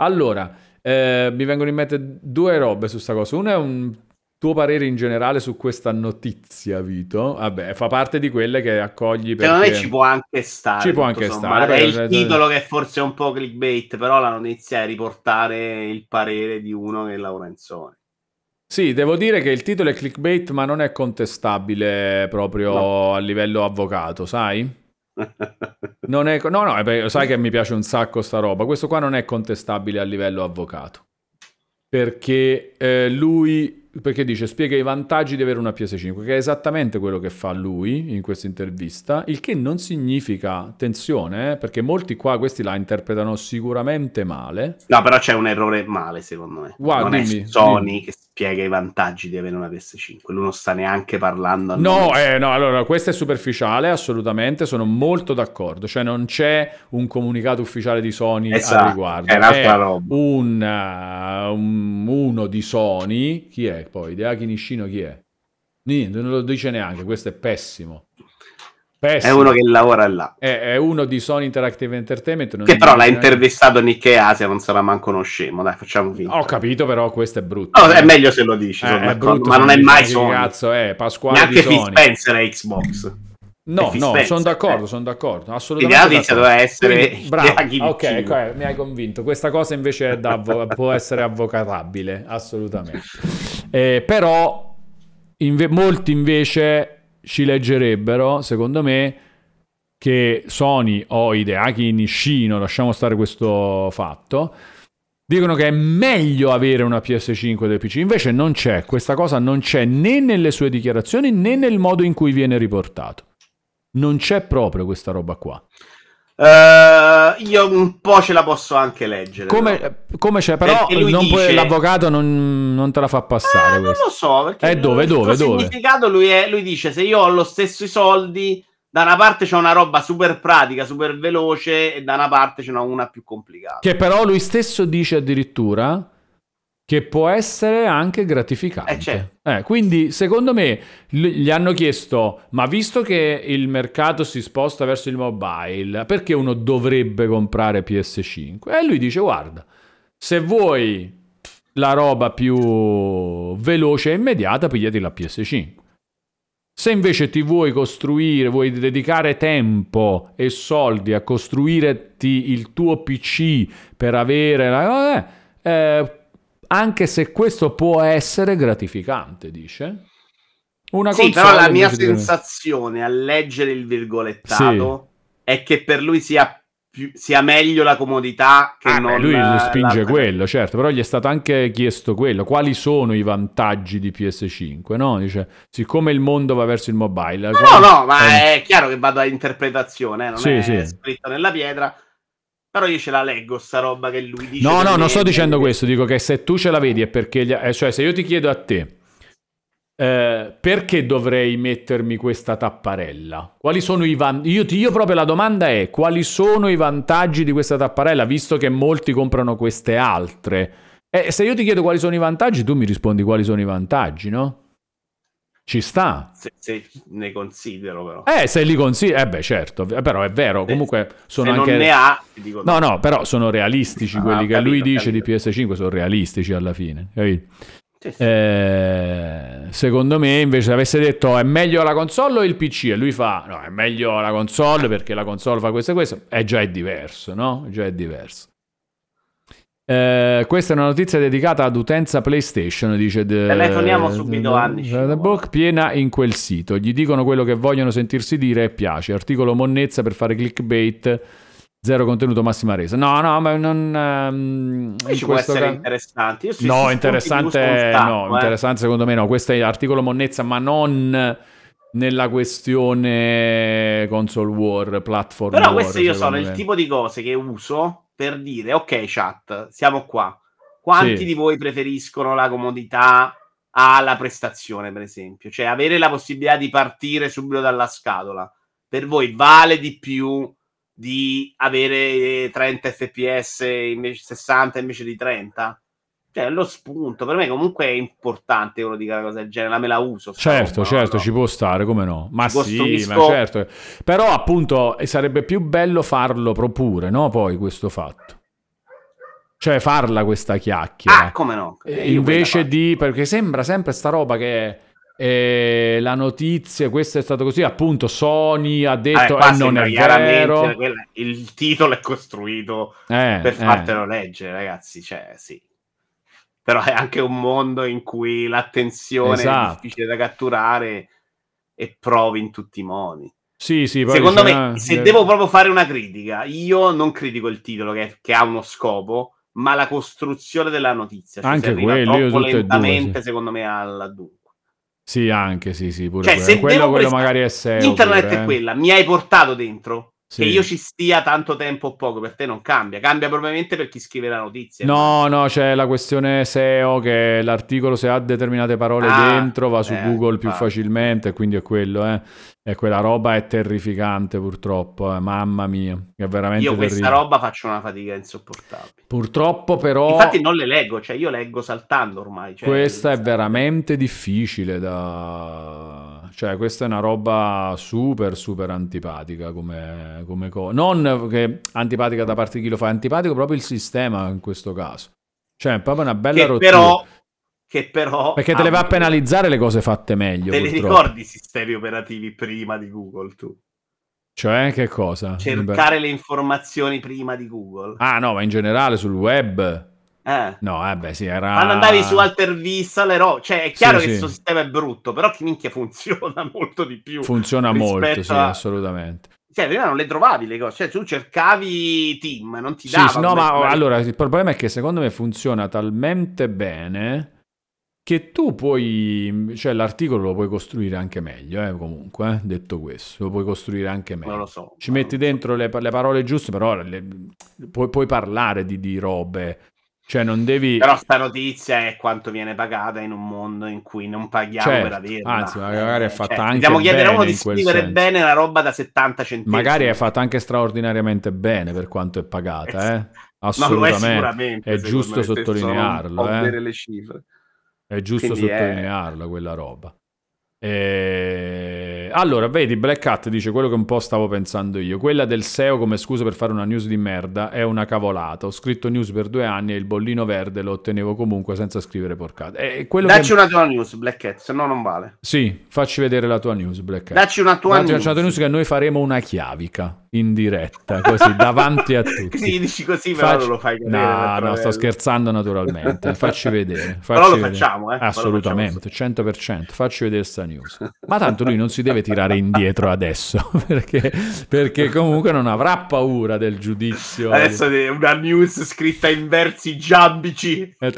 Speaker 1: Allora, eh, mi vengono in mente due robe su sta cosa. Una è un tuo parere in generale su questa notizia, Vito. Vabbè, fa parte di quelle che accogli perché...
Speaker 2: Secondo me ci può anche stare.
Speaker 1: Ci può anche
Speaker 2: sommato.
Speaker 1: stare,
Speaker 2: È il titolo che forse è un po' clickbait, però la notizia è riportare il parere di uno che lavora in Sony.
Speaker 1: Sì, devo dire che il titolo è clickbait, ma non è contestabile proprio
Speaker 2: No.
Speaker 1: a livello avvocato, sai? Non è, no, no, eh beh, sai che mi piace un sacco sta roba. Questo qua non è contestabile a livello avvocato. Perché eh, lui, perché dice, spiega i vantaggi di avere una PS5, che è esattamente quello che fa lui in questa intervista, il che non significa, attenzione, eh, perché molti qua questi la interpretano sicuramente male.
Speaker 2: No, però c'è un errore male, secondo me.
Speaker 1: Guarda,
Speaker 2: non
Speaker 1: dimmi,
Speaker 2: è Sony
Speaker 1: dimmi.
Speaker 2: che spiega i vantaggi di avere una PS5. Lui non sta neanche parlando a
Speaker 1: No, eh, no, allora questo è superficiale, assolutamente, sono molto d'accordo, cioè non c'è un comunicato ufficiale di Sony
Speaker 2: Esatto,
Speaker 1: al riguardo,
Speaker 2: è un'altra roba.
Speaker 1: un, uh, un- uno di Sony, chi è poi? Deaki Nishino chi è? Niente, non lo dice neanche, questo è pessimo.
Speaker 2: È
Speaker 1: Pessimo.
Speaker 2: uno che lavora là.
Speaker 1: È, è uno di Sony Interactive Entertainment.
Speaker 2: Che però l'ha
Speaker 1: neanche-
Speaker 2: intervistato Nick Asia, non sarà manco uno scemo. Dai, facciamo finta.
Speaker 1: Ho capito, però questo è brutto.
Speaker 2: No, è meglio se lo dici,
Speaker 1: Eh, è brutto
Speaker 2: ma non è mai Sony.
Speaker 1: cazzo è, Pasquale
Speaker 2: Neanche Phil. Spencer è Xbox.
Speaker 1: No, no, sono d'accordo,
Speaker 2: eh.
Speaker 1: sono d'accordo, assolutamente.
Speaker 2: la notizia doveva essere
Speaker 1: Quindi, bravo, ok,
Speaker 2: vicino.
Speaker 1: ok, mi hai convinto. Questa cosa invece è avvo- può essere avvocatabile, assolutamente. Eh, però inve- molti invece ci leggerebbero, secondo me, che Sony o Hideaki Nishino, lasciamo stare questo fatto, dicono che è meglio avere una PS5 del PC. Invece non c'è, questa cosa non c'è né nelle sue dichiarazioni né nel modo in cui viene riportato. Non c'è proprio questa roba qua.
Speaker 2: Eh, io un po' ce la posso anche leggere.
Speaker 1: Come, come c'è, però non puoi-
Speaker 2: dice-
Speaker 1: l'avvocato non, non te la fa passare.
Speaker 2: Eh, non lo so, perché
Speaker 1: Eh, dove,
Speaker 2: il
Speaker 1: dove, dove?
Speaker 2: significato lui, è, lui dice se io ho lo stesso i soldi, da una parte c'è una roba super pratica, super veloce e da una parte c'è una, una più complicata.
Speaker 1: Che però lui stesso dice addirittura che può essere anche gratificante.
Speaker 2: Eh, certo.
Speaker 1: Eh, quindi, secondo me, gli hanno chiesto: ma visto che il mercato si sposta verso il mobile, perché uno dovrebbe comprare PS5? E lui dice: guarda, se vuoi la roba più veloce e immediata, pigliati la PS5. Se invece ti vuoi costruire, vuoi dedicare tempo e soldi a costruirti il tuo PC per avere la... eh, eh, anche se questo può essere gratificante, dice. Una
Speaker 2: Sì, però la mia sensazione a leggere il virgolettato è che per lui sia, più- sia meglio la comodità che
Speaker 1: Ah, beh,
Speaker 2: non
Speaker 1: lui
Speaker 2: la-
Speaker 1: spinge
Speaker 2: l'altra-
Speaker 1: quello, certo, però gli è stato anche chiesto quello, quali sono i vantaggi di PS5, no? Dice, siccome il mondo va verso il mobile...
Speaker 2: No,
Speaker 1: quali-
Speaker 2: no, ma è chiaro che vado a interpretazione, eh, non
Speaker 1: Sì,
Speaker 2: è
Speaker 1: sì.
Speaker 2: scritto nella pietra. Però io ce la leggo sta roba che lui dice.
Speaker 1: No, no, non sto dicendo questo, dico che se tu ce la vedi è perché, gli- eh, cioè se io ti chiedo a te, eh, perché dovrei mettermi questa tapparella? Quali sono i vantaggi? Io, io proprio la domanda è, quali sono i vantaggi di questa tapparella, visto che molti comprano queste altre? E se io ti chiedo quali sono i vantaggi, tu mi rispondi quali sono i vantaggi, no? Ci sta.
Speaker 2: Se, se ne considero, però.
Speaker 1: Eh, se li consigli, eh beh, certo, però è vero, comunque sono
Speaker 2: se
Speaker 1: anche...
Speaker 2: non ne ha, dico
Speaker 1: No, no, però sono realistici
Speaker 2: Ah,
Speaker 1: quelli
Speaker 2: ho
Speaker 1: che
Speaker 2: capito,
Speaker 1: lui dice
Speaker 2: capito.
Speaker 1: di PS5, sono realistici alla fine. capito?
Speaker 2: Sì, sì.
Speaker 1: Eh, secondo me, invece, se avesse detto è meglio la console o il PC, e lui fa no, è meglio la console perché la console fa questo e questo, è già è diverso, no? Già è diverso. Eh, questa è una notizia dedicata ad utenza PlayStation, dice The,
Speaker 2: Telefoniamo subito a
Speaker 1: The, Book, piena in quel sito. Gli dicono quello che vogliono sentirsi dire e piace. Articolo monnezza per fare clickbait, zero contenuto, massima resa. No, no, ma non... in
Speaker 2: Ci può essere
Speaker 1: ca-
Speaker 2: interessante. Io
Speaker 1: No, interessante,
Speaker 2: sacco,
Speaker 1: no,
Speaker 2: eh.
Speaker 1: interessante secondo me no. Questo è articolo monnezza, ma non nella questione console war, platform
Speaker 2: Però
Speaker 1: war.
Speaker 2: queste io sono il
Speaker 1: me.
Speaker 2: tipo di cose che uso per dire, ok chat, siamo qua. Quanti
Speaker 1: Sì.
Speaker 2: di voi preferiscono la comodità alla prestazione, per esempio? Cioè avere la possibilità di partire subito dalla scatola. Per voi vale di più di avere 30 fps invece 60 invece di 30? Cioè, lo spunto per me comunque è importante uno dica una cosa del genere, la me la uso.
Speaker 1: Certo, certo,
Speaker 2: no?
Speaker 1: ci può stare, come no? Ma
Speaker 2: Ci
Speaker 1: sì,
Speaker 2: costruisco-
Speaker 1: ma certo. Però appunto eh, sarebbe più bello farlo proporre, no? Poi questo fatto. Cioè farla questa chiacchiera.
Speaker 2: Ah, come no?
Speaker 1: Eh,
Speaker 2: Eh,
Speaker 1: invece di perché sembra sempre sta roba che eh, la notizia questo è stato così appunto Sony ha
Speaker 2: faccio.
Speaker 1: detto
Speaker 2: Eh, qua
Speaker 1: e non è vero
Speaker 2: quella- il titolo è costruito
Speaker 1: Eh,
Speaker 2: per
Speaker 1: eh.
Speaker 2: fartelo leggere, ragazzi. Cioè, sì. Però è anche un mondo in cui l'attenzione
Speaker 1: Esatto.
Speaker 2: è difficile da catturare e provi in tutti i modi.
Speaker 1: sì sì
Speaker 2: Secondo me,
Speaker 1: ah,
Speaker 2: se devo proprio fare una critica, io non critico il titolo che, che ha uno scopo, ma la costruzione della notizia. Cioè,
Speaker 1: Anche quello, io
Speaker 2: troppo
Speaker 1: tutte e due,
Speaker 2: lentamente,
Speaker 1: sì.
Speaker 2: secondo me, al dunque.
Speaker 1: sì anche sì sì pure
Speaker 2: Cioè,
Speaker 1: quello, quello, quello magari è SEO
Speaker 2: Internet
Speaker 1: pure,
Speaker 2: è
Speaker 1: eh.
Speaker 2: quella, mi hai portato dentro.
Speaker 1: Sì.
Speaker 2: Che io ci stia tanto tempo o poco, per te non cambia. Cambia probabilmente per chi scrive la notizia.
Speaker 1: No, no, c'è la questione SEO che l'articolo se ha determinate parole
Speaker 2: Ah,
Speaker 1: dentro va su
Speaker 2: eh,
Speaker 1: Google più
Speaker 2: infatti.
Speaker 1: facilmente, quindi è quello, eh. E quella roba è terrificante purtroppo, eh. mamma mia, è veramente
Speaker 2: Io questa
Speaker 1: terribile.
Speaker 2: roba faccio una fatica insopportabile.
Speaker 1: Purtroppo però
Speaker 2: Infatti non le leggo, cioè io leggo saltando ormai. Cioè,
Speaker 1: questa è veramente difficile da... Cioè, questa è una roba super, super antipatica come, come cosa. Non che antipatica da parte di chi lo fa, è antipatico proprio il sistema in questo caso. Cioè, è proprio una bella
Speaker 2: Che
Speaker 1: rottura.
Speaker 2: però che però...
Speaker 1: Perché te le va a penalizzare le cose fatte meglio.
Speaker 2: Te
Speaker 1: purtroppo.
Speaker 2: ricordi i sistemi operativi prima di Google tu?
Speaker 1: Cioè, che cosa?
Speaker 2: Cercare le informazioni prima di Google.
Speaker 1: Ah, no, ma in generale sul web.
Speaker 2: Eh.
Speaker 1: No, eh beh, sì, era.
Speaker 2: Quando andavi su Altervista, le ro- cioè è chiaro
Speaker 1: Sì,
Speaker 2: che
Speaker 1: sì.
Speaker 2: questo sistema è brutto, però che minchia funziona molto di più.
Speaker 1: Funziona molto,
Speaker 2: rispetto
Speaker 1: sì,
Speaker 2: a-
Speaker 1: assolutamente.
Speaker 2: Cioè, prima non le trovavi le cose, cioè tu cercavi team, non ti dava.
Speaker 1: sì, no, ma
Speaker 2: come-
Speaker 1: allora il problema è che secondo me funziona talmente bene che tu puoi, cioè l'articolo lo puoi costruire anche meglio, eh, comunque, eh, detto questo, lo puoi costruire anche meglio.
Speaker 2: non lo so.
Speaker 1: Ci metti
Speaker 2: lo so.
Speaker 1: dentro le, le parole giuste, però le- puoi, puoi parlare di, di robe, cioè non devi...
Speaker 2: Però sta notizia è quanto viene pagata in un mondo in cui non paghiamo
Speaker 1: Certo,
Speaker 2: per averla.
Speaker 1: anzi, magari è
Speaker 2: Eh,
Speaker 1: fatta
Speaker 2: cioè,
Speaker 1: anche
Speaker 2: Dobbiamo chiedere a uno di scrivere bene una roba da 70 centesimi.
Speaker 1: Magari è fatta anche straordinariamente bene per quanto è pagata, eh?
Speaker 2: È
Speaker 1: Assolutamente. È
Speaker 2: secondo
Speaker 1: giusto sottolinearlo, eh.
Speaker 2: vedere le cifre.
Speaker 1: È giusto
Speaker 2: Quindi è-
Speaker 1: sottolinearla quella roba. E... Allora, vedi, Black Hat dice quello che un po' stavo pensando io. Quella del SEO come scusa per fare una news di merda è una cavolata. Ho scritto news per due anni e il bollino verde lo ottenevo comunque senza scrivere porcate. È quello
Speaker 2: Dacci
Speaker 1: che...
Speaker 2: una tua news, Black Hat, se no non vale.
Speaker 1: Sì, facci vedere la tua news, Black Hat.
Speaker 2: Dacci una tua
Speaker 1: Dacci
Speaker 2: news.
Speaker 1: una tua news che noi faremo una chiavica in diretta, così, davanti a tutti.
Speaker 2: Sì, dici così, però
Speaker 1: Facci-
Speaker 2: non lo fai cadere.
Speaker 1: No, no, sto scherzando naturalmente. Facci vedere.
Speaker 2: Però
Speaker 1: facci
Speaker 2: lo
Speaker 1: vedere.
Speaker 2: facciamo, eh. Lo
Speaker 1: Assolutamente, 100%. Facci vedere sta news. Ma tanto lui non si deve tirare indietro adesso, perché, perché comunque non avrà paura del giudizio.
Speaker 2: Adesso è una news scritta in versi giambici.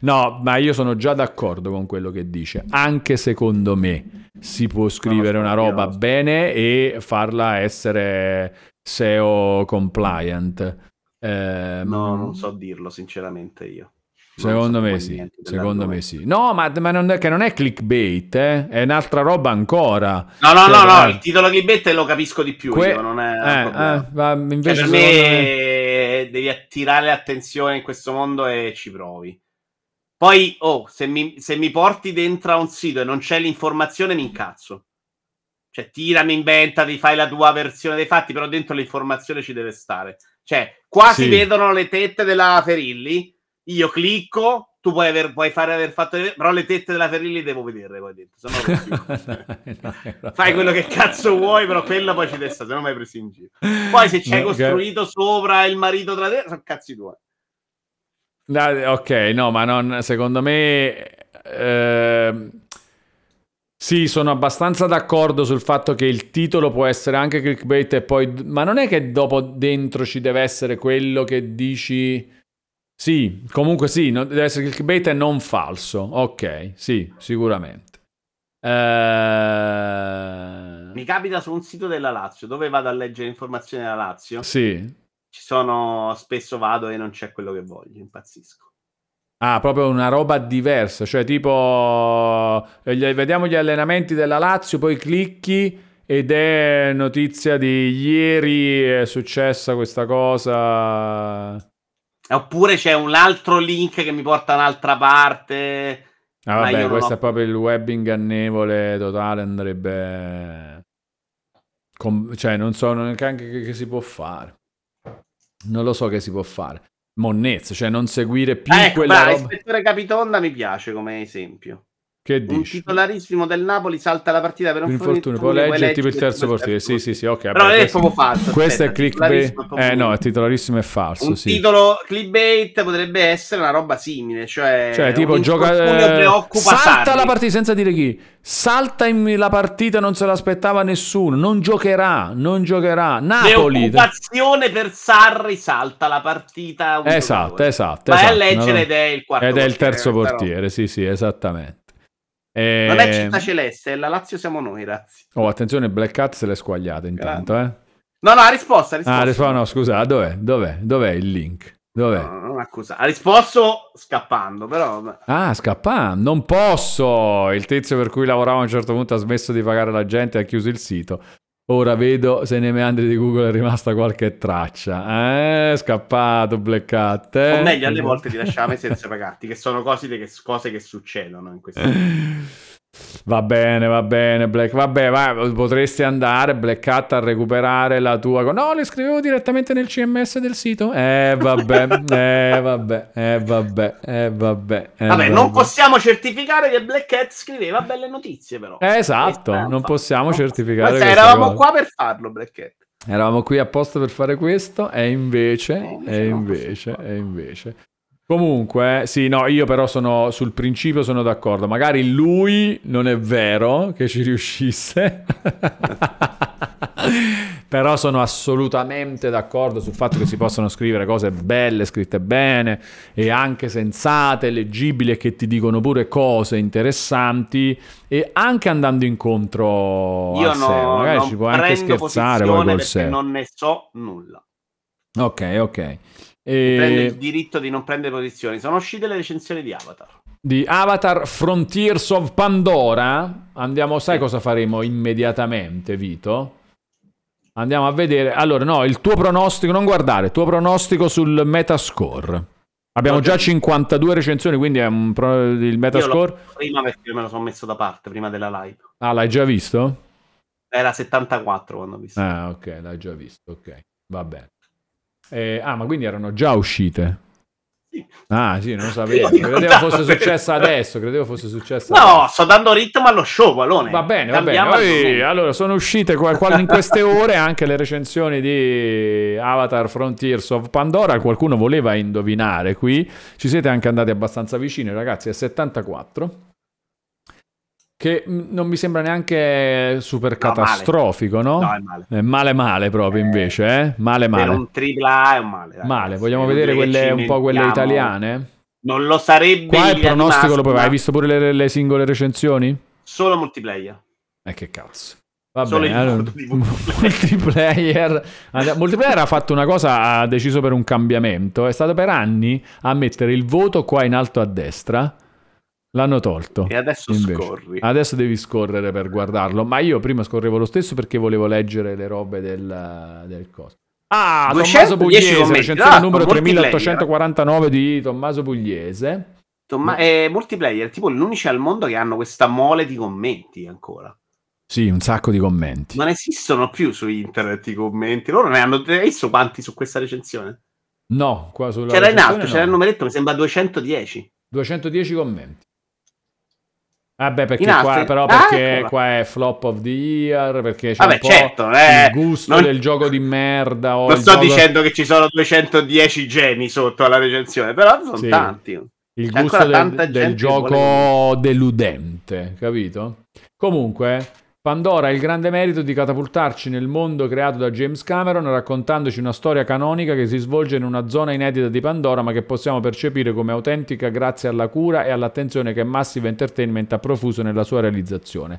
Speaker 1: No, ma io sono già d'accordo con quello che dice. Anche secondo me si può scrivere una roba bene e farla essere SEO compliant. Ehm,
Speaker 2: No, non so dirlo, sinceramente io.
Speaker 1: Secondo me sì, secondo me sì. No, ma, ma non è, che non è clickbait, eh? è un'altra roba ancora.
Speaker 2: No, no,
Speaker 1: Cioè,
Speaker 2: no, no,
Speaker 1: eh,
Speaker 2: il titolo clickbait lo capisco di più
Speaker 1: que-
Speaker 2: io, non è
Speaker 1: eh,
Speaker 2: problema.
Speaker 1: eh, ma
Speaker 2: Cioè,
Speaker 1: invece
Speaker 2: per
Speaker 1: me-
Speaker 2: me devi attirare l'attenzione in questo mondo e ci provi. Poi, oh, se mi, se mi porti dentro a un sito e non c'è l'informazione, mi incazzo. Cioè, tirami, inventati, fai la tua versione dei fatti, però dentro l'informazione ci deve stare. Cioè, qua
Speaker 1: Sì.
Speaker 2: si vedono le tette della Ferilli, io clicco, tu puoi, aver, puoi fare aver fatto però le tette della Ferilli devo vedere poi dentro, no. Fai quello che cazzo vuoi, però quello poi ci deve stare, se no mai preso in giro. Poi se c'hai
Speaker 1: No,
Speaker 2: costruito sopra il marito tra te, sono cazzi tuoi.
Speaker 1: No, ok, no, ma non, secondo me... ehm, sì, sono abbastanza d'accordo sul fatto che il titolo può essere anche clickbait e poi... Ma non è che dopo dentro ci deve essere quello che dici... Sì, comunque sì, no- deve essere clickbait e non falso. Ok, sì, sicuramente. Eh,
Speaker 2: Mi capita su un sito della Lazio, dove vado a leggere informazioni della Lazio,
Speaker 1: Sì.
Speaker 2: Ci sono, spesso vado e non c'è quello che voglio, impazzisco.
Speaker 1: Ah, proprio una roba diversa, cioè tipo eh, vediamo gli allenamenti della Lazio, poi clicchi ed è notizia di ieri è successa questa cosa.
Speaker 2: Oppure c'è un altro link che mi porta da un'altra parte.
Speaker 1: Ah, vabbè, questo
Speaker 2: ho-
Speaker 1: è proprio il web ingannevole totale, andrebbe... com- cioè, non so neanche che, che si può fare. Non lo so che si può fare. Monnezza, cioè non seguire più
Speaker 2: Ah, ecco,
Speaker 1: quella
Speaker 2: bravo,
Speaker 1: roba...
Speaker 2: Ispettore Capitonda mi piace come esempio.
Speaker 1: Che
Speaker 2: Un
Speaker 1: dici?
Speaker 2: titolarissimo del Napoli salta la partita per un
Speaker 1: L'infortunio, poi legge tipo il terzo portiere. Sì, sì, sì, ok.
Speaker 2: Però
Speaker 1: vabbè,
Speaker 2: non è
Speaker 1: questo-
Speaker 2: proprio falso.
Speaker 1: Questo è
Speaker 2: aspetta,
Speaker 1: clickbait.
Speaker 2: è proprio
Speaker 1: Eh no, il titolarissimo è falso,
Speaker 2: un
Speaker 1: sì.
Speaker 2: titolo clickbait potrebbe essere una roba simile, cioè,
Speaker 1: Cioè, tipo, gioca.
Speaker 2: infortunio
Speaker 1: eh, salta
Speaker 2: Sarri.
Speaker 1: la partita senza dire chi. Salta in la partita, non se l'aspettava nessuno. Non giocherà, non giocherà. Napoli.
Speaker 2: Preoccupazione per Sarri salta la partita.
Speaker 1: Esatto,
Speaker 2: giocatore.
Speaker 1: esatto.
Speaker 2: Vai a
Speaker 1: esatto.
Speaker 2: leggere
Speaker 1: No,
Speaker 2: ed è il quarto
Speaker 1: Ed è il
Speaker 2: portiere,
Speaker 1: terzo
Speaker 2: però.
Speaker 1: portiere, sì, sì, esattamente. Eh,
Speaker 2: Non è città celeste, è la Lazio siamo noi, ragazzi.
Speaker 1: Oh, attenzione, Black Hat se l'è squagliata intanto, eh.
Speaker 2: No, no, ha risposto, ha risposto.
Speaker 1: Ah, rispondo, no, scusa, dov'è? Dov'è? Dov'è il link? Dov'è?
Speaker 2: No, non accusa. Ha risposto scappando, però...
Speaker 1: Ah, scappa, non posso. Il tizio per cui lavoravo a un certo punto ha smesso di pagare la gente e ha chiuso il sito. Ora vedo se nei meandri di Google è rimasta qualche traccia. Eh, scappato Black Hat. eh?
Speaker 2: O meglio, alle volte ti lasciava me senza pagarti, che sono cose che, cose che succedono in questo
Speaker 1: Va bene, va bene, Black. Vabbè, va, potresti andare, Black Hat, a recuperare la tua. No, le scrivevo direttamente nel CMS del sito. Eh, vabbè, eh, vabbè, eh, vabbè, eh, vabbè. Eh,
Speaker 2: Vabbè, non possiamo certificare che Black Cat scriveva belle notizie, però.
Speaker 1: Eh, esatto,
Speaker 2: Questa-
Speaker 1: non possiamo certificare
Speaker 2: Ma eravamo
Speaker 1: cosa.
Speaker 2: qua per farlo, Black Cat.
Speaker 1: Eravamo qui apposta per fare questo e invece,
Speaker 2: Eh,
Speaker 1: e
Speaker 2: no,
Speaker 1: invece, e invece. Comunque, sì, no, io però sono sul principio sono d'accordo. Magari lui non è vero che ci riuscisse. però sono assolutamente d'accordo sul fatto che si possano scrivere cose belle, scritte bene e anche sensate, leggibili e che ti dicono pure cose interessanti e anche andando incontro
Speaker 2: Io
Speaker 1: al
Speaker 2: no,
Speaker 1: SEO. Magari ci può anche scherzare poi col SEO.
Speaker 2: non ne so nulla.
Speaker 1: Ok, ok.
Speaker 2: Prendo il
Speaker 1: E
Speaker 2: diritto di non prendere posizioni. Sono uscite le recensioni di Avatar.
Speaker 1: di Avatar Frontiers of Pandora andiamo, sai cosa faremo immediatamente, Vito? Andiamo a vedere. Allora, no, il tuo pronostico, non guardare, il tuo pronostico sul Metascore. Abbiamo già
Speaker 2: già visto.
Speaker 1: 52 recensioni, quindi è un pro- il Metascore.
Speaker 2: prima perché me lo sono messo da parte, prima della live.
Speaker 1: Ah, l'hai già visto?
Speaker 2: Era 74 quando ho visto.
Speaker 1: Ah, ok, l'hai già visto, ok. Va bene. Eh, ah, ma quindi erano già uscite? Ah, sì, non lo sapevo. Credevo fosse successa adesso, credevo fosse successa adesso.
Speaker 2: No, sto dando ritmo allo show, Valone.
Speaker 1: Va bene, va bene.
Speaker 2: Argomento.
Speaker 1: allora, sono uscite in queste ore anche le recensioni di Avatar Frontiers of Pandora. Qualcuno voleva indovinare qui. Ci siete anche andati abbastanza vicini, ragazzi. È 74. Che non mi sembra neanche super
Speaker 2: No, male.
Speaker 1: catastrofico, no?
Speaker 2: No, è male.
Speaker 1: È male male proprio invece, eh? Male
Speaker 2: Per
Speaker 1: male.
Speaker 2: un tripla è un male. ragazzi.
Speaker 1: Male, vogliamo vedere quelle, un po' quelle italiane?
Speaker 2: Non lo sarebbe
Speaker 1: Qua il pronostico lo puoi
Speaker 2: massima,
Speaker 1: Hai visto pure le, le singole recensioni?
Speaker 2: Solo multiplayer.
Speaker 1: Eh che cazzo. Va
Speaker 2: Solo
Speaker 1: bene, allora,
Speaker 2: multiplayer.
Speaker 1: multiplayer ha fatto una cosa, ha deciso per un cambiamento. È stato per anni a mettere il voto qua in alto a destra. L'hanno tolto.
Speaker 2: E adesso
Speaker 1: Invece.
Speaker 2: scorri.
Speaker 1: Adesso devi scorrere per guardarlo. Ma io prima scorrevo lo stesso perché volevo leggere le robe del, del coso. Ah,
Speaker 2: 210
Speaker 1: Tommaso Pugliese, recensione
Speaker 2: Ah,
Speaker 1: numero
Speaker 2: multiplayer.
Speaker 1: 3849 di Tommaso Pugliese.
Speaker 2: Ma è multiplayer, tipo l'unici al mondo che hanno questa mole di commenti ancora.
Speaker 1: Sì, un sacco di commenti.
Speaker 2: Non esistono più su internet i commenti. Loro ne hanno visto quanti su questa recensione?
Speaker 1: No, qua sulla
Speaker 2: C'era in alto,
Speaker 1: no.
Speaker 2: c'era il numeretto, mi sembra 210.
Speaker 1: 210 commenti. Vabbè, perché
Speaker 2: In alto?
Speaker 1: qua, però
Speaker 2: Ah,
Speaker 1: perché
Speaker 2: eccola.
Speaker 1: qua è flop of the year, perché c'è
Speaker 2: Vabbè,
Speaker 1: un po'
Speaker 2: certo, eh,
Speaker 1: il gusto
Speaker 2: non-
Speaker 1: del gioco di merda
Speaker 2: Non sto
Speaker 1: gioco-
Speaker 2: dicendo che ci sono 210 geni sotto alla recensione, però sono
Speaker 1: Sì.
Speaker 2: tanti.
Speaker 1: il
Speaker 2: c'è
Speaker 1: gusto del, del gioco
Speaker 2: vuole-
Speaker 1: deludente, capito? Comunque, Pandora ha il grande merito di catapultarci nel mondo creato da James Cameron, raccontandoci una storia canonica che si svolge in una zona inedita di Pandora, ma che possiamo percepire come autentica grazie alla cura e all'attenzione che Massive Entertainment ha profuso nella sua realizzazione.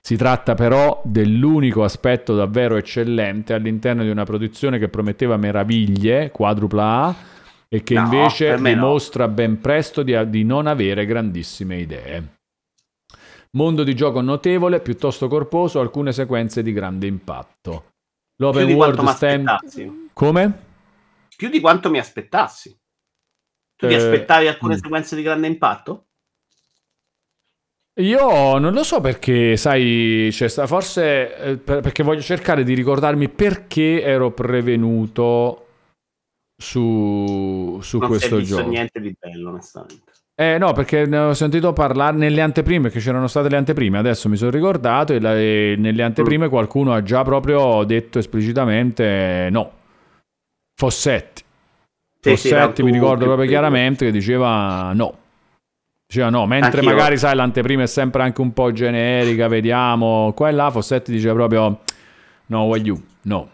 Speaker 1: Si tratta però dell'unico aspetto davvero eccellente all'interno di una produzione che prometteva meraviglie, quadrupla A, e che
Speaker 2: No,
Speaker 1: invece
Speaker 2: me no.
Speaker 1: dimostra ben presto di, di non avere grandissime idee. Mondo di gioco notevole, piuttosto corposo, alcune sequenze di grande impatto. L'open world stand... Come?
Speaker 2: Più di quanto mi aspettassi. Tu ti
Speaker 1: Eh,
Speaker 2: aspettavi alcune
Speaker 1: mm.
Speaker 2: sequenze di grande impatto?
Speaker 1: Io non lo so perché, sai, c'è sta- forse eh, per- perché voglio cercare di ricordarmi perché ero prevenuto su, su
Speaker 2: non
Speaker 1: questo
Speaker 2: visto
Speaker 1: gioco.
Speaker 2: niente di bello, onestamente.
Speaker 1: Eh no, perché ne ho sentito parlare nelle anteprime, che c'erano state le anteprime, adesso mi sono ricordato e, la- e nelle anteprime qualcuno ha già proprio detto esplicitamente no. Fossetti.
Speaker 2: Sì, sì,
Speaker 1: Fossetti mi
Speaker 2: erano
Speaker 1: ricordo proprio chiaramente che diceva no. Diceva no, mentre
Speaker 2: Anch'io.
Speaker 1: magari sai l'anteprima è sempre anche un po' generica, vediamo qua e là, Fossetti diceva proprio no, what you, no.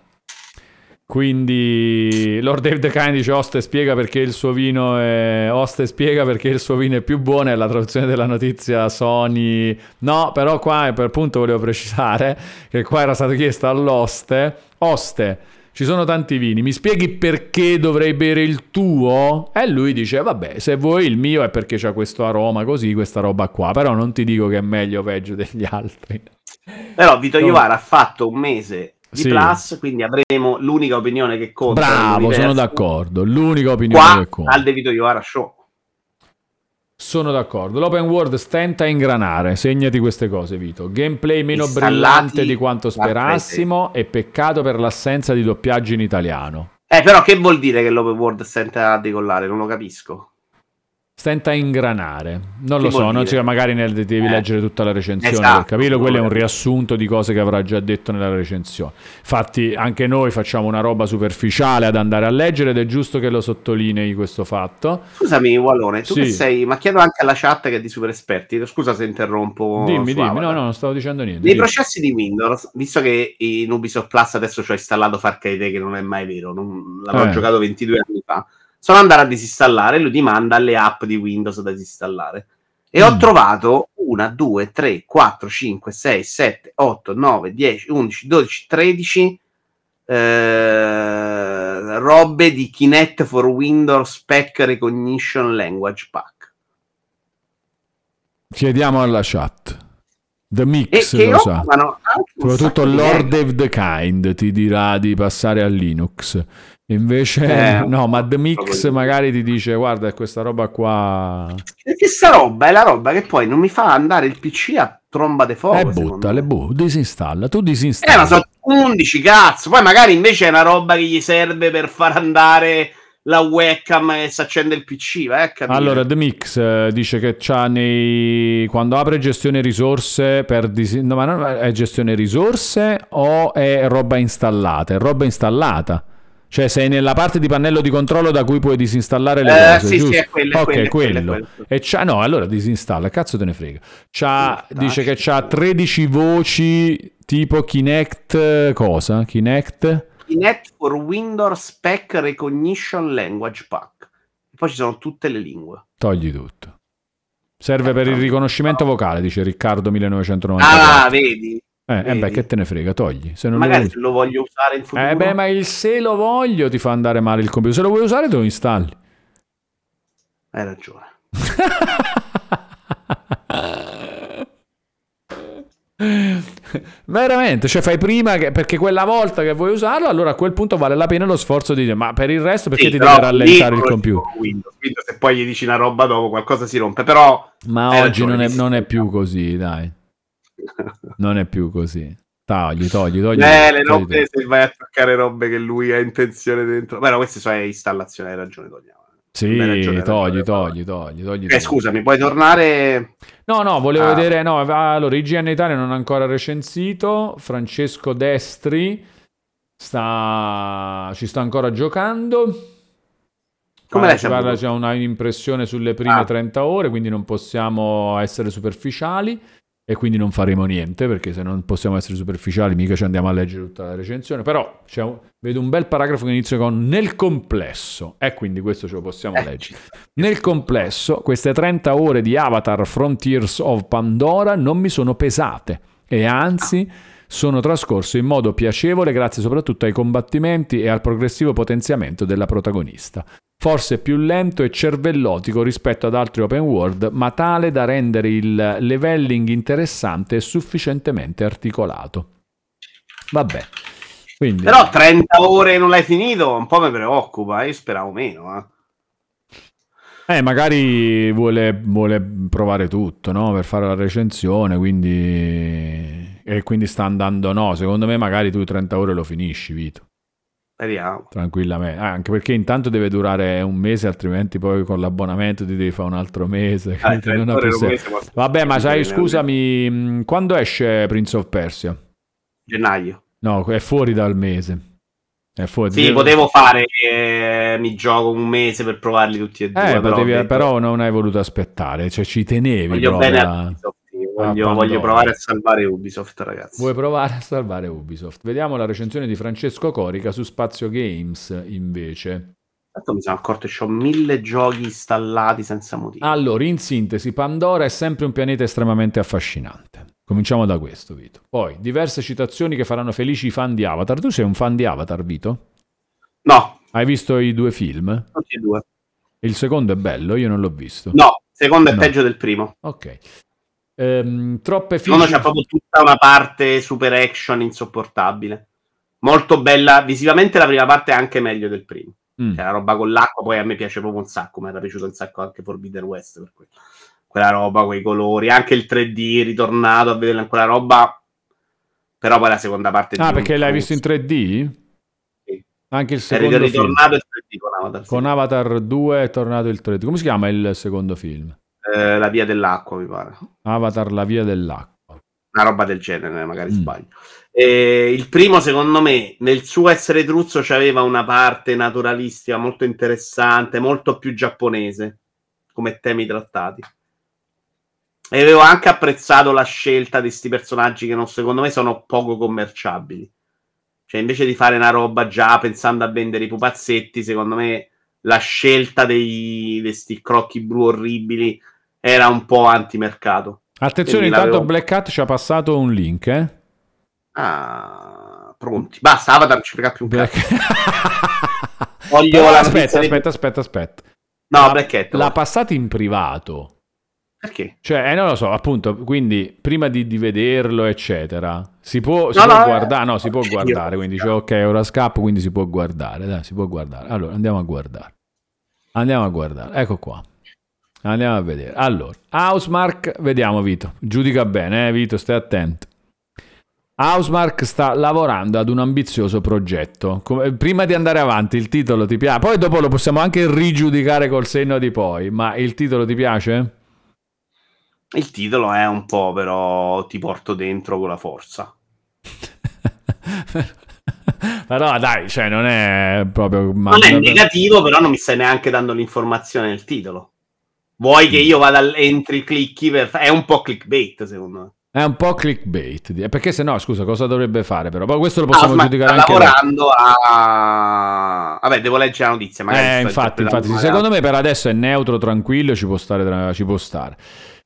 Speaker 1: Quindi Lord Dave the Kind dice Oste spiega perché il suo vino è Oste spiega perché il suo vino è più buono è la traduzione della notizia Sony. No, però qua per appunto volevo precisare che qua era stato chiesto all'oste Oste, ci sono tanti vini, mi spieghi perché dovrei bere il tuo? E lui dice vabbè, se vuoi il mio è perché c'ha questo aroma così, questa roba qua, però non ti dico che è meglio o peggio degli altri.
Speaker 2: Però Vito. Iovara ha fatto un mese di
Speaker 1: Sì.
Speaker 2: plus, quindi avremo l'unica opinione che conta.
Speaker 1: Bravo, sono d'accordo. L'unica opinione
Speaker 2: Qua
Speaker 1: che conta.
Speaker 2: al De Vito Iovara Show.
Speaker 1: Sono d'accordo. L'open world stenta a ingranare. Segnati queste cose, Vito. Gameplay meno
Speaker 2: Installati
Speaker 1: brillante di quanto sperassimo e peccato per l'assenza di doppiaggio in italiano.
Speaker 2: Eh, però che vuol dire che l'open world stenta a decollare? Non lo capisco.
Speaker 1: Stenta a ingranare. Non lo
Speaker 2: Che
Speaker 1: so,
Speaker 2: vuol
Speaker 1: non si- magari nel, devi
Speaker 2: Eh.
Speaker 1: leggere tutta la recensione
Speaker 2: Esatto,
Speaker 1: per capirlo. Quello è un riassunto di cose che avrà già detto nella recensione. Infatti, anche noi facciamo una roba superficiale ad andare a leggere ed è giusto che lo sottolinei questo fatto.
Speaker 2: Scusami, Walone, tu
Speaker 1: Sì.
Speaker 2: che sei, ma chiedo anche alla chat che è di super esperti. Scusa se interrompo.
Speaker 1: dimmi, dimmi. No, no, non stavo dicendo niente.
Speaker 2: Nei
Speaker 1: dimmi.
Speaker 2: processi di Windows, visto che in Ubisoft Plus adesso ci ho installato Far Cry 3, che non è mai vero, non- l'avrò
Speaker 1: Eh.
Speaker 2: giocato 22 anni fa, sono andato a disinstallare lui ti manda le app di Windows da disinstallare. E ho
Speaker 1: Mm.
Speaker 2: trovato 1, 2, 3, 4, 5, 6, 7, 8, 9, 10, 11, 12, 13 eh, robe di Kinect for Windows Spec Recognition Language Pack.
Speaker 1: Chiediamo alla chat. The Mix lo sa. Soprattutto Lord of the Kind ti dirà di passare a Linux. Invece,
Speaker 2: Eh,
Speaker 1: no, ma The Mix magari ti dice: Guarda, questa roba qua.
Speaker 2: Perché sta roba è la roba che poi non mi fa andare il PC a tromba di fuoco.
Speaker 1: E
Speaker 2: secondo
Speaker 1: butta, le bu, disinstalla. Tu
Speaker 2: Eh,
Speaker 1: disinstalli.
Speaker 2: ma sono 11 cazzo. Poi magari invece è una roba che gli serve per far andare la webcam e si accende il PC. Vai a capire.
Speaker 1: Allora, The Mix eh, dice che c'ha nei... quando apre gestione risorse per dis- no, ma non è gestione risorse o è roba installata? È roba installata. Cioè, sei nella parte di pannello di controllo da cui puoi disinstallare le
Speaker 2: Eh,
Speaker 1: cose.
Speaker 2: sì, sì,
Speaker 1: giusto?
Speaker 2: è quello,
Speaker 1: ok,
Speaker 2: quello, quello,
Speaker 1: quello. E c'ha, no, allora disinstalla, cazzo te ne frega. C'ha,
Speaker 2: Sì,
Speaker 1: dice che c'ha 13 voci tipo Kinect, eh, cosa? Kinect?
Speaker 2: Kinect for Windows Spec Recognition Language Pack. E poi ci sono tutte le lingue.
Speaker 1: Togli tutto. Serve per il riconoscimento vocale, dice Riccardo
Speaker 2: Ah,
Speaker 1: 1994.
Speaker 2: vedi?
Speaker 1: Eh, eh beh, che te ne frega, togli. Se non lo
Speaker 2: Magari
Speaker 1: usi-
Speaker 2: se lo voglio usare in futuro.
Speaker 1: Eh beh, ma il se lo voglio ti fa andare male il computer. Se lo vuoi usare te lo installi.
Speaker 2: Hai ragione.
Speaker 1: Veramente, cioè fai prima che, perché quella volta che vuoi usarlo, allora a quel punto vale la pena lo sforzo di dire, ma per il resto perché
Speaker 2: Sì,
Speaker 1: ti deve rallentare il computer?
Speaker 2: Windows, Windows, se poi gli dici una roba dopo qualcosa si rompe, però
Speaker 1: Ma oggi non è, non è più così, dai. Non è più così. Togli, togli, togli.
Speaker 2: eh, le robe se vai a toccare robe che lui ha intenzione dentro. Però queste sono installazioni, hai ragione, togliamo.
Speaker 1: Sì,
Speaker 2: Hai ragione,
Speaker 1: togli, togli, togli, togli.
Speaker 2: Eh, scusami, puoi tornare
Speaker 1: No, no, volevo
Speaker 2: Ah.
Speaker 1: vedere. No, allora, IGN Italia non ha ancora recensito. Francesco Destri sta, ci sta ancora giocando.
Speaker 2: Come
Speaker 1: ci parla, c'è una impressione sulle prime
Speaker 2: Ah.
Speaker 1: 30 ore, quindi non possiamo essere superficiali e quindi non faremo niente perché se non possiamo essere superficiali mica ci andiamo a leggere tutta la recensione. Però un- vedo un bel paragrafo che inizia con nel complesso e quindi questo ce lo possiamo
Speaker 2: Eh,
Speaker 1: leggere. Nel complesso, queste 30 ore di Avatar Frontiers of Pandora non mi sono pesate e anzi sono trascorse in modo piacevole grazie soprattutto ai combattimenti e al progressivo potenziamento della protagonista. Forse più lento e cervellotico rispetto ad altri open world, ma tale da rendere il leveling interessante e sufficientemente articolato. Vabbè. Quindi,
Speaker 2: Però 30 ore non l'hai finito, un po' mi preoccupa, io speravo meno. Eh.
Speaker 1: Eh, magari vuole, vuole provare tutto, no? Per fare la recensione, quindi... E quindi sta andando, no, secondo me magari tu 30 ore lo finisci, Vito,
Speaker 2: Speriamo.
Speaker 1: tranquillamente. Ah, anche perché intanto deve durare un mese, altrimenti poi con l'abbonamento ti devi fare un altro mese.
Speaker 2: Ah,
Speaker 1: quindi
Speaker 2: 30
Speaker 1: non ha
Speaker 2: ore
Speaker 1: più
Speaker 2: non
Speaker 1: senso.
Speaker 2: mese, ma-
Speaker 1: Vabbè, ma sai, scusami, mh, quando esce Prince of Persia?
Speaker 2: Gennaio.
Speaker 1: No, è fuori dal mese. Fuori.
Speaker 2: Sì, potevo fare che mi gioco un mese per provarli tutti e due.
Speaker 1: Eh,
Speaker 2: però,
Speaker 1: potevi- però non hai voluto aspettare, cioè ci tenevi
Speaker 2: voglio bene
Speaker 1: a-
Speaker 2: Ubisoft. Voglio, voglio provare a salvare Ubisoft, ragazzi.
Speaker 1: Vuoi provare a salvare Ubisoft? Vediamo la recensione di Francesco Corica su Spazio Games, invece.
Speaker 2: Tanto mi sono accorto che ho mille giochi installati senza motivo.
Speaker 1: Allora, in sintesi, Pandora è sempre un pianeta estremamente affascinante. Cominciamo da questo, Vito. Poi, diverse citazioni che faranno felici i fan di Avatar. Tu sei un fan di Avatar, Vito?
Speaker 2: No,
Speaker 1: Hai visto i due film?
Speaker 2: tutti e due.
Speaker 1: Il secondo è bello, io non l'ho visto.
Speaker 2: No, secondo è
Speaker 1: No.
Speaker 2: peggio del primo.
Speaker 1: Ok. Ehm, troppe
Speaker 2: Il secondo
Speaker 1: fiche.
Speaker 2: c'è proprio tutta una parte super action insopportabile. Molto bella. Visivamente la prima parte è anche meglio del primo.
Speaker 1: Mm.
Speaker 2: Cioè, la roba con l'acqua, poi a me piace proprio un sacco, mi era piaciuto un sacco anche Forbidden West per quello. Quella roba, quei colori, anche il 3D, ritornato a vedere quella roba. Però poi la seconda parte
Speaker 1: Ah, perché l'hai visto in
Speaker 2: Cruise.
Speaker 1: 3D?
Speaker 2: Sì.
Speaker 1: Anche il
Speaker 2: È
Speaker 1: secondo film.
Speaker 2: ritornato il 3D con Avatar. sì.
Speaker 1: Con Avatar 2 è tornato il 3D. Come si chiama il secondo film?
Speaker 2: Eh, la via dell'acqua, mi pare.
Speaker 1: Avatar la via dell'acqua.
Speaker 2: Una roba del genere, magari
Speaker 1: Mm.
Speaker 2: sbaglio. E il primo, secondo me, nel suo essere truzzo, c'aveva una parte naturalistica molto interessante, molto più giapponese come temi trattati. E avevo anche apprezzato la scelta di questi personaggi che non, secondo me sono poco commerciabili. Cioè, invece di fare una roba già pensando a vendere i pupazzetti, secondo me la scelta dei, di sti crocchi blu orribili era un po' antimercato.
Speaker 1: Attenzione, intanto Black Hat ci ha passato un link, eh?
Speaker 2: Ah, pronti. Basta, Avatar ci frega più un.
Speaker 1: Black...
Speaker 2: Voglio
Speaker 1: Però
Speaker 2: la
Speaker 1: aspetta,
Speaker 2: di-
Speaker 1: aspetta, aspetta, aspetta.
Speaker 2: No,
Speaker 1: La-
Speaker 2: Black Hat.
Speaker 1: L'ha passato in privato.
Speaker 2: Perché?
Speaker 1: Cioè, eh, non lo so, appunto, quindi prima di, di vederlo, eccetera, si può, si
Speaker 2: No,
Speaker 1: può
Speaker 2: no,
Speaker 1: guardare, no,
Speaker 2: eh,
Speaker 1: si può guardare, quindi dice ok, ora scappo, quindi si può guardare, dai, si può guardare. Allora, andiamo a guardare. Andiamo a guardare, ecco qua. Andiamo a vedere. Allora, Housemark, vediamo Vito, giudica bene, eh, Vito, stai attento. Housemark sta lavorando ad un ambizioso progetto. Come- prima di andare avanti, il titolo ti piace? Poi dopo lo possiamo anche rigiudicare col senno di poi, ma il titolo ti piace?
Speaker 2: Il titolo è un po', però ti porto dentro con la forza.
Speaker 1: Però dai, cioè non è proprio... ma-
Speaker 2: Non è negativo, però non mi stai neanche dando l'informazione nel titolo. Vuoi che io vada al- entri, clicchi per... È un po' clickbait, secondo me.
Speaker 1: È un po' clickbait. di- Perché se no, scusa, cosa dovrebbe fare però? Poi questo lo possiamo
Speaker 2: Ah,
Speaker 1: giudicare anche
Speaker 2: lavorando a... Vabbè, devo leggere la notizia. Magari
Speaker 1: Eh, infatti, infatti secondo me per adesso è neutro, tranquillo, ci può stare, ci può stare.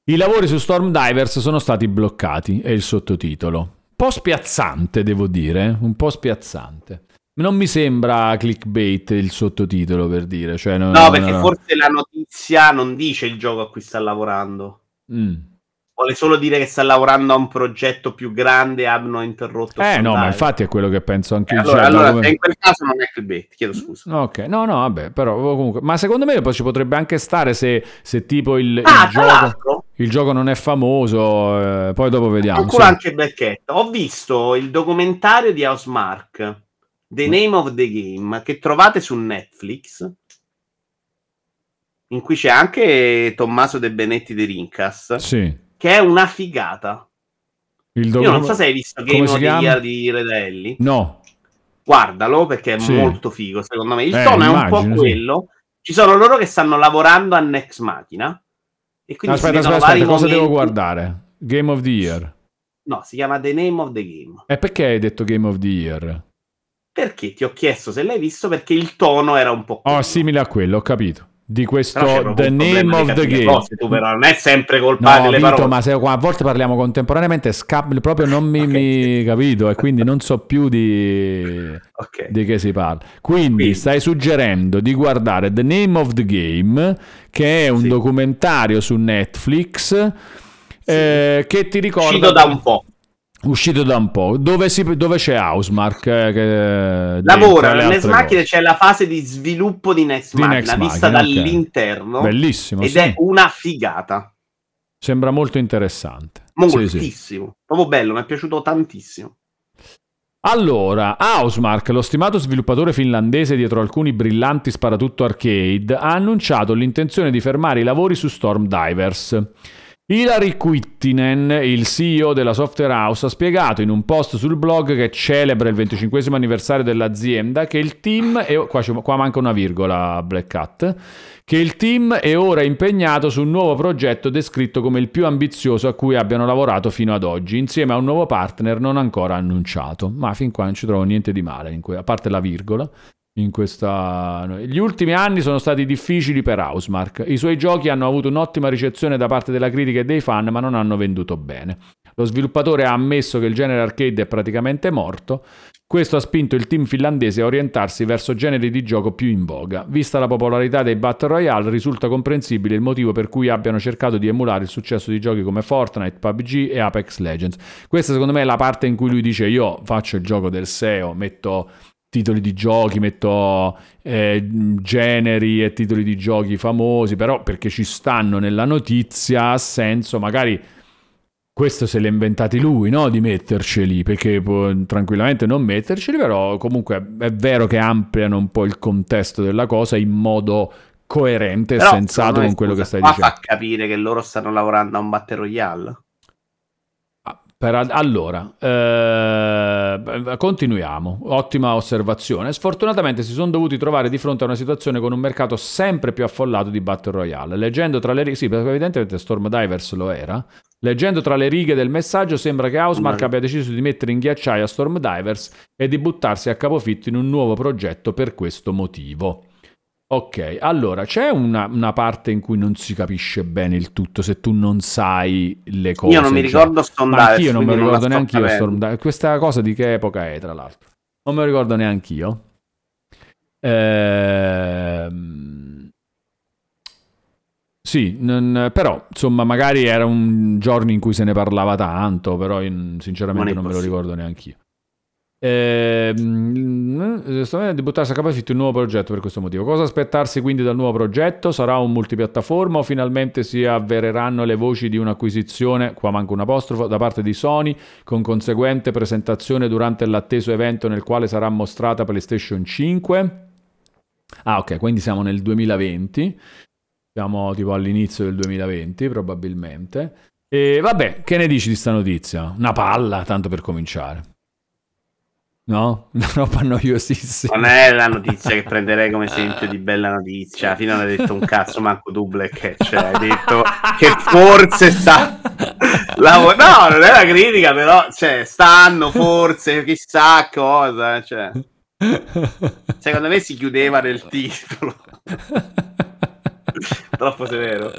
Speaker 1: I lavori su Storm Divers sono stati bloccati, è il sottotitolo. Un po' spiazzante, devo dire, eh, un po' spiazzante. Non mi sembra clickbait il sottotitolo, per dire. Cioè, no,
Speaker 2: No, perché forse la notizia non dice il gioco a cui sta lavorando.
Speaker 1: Mm.
Speaker 2: Vuole solo dire che sta lavorando a un progetto più grande e hanno interrotto.
Speaker 1: Eh
Speaker 2: il
Speaker 1: no, ma infatti è quello che penso anche
Speaker 2: Eh,
Speaker 1: io.
Speaker 2: allora,
Speaker 1: cioè,
Speaker 2: allora,
Speaker 1: da come-
Speaker 2: in quel caso non è clickbait, chiedo scusa.
Speaker 1: Ok, no, no, vabbè, però comunque, ma secondo me poi ci potrebbe anche stare se, se tipo il, il
Speaker 2: Ah, tra
Speaker 1: gioco, il gioco non è famoso, eh, poi dopo vediamo. sì.
Speaker 2: anche Black Hat. Ho visto il documentario di Housemark, The Name of the Game, che trovate su Netflix, in cui c'è anche Tommaso De Benetti di Rincas,
Speaker 1: Sì,
Speaker 2: che è una figata.
Speaker 1: il
Speaker 2: Io
Speaker 1: docu-
Speaker 2: non so se hai visto Game of the? Year di Redelli.
Speaker 1: No,
Speaker 2: Guardalo perché è
Speaker 1: Sì.
Speaker 2: molto figo, secondo me. Il
Speaker 1: Eh,
Speaker 2: tono è un po'
Speaker 1: immagino, sì.
Speaker 2: quello. Ci sono loro che stanno lavorando a Next Machina. E quindi
Speaker 1: aspetta, aspetta, aspetta, cosa devo guardare? Game of the Year.
Speaker 2: No, si chiama The Name of the Game.
Speaker 1: E perché hai detto Game of the Year?
Speaker 2: Perché ti ho chiesto se l'hai visto perché il tono era un po'
Speaker 1: Oh, simile a quello, ho capito. Di questo The Name of the Game.
Speaker 2: cose, tu però non è sempre colpa
Speaker 1: No,
Speaker 2: delle
Speaker 1: Vito,
Speaker 2: parole.
Speaker 1: ma se a volte parliamo contemporaneamente, scap- proprio non mi,
Speaker 2: Ok.
Speaker 1: mi- capito, e quindi non so più di,
Speaker 2: Ok.
Speaker 1: di che si parla. Quindi,
Speaker 2: Quindi.
Speaker 1: stai suggerendo di guardare The Name of the Game, che è un
Speaker 2: Sì.
Speaker 1: documentario su Netflix, eh, che ti ricorda...
Speaker 2: Uscito da un po'.
Speaker 1: Uscito da un po'. Dove, si- dove c'è Housemark? eh, che- dentro
Speaker 2: Lavora
Speaker 1: altre
Speaker 2: macchine,
Speaker 1: cose?
Speaker 2: c'è la fase di sviluppo di Next
Speaker 1: Di
Speaker 2: Machina,
Speaker 1: Next
Speaker 2: vista
Speaker 1: Machina,
Speaker 2: dall'interno.
Speaker 1: Bellissimo,
Speaker 2: Ed
Speaker 1: sì.
Speaker 2: è una figata.
Speaker 1: Sembra molto interessante. Sì, sì.
Speaker 2: Moltissimo. Proprio bello, mi è piaciuto tantissimo.
Speaker 1: Allora, Housemark, lo stimato sviluppatore finlandese dietro alcuni brillanti sparatutto arcade, ha annunciato l'intenzione di fermare i lavori su Storm Divers. Hilary Quittinen, il CEO della software house, ha spiegato in un post sul blog che celebra il 25 anniversario dell'azienda che il team, è, qua, qua manca una virgola Black Hat, che il team è ora impegnato su un nuovo progetto descritto come il più ambizioso a cui abbiano lavorato fino ad oggi, insieme a un nuovo partner non ancora annunciato. Ma fin qua non ci trovo niente di male, a parte la virgola. In questa... Gli ultimi anni sono stati difficili per Housemark. I suoi giochi hanno avuto un'ottima ricezione da parte della critica e dei fan, ma non hanno venduto bene. Lo sviluppatore ha ammesso che il genere arcade è praticamente morto. Questo ha spinto il team finlandese a orientarsi verso generi di gioco più in voga. Vista la popolarità dei Battle Royale, risulta comprensibile il motivo per cui abbiano cercato di emulare il successo di giochi come Fortnite, PUBG e Apex Legends. Questa secondo me è la parte in cui lui dice io faccio il gioco del SEO, metto titoli di giochi, metto eh, generi e titoli di giochi famosi, però perché ci stanno nella notizia ha senso magari questo se l'ha inventati lui, no? Di metterceli, perché può tranquillamente non metterceli, però comunque è vero che ampliano un po' il contesto della cosa in modo coerente e
Speaker 2: Però,
Speaker 1: sensato
Speaker 2: me,
Speaker 1: con quello
Speaker 2: scusa,
Speaker 1: che stai dicendo.
Speaker 2: fa capire che loro stanno lavorando a un Battle Royale.
Speaker 1: Per allora, eh, continuiamo. Ottima osservazione. Sfortunatamente si sono dovuti trovare di fronte a una situazione con un mercato sempre più affollato di Battle Royale. Leggendo tra le righe, sì, perché evidentemente Storm Divers lo era. Leggendo tra le righe del messaggio sembra che Housemark
Speaker 2: Mm.
Speaker 1: abbia deciso di mettere in ghiacciaio a Storm Divers e di buttarsi a capofitto in un nuovo progetto per questo motivo. Ok, allora c'è una, una parte in cui non si capisce bene il tutto se tu non sai le cose.
Speaker 2: Io non mi
Speaker 1: già.
Speaker 2: ricordo Storm
Speaker 1: Ma
Speaker 2: Divers,
Speaker 1: anch'io non
Speaker 2: la
Speaker 1: ricordo neanche io. Storm Divers. Questa cosa di che epoca è, tra l'altro? Non me lo ricordo neanche io. Ehm, Sì, non- però insomma, magari era un giorno in cui se ne parlava tanto, però io, sinceramente
Speaker 2: Non
Speaker 1: non me lo ricordo neanche io. Ehm, sto vedendo di buttarsi a capofitto un nuovo progetto per questo motivo. Cosa aspettarsi quindi dal nuovo progetto? Sarà un multipiattaforma o finalmente si avvereranno le voci di un'acquisizione, qua manca un apostrofo, da parte di Sony, con conseguente presentazione durante l'atteso evento nel quale sarà mostrata PlayStation 5? Ah, ok, quindi siamo nel 2020. Siamo tipo all'inizio del 2020, probabilmente. E vabbè, che ne dici di sta notizia? Una palla, tanto per cominciare. No? Una roba noiosissima.
Speaker 2: Non è la notizia che prenderei come esempio di bella notizia. Fine non hai detto un cazzo, manco tu, Black. Cioè, hai detto che forse sta. lav- No, non è la critica, però cioè, stanno forse, chissà cosa. Cioè, secondo me si chiudeva nel titolo. Troppo severo.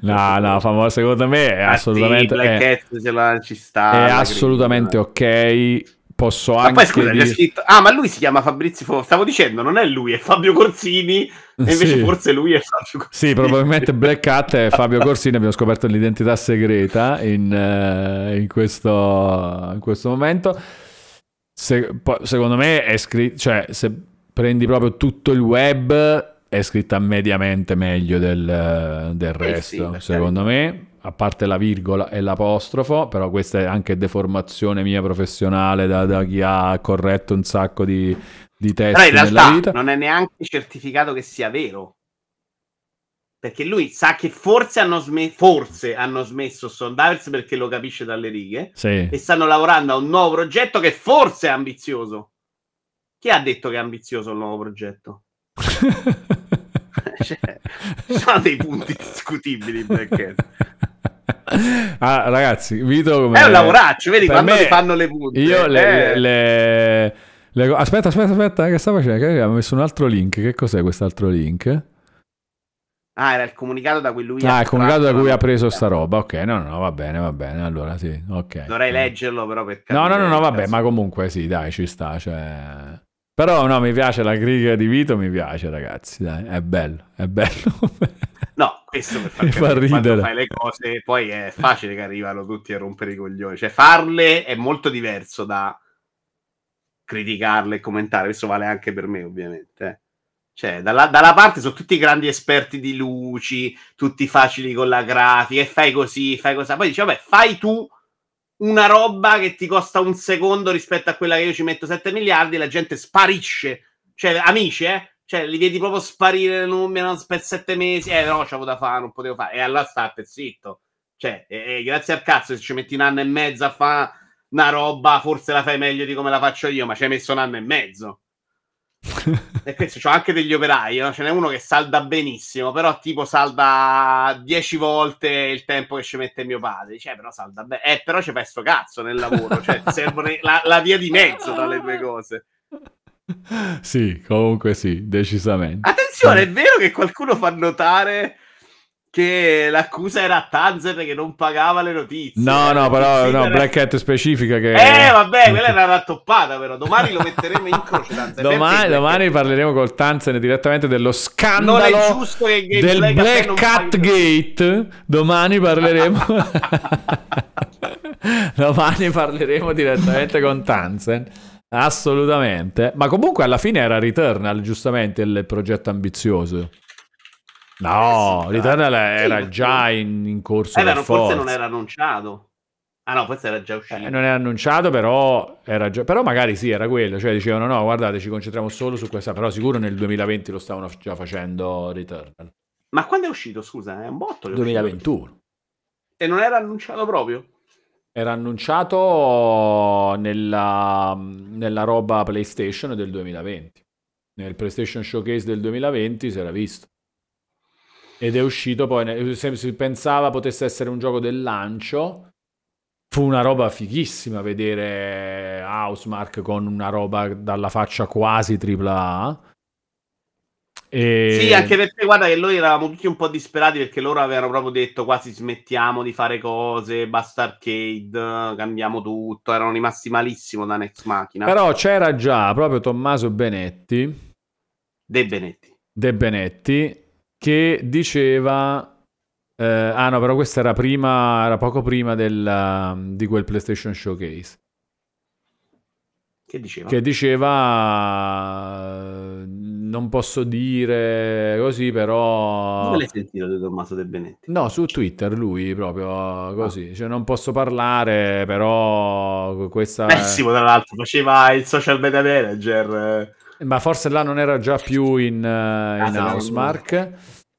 Speaker 1: No, no, famo- secondo me è
Speaker 2: Ah, sì,
Speaker 1: assolutamente, è, è assolutamente ok. Posso
Speaker 2: Ma
Speaker 1: anche
Speaker 2: poi scusa,
Speaker 1: dire-
Speaker 2: scritto. Ah, ma lui si chiama Fabrizio Stavo dicendo, non è lui, è Fabio Corsini. E invece
Speaker 1: Sì.
Speaker 2: forse lui è Fabio Corsini.
Speaker 1: Sì, probabilmente Black Hat e Fabio Corsini abbiamo scoperto l'identità segreta in, eh, in questo, in questo momento. Se- poi, secondo me è scritto, cioè se prendi proprio tutto il web è scritta mediamente meglio del, del
Speaker 2: sì,
Speaker 1: resto,
Speaker 2: per
Speaker 1: secondo me, a parte la virgola e l'apostrofo, però questa è anche deformazione mia professionale da, da chi ha corretto un sacco di, di
Speaker 2: Però
Speaker 1: testi
Speaker 2: in
Speaker 1: nella
Speaker 2: realtà non è neanche certificato che sia vero. Perché lui sa che forse hanno, sme- forse hanno smesso Sondavers perché lo capisce dalle righe
Speaker 1: Sì.
Speaker 2: e stanno lavorando a un nuovo progetto che forse è ambizioso. Chi ha detto che è ambizioso il nuovo progetto? Cioè, ci sono dei punti discutibili in.
Speaker 1: ah, ragazzi, Vito come...
Speaker 2: È un lavoraccio, vedi quando
Speaker 1: me-
Speaker 2: fanno le punte.
Speaker 1: Io le,
Speaker 2: eh.
Speaker 1: le- le- Aspetta, aspetta, aspetta, che sta facendo? Che ha messo un altro link. Che cos'è quest'altro link?
Speaker 2: Ah, era il comunicato da cui lui
Speaker 1: Ah,
Speaker 2: ha
Speaker 1: il comunicato da cui ha preso sta roba. Ok, no, no, no, va bene, va bene. Allora sì, ok.
Speaker 2: Dovrei leggerlo però per
Speaker 1: No, no, no, no, vabbè, ma comunque sì, dai, ci sta. Cioè... Però no, mi piace la critica di Vito, mi piace, ragazzi. Dai, è bello, è bello.
Speaker 2: No, questo per far
Speaker 1: Mi fa
Speaker 2: capire quando
Speaker 1: ridere.
Speaker 2: fai le cose, poi è facile che arrivano tutti a rompere i coglioni. Cioè, farle è molto diverso da criticarle e commentare. Questo vale anche per me, ovviamente. eh. Cioè, dalla, dalla parte sono tutti grandi esperti di luci, tutti facili con la grafica, e fai così, fai così. Poi dici, vabbè, fai tu una roba che ti costa un secondo rispetto a quella che io ci metto 7 miliardi, la gente sparisce. Cioè, amici, eh? Cioè, li vedi proprio sparire non, non- per 7 mesi. Eh, no, c'avevo da fare, non potevo fare. E allora state zitto. Cioè, eh, eh, grazie al cazzo, se ci metti un anno e mezzo a fare una roba, forse la fai meglio di come la faccio io, ma ci hai messo un anno e mezzo. E questo c'ho anche degli operai, no? ce n'è uno che salda benissimo, però tipo salda 10 volte il tempo che ci mette mio padre. Cioè, però salda bene. Eh, però ci fai sto cazzo nel lavoro, cioè serve la, la via di mezzo tra le due cose.
Speaker 1: sì, comunque sì, decisamente.
Speaker 2: Attenzione, è vero che qualcuno fa notare che l'accusa era a Tanzer che non pagava le notizie.
Speaker 1: No, no, però no, Black Hat specifica che...
Speaker 2: Eh, vabbè, quella era rattoppata, però domani lo metteremo in croce. Tanzer.
Speaker 1: Domani, domani
Speaker 2: Hat?
Speaker 1: parleremo col Tanzen direttamente dello
Speaker 2: Non
Speaker 1: scandalo
Speaker 2: è giusto che Games
Speaker 1: del
Speaker 2: Black Hat
Speaker 1: Black
Speaker 2: non
Speaker 1: Cat
Speaker 2: paghi-
Speaker 1: Gate. Domani parleremo. domani parleremo direttamente con Tanzen. Assolutamente. Ma comunque alla fine era Returnal, giustamente, il progetto ambizioso. No,
Speaker 2: Eh sì,
Speaker 1: Returnal era
Speaker 2: Sì,
Speaker 1: già in, in corso
Speaker 2: Eh, beh, forse non era annunciato. Ah no, forse era già uscito.
Speaker 1: Eh, non era annunciato, però era già... Però magari sì, era quello. Cioè dicevano, no, guardate, ci concentriamo solo su questa. Però sicuro nel 2020 lo stavano già facendo Returnal.
Speaker 2: Ma quando è uscito, scusa? È un botto. che è uscito.
Speaker 1: 2021.
Speaker 2: E non era annunciato proprio?
Speaker 1: Era annunciato nella, nella roba PlayStation del 2020. Nel PlayStation Showcase del 2020 si era visto. Ed è uscito poi, si pensava potesse essere un gioco del lancio, fu una roba fighissima vedere Housemark con una roba dalla faccia quasi AAA. E...
Speaker 2: Sì, anche perché guarda che noi eravamo tutti un po' disperati perché loro avevano proprio detto quasi smettiamo di fare cose, basta arcade, cambiamo tutto, erano rimasti malissimo da Next Machina.
Speaker 1: Però c'era già proprio Tommaso Benetti,
Speaker 2: De Benetti.
Speaker 1: De Benetti, che diceva... eh, ah no, però questa era prima, era poco prima del, di quel PlayStation Showcase.
Speaker 2: Che diceva?
Speaker 1: Che diceva... eh, Non posso dire così, però...
Speaker 2: Dove l'hai sentito di Tommaso De Benetti?
Speaker 1: No, su Twitter lui proprio così, cioè non posso parlare, però questa...
Speaker 2: Pessimo, tra l'altro, faceva il social media manager. eh.
Speaker 1: Ma forse là non era già più in, eh, in
Speaker 2: se no,
Speaker 1: Housemark.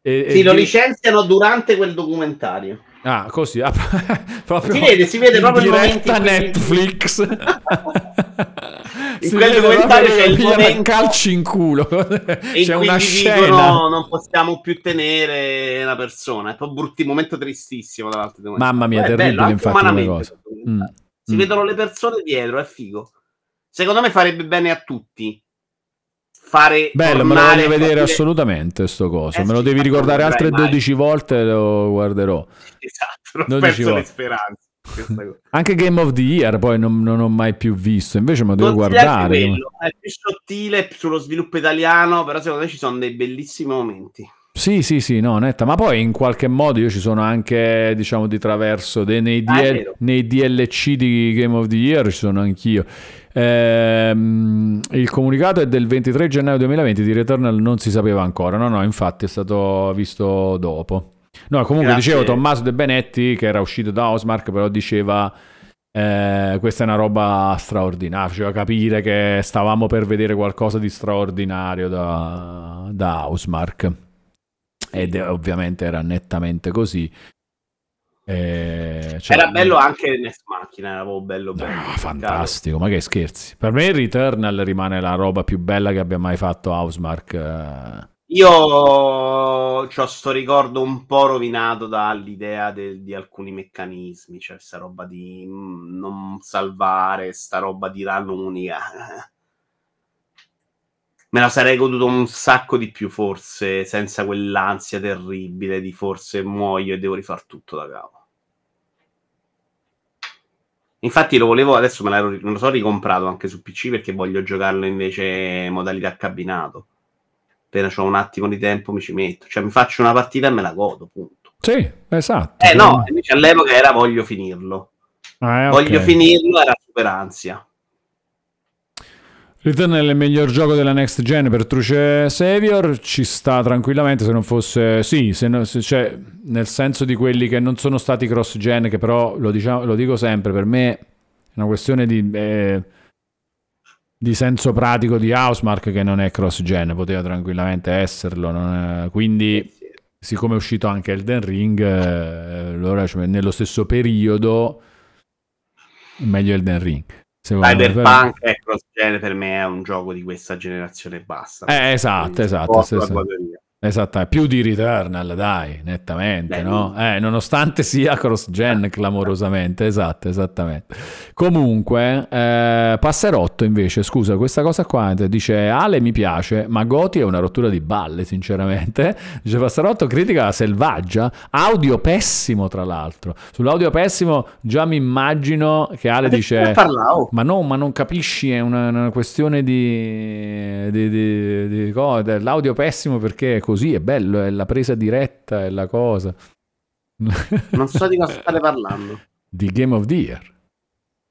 Speaker 1: E, e
Speaker 2: Sì, lo
Speaker 1: di-
Speaker 2: licenziano durante quel documentario.
Speaker 1: Ah, così, ah, proprio
Speaker 2: Si vede, si vede proprio il momento in
Speaker 1: Netflix.
Speaker 2: In quel documentario c'è il momento-
Speaker 1: calci in culo.
Speaker 2: E
Speaker 1: C'è una scena.
Speaker 2: dicono non possiamo più tenere una persona. È proprio brutti, momento tristissimo. tra l'altro.
Speaker 1: Mamma mia,
Speaker 2: Poi
Speaker 1: terribile,
Speaker 2: bello,
Speaker 1: infatti, come cosa. Mm,
Speaker 2: Si
Speaker 1: mm.
Speaker 2: vedono le persone dietro, è figo. Secondo me farebbe bene a tutti fare
Speaker 1: Bello, me lo voglio vedere
Speaker 2: dire-
Speaker 1: assolutamente sto coso.
Speaker 2: Eh
Speaker 1: Me lo devi ricordare altre
Speaker 2: vedrai mai.
Speaker 1: 12 volte lo guarderò.
Speaker 2: Esatto, non
Speaker 1: 12
Speaker 2: perso le
Speaker 1: volte.
Speaker 2: speranze.
Speaker 1: Anche Game of the Year poi non, non ho mai più visto, invece me lo devo guardare.
Speaker 2: quello, è più sottile sullo sviluppo italiano, però secondo me ci sono dei bellissimi momenti.
Speaker 1: Sì, sì, sì, no, netta, ma poi in qualche modo io ci sono anche, diciamo, di traverso dei- nei,
Speaker 2: Ah,
Speaker 1: DL nei DLC di Game of the Year, ci sono anch'io. Ehm, il comunicato è del 23 gennaio 2020, di Returnal non si sapeva ancora, no, no, infatti è stato visto dopo. No, comunque
Speaker 2: Grazie.
Speaker 1: dicevo Tommaso De Benetti, che era uscito da Osmark, però diceva... eh, questa è una roba straordinaria, faceva capire che stavamo per vedere qualcosa di straordinario da, da Housemark. Ed ovviamente era nettamente così. Eh, cioè-
Speaker 2: Era bello anche Next Machina, era proprio bello bello. Peccato.
Speaker 1: fantastico, ma che scherzi. Per me Returnal rimane la roba più bella che abbia mai fatto Housemark. eh.
Speaker 2: Io ho sto ricordo un po' rovinato dall'idea del- di alcuni meccanismi, cioè sta roba di mm, non salvare, sta roba di run unica. Me la sarei goduto un sacco di più, forse, senza quell'ansia terribile di forse muoio e devo rifar tutto da capo. Infatti lo volevo, adesso me, l'ero- me lo so ricomprato anche su PC perché voglio giocarlo invece in modalità cabinato. Appena ho un attimo di tempo mi ci metto. Cioè mi faccio una partita e me la godo, punto.
Speaker 1: Sì, esatto.
Speaker 2: Eh no, invece all'epoca era voglio finirlo.
Speaker 1: Ah, eh,
Speaker 2: Voglio finirlo, era super ansia.
Speaker 1: Returnal è il miglior gioco della next gen per Truce Savior. Ci sta tranquillamente se non fosse. Sì, se no- se- cioè, nel senso di quelli che non sono stati cross gen, che però lo, diciamo, lo dico sempre, per me è una questione di. eh, di senso pratico di Housemark che non è cross gen, poteva tranquillamente esserlo. è- Quindi, siccome è uscito anche Elden Ring, eh, allora cioè, nello stesso periodo, meglio Elden Ring.
Speaker 2: Cyberpunk è cross gen per me è un gioco di questa generazione e basta.
Speaker 1: Eh, esatto,
Speaker 2: Quindi,
Speaker 1: esatto, sì, sì. Esatto, più di Returnal, dai, nettamente,
Speaker 2: Beh,
Speaker 1: no? Eh, nonostante sia cross-gen clamorosamente, esatto, esattamente. Comunque, eh, Passerotto invece, scusa, questa cosa qua dice Ale mi piace, ma Goti è una rottura di balle, sinceramente. Dice Passerotto, critica selvaggia, audio pessimo tra l'altro. Sull'audio pessimo già mi immagino che Ale
Speaker 2: Ma di
Speaker 1: dice... Ma no, ma non capisci, è una, una questione di, di, di, di co- dell'audio pessimo perché così, è bello, è la presa diretta, è la cosa.
Speaker 2: Non so di cosa state parlando.
Speaker 1: di Game of the Year.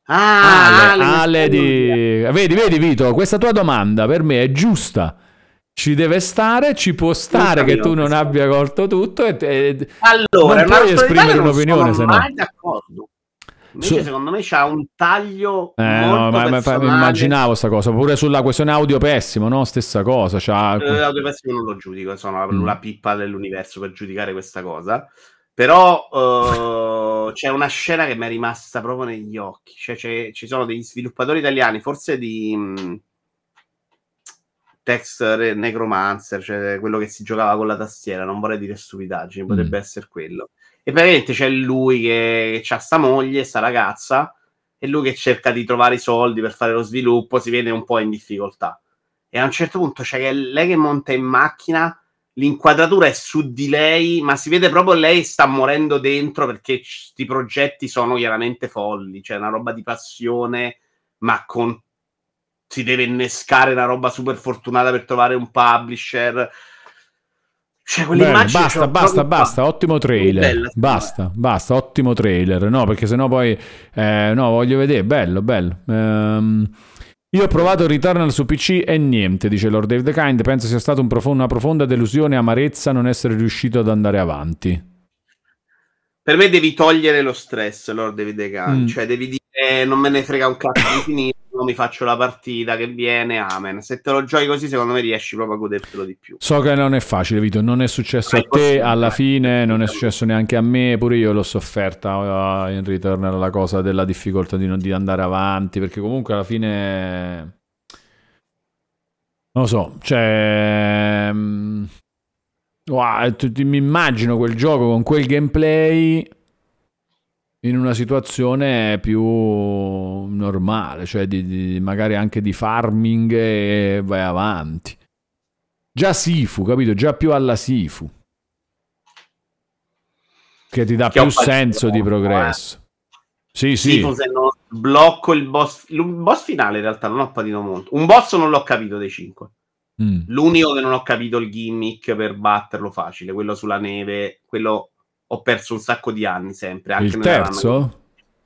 Speaker 2: Ah,
Speaker 1: Ale,
Speaker 2: Ale,
Speaker 1: di... Vedi, vedi Vito, questa tua domanda per me è giusta. Ci deve stare, ci può stare che tu non abbia colto tutto e, e-
Speaker 2: Allora,
Speaker 1: non puoi esprimere un'opinione se no.
Speaker 2: d'accordo. Invece,
Speaker 1: Su-
Speaker 2: secondo me c'ha un taglio
Speaker 1: Eh,
Speaker 2: molto
Speaker 1: no, ma, ma- immaginavo sta cosa. Pure sulla questione audio pessimo, no? Stessa cosa. C'ha...
Speaker 2: Eh, Audiopessimo non lo giudico, sono la,
Speaker 1: Mm.
Speaker 2: la pippa dell'universo per giudicare questa cosa. Però eh, c'è una scena che mi è rimasta proprio negli occhi. Cioè, c'è- ci sono degli sviluppatori italiani, forse di mh, Text Re- Necromancer, cioè quello che si giocava con la tastiera. Non vorrei dire stupidaggini, potrebbe
Speaker 1: Mm.
Speaker 2: essere quello. E praticamente c'è lui che, ha sta moglie, sta ragazza, e lui che cerca di trovare i soldi per fare lo sviluppo, si vede un po' in difficoltà. E a un certo punto c'è che lei che monta in macchina, l'inquadratura è su di lei, ma si vede proprio lei sta morendo dentro perché questi progetti sono chiaramente folli, c'è una roba di passione, ma con si deve innescare una roba super fortunata per trovare un publisher. Cioè,
Speaker 1: basta, basta,
Speaker 2: qua.
Speaker 1: basta, ottimo trailer. Basta, basta, ottimo trailer. No, perché sennò poi eh, no, voglio vedere, bello, bello. Ehm, io ho provato Returnal su PC e niente, dice Lord Dave the Kind. Penso sia stata un profo- una profonda delusione e amarezza non essere riuscito ad andare avanti.
Speaker 2: Per me devi togliere lo stress, Lord David Degan.
Speaker 1: Mm.
Speaker 2: Cioè, devi dire non me ne frega un cazzo di finire, mi faccio la partita che viene, amen. Se te lo giochi così, secondo me riesci proprio a godertelo di più.
Speaker 1: So che non è facile, Vito. Non è successo
Speaker 2: Ma
Speaker 1: a te, alla
Speaker 2: eh.
Speaker 1: fine non è successo neanche a me. Pure io l'ho sofferta uh, in Returnal la cosa della difficoltà di, non, di andare avanti. Perché comunque alla fine. Non lo so, cioè. mm, wow, tu- ti- mi immagino quel gioco con quel gameplay in una situazione più normale, cioè di, di- magari anche di farming e vai avanti. Già Sifu, capito? Già più alla Sifu. Che ti dà
Speaker 2: Che
Speaker 1: più senso di
Speaker 2: molto,
Speaker 1: progresso. Sì,
Speaker 2: Sì,
Speaker 1: sì.
Speaker 2: se non blocco il boss. Il boss finale in realtà non ho patito molto. Un boss non l'ho capito dei cinque.
Speaker 1: Mm.
Speaker 2: L'unico che non ho capito il gimmick per batterlo facile, quello sulla neve, quello ho perso un sacco di anni sempre. Anche
Speaker 1: Il terzo?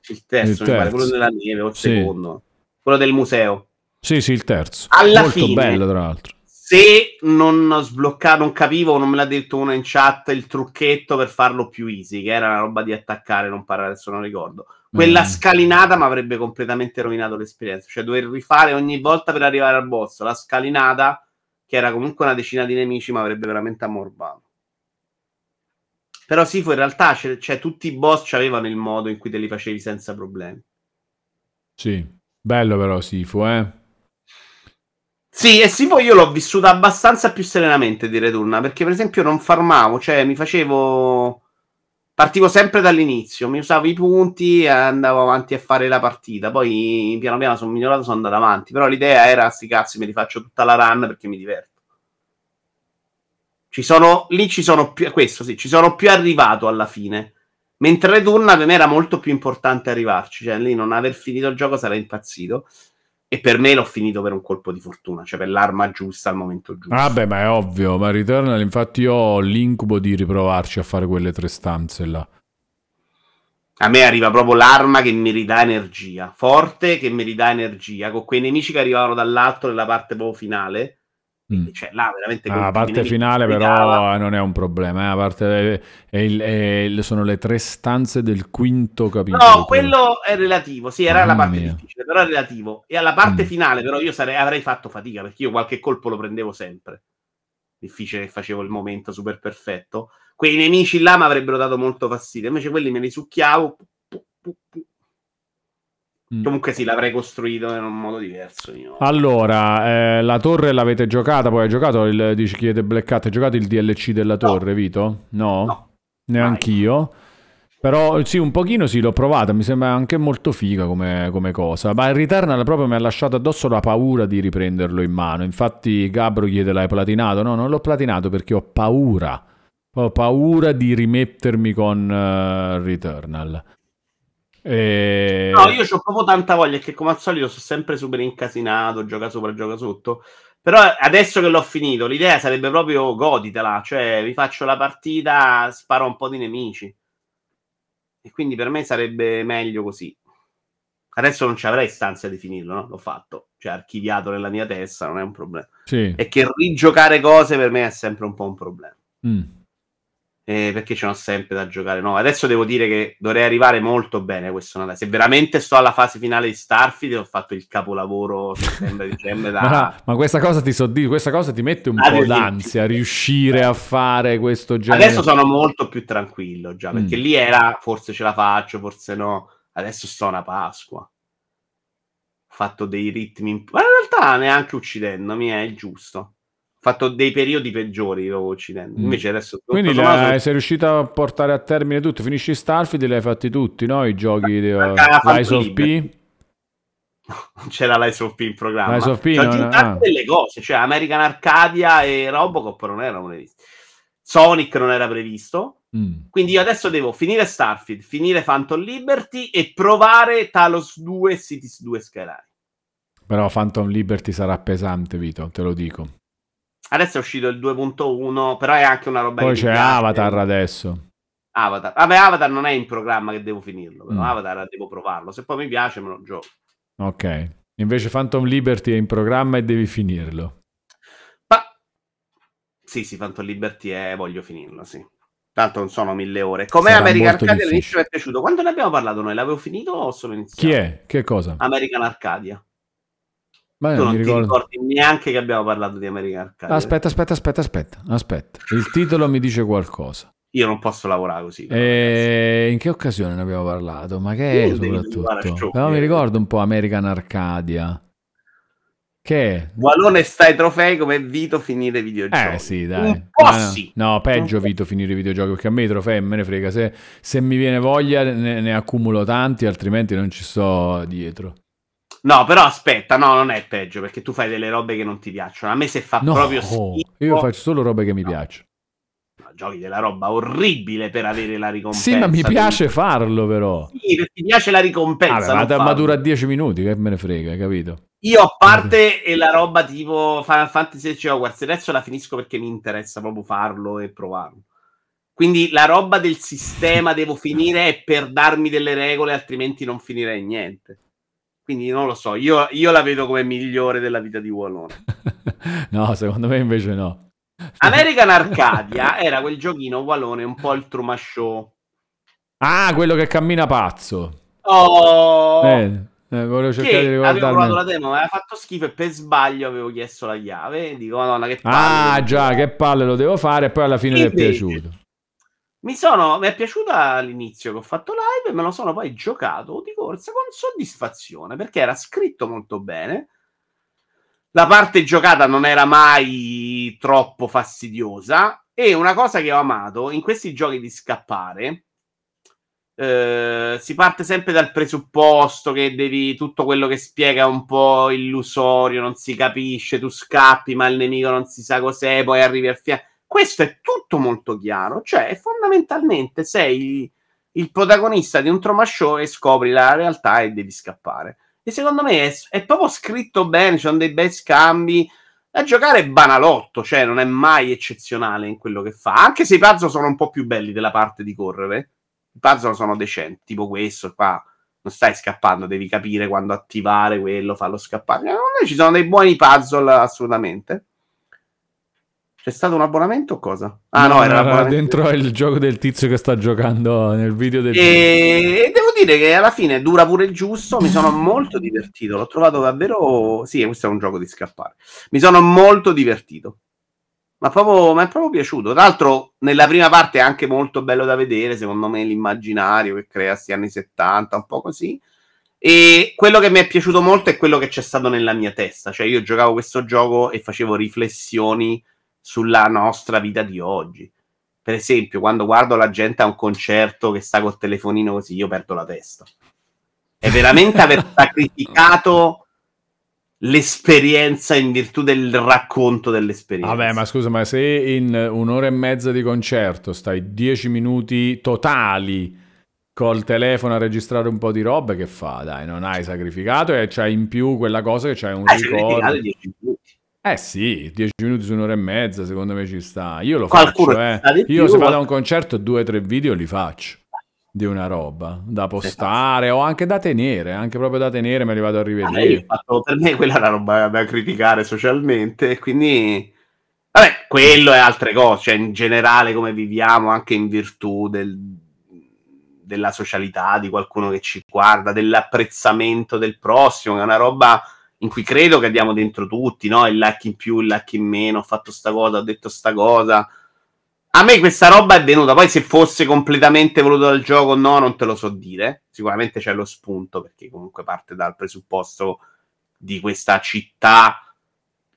Speaker 2: Il terzo,
Speaker 1: Il
Speaker 2: mi pare,
Speaker 1: terzo.
Speaker 2: quello della neve o il
Speaker 1: Sì.
Speaker 2: secondo. Quello del museo.
Speaker 1: Sì, sì, il terzo.
Speaker 2: Alla
Speaker 1: Molto
Speaker 2: fine-
Speaker 1: bello, tra l'altro.
Speaker 2: Se non sbloccato, non capivo, non me l'ha detto uno in chat, il trucchetto per farlo più easy, che era una roba di attaccare, non parare, adesso non ricordo. Quella
Speaker 1: Mm.
Speaker 2: scalinata mi avrebbe completamente rovinato l'esperienza, cioè dover rifare ogni volta per arrivare al boss. La scalinata, che era comunque una decina di nemici, mi avrebbe veramente ammorbato. Però sì, fu in realtà, c'è- cioè, tutti i boss avevano il modo in cui te li facevi senza problemi.
Speaker 1: Sì. Bello però Sifu, eh.
Speaker 2: Sì, e Sifo io l'ho vissuta abbastanza più serenamente di Returna, perché per esempio non farmavo, cioè mi facevo... Partivo sempre dall'inizio, mi usavo i punti e andavo avanti a fare la partita, poi piano piano sono migliorato, sono andato avanti, però l'idea era, sti cazzi, me li faccio tutta la run perché mi diverto. Ci sono, lì ci sono più, questo sì, ci sono più arrivato alla fine, mentre Returna per me era molto più importante arrivarci, cioè lì non aver finito il gioco sarei impazzito. E per me l'ho finito per un colpo di fortuna, cioè per l'arma giusta al momento giusto.
Speaker 1: Vabbè, ma è ovvio, ma Returnal infatti io ho l'incubo di riprovarci a fare quelle tre stanze là.
Speaker 2: A me arriva proprio l'arma che mi ridà energia, forte che mi ridà energia, con quei nemici che arrivavano dall'alto nella parte proprio finale.
Speaker 1: Mm.
Speaker 2: Cioè, là veramente
Speaker 1: Ah, la parte finale però eh, non è un problema, eh, la parte è il- è sono le tre stanze del quinto capitolo.
Speaker 2: No, quello è relativo, sì, era la
Speaker 1: Mamma
Speaker 2: parte
Speaker 1: mia.
Speaker 2: difficile, però è relativo. E alla parte
Speaker 1: Mm.
Speaker 2: finale, però, io sarei- avrei fatto fatica perché io qualche colpo lo prendevo sempre. Difficile che facevo il momento super perfetto. Quei nemici là mi avrebbero dato molto fastidio, invece quelli me li succhiavo. pu- pu- pu.
Speaker 1: Mm.
Speaker 2: Comunque sì, l'avrei costruito in un modo diverso. Io.
Speaker 1: Allora, eh, la torre l'avete giocata, poi hai giocato, il, dici chiede Black Cat, hai giocato il DLC della torre, Vito? No?
Speaker 2: No.
Speaker 1: Neanch'io. Però sì, un pochino sì, l'ho provata, mi sembra anche molto figa come, come cosa. Ma il Returnal proprio mi ha lasciato addosso la paura di riprenderlo in mano. Infatti Gabro chiede l'hai platinato? No, non l'ho platinato perché ho paura. Ho paura di rimettermi con eh, Returnal. E...
Speaker 2: No, io ho proprio tanta voglia che come al solito sono sempre super incasinato, gioca sopra, gioca sotto. Però adesso che l'ho finito, l'idea sarebbe proprio goditela, cioè vi faccio la partita, sparo un po' di nemici. E quindi per me sarebbe meglio così. Adesso non ci avrei stanza di finirlo, no? L'ho fatto, cioè archiviato nella mia testa, non è un problema.
Speaker 1: Sì.
Speaker 2: È che rigiocare cose per me è sempre un po' un problema.
Speaker 1: Mm.
Speaker 2: Eh, perché ce n'ho sempre da giocare. No, adesso devo dire che dovrei arrivare molto bene questo Natale. Se veramente sto alla fase finale di Starfield, ho fatto il capolavoro settembre-dicembre da...
Speaker 1: Ma, ma questa cosa ti so questa cosa ti mette un
Speaker 2: Ah,
Speaker 1: po' d'ansia riuscire a fare questo genere.
Speaker 2: Adesso sono molto più tranquillo già, perché
Speaker 1: Mm.
Speaker 2: lì era forse ce la faccio, forse no. Adesso sto una Pasqua. Ho fatto dei ritmi, in- ma in realtà neanche uccidendomi è il giusto. Fatto dei periodi peggiori dopo uccidendo.
Speaker 1: Mm.
Speaker 2: Invece adesso
Speaker 1: Quindi le- sei riuscito a portare a termine tutto. Finisci Starfield e li hai fatti tutti, no? I giochi di uh,
Speaker 2: Manca Phantom
Speaker 1: Lies of P.
Speaker 2: C'era l'Ice of P in programma.
Speaker 1: Lies of P
Speaker 2: Ci ho
Speaker 1: non- ah.
Speaker 2: delle cose, cioè American Arcadia e Robocop non erano previsti. Sonic non era previsto.
Speaker 1: Mm.
Speaker 2: Quindi io adesso devo finire Starfield, finire Phantom Liberty e provare Talos 2 e Cities 2 Skyline.
Speaker 1: Però Phantom Liberty sarà pesante, Vito, te lo dico.
Speaker 2: Adesso è uscito il 2.1, però è anche una roba
Speaker 1: Poi c'è. Avatar adesso.
Speaker 2: Avatar. Vabbè, Avatar non è in programma che devo finirlo, però
Speaker 1: Mm.
Speaker 2: Avatar devo provarlo. Se poi mi piace me lo gioco.
Speaker 1: Ok. Invece Phantom Liberty è in programma e devi finirlo.
Speaker 2: Ma sì, sì, Phantom Liberty è voglio finirlo, sì. Tanto non sono mille ore. Com'è
Speaker 1: Sarà
Speaker 2: American Arcadia? All'inizio mi è piaciuto. Quando ne abbiamo parlato noi? L'avevo finito o solo iniziato?
Speaker 1: Chi è? Che cosa?
Speaker 2: American Arcadia.
Speaker 1: Ma
Speaker 2: tu
Speaker 1: non
Speaker 2: non
Speaker 1: mi
Speaker 2: ti
Speaker 1: ricordo.
Speaker 2: ricordi neanche che abbiamo parlato di American Arcadia.
Speaker 1: Aspetta, aspetta, aspetta, aspetta, aspetta. Il titolo mi dice qualcosa.
Speaker 2: Io non posso lavorare così. però,
Speaker 1: E in che occasione ne abbiamo parlato? Ma che è
Speaker 2: Io
Speaker 1: soprattutto? Però mi ricordo un po' American Arcadia. Che è?
Speaker 2: Walone sta ai trofei come Vito finire videogiochi.
Speaker 1: Eh sì, dai.
Speaker 2: Un po'
Speaker 1: No, no.
Speaker 2: sì.
Speaker 1: No, peggio
Speaker 2: po'.
Speaker 1: Vito finire i videogiochi perché a me i trofei me ne frega. Se, se mi viene voglia ne, ne accumulo tanti, altrimenti non ci sto dietro.
Speaker 2: No, però aspetta, no, non è peggio perché tu fai delle robe che non ti piacciono. A me se fa
Speaker 1: No,
Speaker 2: proprio schifo,
Speaker 1: io faccio solo robe che mi
Speaker 2: No.
Speaker 1: piacciono.
Speaker 2: no, giochi della roba orribile per avere la ricompensa.
Speaker 1: Sì, ma mi piace farlo però.
Speaker 2: Sì, perché ti piace la ricompensa.
Speaker 1: Vabbè, ma, ma dura 10 minuti, che me ne frega, capito?
Speaker 2: Io a parte e la roba tipo Final Fantasy XVI Hogwarts, adesso la finisco perché mi interessa proprio farlo e provarlo. Quindi la roba del sistema devo finire è per darmi delle regole, altrimenti non finirei niente. Quindi non lo so, io, io la vedo come migliore della vita di Wallone.
Speaker 1: no, secondo me invece no.
Speaker 2: American Arcadia era quel giochino Wallone, un po' il Truman Show.
Speaker 1: Ah, quello che cammina pazzo.
Speaker 2: Oh!
Speaker 1: Eh, eh, volevo cercare di
Speaker 2: che avevo provato la demo, mi aveva fatto schifo e per sbaglio avevo chiesto la chiave. Dico, madonna, che palle.
Speaker 1: Ah, già, che palle lo devo fare e poi alla fine ti è piaciuto.
Speaker 2: Mi, sono, mi è piaciuta all'inizio che ho fatto live e me lo sono poi giocato di corsa con soddisfazione perché era scritto molto bene. La parte giocata non era mai troppo fastidiosa. E una cosa che ho amato in questi giochi di scappare. eh, si parte sempre dal presupposto che devi tutto quello che spiega è un po' illusorio, non si capisce, tu scappi, ma il nemico non si sa cos'è, poi arrivi al fianco. Questo è tutto molto chiaro, cioè fondamentalmente sei il protagonista di un trauma show e scopri la realtà e devi scappare. E secondo me è, è proprio scritto bene, ci sono dei bei scambi. A giocare è banalotto, cioè non è mai eccezionale in quello che fa, anche se i puzzle sono un po' più belli della parte di correre. I puzzle sono decenti, tipo questo qua. Non stai scappando, devi capire quando attivare quello, farlo scappare. Secondo me ci sono dei buoni puzzle assolutamente. C'è stato un abbonamento o cosa? Ah, no, era l'abbonamento.
Speaker 1: dentro il gioco del tizio che sta giocando nel video del
Speaker 2: E... e devo dire che alla fine dura pure il giusto. Mi sono molto divertito. L'ho trovato davvero. Sì, questo è un gioco di scappare. Mi sono molto divertito. Ma proprio, mi è proprio piaciuto. Tra l'altro, nella prima parte è anche molto bello da vedere. Secondo me, l'immaginario che crea sti anni 70, un po' così. E quello che mi è piaciuto molto è quello che c'è stato nella mia testa. Cioè, io giocavo questo gioco e facevo riflessioni sulla nostra vita di oggi. Per esempio, quando guardo la gente a un concerto che sta col telefonino così, io perdo la testa. È veramente aver sacrificato l'esperienza in virtù del racconto dell'esperienza.
Speaker 1: Vabbè, ma scusa, ma se in un'ora e mezza di concerto stai 10 minuti totali col telefono a registrare un po' di roba, che fa? Dai, non hai sacrificato e c'hai in più quella cosa che c'hai un
Speaker 2: Hai
Speaker 1: ricordo.
Speaker 2: 10 minuti.
Speaker 1: Eh sì, 10 minuti su un'ora e mezza, secondo me ci sta. Io lo
Speaker 2: Qualcuno
Speaker 1: faccio,
Speaker 2: ci
Speaker 1: eh. Io se vado a un concerto due o tre video li faccio. di una roba da postare o anche da tenere, anche proprio da tenere, me li vado a
Speaker 2: Ah, io
Speaker 1: rivedere.
Speaker 2: ho fatto- per me quella è una roba da criticare socialmente, quindi vabbè, quello e altre cose, cioè in generale come viviamo anche in virtù del- della socialità di qualcuno che ci guarda, dell'apprezzamento del prossimo, che è una roba in cui credo che andiamo dentro tutti, no? Il like in più, il like in meno, ho fatto sta cosa, ho detto sta cosa. A me questa roba è venuta, poi se fosse completamente voluto dal gioco, no, non te lo so dire. Sicuramente c'è lo spunto, perché comunque parte dal presupposto di questa città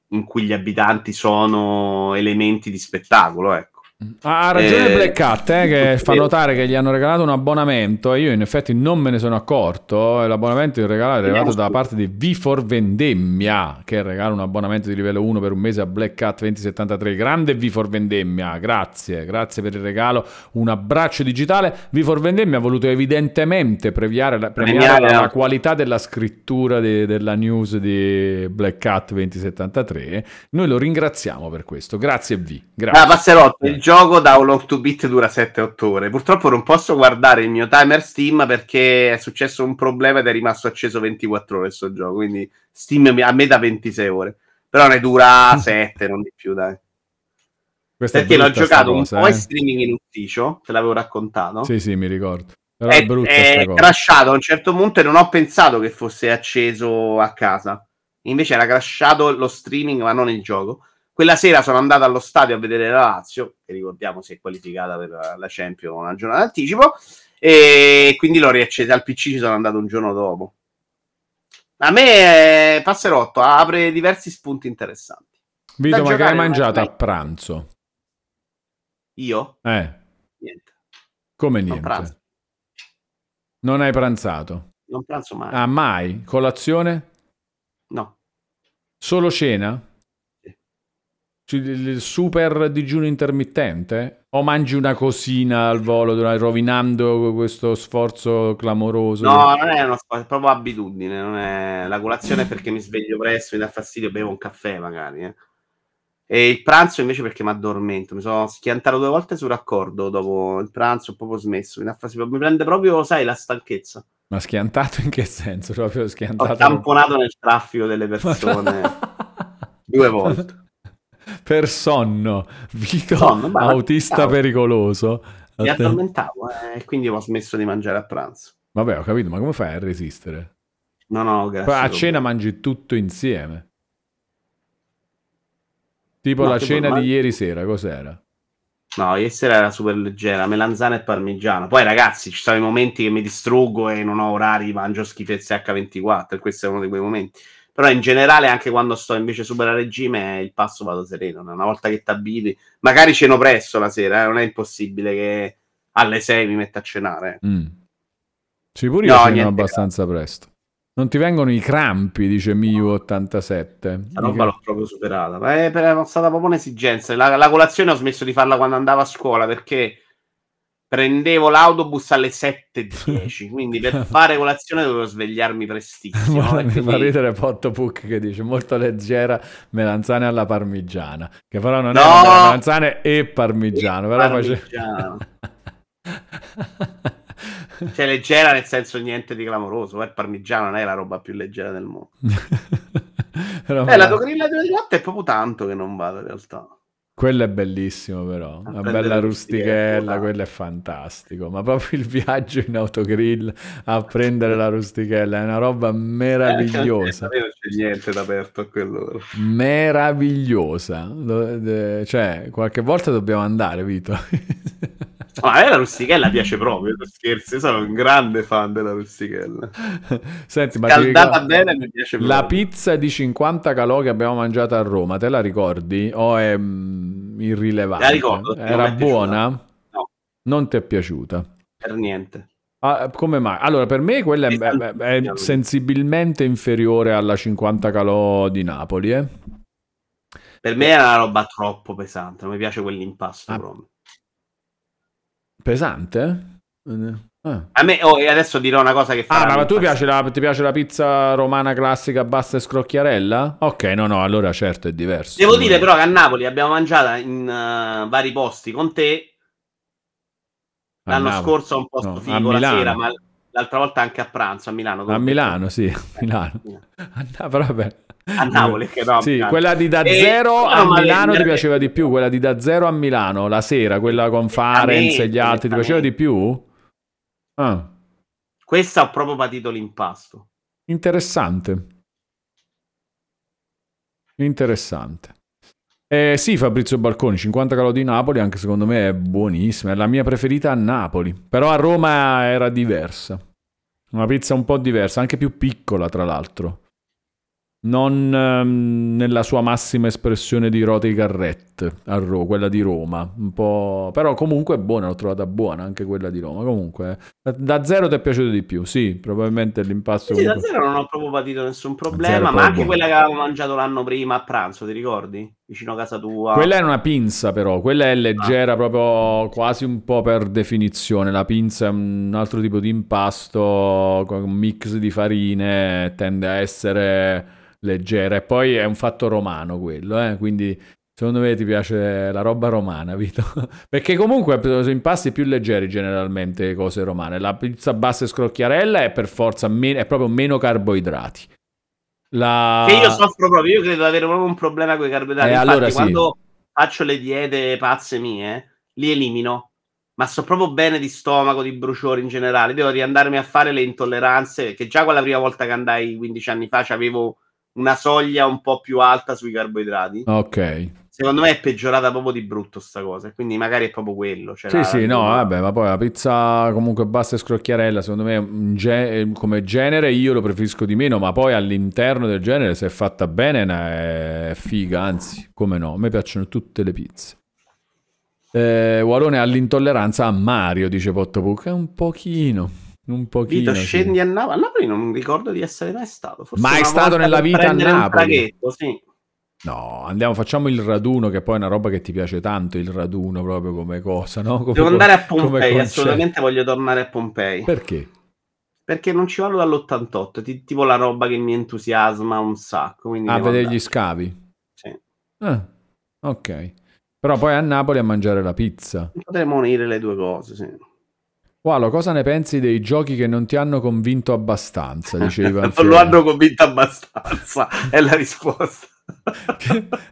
Speaker 2: in cui gli abitanti sono elementi di spettacolo, ecco.
Speaker 1: Ha ragione
Speaker 2: Eh,
Speaker 1: Black Cat eh, che fa notare che gli hanno regalato un abbonamento e io in effetti non me ne sono accorto e l'abbonamento è arrivato
Speaker 2: Vediamo
Speaker 1: da parte di V4 Vendemmia che regala un abbonamento di livello 1 per un mese a Black Cat 2073 grande V4 Vendemmia grazie grazie per il regalo. Un abbraccio digitale. V4 Vendemmia ha voluto evidentemente premiare la, premiare la, la qualità della scrittura di- della news di Black Cat 2073 noi lo ringraziamo per questo. Grazie V grazie.
Speaker 2: Ah, Passerotto, il gioco da un long to beat dura 7-8 ore. Purtroppo non posso guardare il mio timer Steam perché è successo un problema ed è rimasto acceso 24 ore sto gioco. Quindi Steam a me da 26 ore. Però ne dura 7, non di più, dai.
Speaker 1: Questa
Speaker 2: Perché l'ho giocato
Speaker 1: cosa,
Speaker 2: un po'
Speaker 1: eh.
Speaker 2: in streaming in ufficio, te l'avevo raccontato.
Speaker 1: Sì, sì, mi ricordo. Però è,
Speaker 2: è,
Speaker 1: brutta
Speaker 2: è crashato a un certo punto e non ho pensato che fosse acceso a casa. Invece era crashato lo streaming, ma non il gioco. Quella sera sono andato allo stadio a vedere la Lazio, che ricordiamo si è qualificata per la la Champions una giornata d'anticipo, e quindi l'ho riaccesa al PC, ci sono andato un giorno dopo. A me eh, Passerotto apre diversi spunti interessanti.
Speaker 1: Vito,
Speaker 2: da
Speaker 1: ma che hai
Speaker 2: non
Speaker 1: mangiato a pranzo?
Speaker 2: Io?
Speaker 1: Eh,
Speaker 2: Niente,
Speaker 1: come
Speaker 2: non
Speaker 1: niente?
Speaker 2: pranzo,
Speaker 1: Non hai pranzato?
Speaker 2: non pranzo mai.
Speaker 1: Ah, mai? Colazione?
Speaker 2: No.
Speaker 1: Solo cena? Il super digiuno intermittente? O mangi una cosina al volo rovinando questo sforzo clamoroso?
Speaker 2: No, non è uno spazio, è proprio abitudine. Non è... La colazione è perché mi sveglio presto, mi dà fastidio, bevo un caffè magari. eh. E il pranzo invece perché mi addormento. Mi sono schiantato due volte sul raccordo dopo il pranzo, ho proprio smesso. Mi, dà fastidio. mi prende proprio, sai, la stanchezza.
Speaker 1: Ma schiantato in che senso? Proprio
Speaker 2: Ho
Speaker 1: schiantato...
Speaker 2: tamponato nel traffico delle persone due volte.
Speaker 1: Per sonno, Vito
Speaker 2: Sonno, ma-
Speaker 1: autista pericoloso.
Speaker 2: Mi addormentavo eh, e quindi ho smesso di mangiare a pranzo.
Speaker 1: Vabbè, ho capito, ma come fai a resistere?
Speaker 2: No, no, grazie.
Speaker 1: Poi a cena mangi tutto insieme. Tipo
Speaker 2: No,
Speaker 1: la
Speaker 2: tipo,
Speaker 1: cena
Speaker 2: ma-
Speaker 1: di ieri sera, cos'era?
Speaker 2: No, ieri sera era super leggera, melanzana e parmigiano. Poi, ragazzi, ci sono i momenti che mi distruggo e non ho orari, mangio schifezze H24, e questo è uno di quei momenti. Però in generale, anche quando sto invece super a regime, il passo vado sereno. Una volta che t'abiti, magari ceno presto la sera, eh, non è impossibile che alle 6 mi metta a cenare.
Speaker 1: Mm. Sì, pure io
Speaker 2: No,
Speaker 1: ceno abbastanza presto. Non ti vengono i crampi, dice Miu87.
Speaker 2: La roba l'ho proprio superata. Ma è, è stata proprio un'esigenza. La, la colazione ho smesso di farla quando andavo a scuola perché prendevo l'autobus alle 7.10. quindi per fare colazione dovevo svegliarmi prestissimo. no? E
Speaker 1: Mi fa ridere Pottopuc che dice molto leggera melanzane alla parmigiana che però non
Speaker 2: No!
Speaker 1: è melanzane e parmigiano però face-
Speaker 2: Parmigiano. Cioè, leggera nel senso niente di clamoroso. eh, Il parmigiano non è la roba più leggera del mondo.
Speaker 1: Però
Speaker 2: Eh, la
Speaker 1: me-
Speaker 2: togrilla di latte è proprio tanto che non vado in realtà.
Speaker 1: Quello è bellissimo però. Una bella rustichella quello è fantastico. Ma proprio il viaggio in autogrill a prendere la rustichella è una roba meravigliosa.
Speaker 2: Eh, non c'è niente da aperto a quell'ora.
Speaker 1: meravigliosa. Cioè qualche volta dobbiamo andare Vito
Speaker 2: Ma a me la rustichella piace proprio, per scherzi, io sono un grande fan della rustichella.
Speaker 1: senti ma ricordi-
Speaker 2: bene mi piace proprio.
Speaker 1: La pizza di 50 calò che abbiamo mangiato a Roma, te la ricordi? O è mm, irrilevante?
Speaker 2: La ricordo,
Speaker 1: Era
Speaker 2: è piaciuta.
Speaker 1: buona?
Speaker 2: No.
Speaker 1: Non ti è piaciuta?
Speaker 2: Per niente.
Speaker 1: Ah, come mai? Allora, per me quella è- è- è sensibilmente inferiore alla 50 calò di Napoli, eh?
Speaker 2: Per me era una roba troppo pesante, non mi piace quell'impasto
Speaker 1: Ah.
Speaker 2: proprio.
Speaker 1: Pesante? Eh, ah.
Speaker 2: A me, oh, e adesso dirò una cosa che
Speaker 1: Ah,
Speaker 2: farà
Speaker 1: ma tu piace la, ti piace la pizza romana classica bassa e scrocchiarella? Ok, no, no, allora certo è diverso.
Speaker 2: Devo dire però che a Napoli abbiamo mangiato in eh, vari posti con te L'anno scorso un posto
Speaker 1: No, a
Speaker 2: figo la sera, ma l'altra volta anche a pranzo a Milano.
Speaker 1: A Milano, sì, a Milano. A Napoli, vabbè.
Speaker 2: A Napoli, che no,
Speaker 1: Sì, quella di da
Speaker 2: E-
Speaker 1: zero
Speaker 2: no,
Speaker 1: a
Speaker 2: ma
Speaker 1: Milano ti piaceva di più, quella di da zero a Milano, la sera, quella con Farenz e gli altri, ti piaceva di più? Ah,
Speaker 2: Questa ho proprio patito l'impasto.
Speaker 1: interessante. Interessante. Eh, sì, Fabrizio Balconi, 50 calori di Napoli, anche secondo me è buonissima, è la mia preferita a Napoli, però a Roma era diversa. Una pizza un po' diversa, anche più piccola tra l'altro. Non ehm, nella sua massima espressione di Roti Garrett, a Ro- quella di Roma, un po'... però comunque è buona, l'ho trovata buona anche quella di Roma. Comunque, da, da zero ti è piaciuto di più, sì, probabilmente l'impasto...
Speaker 2: Sì, da
Speaker 1: comunque-
Speaker 2: zero non ho proprio patito nessun problema, ma anche
Speaker 1: buono.
Speaker 2: quella che avevamo mangiato l'anno prima a pranzo, ti ricordi? Vicino a casa tua.
Speaker 1: Quella è una pinza, però. Quella è leggera, proprio quasi un po' per definizione. La pinza è un altro tipo di impasto con un mix di farine, tende a essere leggera. E poi è un fatto romano quello, eh? Quindi secondo me ti piace la roba romana, Vito. Perché comunque sono impasti più leggeri generalmente cose romane. La pizza bassa e scrocchiarella è per forza me- è proprio meno carboidrati. La...
Speaker 2: Che io soffro proprio, io credo di avere proprio un problema con i carboidrati.
Speaker 1: Eh,
Speaker 2: Infatti,
Speaker 1: allora sì.
Speaker 2: quando faccio le diete pazze mie, li elimino. Ma sto proprio bene di stomaco, di bruciori in generale. Devo riandarmi a fare le intolleranze, che già quella prima volta che andai 15 anni fa avevo una soglia un po' più alta sui carboidrati.
Speaker 1: Ok.
Speaker 2: Secondo me è peggiorata proprio di brutto sta cosa. Quindi magari è proprio quello. cioè
Speaker 1: Sì,
Speaker 2: la-
Speaker 1: sì, no, vabbè, ma poi la pizza comunque bassa e scrocchiarella, secondo me in ge- eh, come genere io lo preferisco di meno, ma poi all'interno del genere se è fatta bene ne- è figa, anzi, come no, a me piacciono tutte le pizze. Eh, Walone ha l'intolleranza a Mario, dice Pottopuc, è un pochino, un pochino.
Speaker 2: Vito,
Speaker 1: sì.
Speaker 2: scendi a Napoli. A Napoli non ricordo di essere mai stato. Forse
Speaker 1: Mai stato nella vita a
Speaker 2: prendere un
Speaker 1: Napoli?
Speaker 2: traghetto, sì.
Speaker 1: No, andiamo, facciamo il raduno, che poi è una roba che ti piace tanto, il raduno proprio come cosa, no? Come
Speaker 2: Devo andare a Pompei, assolutamente voglio tornare a Pompei.
Speaker 1: Perché?
Speaker 2: Perché non ci vado dall'88, ti- tipo la roba che mi entusiasma un sacco.
Speaker 1: A
Speaker 2: devo
Speaker 1: vedere
Speaker 2: andare.
Speaker 1: gli scavi?
Speaker 2: Sì.
Speaker 1: Ah, ok. Però poi a Napoli a mangiare la pizza.
Speaker 2: Potremmo unire le due cose, sì.
Speaker 1: Walo, cosa ne pensi dei giochi che non ti hanno convinto abbastanza? Dice Ivan
Speaker 2: non lo hanno convinto abbastanza, è la risposta.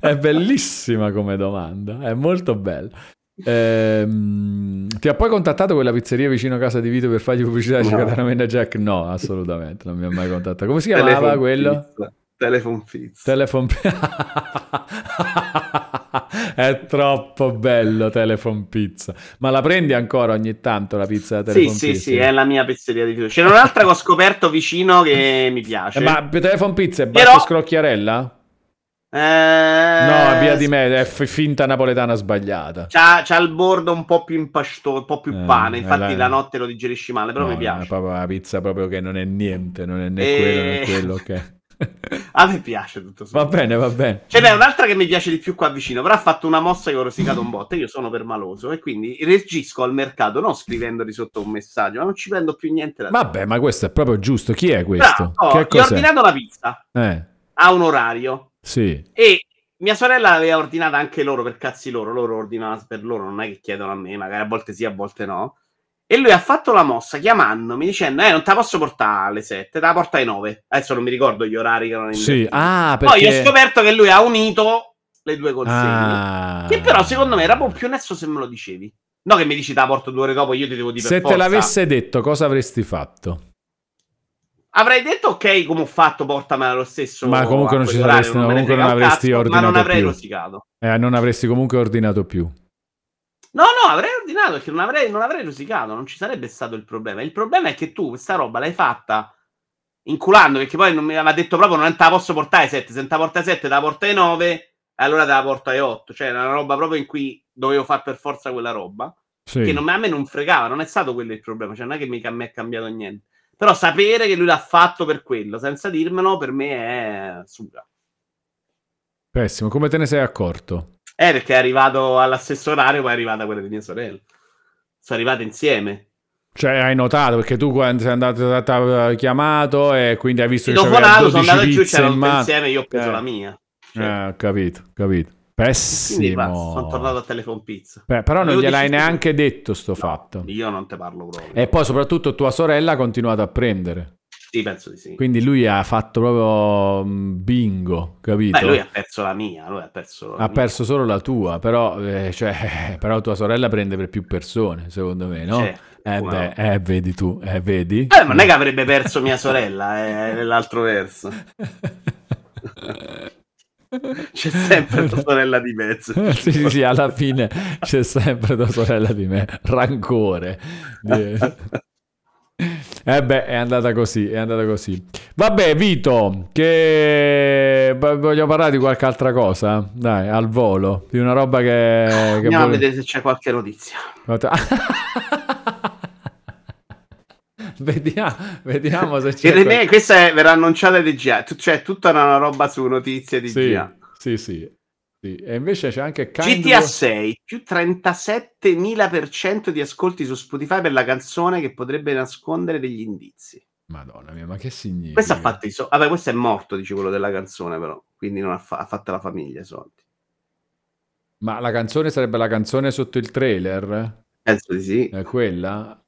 Speaker 1: È bellissima come domanda, è molto bella. Ehm, ti ha poi contattato quella pizzeria vicino a casa di Vito per fargli pubblicità di
Speaker 2: No.
Speaker 1: Catanamena Jack? No, assolutamente, non mi ha mai contattato. Come si chiamava
Speaker 2: Telephone
Speaker 1: quello?
Speaker 2: Pizza. Telephone Fizz.
Speaker 1: Telephone È troppo bello Telephone Pizza. Ma la prendi ancora ogni tanto la pizza da
Speaker 2: Sì,
Speaker 1: Telephone
Speaker 2: sì,
Speaker 1: Pizza?
Speaker 2: sì, è la mia pizzeria di fiducia. C'era un'altra che ho scoperto vicino che mi piace.
Speaker 1: Eh, ma Telephone Pizza è
Speaker 2: Però-
Speaker 1: scrocchiarella?
Speaker 2: Eh,
Speaker 1: No, via di me, è finta napoletana sbagliata.
Speaker 2: C'ha, c'ha il bordo un po' più impasto, un po' più
Speaker 1: Eh,
Speaker 2: pane.
Speaker 1: è
Speaker 2: Infatti,
Speaker 1: la-
Speaker 2: la... notte lo digerisci male, però
Speaker 1: No,
Speaker 2: mi piace.
Speaker 1: Proprio una pizza proprio che non è niente, non è né
Speaker 2: Eh.
Speaker 1: quello né quello, ok.
Speaker 2: A me piace tutto
Speaker 1: Va
Speaker 2: sommato.
Speaker 1: bene, va bene.
Speaker 2: Ce n'è un'altra che mi piace di più qua vicino, però ha fatto una mossa che ho rosicato un botto. Io sono permaloso e quindi reagisco al mercato non scrivendo di sotto un messaggio, ma non ci prendo più niente da.
Speaker 1: Vabbè, ma questo è proprio giusto. Chi è questo?
Speaker 2: Bravo, oh,
Speaker 1: che
Speaker 2: ho ordinato la pizza
Speaker 1: Eh,
Speaker 2: a un orario
Speaker 1: sì.
Speaker 2: e mia sorella l'aveva ordinata anche loro per cazzi loro. Loro ordinano per loro, non è che chiedono a me, magari a volte sì, a volte no. E lui ha fatto la mossa chiamandomi dicendo: Eh, non te la posso portare alle 7, te la porta alle 9. Adesso non mi ricordo gli orari che erano
Speaker 1: Sì,
Speaker 2: invertiti.
Speaker 1: ah,
Speaker 2: Poi ho
Speaker 1: perché...
Speaker 2: scoperto che lui ha unito le due consegne.
Speaker 1: Ah.
Speaker 2: Che però secondo me era un po' più onesto se me lo dicevi. No, che mi dici te la porto due ore dopo, io ti devo dire
Speaker 1: Se te l'avesse detto, cosa avresti fatto?
Speaker 2: Avrei detto ok, come ho fatto, portamela lo stesso.
Speaker 1: Ma comunque non ci saresti-
Speaker 2: ne
Speaker 1: comunque non avresti
Speaker 2: cazzo,
Speaker 1: ordinato
Speaker 2: Ma non avrei
Speaker 1: più.
Speaker 2: rosicato.
Speaker 1: Eh, non avresti comunque ordinato più.
Speaker 2: No, no, avrei ordinato perché non avrei, non avrei rosicato, non ci sarebbe stato il problema. Il problema è che tu questa roba l'hai fatta inculando, perché poi non mi aveva detto proprio non te la posso portare ai 7, se non te la porta ai 7 te la porta ai 9 e allora te la porto ai 8. Cioè era una roba proprio in cui dovevo fare per forza quella roba.
Speaker 1: Sì.
Speaker 2: che non- a me non fregava, non è stato quello il problema, cioè non è che mica a me è cambiato niente. Però sapere che lui l'ha fatto per quello, senza dirmelo, per me è suga.
Speaker 1: Pessimo, come te ne sei accorto?
Speaker 2: Eh, perché è arrivato allo stesso orario, poi è arrivata quella di mia sorella. Sono arrivate insieme.
Speaker 1: Cioè, hai notato perché tu quando sei andato, ti ha chiamato e quindi hai visto
Speaker 2: Sì,
Speaker 1: che
Speaker 2: dopo nato sono
Speaker 1: 12
Speaker 2: andato giù, c'erano insieme, io ho preso
Speaker 1: Eh.
Speaker 2: la mia. Cioè,
Speaker 1: Eh, capito, capito.
Speaker 2: Quindi basta,
Speaker 1: Pessimo.
Speaker 2: sono tornato a Telephone Pizza.
Speaker 1: Beh, però non gliel'hai neanche detto sto
Speaker 2: No,
Speaker 1: fatto.
Speaker 2: Io non te parlo proprio.
Speaker 1: E poi soprattutto tua sorella ha continuato a prendere.
Speaker 2: Sì, penso di sì.
Speaker 1: Quindi lui ha fatto proprio mm, bingo, capito?
Speaker 2: Beh, lui ha perso la mia, lui ha perso
Speaker 1: Ha
Speaker 2: mia.
Speaker 1: perso solo la tua, però, eh, cioè, però tua sorella prende per più persone, secondo me, no?
Speaker 2: Certo,
Speaker 1: eh, beh, eh, vedi tu, eh, vedi?
Speaker 2: Eh, ma non è che avrebbe perso mia sorella, è nell'altro verso. C'è sempre tua sorella di mezzo.
Speaker 1: sì, sì, sì, alla fine c'è sempre tua sorella di me, rancore. Eh beh, è andata così, è andata così. Vabbè, Vito, che voglio parlare di qualche altra cosa? Dai, al volo, di una roba che... che
Speaker 2: Andiamo
Speaker 1: vuole-
Speaker 2: a vedere se c'è qualche notizia.
Speaker 1: vediamo, vediamo se c'è...
Speaker 2: ne-
Speaker 1: qual-
Speaker 2: questa è- verrà annunciata di GA, cioè tutta una roba su notizie di
Speaker 1: Sì,
Speaker 2: GA.
Speaker 1: sì, sì, sì. E invece c'è anche Kind
Speaker 2: GTA
Speaker 1: World-
Speaker 2: 6 più 37.000% di ascolti su Spotify per la canzone che potrebbe nascondere degli indizi.
Speaker 1: Madonna mia, ma che significa?
Speaker 2: Questo ha fatto i soldi. Vabbè, questo è morto, dice quello della canzone, però. Quindi non ha, fa- ha fatto la famiglia i soldi.
Speaker 1: Ma la canzone sarebbe la canzone sotto il trailer?
Speaker 2: Penso di sì.
Speaker 1: È quella?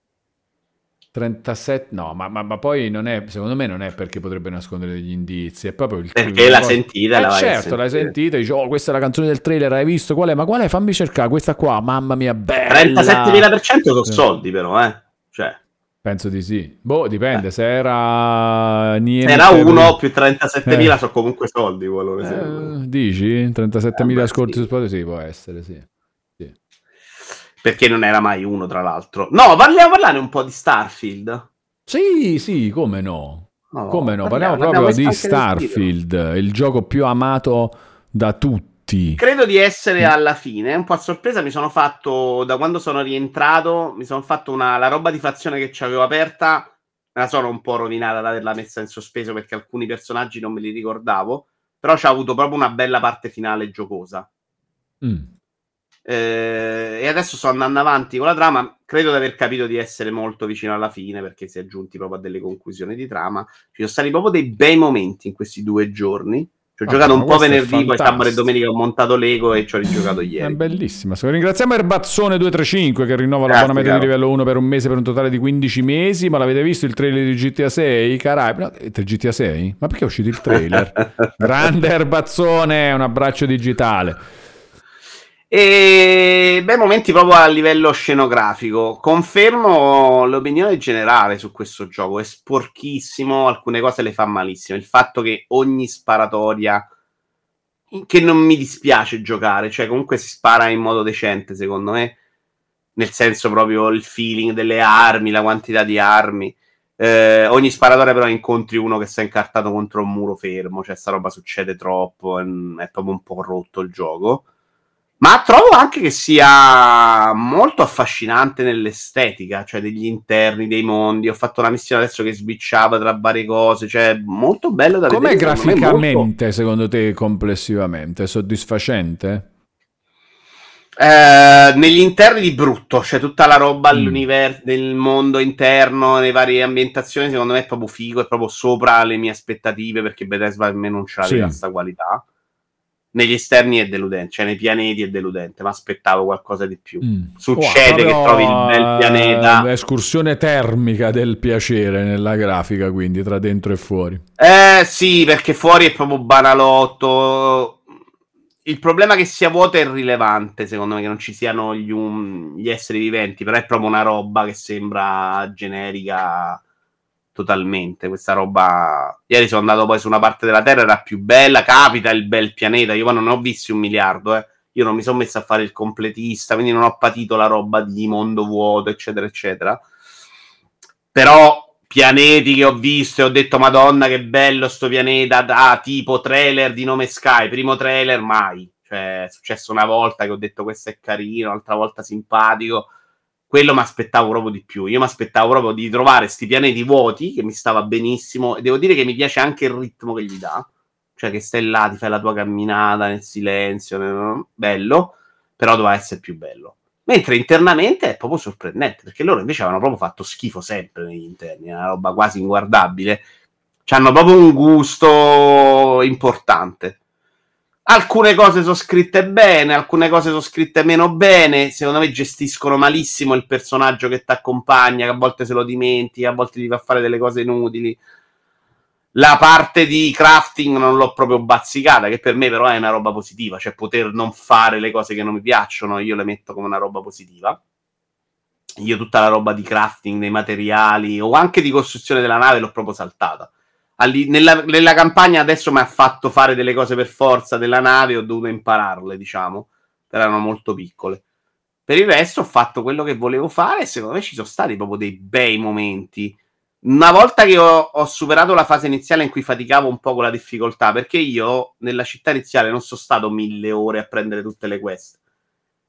Speaker 1: 37 no ma, ma- ma poi non è secondo me non è perché potrebbe nascondere degli indizi è proprio il
Speaker 2: Perché l'ha
Speaker 1: poi-
Speaker 2: sentita,
Speaker 1: eh
Speaker 2: la
Speaker 1: certo l'hai
Speaker 2: sentire.
Speaker 1: sentita dici oh questa è la canzone del trailer hai visto qual è ma qual è fammi cercare questa qua mamma mia bella
Speaker 2: 37.000% sono soldi, però, eh. Cioè,
Speaker 1: penso di sì boh dipende se era niente
Speaker 2: se era uno più 37.000
Speaker 1: Eh.
Speaker 2: sono comunque soldi. Quello.
Speaker 1: Eh, dici 37.000
Speaker 2: Eh,
Speaker 1: ascolti
Speaker 2: sì.
Speaker 1: su Spotify sì può essere sì
Speaker 2: Perché non era mai uno, tra l'altro. No, vogliamo parlare un po' di Starfield.
Speaker 1: sì sì come no
Speaker 2: No,
Speaker 1: come no parliamo
Speaker 2: l'abbiamo
Speaker 1: proprio di. Starfield il gioco più amato da tutti
Speaker 2: Credo di essere alla fine, un po' a sorpresa mi sono fatto, da quando sono rientrato, mi sono fatto una, la roba di fazione che ci avevo aperta, la sono un po' rovinata ad averla messa in sospeso perché alcuni personaggi non me li ricordavo, però c'ha avuto proprio una bella parte finale giocosa.
Speaker 1: Mm.
Speaker 2: Eh, e adesso sto andando avanti con la trama, credo di aver capito di essere molto vicino alla fine perché si è giunti proprio a delle conclusioni di trama. Ci sono stati proprio dei bei momenti in questi due giorni. Ci ho
Speaker 1: Ah,
Speaker 2: giocato un po'
Speaker 1: è
Speaker 2: venerdì, poi sabato e domenica ho montato Lego e ci ho rigiocato
Speaker 1: È
Speaker 2: ieri.
Speaker 1: bellissima. Ringraziamo Erbazzone235 che rinnova
Speaker 2: Grazie,
Speaker 1: l'abbonamento di livello 1 per un mese per un totale di 15 mesi. Ma l'avete visto il trailer di GTA 6? Carai, no, eh, GTA 6? Ma perché è uscito il trailer? Grande Erbazzone, un abbraccio digitale.
Speaker 2: E bei momenti proprio a livello scenografico. Confermo l'opinione generale su questo gioco. È sporchissimo, alcune cose le fa malissimo. Il fatto che ogni sparatoria che non mi dispiace giocare, cioè comunque si spara in modo decente, secondo me. Nel senso proprio il feeling delle armi, la quantità di armi. Eh, ogni sparatoria però incontri uno che sta incartato contro un muro fermo, cioè sta roba succede troppo, è, è proprio un po' rotto il gioco. Ma trovo anche che sia molto affascinante nell'estetica, cioè degli interni, dei mondi. Ho fatto una missione adesso che switchava tra varie cose, cioè molto bello da
Speaker 1: Com'è
Speaker 2: vedere. me,
Speaker 1: graficamente, secondo te, complessivamente? Soddisfacente?
Speaker 2: Eh, negli interni di brutto, cioè tutta la roba
Speaker 1: Mm.
Speaker 2: del mondo interno, nelle varie ambientazioni, secondo me è proprio figo, è proprio sopra le mie aspettative perché Bethesda me non ce l'aveva
Speaker 1: Sì.
Speaker 2: questa qualità. Negli esterni è deludente, cioè nei pianeti è deludente, ma aspettavo qualcosa di più.
Speaker 1: Mm.
Speaker 2: Succede
Speaker 1: Oh,
Speaker 2: che trovi il bel pianeta.
Speaker 1: eh, Escursione termica del piacere nella grafica, quindi tra dentro e fuori.
Speaker 2: Eh sì, perché fuori è proprio banalotto. Il problema che sia vuoto è rilevante, secondo me, che non ci siano gli, um- gli esseri viventi, però è proprio una roba che sembra generica totalmente. Questa roba... Ieri sono andato poi su una parte della Terra, era più bella, capita il bel pianeta, io non ne ho visti un miliardo, eh. Io non mi sono messo a fare il completista, quindi non ho patito la roba di mondo vuoto, eccetera, eccetera. Però pianeti che ho visto e ho detto Madonna che bello sto pianeta da tipo trailer di nome Sky, primo trailer mai. Cioè è successo una volta che ho detto questo è carino, l'altra volta simpatico. Quello mi aspettavo proprio di più. Io mi aspettavo proprio di trovare sti pianeti vuoti che mi stava benissimo e devo dire che mi piace anche il ritmo che gli dà. Cioè che stai là, ti fai la tua camminata nel silenzio, nel- bello, però doveva essere più bello. Mentre internamente è proprio sorprendente, perché loro invece avevano proprio fatto schifo sempre negli interni, una roba quasi inguardabile. Hanno proprio un gusto importante. Alcune cose sono scritte bene, alcune cose sono scritte meno bene. Secondo me gestiscono malissimo il personaggio che ti accompagna, che a volte se lo dimentichi, a volte ti fa fare delle cose inutili. La parte di crafting non l'ho proprio bazzicata, che per me però è una roba positiva, cioè poter non fare le cose che non mi piacciono, io le metto come una roba positiva. Io tutta la roba di crafting dei materiali o anche di costruzione della nave l'ho proprio saltata. Nella, nella, campagna adesso mi ha fatto fare delle cose per forza della nave, ho dovuto impararle, diciamo, erano molto piccole. Per il resto ho fatto quello che volevo fare e secondo me ci sono stati proprio dei bei momenti. Una volta che ho, ho, superato la fase iniziale in cui faticavo un po' con la difficoltà, perché io nella città iniziale non sono stato mille ore a prendere tutte le quest.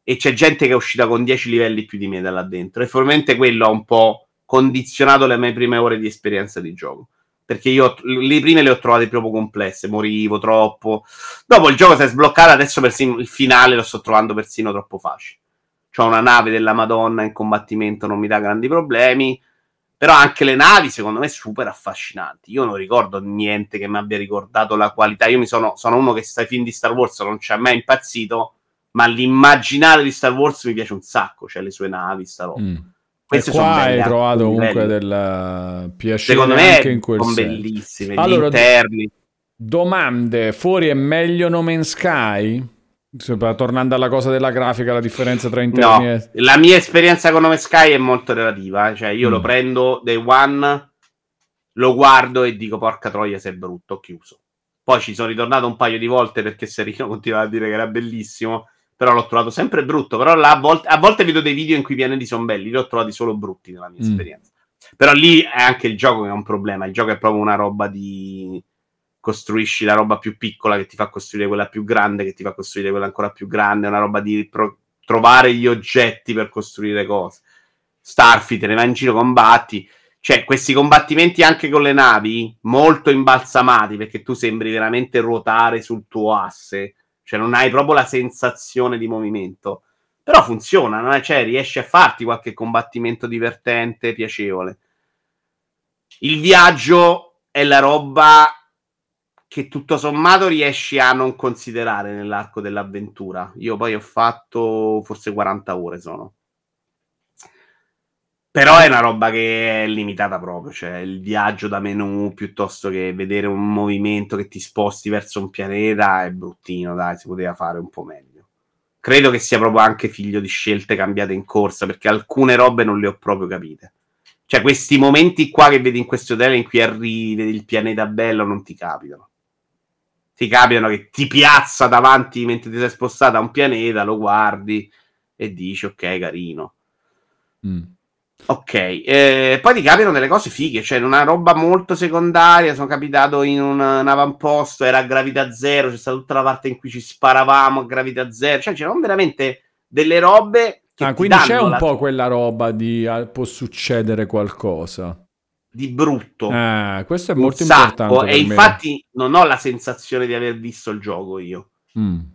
Speaker 2: E c'è gente che è uscita con 10 livelli più di me da là dentro. E probabilmente quello ha un po' condizionato le mie prime ore di esperienza di gioco perché io le prime le ho trovate proprio complesse, morivo troppo. Dopo il gioco si è sbloccato, adesso persino il finale lo sto trovando persino troppo facile. C'ho una nave della Madonna in combattimento, non mi dà grandi problemi. Però anche le navi, secondo me, super affascinanti. Io non ricordo niente che mi abbia ricordato la qualità. Io sono, sono uno che sta film di Star Wars non ci ha mai impazzito, ma l'immaginario di Star Wars mi piace un sacco, cioè le sue navi, sta roba. Mm.
Speaker 1: Queste qua hai trovato comunque del piacere
Speaker 2: Secondo me anche in quel sono bellissime, allora, interni.
Speaker 1: Domande, fuori è meglio No Man's Sky? Tornando alla cosa della grafica, la differenza tra interni
Speaker 2: no, e... La mia esperienza con No Man's Sky è molto relativa, cioè io mm. lo prendo day one, lo guardo e dico porca troia se è brutto, ho chiuso. Poi ci sono ritornato un paio di volte perché Serino continuava a dire che era bellissimo però l'ho trovato sempre brutto. Però là, a, volte, a volte vedo dei video in cui i pianeti sono belli, li ho trovati solo brutti nella mia mm. esperienza. Però lì è anche il gioco che è un problema. Il gioco è proprio una roba di costruisci la roba più piccola che ti fa costruire quella più grande, che ti fa costruire quella ancora più grande, è una roba di pro- trovare gli oggetti per costruire cose. Starfi, te ne vai in giro, combatti. Cioè, questi combattimenti anche con le navi, molto imbalsamati, perché tu sembri veramente ruotare sul tuo asse cioè non hai proprio la sensazione di movimento. Però funziona, cioè, riesci a farti qualche combattimento divertente, piacevole. Il viaggio è la roba che tutto sommato riesci a non considerare nell'arco dell'avventura. Io poi ho fatto forse 40 ore sono. Però è una roba che è limitata proprio, cioè il viaggio da menu piuttosto che vedere un movimento che ti sposti verso un pianeta è bruttino, dai, si poteva fare un po' meglio. Credo che sia proprio anche figlio di scelte cambiate in corsa, perché alcune robe non le ho proprio capite. Cioè questi momenti qua che vedi in questo hotel in cui arrivi, vedi il pianeta bello, non ti capitano. Ti capitano che ti piazza davanti mentre ti sei spostato a un pianeta, lo guardi e dici ok, carino. Mm Ok, eh, poi ti capitano delle cose fighe, cioè una roba molto secondaria. Sono capitato in un, un avamposto, era a gravità zero, c'è stata tutta la parte in cui ci sparavamo a gravità zero, cioè c'erano veramente delle robe. Che
Speaker 1: ah, quindi c'è un la... po' quella roba di ah, può succedere qualcosa
Speaker 2: di brutto.
Speaker 1: Ah, questo è molto importante.
Speaker 2: E infatti non ho la sensazione di aver visto il gioco io. Mm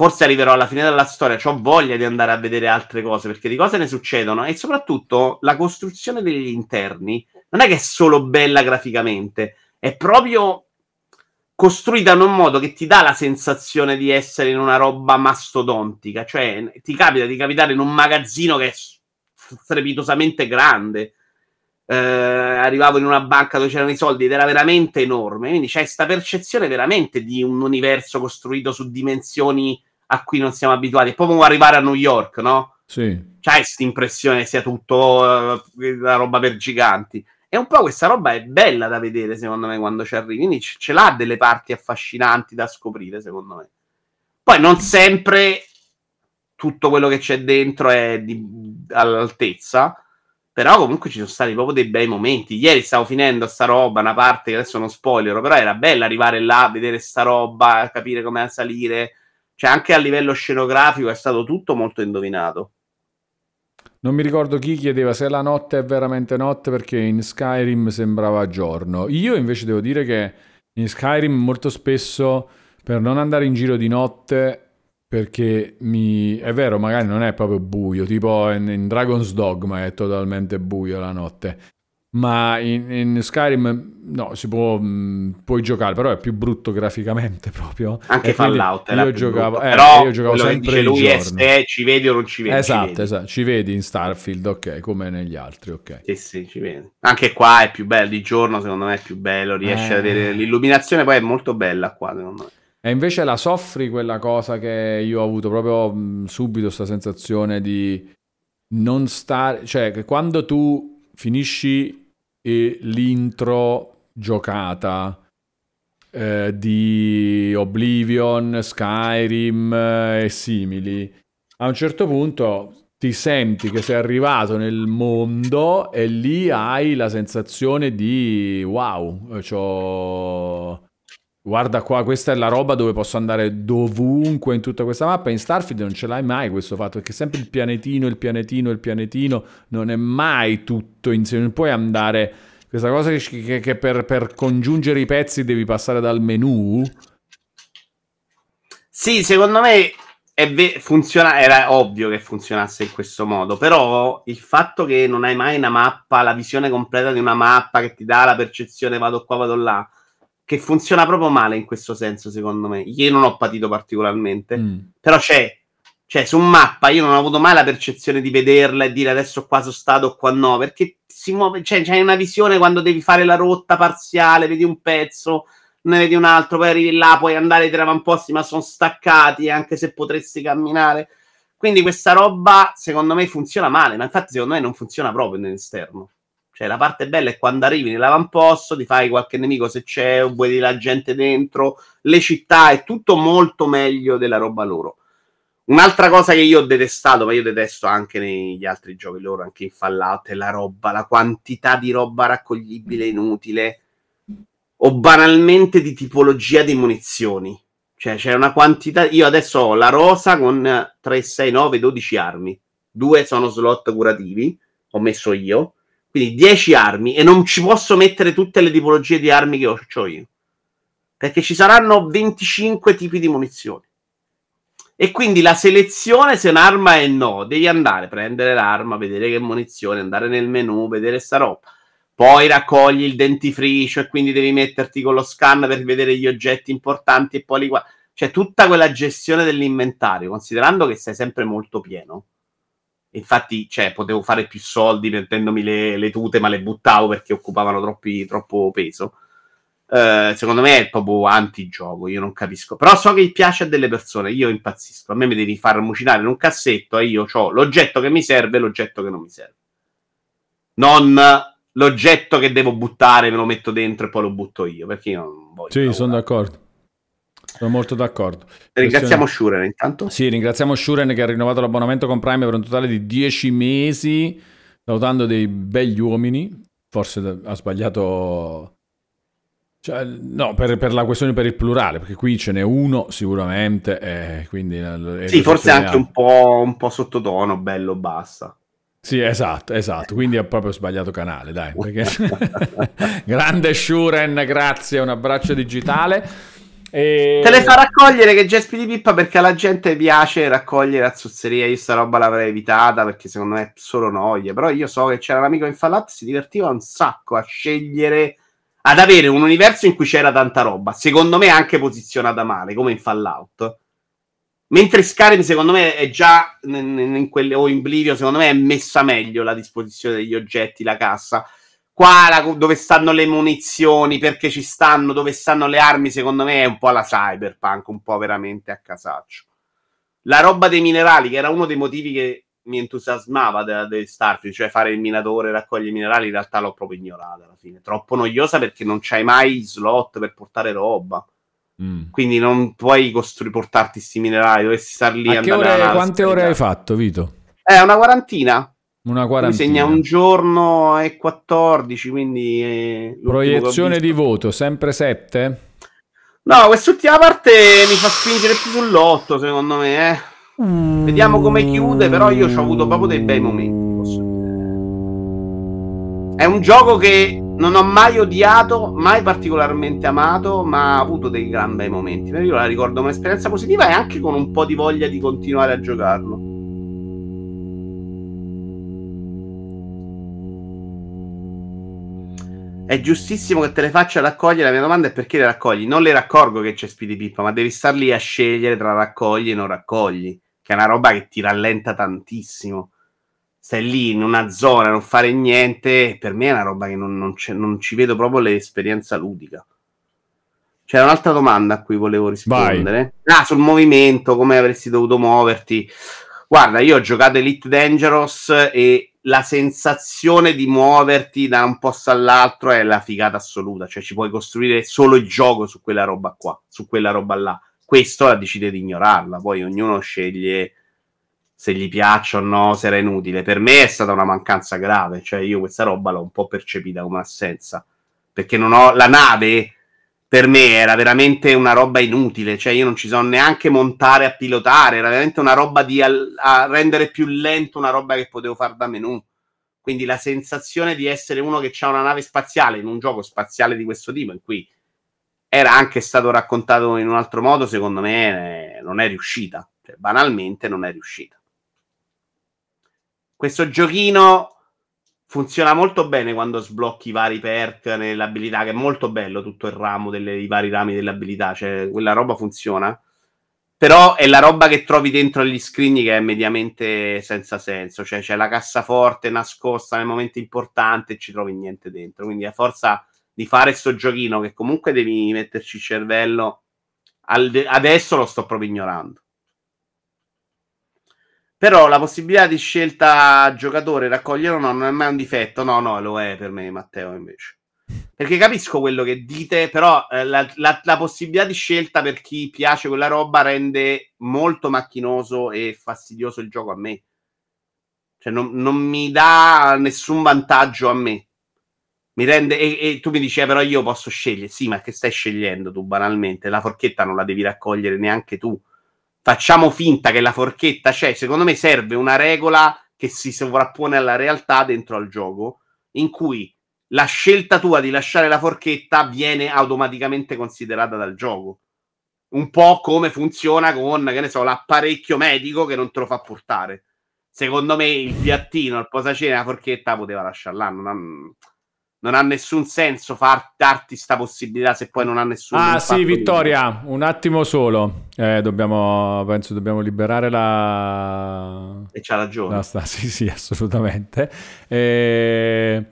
Speaker 2: forse arriverò alla fine della storia, ho voglia di andare a vedere altre cose, perché di cose ne succedono e soprattutto la costruzione degli interni non è che è solo bella graficamente, è proprio costruita in un modo che ti dà la sensazione di essere in una roba mastodontica, cioè ti capita di capitare in un magazzino che è strepitosamente grande. Eh, arrivavo in una banca dove c'erano i soldi ed era veramente enorme, quindi c'è questa percezione veramente di un universo costruito su dimensioni a cui non siamo abituati. È proprio arrivare a New York, no?
Speaker 1: Sì.
Speaker 2: C'hai questa impressione che sia tutto uh, una roba per giganti. E un po' questa roba è bella da vedere, secondo me, quando ci arrivi. Quindi c- ce l'ha delle parti affascinanti da scoprire, secondo me. Poi non sempre tutto quello che c'è dentro è di, all'altezza, però comunque ci sono stati proprio dei bei momenti. Ieri stavo finendo sta roba, una parte che adesso non spoilerò, però era bella arrivare là, vedere sta roba, capire come salire, cioè, anche a livello scenografico è stato tutto molto indovinato.
Speaker 1: Non mi ricordo chi chiedeva se la notte è veramente notte perché in Skyrim sembrava giorno. Io invece devo dire che in Skyrim molto spesso per non andare in giro di notte perché mi... è vero, magari non è proprio buio, tipo in, in Dragon's Dogma è totalmente buio la notte. Ma in, in Skyrim no, si può, mh, puoi giocare, però è più brutto graficamente proprio.
Speaker 2: Anche
Speaker 1: E
Speaker 2: Fallout era
Speaker 1: io giocavo,
Speaker 2: brutto.
Speaker 1: eh,
Speaker 2: però
Speaker 1: io giocavo sempre
Speaker 2: dice
Speaker 1: di
Speaker 2: lui è se ci vedi o non ci vedi. ci
Speaker 1: Esatto,
Speaker 2: vedi.
Speaker 1: esatto, ci vedi in Starfield, ok, come negli altri, ok.
Speaker 2: Sì, sì, ci vedi. Anche qua è più bello, di giorno secondo me è più bello, riesce
Speaker 1: Eh.
Speaker 2: ad avere l'illuminazione poi è molto bella qua secondo me.
Speaker 1: E invece la soffri quella cosa che io ho avuto proprio mh, subito questa sensazione di non stare, cioè che quando tu finisci eh, l'intro giocata eh, di Oblivion, Skyrim eh, e simili, a un certo punto ti senti che sei arrivato nel mondo e lì hai la sensazione di wow, c'ho... Guarda qua, questa è la roba dove posso andare dovunque in tutta questa mappa. In Starfield non ce l'hai mai questo fatto, perché sempre il pianetino, il pianetino, il pianetino, non è mai tutto insieme. Non puoi andare... Questa cosa che, che- che per, per congiungere i pezzi devi passare dal menu.
Speaker 2: Sì, secondo me ve- funziona, era ovvio che funzionasse in questo modo, però il fatto che non hai mai una mappa, la visione completa di una mappa che ti dà la percezione vado qua, vado là, che funziona proprio male in questo senso, secondo me. Io non ho patito particolarmente,
Speaker 1: Mm.
Speaker 2: però c'è. Cioè, su mappa io non ho avuto mai la percezione di vederla e dire adesso qua sono stato, qua no, perché si muove, cioè c'hai una visione quando devi fare la rotta parziale, vedi un pezzo, ne vedi un altro, poi arrivi là, puoi andare ai avamposti, ma sono staccati, anche se potresti camminare. Quindi questa roba, secondo me, funziona male, ma infatti secondo me non funziona proprio nell'esterno. Cioè, la parte bella è quando arrivi nell'avamposto, ti fai qualche nemico se c'è, vuoi la gente dentro, le città, è tutto molto meglio della roba loro. Un'altra cosa che io ho detestato, ma io detesto anche negli altri giochi loro, anche in Fallout, è la roba, la quantità di roba raccoglibile inutile o banalmente di tipologia di munizioni. Cioè, c'è una quantità. Io adesso ho la rosa con 3, 6, 9, 12 armi. Due sono slot curativi, ho messo io. Quindi 10 armi e non ci posso mettere tutte le tipologie di armi che ho, c'ho io. Perché ci saranno 25 tipi di munizioni. E quindi la selezione se un'arma è no, devi andare prendere l'arma, vedere che munizione, andare nel menu, vedere sta roba. Poi raccogli il dentifricio e quindi devi metterti con lo scan per vedere gli oggetti importanti e poi li guardi. Cioè tutta quella gestione dell'inventario, considerando che sei sempre molto pieno. Infatti, cioè, potevo fare più soldi mettendomi le, le tute, ma le buttavo perché occupavano troppi- troppo peso. Eh, secondo me è proprio anti-gioco, io non capisco. Però so che piace a delle persone, io impazzisco. A me mi devi far mucinare in un cassetto e io ho l'oggetto che mi serve e l'oggetto che non mi serve. Non l'oggetto che devo buttare, me lo metto dentro e poi lo butto io, perché io non voglio.
Speaker 1: Sì, sono d'accordo. Sono molto d'accordo.
Speaker 2: Ringraziamo Shuren intanto.
Speaker 1: Sì, ringraziamo Shuren che ha rinnovato l'abbonamento con Prime per un totale di 10 mesi, salutando dei begli uomini. Forse ha sbagliato... Cioè, no, per, per la questione per il plurale, perché qui ce n'è uno sicuramente, e quindi... eh,
Speaker 2: Sì, forse anche un po', un po' sottotono, bello, basta.
Speaker 1: Sì, esatto, esatto. Quindi ha proprio sbagliato canale, dai. Perché... Grande Shuren, grazie, un abbraccio digitale. E...
Speaker 2: Te le fa raccogliere che Gespi di Pippa perché alla gente piace raccogliere a zozzeria. Io sta roba l'avrei evitata perché secondo me è solo noia. Però io so che c'era un amico in Fallout si divertiva un sacco a scegliere, ad avere un universo in cui c'era tanta roba. Secondo me anche posizionata male, come in Fallout. Mentre Skyrim, secondo me, è già in, in quelle, o in Oblivion, secondo me è messa meglio la disposizione degli oggetti, la cassa. Qua la- dove stanno le munizioni, perché ci stanno, dove stanno le armi, secondo me è un po' la cyberpunk, un po' veramente a casaccio. La roba dei minerali, che era uno dei motivi che mi entusiasmava de- del Starfield, cioè fare il minatore, raccogliere i minerali, in realtà l'ho proprio ignorata alla fine. Troppo noiosa perché non c'hai mai slot per portare roba.
Speaker 1: Mm.
Speaker 2: Quindi non puoi costru- portarti questi minerali, dovresti star lì
Speaker 1: A
Speaker 2: andare
Speaker 1: ore- quante ore hai fatto, Vito?
Speaker 2: Eh, una quarantina.
Speaker 1: Una quarantina.
Speaker 2: segna un giorno e 14, quindi... eh,
Speaker 1: Proiezione di voto, sempre 7?
Speaker 2: No, quest'ultima parte mi fa spingere più sull'8, secondo me, eh. Vediamo come chiude, però io ho avuto proprio dei bei momenti. posso dire. È un gioco che non ho mai odiato, mai particolarmente amato, ma ha avuto dei gran bei momenti. Io la ricordo come un'esperienza positiva e anche con un po' di voglia di continuare a giocarlo. È giustissimo che te le faccia raccogliere. La mia domanda è perché le raccogli? Non le raccorgo che c'è Speedy Pippa, ma devi star lì a scegliere tra raccogli e non raccogli, che è una roba che ti rallenta tantissimo. Stai lì in una zona, non fare niente, per me è una roba che non, non, non ci vedo proprio l'esperienza ludica. C'era un'altra domanda a cui volevo rispondere. Vai. Ah, sul movimento, come avresti dovuto muoverti. Guarda, io ho giocato Elite Dangerous e la sensazione di muoverti da un posto all'altro è la figata assoluta. Cioè, ci puoi costruire solo il gioco su quella roba qua, su quella roba là. Questo la decide di ignorarla. Poi ognuno sceglie se gli piace o no, se era inutile. Per me è stata una mancanza grave. Cioè, io questa roba l'ho un po' percepita come assenza. Perché non ho la nave per me era veramente una roba inutile, cioè io non ci sono neanche montare a pilotare, era veramente una roba di al- rendere più lento una roba che potevo fare da menu. Quindi la sensazione di essere uno che ha una nave spaziale in un gioco spaziale di questo tipo, in cui era anche stato raccontato in un altro modo, secondo me eh, non è riuscita. Cioè, banalmente non è riuscita. Questo giochino funziona molto bene quando sblocchi i vari perk nell'abilità, che è molto bello tutto il ramo dei vari rami dell'abilità, cioè quella roba funziona. Però è la roba che trovi dentro agli screen che è mediamente senza senso, cioè c'è la cassaforte nascosta nel momento importante e ci trovi niente dentro. Quindi a forza di fare sto giochino che comunque devi metterci il cervello, adesso lo sto proprio ignorando. Però la possibilità di scelta giocatore raccogliere o no non è mai un difetto. No, no, lo è per me, Matteo, invece. Perché capisco quello che dite, però eh, la, la, la, possibilità di scelta per chi piace quella roba rende molto macchinoso e fastidioso il gioco a me. Cioè, non, non mi dà nessun vantaggio a me. Mi rende. E, e tu mi dici, eh, però io posso scegliere. Sì, ma che stai scegliendo tu banalmente? La forchetta non la devi raccogliere neanche tu facciamo finta che la forchetta c'è, secondo me serve una regola che si sovrappone alla realtà dentro al gioco, in cui la scelta tua di lasciare la forchetta viene automaticamente considerata dal gioco. Un po' come funziona con, che ne so, l'apparecchio medico che non te lo fa portare. Secondo me il piattino, il posacene, la forchetta poteva lasciarla. Non, non ha nessun senso far, darti questa possibilità se poi non ha nessun
Speaker 1: Ah sì, Vittoria, un attimo solo. Eh, dobbiamo, penso dobbiamo liberare la...
Speaker 2: E c'ha ragione.
Speaker 1: La sta... Sì, sì, assolutamente. Eh...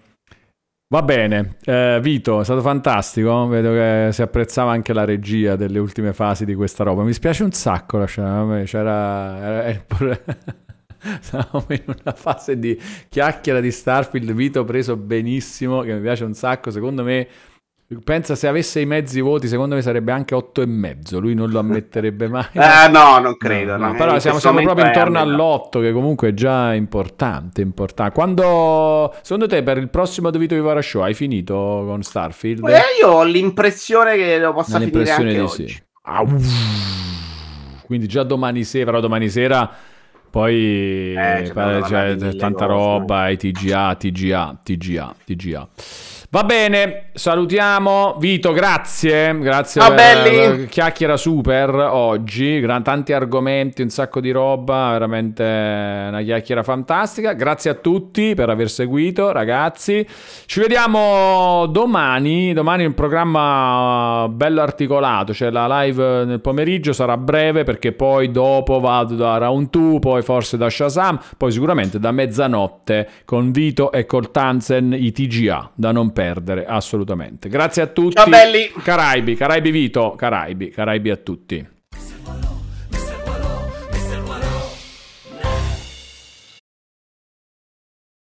Speaker 1: Va bene, eh, Vito, è stato fantastico, vedo che si apprezzava anche la regia delle ultime fasi di questa roba, mi spiace un sacco, c'era... c'era... Era... Siamo in una fase di chiacchiera di Starfield, Vito preso benissimo, che mi piace un sacco, secondo me Pensa se avesse i mezzi voti, secondo me sarebbe anche 8 e mezzo. Lui non lo ammetterebbe mai.
Speaker 2: Eh, no, non credo. No, no.
Speaker 1: Però siamo, siamo proprio intorno all'8, che comunque è già importante. importante. Quando secondo te per il prossimo The Vito Vivara Show hai finito con Starfield?
Speaker 2: Eh, io ho l'impressione che lo possa finire anche di oggi. Sì. Ah,
Speaker 1: Quindi già domani sera, però domani sera poi eh, c'è, tanta roba, i TGA, TGA, TGA, TGA. Va bene, salutiamo Vito, grazie, grazie
Speaker 2: ah, per
Speaker 1: la chiacchiera super oggi, gran, tanti argomenti, un sacco di roba, veramente una chiacchiera fantastica. Grazie a tutti per aver seguito, ragazzi. Ci vediamo domani, domani un programma bello articolato, cioè la live nel pomeriggio sarà breve perché poi dopo vado da Round 2, poi forse da Shazam, poi sicuramente da mezzanotte con Vito e col Tanzen i TGA, da non perdere assolutamente. Grazie a tutti.
Speaker 2: Ciao belli.
Speaker 1: Caraibi, Caraibi Vito, Caraibi, Caraibi a tutti.